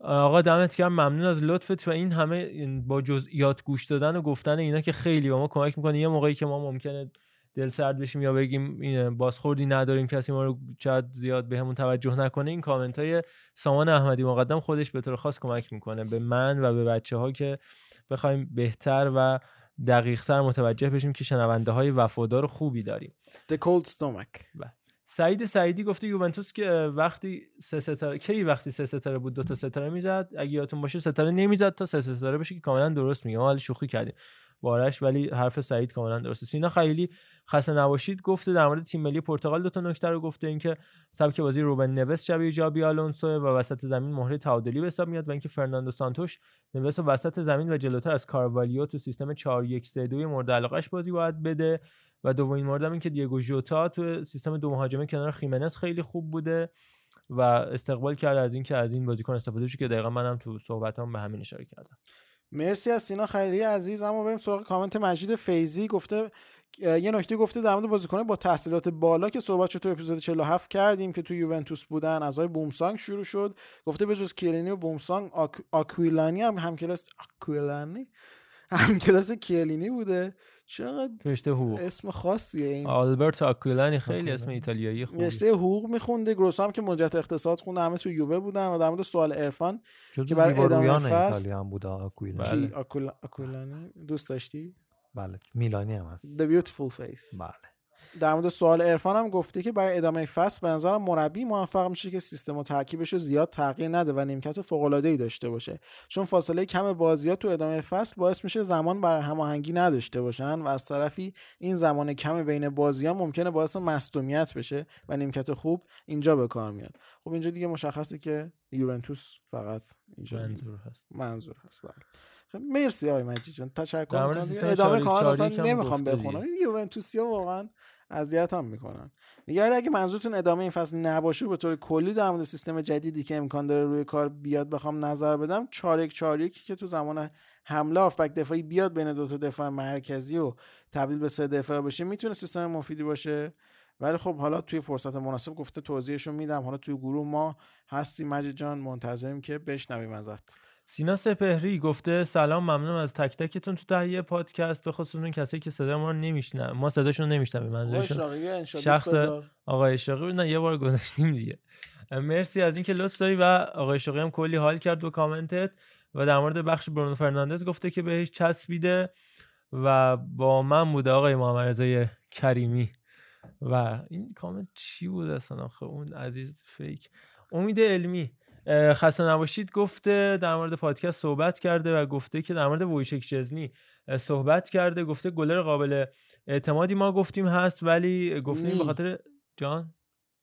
آقا دمت گرم. ممنون از لطفت و این همه با جزئیات گوش دادن و گفتن اینا که خیلی به ما کمک می‌کنه. یه موقعی که ما ممکنه دل سرد بشیم یا بگیم این بازخوردی نداریم کسی ما رو شاید زیاد بهمون توجه نکنه این کامنت های سامان احمدی مقدم خودش به طور خاص کمک می‌کنه. به من و به بچه ها که بخوایم بهتر و دقیقتر متوجه بشیم که شنونده های وفادار خوبی داریم. The cold stomach. بله. سعید سعیدی گفته یوونتوس که وقتی سه ستاره کی وقتی سه ستاره بود دو تا ستاره می‌زد؟ اگه یادتون باشه ستاره نمی‌زد تا سه ستاره بشه که کاملا درست میگه. ما شوخی کردیم. بارش ولی حرف سعید کاملا درسته. سینا خیلی خسته نباشید گفته در مورد تیم ملی پرتغال دو تا نکته رو گفته اینکه سبک بازی روبن نوس شبیه جابی آلونسو و وسط زمین مهره تعادلی به حساب میاد و اینکه فرناندو سانتوش نوس و وسط زمین و جلوتر از کاروالیو تو سیستم 4 1 3 2 مورد علاقش بازی باید بده. و دومین موردم این که دیگو ژوتا تو سیستم دو مهاجمه کنار خیمنس خیلی خوب بوده و استقبال کرده از اینکه از این بازیکن استفاده بشه که دقیقا منم تو صحبتام به همین اشاره کردم. مرسی از سینا خیلی عزیز. اما بریم سراغ کامنت مجید فیزی گفته یه نکته گفته در مورد بازیکن با تحصیلات بالا که صحبت تو اپیزود 47 کردیم که تو یوونتوس بودن از بومسانگ شروع شد. گفته به جز کیلینی و بومسانگ آک... آکویلانی هم همکلاس آکویلانی؟ همکلاس کیلینی بوده. چقدر رشته حقوق. اسم خاصیه این. آلبرتو آکویلانی خیلی اسم ایتالیایی خوبی. رشته حقوق میخونده. گروس هم که مجت اقتصاد خونده. همه تو یووه بودن و در مورد سوال عرفان که برای ادامه فصل ایتالیا هم بود آکویلانی کی؟ آکولا... آکویلانی دوست داشتی؟ بله. میلانی هم هست. The Beautiful Face. بله. در مورد سوال عرفان هم گفته که برای ادامه فصل به نظرم مربی موفق میشه که سیستم و ترکیبش رو زیاد تغییر نده و نیمکت فوق العاده ای داشته باشه. چون فاصله کم بازیات تو ادامه فصل باعث میشه زمان برای هماهنگی نداشته باشن و از طرفی این زمان کم بین بازیان ممکنه باعث مصدومیت بشه و نیمکت خوب اینجا به کار میاد. خب اینجا دیگه مشخصه که یوونتوس فقط اینجا منظور هست. منظور هست. بله. مرسی آقای مجید جان. تشکر می‌کنم. ادامه کامل اصلا نمی‌خوام بخونم. این یوونتوسیا واقعا اذیت هم می‌کنن. میگه اگه منظورتون ادامه این فصل نباشه به طور کلی در مورد سیستم جدیدی که امکان داره روی کار بیاد بخوام نظر بدم چارک چاریکی که تو زمان حمله آفبک دفاعی بیاد بین دو تا دفاع مرکزی و تبدیل به سه دفاع بشه می‌تونه سیستم مفیدی باشه. ولی خب حالا توی فرصت مناسب گفته توضیحشو میدم. حالا توی گروه ما هستیم. مجید جان منتظریم که بشنویم ازت. سینا سپهری گفته سلام ممنونم از تک تکتون تو تهیه پادکست. به خصوص اون کسایی که صدا ما رو نمیشنن ما صداشون رو نمیشنویم منظورشون. شخص. آقای بود. نه یه بار گذاشتیم دیگه. مرسی از اینکه لطف داری و آقای اشراقی هم کلی حال کرد با کامنتت. و در مورد بخش برونو فرناندز گفته که بهش چسبیده و با من بوده آقای محمد رضای کریمی. و این کامنت چی بود اصلا آخه؟ اون عزیز فیک. امید علمی. خسته نباشید گفته در مورد پادکست صحبت کرده و گفته که در مورد ویچک شزنی اه، صحبت کرده گفته گلر قابل اعتمادی ما گفتیم هست ولی گفتیم به. خاطر جان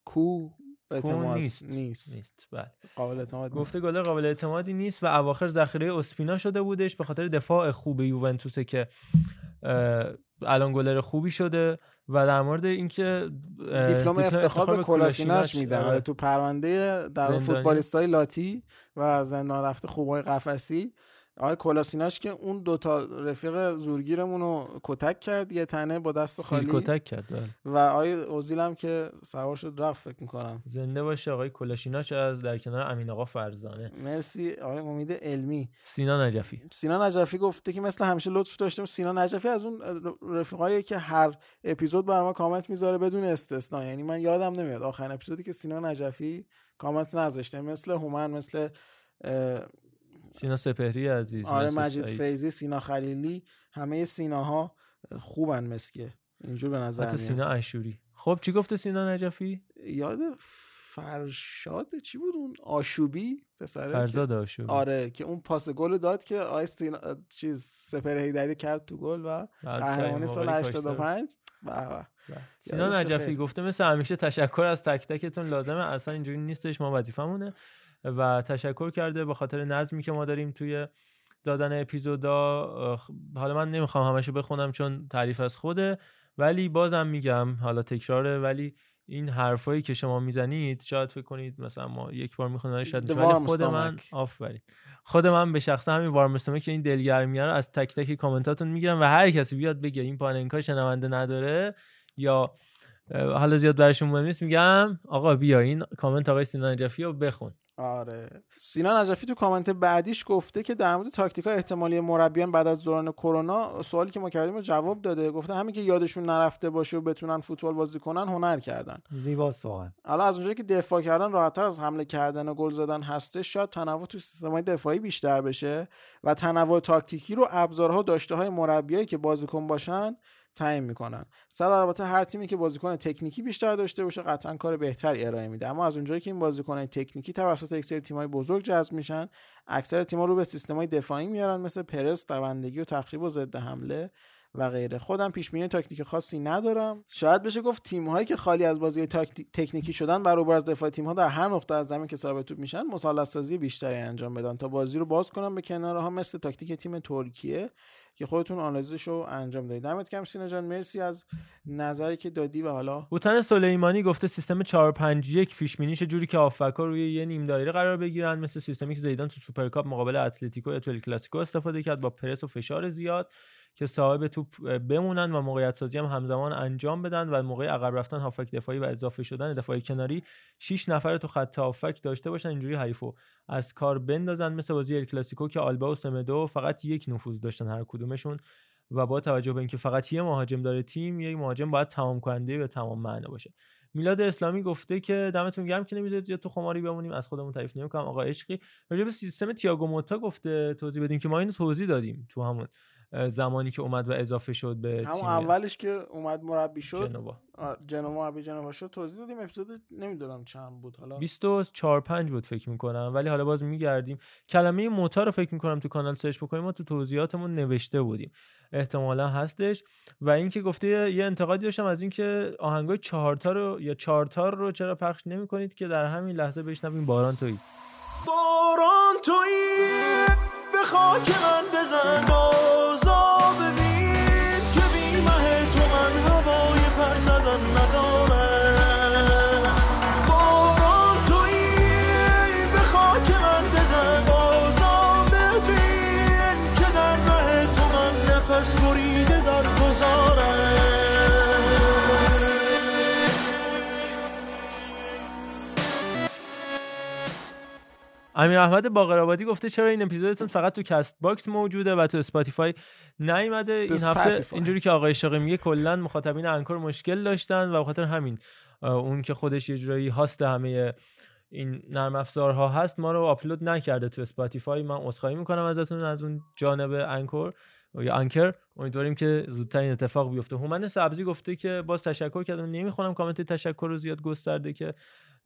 کو اعتماد نیست نیست نیست بله قابل اعتماد. گفته گلر قابل اعتمادی نیست و اواخر ذخیره اسپینا شده بودش به خاطر دفاع خوب یوونتوسه که الان گلر خوبی شده و در مورد اینکه دیپلم افتخار به کلاسیناش میدن آره. آره، تو پرونده در. فوتبالیستای لاتی و زندان رفته خوبای قفسی آقای کلاسیناش که اون دوتا رفیق زورگیرمون رو کتک کرد یه تنه با دست خالی. کتک کرد بله. و آقای اوزیل هم که سوار شد رفت فکر می‌کنم. زنده باشه آقای کلاشیناش از در کنار امین آقا فرزانه. مرسی آقای امید علمی. سینا نجفی. سینا نجفی گفته که مثل همیشه لطف داشتم سینا نجفی از اون رفیقایی که هر اپیزود بر ما کامنت می‌ذاره بدون استثنا یعنی من یادم نمیاد آخرین اپیزودی که سینا نجفی کامنت نذاشته. مثل هومن مثل سینا سپهری عزیز آره مجید. فیضی سینا خلیلی همه سیناها خوبن مثکه اینجور به نظر حتی میاد. سینا اشوری خب چی گفته سینا نجفی؟ یاد فرشاد چی بود اون؟ آشوبی پسره که- فرزاد آشوبی. آره که اون پاس گل داد که آی سینا چیز سپر هیدری کرد تو گل و کریم سال آقایی 85 به به. سینا نجفی. گفته مثل همیشه تشکر از تک تکتون. لازمه اصلا اینجوری نیستش. ما وظیفمونه. و تشکر کرده به خاطر نظمی که ما داریم توی دادن اپیزودا اخ، حالا من نمی‌خوام همشو بخونم چون تعریف از خوده ولی بازم میگم حالا تکراره ولی این حرفایی که شما می‌زنید شاید فکر کنید مثلا ما یک بار می‌خونیم شاید. ولی خود من. آفرین خود من به شخص همین وارم که این دلگرمیه رو از تک تک کامنتاتون می‌گیرم و هر کسی بیاد بگه این پاننکا شنونده نداره یا حالا زیاد برشون مهم نیست میگم آقا بیا این کامنت آقای سینا نجفی رو بخون آره. سینا نجفی تو کامنت بعدیش گفته که در مورد تاکتیک های احتمالی مربیان بعد از دوران کرونا سوالی که ما کردیم رو جواب داده. گفته همین که یادشون نرفته باشه و بتونن فوتبال بازی کنن هنر کردن. زیباست واقعا. حالا از اونجایی که دفاع کردن راحتتر از حمله کردن و گل زدن هسته شاید تنوع تو سیستم‌های دفاعی بیشتر بشه و تنوع تاکتیکی رو ابزارها داشته های مربیایی که بازیکن باشن تعیین می‌کنن. صد البته هر تیمی که بازیکن تکنیکی بیشتر داشته باشه قطعا کار بهتری ارائه میده. اما از اونجایی که این بازیکن تکنیکی توسط یک سری تیم‌های بزرگ جذب میشن اکثر تیم‌ها رو به سیستم‌های دفاعی میارن مثل پرس دوندگی و تخریب و ضد حمله و غیره. خودم پیش بینی تاکتیک خاصی ندارم. شاید بشه گفت تیم هایی که خالی از بازی تاکتی- تکنیکی شدن برابر از دفاع تیم ها در هر نقطه از زمین که ثابت توپ میشن مثلث سازی بیشتری انجام بدن تا بازی رو باز کنن به کناره ها مثل تاکتیک تیم ترکیه. که خودتون آنالیزش رو انجام دادید. دمت گرم سینا جان. مرسی از نظری که دادی و حالا بوتن سلیمانی گفته سیستم 451 پیش بینیش جوری که هافبکا روی یه نیم دایره قرار بگیرن مثل سیستمی که زیدان تو سوپرکاپ مقابل اتلتیکو یا تو کلاسیکو استفاده کرد با پرس و فشار زیاد. که صاحب توپ بمونن و موقعیت سازی هم همزمان انجام بدن و موقع عقب رفتن هافبک دفاعی و اضافه شدن دفاعی کناری 6 نفر تو خط هافبک داشته باشن اینجوری حریفو از کار بندازن مثل بازی ال کلاسیکو که آلبا و سمدو فقط یک نفوذ داشتن هر کدومشون و با توجه به اینکه فقط یه مهاجم داره تیم یک مهاجم باید تمام کننده به تمام معنا باشه. میلاد اسلامی گفته که دمتون گرم که نمی‌ذارید زیاد تو خماری بمونیم از خودمون تعریف نمی‌کنم. آقا عشقی. راجع به سیستم تییاگو موتا گفته توضیح بدیم که ما اینو توضیح دادیم تو همون. زمانی که اومد و اضافه شد به همون اولش که اومد مربی شد. جنوا. جنوا مربی جنوا شد. توضیح دادیم اپیزود نمی‌دونم چند بود. حالا 24 5 بود فکر می‌کنم. ولی حالا باز میگردیم. کلمه موتا رو فکر می‌کنم تو کانال سرچ بکنیم. ما تو توضیحاتمون نوشته بودیم. احتمالا هستش. و اینکه گفته یه- یه انتقادی داشتم از اینکه آهنگای چهارتا رو یا چهارتار رو چرا پخش نمی‌کنید که در همین لحظه بشنویم باران تویی. باران تویی. به خاک من بزن بازا امیر احمد باقرآبادی گفته چرا این اپیزودتون فقط تو Castbox موجوده و تو اسپاتیفای نیومده؟ این هفته. اینجوری که آقای شاقی میگه کلا مخاطبین Anchor مشکل داشتن و به خاطر همین اون که خودش یه جورایی host همه این نرم افزارها هست ما رو آپلود نکرده تو اسپاتیفای. من عذرخواهی می‌کنم ازتون از اون جانب Anchor یا Anchor. امیدواریم که زودتر این اتفاق بیفته. هومن سبزی گفته که باز تشکر کردم. نمی‌خونم کامنت تشکر رو زیاد گسترده که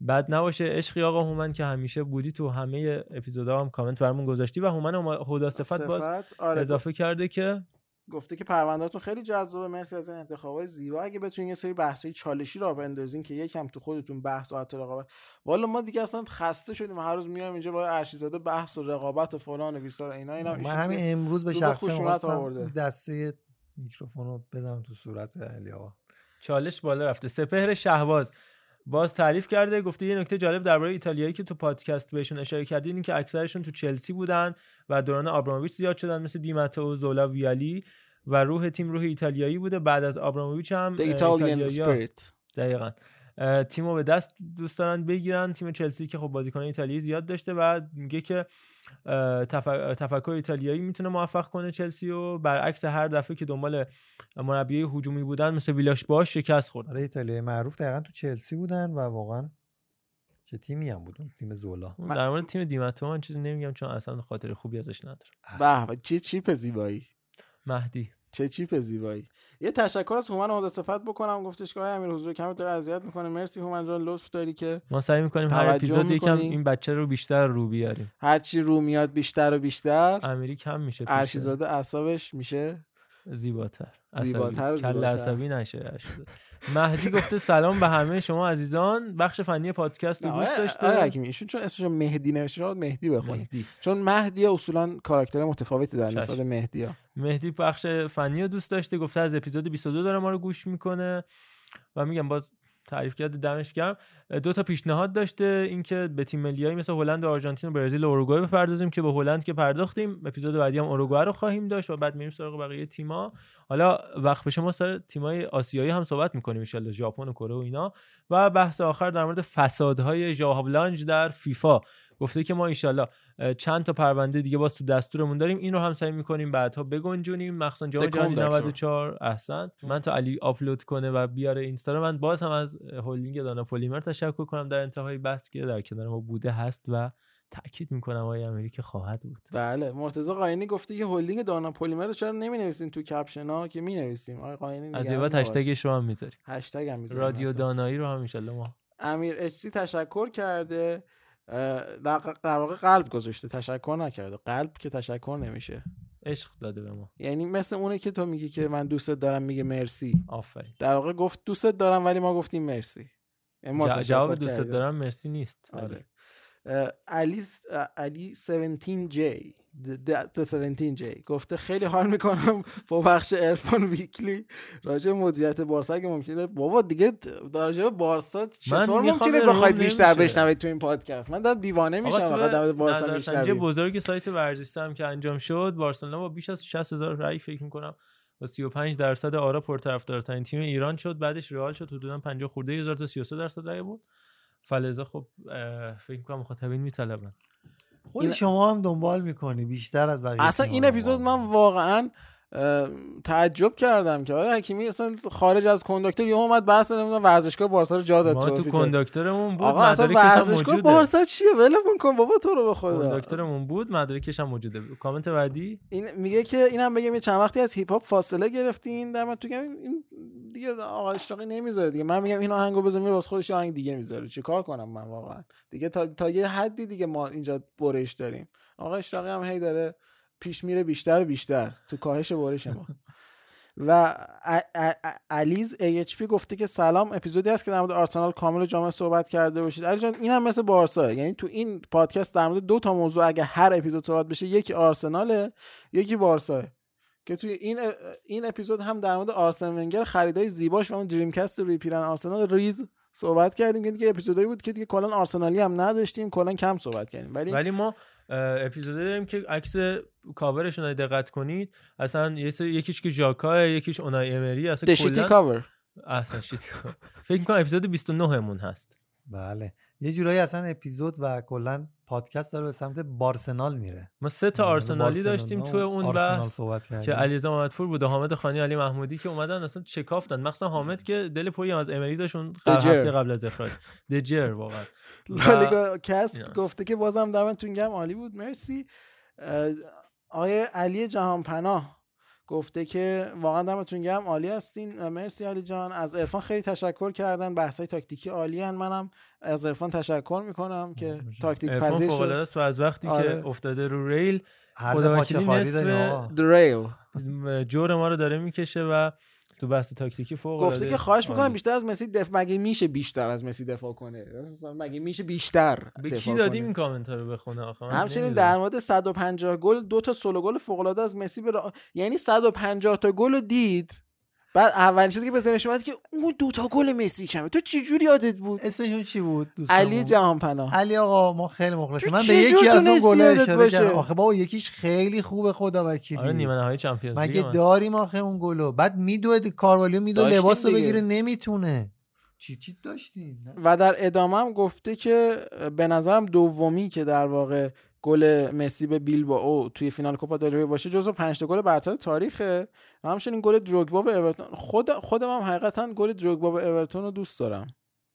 بد نباشه عشقی آقا هومن که همیشه بودی تو همه اپیزودا هم کامنت برامون گذاشتی و هومن هدا صفت باز آره، اضافه کرده که گفته که پروندهاتون خیلی جذابه. مرسی از این انتخابای زیبا. اگه بتونین یه سری بحثای چالشی را بندازین که یکم تو خودتون بحث و حتی رقابت والا ما دیگه اصلا خسته شدیم. هر روز میایم اینجا با ارشیزاده بحث و رقابت و فلان و بیسار اینا اینا من همین امروز به شخص دسته میکروفون رو بدم تو صورت علی آقا. چالش بالا رفته. سپهر شهباز. باز تعریف کرده گفته یه نکته جالب درباره ایتالیایی که تو پادکست بهشون اشاره کردین این که اکثرشون تو چلسی بودن و دوران آبراموویچ زیاد شدن مثل دیماتو زولا ویالی و روح تیم روح ایتالیایی بوده. بعد از آبراموویچ هم The اه، Italian ایتالیایی‌ها- spirit. دقیقا. اه، تیمو به دست دوست دارن بگیرن. تیم چلسی که خب بازیکن ایتالیایی زیاد داشته و میگه که تفکر ایتالیایی می‌تونه موفق کنه چلسی و برعکس هر دفعه که دنبال مربی هجومی بودن مثل ویلاش باش شکست خورد. آره ایتالیایی معروف دقیقا تو چلسی بودن و واقعا چه تیمی هم بود اون تیم زولا. در مورد تیم دیماتو من چیزی نمیگم چون اصلا خاطر خوبی ازش ندارم. به به چه چیپ زیبایی. مهدی. چه چیپ زیبایی. یه تشکر از هومن مهدی صفت بکنم. گفتش که امیر حضور کمت داره اذیت می‌کنه. مرسی هومن جان لطف داری که ما سعی می‌کنیم هر اپیزود یکم. این بچه رو بیشتر رو بیاریم. هرچی رو میاد بیشتر و بیشتر. امیری کم میشه ارشیزاده اعصابش میشه. زیباتر زیباتر کل. عصبی نشه. مهدی گفته سلام به همه شما عزیزان بخش فنی پادکست رو دوست داشته حکیمی ایشون چون اسمش مهدی نوشته شد مهدی بخونی مهدی. چون مهدی اصولا کاراکتر متفاوتی در نسبت. مهدی ها مهدی بخش فنی رو دوست داشته گفته از اپیزود 22 داره ما رو گوش می‌کنه و میگم باز تعریف کرده دمش گرم دو تا پیشنهاد داشته اینکه به تیم ملیایی مثل هلند و آرژانتین و برزیل و اوروگوئه بپردازیم که به هلند که پرداختیم. اپیزود بعدی هم اوروگوئه رو خواهیم داشت و بعد میریم سراغ بقیه تیما حالا وقت بشه ما سر تیمای آسیایی هم صحبت می‌کنیم ان ژاپن و کره و اینا. و بحث آخر در مورد فسادهای ژاولانج در فیفا. گفته که ما ایشالله چند تا پرونده دیگه باز تو دستورمون داریم. این رو هم سعی می‌کنیم بعدها بگنجونیم. مخصوصا جام جهانی conductor. 94 احسن. من تا علی آپلود کنه و بیاره اینستا رو من باز هم از هلدینگ دانا پلیمر تشکر کنم در انتهای بحث که در کنار ما بوده هست و تاکید می‌کنم آقای امیری که خواهد بود. بله. مرتضی قاینی گفته که هلدینگ دانا پلیمر رو چرا نمی نویسین تو کپشن ها که می نویسیم آقای قاینی از یه بعد. هشتگش رو هم می‌ذاریم. هشتگ هم می‌ذاریم. رادیو دانایی رو هم انشالله ما. امیر اچسی تشکر کرده. در در واقع قلب گذاشته تشکر نکرده. قلب که تشکر نمیشه. عشق داده به ما. یعنی مثل اونه که تو میگی که من دوستت دارم میگه مرسی. آفرین. در واقع گفت دوستت دارم ولی ما گفتیم مرسی. یعنی ما جواب دوستت. دارم مرسی نیست. آره. علی علی 17J د- د- 17J گفته خیلی حال می‌کنم با بخش ارفان ویکلی راجع مدیریت بارسا که ممکنه بابا دیگه راجع بارسا چطور ممکنه بخواید بیشتر. بشنوید تو این پادکست؟ من دارم دیوانه میشم تو بارسا میشنویم بزرگ سایت ورزشی هم که انجام شد بارسلونا با بیش از 60 هزار رأی فکر می‌کنم با 35 درصد آرا پرطرفدارترین تیم ایران شد. بعدش رئال شد حدودا 50 خورده هزار تا 33 درصد رأی بود فلزا خب فکر می‌کنم مخاطبین میطلبن خود شما هم دنبال می‌کنی بیشتر از بقیه اصلا این. اپیزود من واقعا تعجب کردم که آقای حکیمی اصلا خارج از کنداکتور یهو اومد بحث نمی‌دونم ورزشگاه بارسا رو جا داد ما تو اپیزود. کنداکتورمون بود آقا اصلا ورزشگاه بارسا چیه؟ ولمون کن بابا تو رو به خدا. کنداکتورمون بود مدارکش هم موجوده. کامنت بعدی؟ این میگه که اینم بگم یه چند وقتی از هیپ هاپ فاصله گرفتین در من تو این دیگه آقا اشتاقی نمی‌ذاره دیگه. من میگم این آهنگو میره واسه خودش یه آهنگ دیگه می‌ذاره. چیکار کنم من واقعا؟ دیگه تا, تا یه حدی دیگه ما اینجا برش داریم. آقا اشتاقی هم هی داره پیش میره بیشتر و بیشتر تو کاهش برش ما. و علیز AHP گفته که سلام اپیزودی هست که در مورد آرسنال کامل و جامع صحبت کرده باشید. علی جان این هم مثل بارسا. یعنی تو این پادکست در مورد دو تا موضوع اگه هر اپیزود صحبت بشه یکی آرسناله یکی بارسا که توی این ا- این اپیزود هم در مورد آرسن ونگر خریدای زیباش و اون Dreamcast روی پیرن آرسنال ریز صحبت کردیم که دیگه اپیزودایی بود که دیگه کلا آرسنالی هم نداشتیم کلا کم صحبت کردیم. ولی ولی ما اه، اپیزودی داریم که عکس کاورشون رو دقت کنید اصلا یکیش که ژاکا یکیش اونای امری اصلا کلاً- cover. اصلا کاور فکر می‌کنم اپیزود 29 مون هست. بله. یه جورایی اصلا اپیزود و کلا پادکست داره به سمت بارسنال میره. ما سه تا یعنی آرسنالی داشتیم و توی اون بحث. که علیرضا محمدپور بود و حامد خانی علی محمودی که اومدن اصلا چکافتن. مخصوصا حامد که دل هم از امری داشون قبل. هفته قبل از اخراج. دجر واقعا. لالیگا کست اینا. گفته که بازم دمتون گرم. عالی بود. مرسی. آقای علی جهان پناه گفته که واقعا دمتون گرم. عالی هستین. مرسی علی جان. از عرفان خیلی تشکر کردن. بحث های تاکتیکی عالی هن. منم از عرفان تشکر می‌کنم که تاکتیک عرفان پذیر شد. است و از وقتی آره. که افتاده رو ریل خدا نصف جور ما رو داره می‌کشه و تو بحث تاکتیکی فوق گفته که خواهش می‌کنم عالی. بیشتر از مسی دفاع مگه میشه بیشتر از مسی دفاع کنه مگه میشه بیشتر به کی دادیم؟ این کامنت رو بخونه آخه همچنین. در مورد 150 گل دو تا solo goal فوق العاده از مسی به را- یعنی 150 تا گل رو دید بعد اولین چیزی که به ذهنش اومد که اون دو تا گل مسی کمه. تو چی جوری یادت بود؟ اسمشون چی بود دوستمون؟ علی جهانپناه. علی آقا ما خیلی مخلصیم. تو من به یکی از اون یادت اشاره؟ کردم. آخه بابا یکیش خیلی خوبه خدا وکیلی. آره نیمه نهایی چمپیونز لیگ مگه. داریم آخه اون گلو؟ بعد میدوه کاروالیو میدوه داشتیم لباس رو دیگه. بگیره نمی‌تونه. چی چی داشتیم؟ و در ادامه هم گفته که به نظرم دومی که در واقع گل مسی به بیلبائو توی فینال کوپا دل باشه جزو پنج تا گل برتر تاریخه. و همچنین گل دروگبا به اورتون خود خودم هم حقیقتا گل دروگبا به اورتون رو دوست دارم.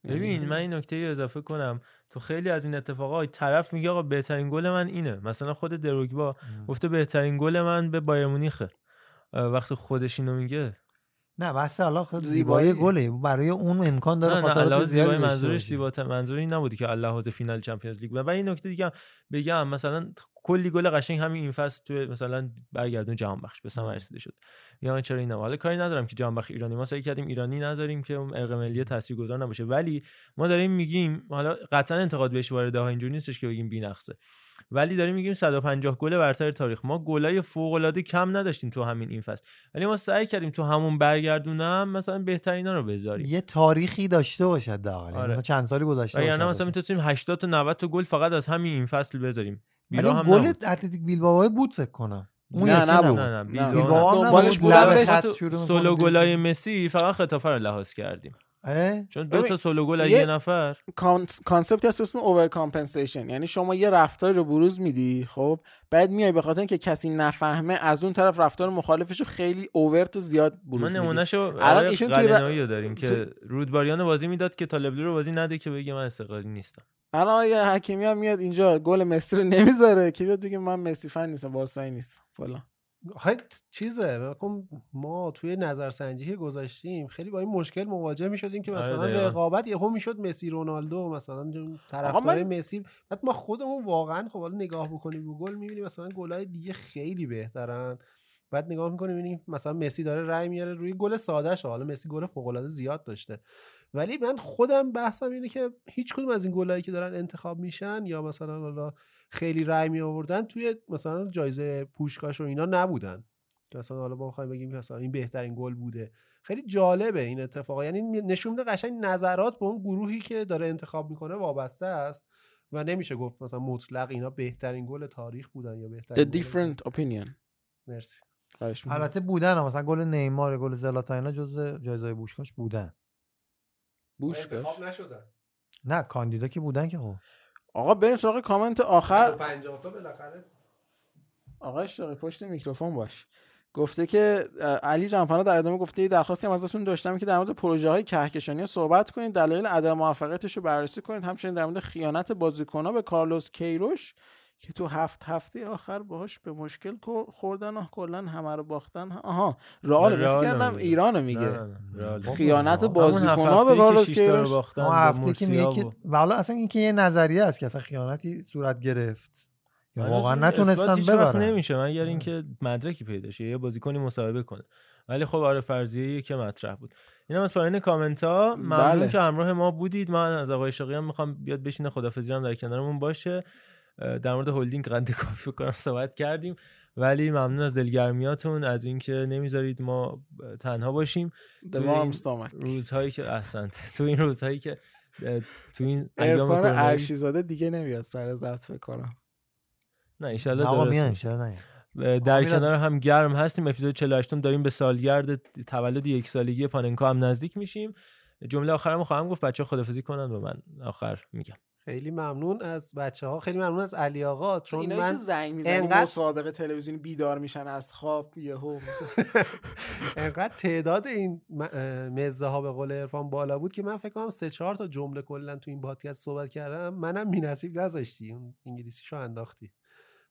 ببین من این نکته رو اضافه کنم. تو خیلی از این اتفاقات طرف میگه آقا بهترین گل من اینه. مثلا خود دروگبا گفته بهترین گل من به بایر مونیخه. وقتی خودش اینو میگه نه حالا خود زیبایی. زیبایی. گله. برای اون امکان داره خاطرات زیادی زیبایی منظورش باشه. زیباتر منظوری نبودی که لحاظ فینال چمپیونز لیگ بود و این نکته دیگه بگم مثلا کلی گل قشنگ همین این فصل توی مثلا برگردون جهان بخش به ثمر رسیده شد. یا چرا اینا حالا کاری ندارم که جهان بخش ایرانی ما سعی کردیم ایرانی نذاریم که ارق ملی تاثیرگذار نباشه. ولی ما داریم میگیم حالا قطعا انتقاد بهش وارد ها اینجوری نیستش که بگیم بی‌نقصه. ولی داریم میگیم 150 گل برتر تاریخ ما گلای فوق العاده کم نداشتیم تو همین این فصل ولی ما سعی کردیم تو همون برگردونم مثلا بهترینا رو بذاریم یه تاریخی داشته باشه حداقل آره. مثلا چند سالی گذشته یعنی باشه مثلا می‌تونیم 80 تا 90 تا گل فقط از همین این فصل بذاریم ولی گل. اتلتیک بیلبائو بود فکر کنم اون نه، یکی نبود. نه نه نه. سولو. گلای مسی فقط خطافه رو لحاظ کردیم؟ چون دو تا solo goal یه- نفر. conc- concept ی هست به اسم overcompensation یعنی شما یه رفتاری رو بروز میدی خب؟ بعد میای به خاطر اینکه کسی نفهمه از اون طرف رفتار مخالفش رو خیلی اوورت و زیاد بروز میدی. نمونهشو الان الان ایشون توی ر- داریم که رودباریان بازی می‌داد که طالبلو رو بازی نده که بگه من استقلالی نیستم. الان یه حکیمی هم میاد اینجا گل مسی رو نمی‌ذاره. که بیاد بگه من مسی فن نیستم بارسایی نیستم فلان. آخه چیزه ما توی نظرسنجی که گذاشتیم خیلی با این مشکل مواجه می شدیم که آره مثلا. رقابت یهو می‌شد مسی رونالدو مثلا طرفدار من- مسی. بعد ما خودمون واقعا خب حالا نگاه بکنیم گل می‌بینیم مثلا گلای دیگه خیلی بهترن. بعد نگاه می‌کنیم می‌بینیم مثلا مسی داره رای میاره روی گل ساده حالا مسی گل فوق العاده زیاد داشته. ولی من خودم بحثم اینه که هیچ کدوم از این گلایی که دارن انتخاب میشن یا مثلا حالا خیلی رای می آوردن توی مثلا جایزه پوشکاش و اینا نبودن. که مثلا حالا ما بخوایم بگیم که مثلا این بهترین گل بوده. خیلی جالبه این اتفاق یعنی نشون میده قشنگ نظرات به اون گروهی که داره انتخاب می‌کنه وابسته است و نمیشه گفت مثلا مطلق اینا بهترین گل تاریخ بودن یا The بهترین گل- different opinion. مرسی. البته بودن. مثلا گل نیمار گل زلاتان اینا جزء جایزه بوشکاش بودن. بوشکاش انتخاب نشدن. نه کاندیدا که بودن که خب. آقا بریم سراغ کامنت آخر. 50 تا بالاخره. آقا اشتاقی پشت میکروفون باش. گفته که علی جانپانا در ادامه گفته یه درخواستی هم ازتون داشتم که در مورد پروژه های کهکشانی ها صحبت کنید. دلایل عدم موفقیتش رو بررسی کنید. همچنین در مورد خیانت بازیکن‌ها به کارلوس کیروش که تو هفت هفته آخر باهاش به مشکل خوردن و کلا همه رو باختن. آها رئال فکر کردم میگه. ایران میگه. خیانت بازیکن‌ها به کارلوس کیروش به هفته که میگه که و- و حالا اصلا این که یه نظریه است که اصلا خیانتی صورت گرفت. یا هنوز واقعا نتونستن ببرن. نمیشه مگر اینکه مدرکی پیدا شه یه بازیکنی مصاحبه کنه. ولی خب آره فرضیه که مطرح بود. اینم از پایین کامنت ها ممنون بله. که همراه ما بودید. من از آقای شاقی هم می‌خوام بیاد بشینه خدافظی هم در کنارمون باشه. در مورد هلدینگ قند کافی کنم صحبت کردیم. ولی ممنون از دلگرمیاتون. از اینکه نمی‌ذارید ما تنها باشیم. warm این stomach. روزهایی که احسنت. تو این روزهایی که تو این ایام ارشیزاده دیگه نمیاد سر ضبط فکر کنم. نه آقا درست میان در. کنار هم گرم هستیم. اپیزود 48 م داریم به سالگرد تولد یک سالگی پاننکو هم نزدیک میشیم. جمله آخرمو خواهم گفت. بچه خدافزی کنن و من آخر میگم. خیلی ممنون از بچه ها خیلی ممنون از علی آقا چون اینایی من که زنگ می‌زنی انقدر مسابقه تلویزیونی بیدار میشن از خواب یهو. انقدر تعداد این مزه ها به قول عرفان بالا بود که من فکر کنم سه چهار تا جمله کلا تو این پادکست صحبت کردم. منم بی‌نصیب نذاشتی. اون انگلیسیشو انداختی.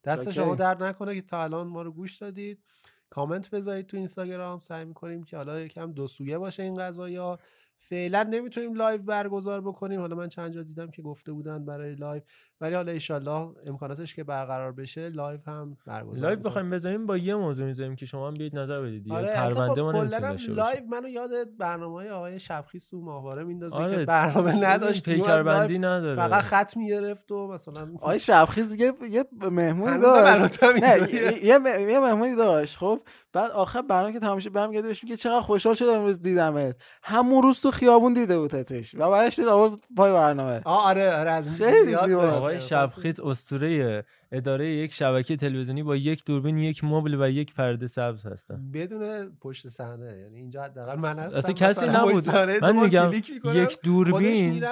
دست. شما درد نکنه که تا الان ما رو گوش دادید. کامنت بذارید تو اینستاگرام. سعی می‌کنیم که حالا یکم دو سویه باشه این قضايا فعلا نمی‌تونیم live برگزار بکنیم. حالا من چند جا دیدم که گفته بودن برای live. ولی حالا ایشالله امکاناتش که برقرار بشه live هم برگزار live. بخوایم بزنیم با یه موضوع می‌ذاریم که شما هم بیاید نظر بدید آره آره پرونده ما باشه live منو یاد برنامه های آقای شبخیز تو ماهواره میندازه آره، که برنامه نداشت پیکربندی نداره. فقط خط می‌گرفت و مثلا آقای شبخیز یه یه مهمونی داشت. نه. یه- مهمونی داشت خب. بعد آخر برنامه که تمام شد برمیگرده بهش میگه چقدر خوشحال شدم امروز دیدمت. همون روز تو خیابون دیده بودتش و برش دید آورد پای برنامه. آره آره از خیلی زیاد. آقای شبخیز اسطوره اداره یک شبکه تلویزیونی با یک دوربین یک مبل و یک پرده سبز هستن. بدون پشت صحنه یعنی اینجا حداقل من هستم. اصلا کسی نبود. من میگم یک دوربین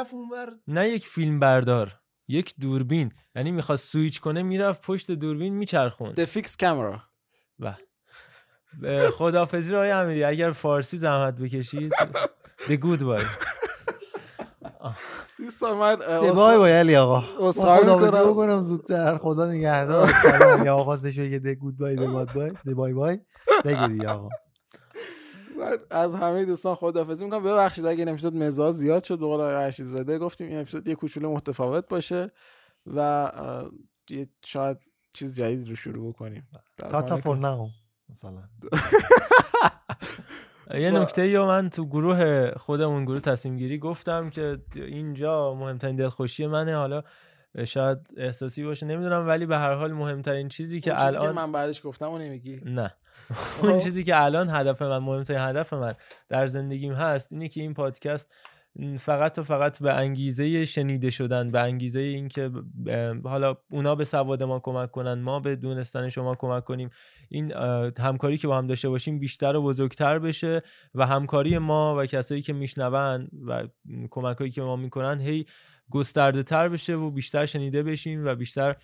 نه یک فیلم بردار یک دوربین. یعنی می‌خواست سویچ کنه می‌رفت پشت دوربین میچرخوند. The fixed camera. و به خدافزی رو آقای امیری اگر فارسی زحمت بکشید. The good boy دوستان من اه، بای بای علی آقا. می‌کنم. بکنم زودتر. خدا نگهدار. یا آقا خواستش بگه ده گود بای ده باد بای ده بای بای دیگه آقا. من از همه دوستان خداحافظی می‌کنم. ببخشید اگه این اپیزود مزاج زیاد شد به قول آقای رشید زاده گفتیم این اپیزود یه کوچولو متفاوت باشه و شاید چیز جدید رو شروع بکنیم. در تا تا فور مثلا. یه و- نکته یا من تو گروه خودمون گروه تصمیم گیری گفتم که اینجا مهمترین دلخوشی منه. حالا شاید احساسی باشه نمی‌دونم ولی به هر حال مهمترین چیزی که اون چیزی الان که من بعدش گفتم اون نمیگی؟ نه. اون چیزی که الان هدف من مهمترین هدف من در زندگیم هست اینه که این پادکست فقط و فقط به انگیزه شنیده شدن به انگیزه اینکه حالا اونا به سواد ما کمک کنن ما به دونستن شما کمک کنیم. این همکاری که با هم داشته باشیم بیشتر و بزرگتر بشه و همکاری ما و کسایی که میشنون و کمک هایی که ما می‌کنن هی گسترده تر بشه و بیشتر شنیده بشیم و بیشتر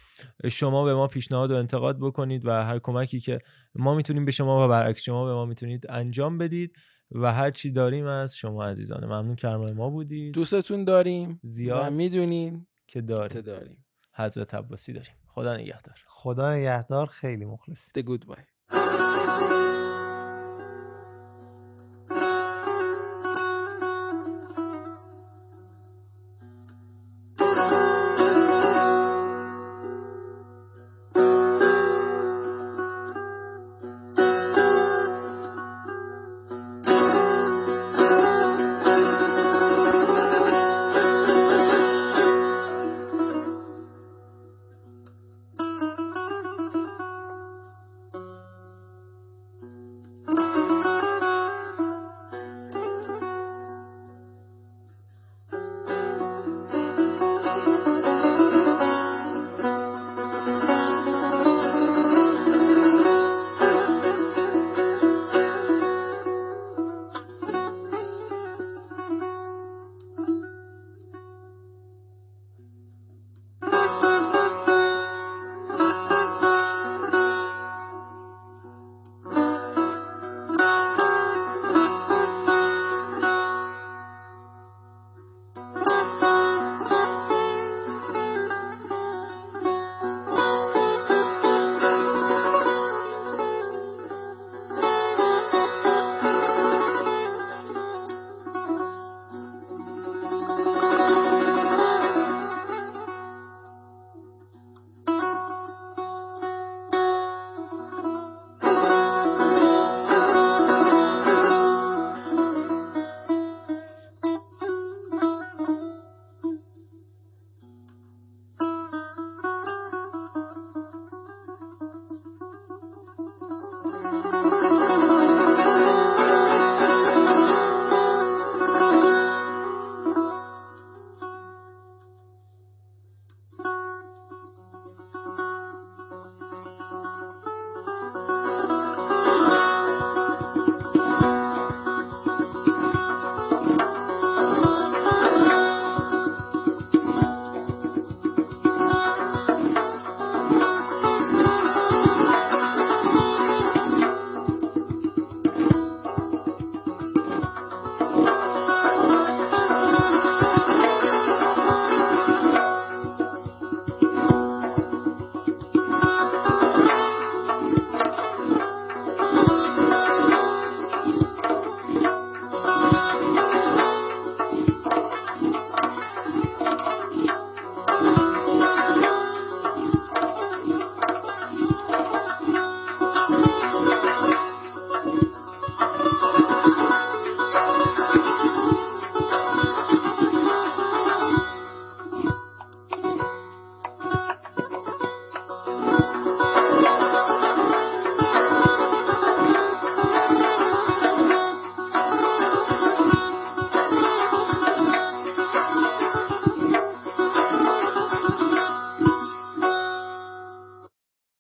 شما به ما پیشنهاد و انتقاد بکنید و هر کمکی که ما می‌تونیم به شما و برعکس شما به ما می‌تونید انجام بدید. و هر چی داریم از شما عزیزان ممنون که همراه ما بودید. دوستتون داریم زیاد و می‌دونین که داریم که داریم. حضرت عباسی داریم. خدا نگهدار. خدا نگهدار خیلی مخلص The good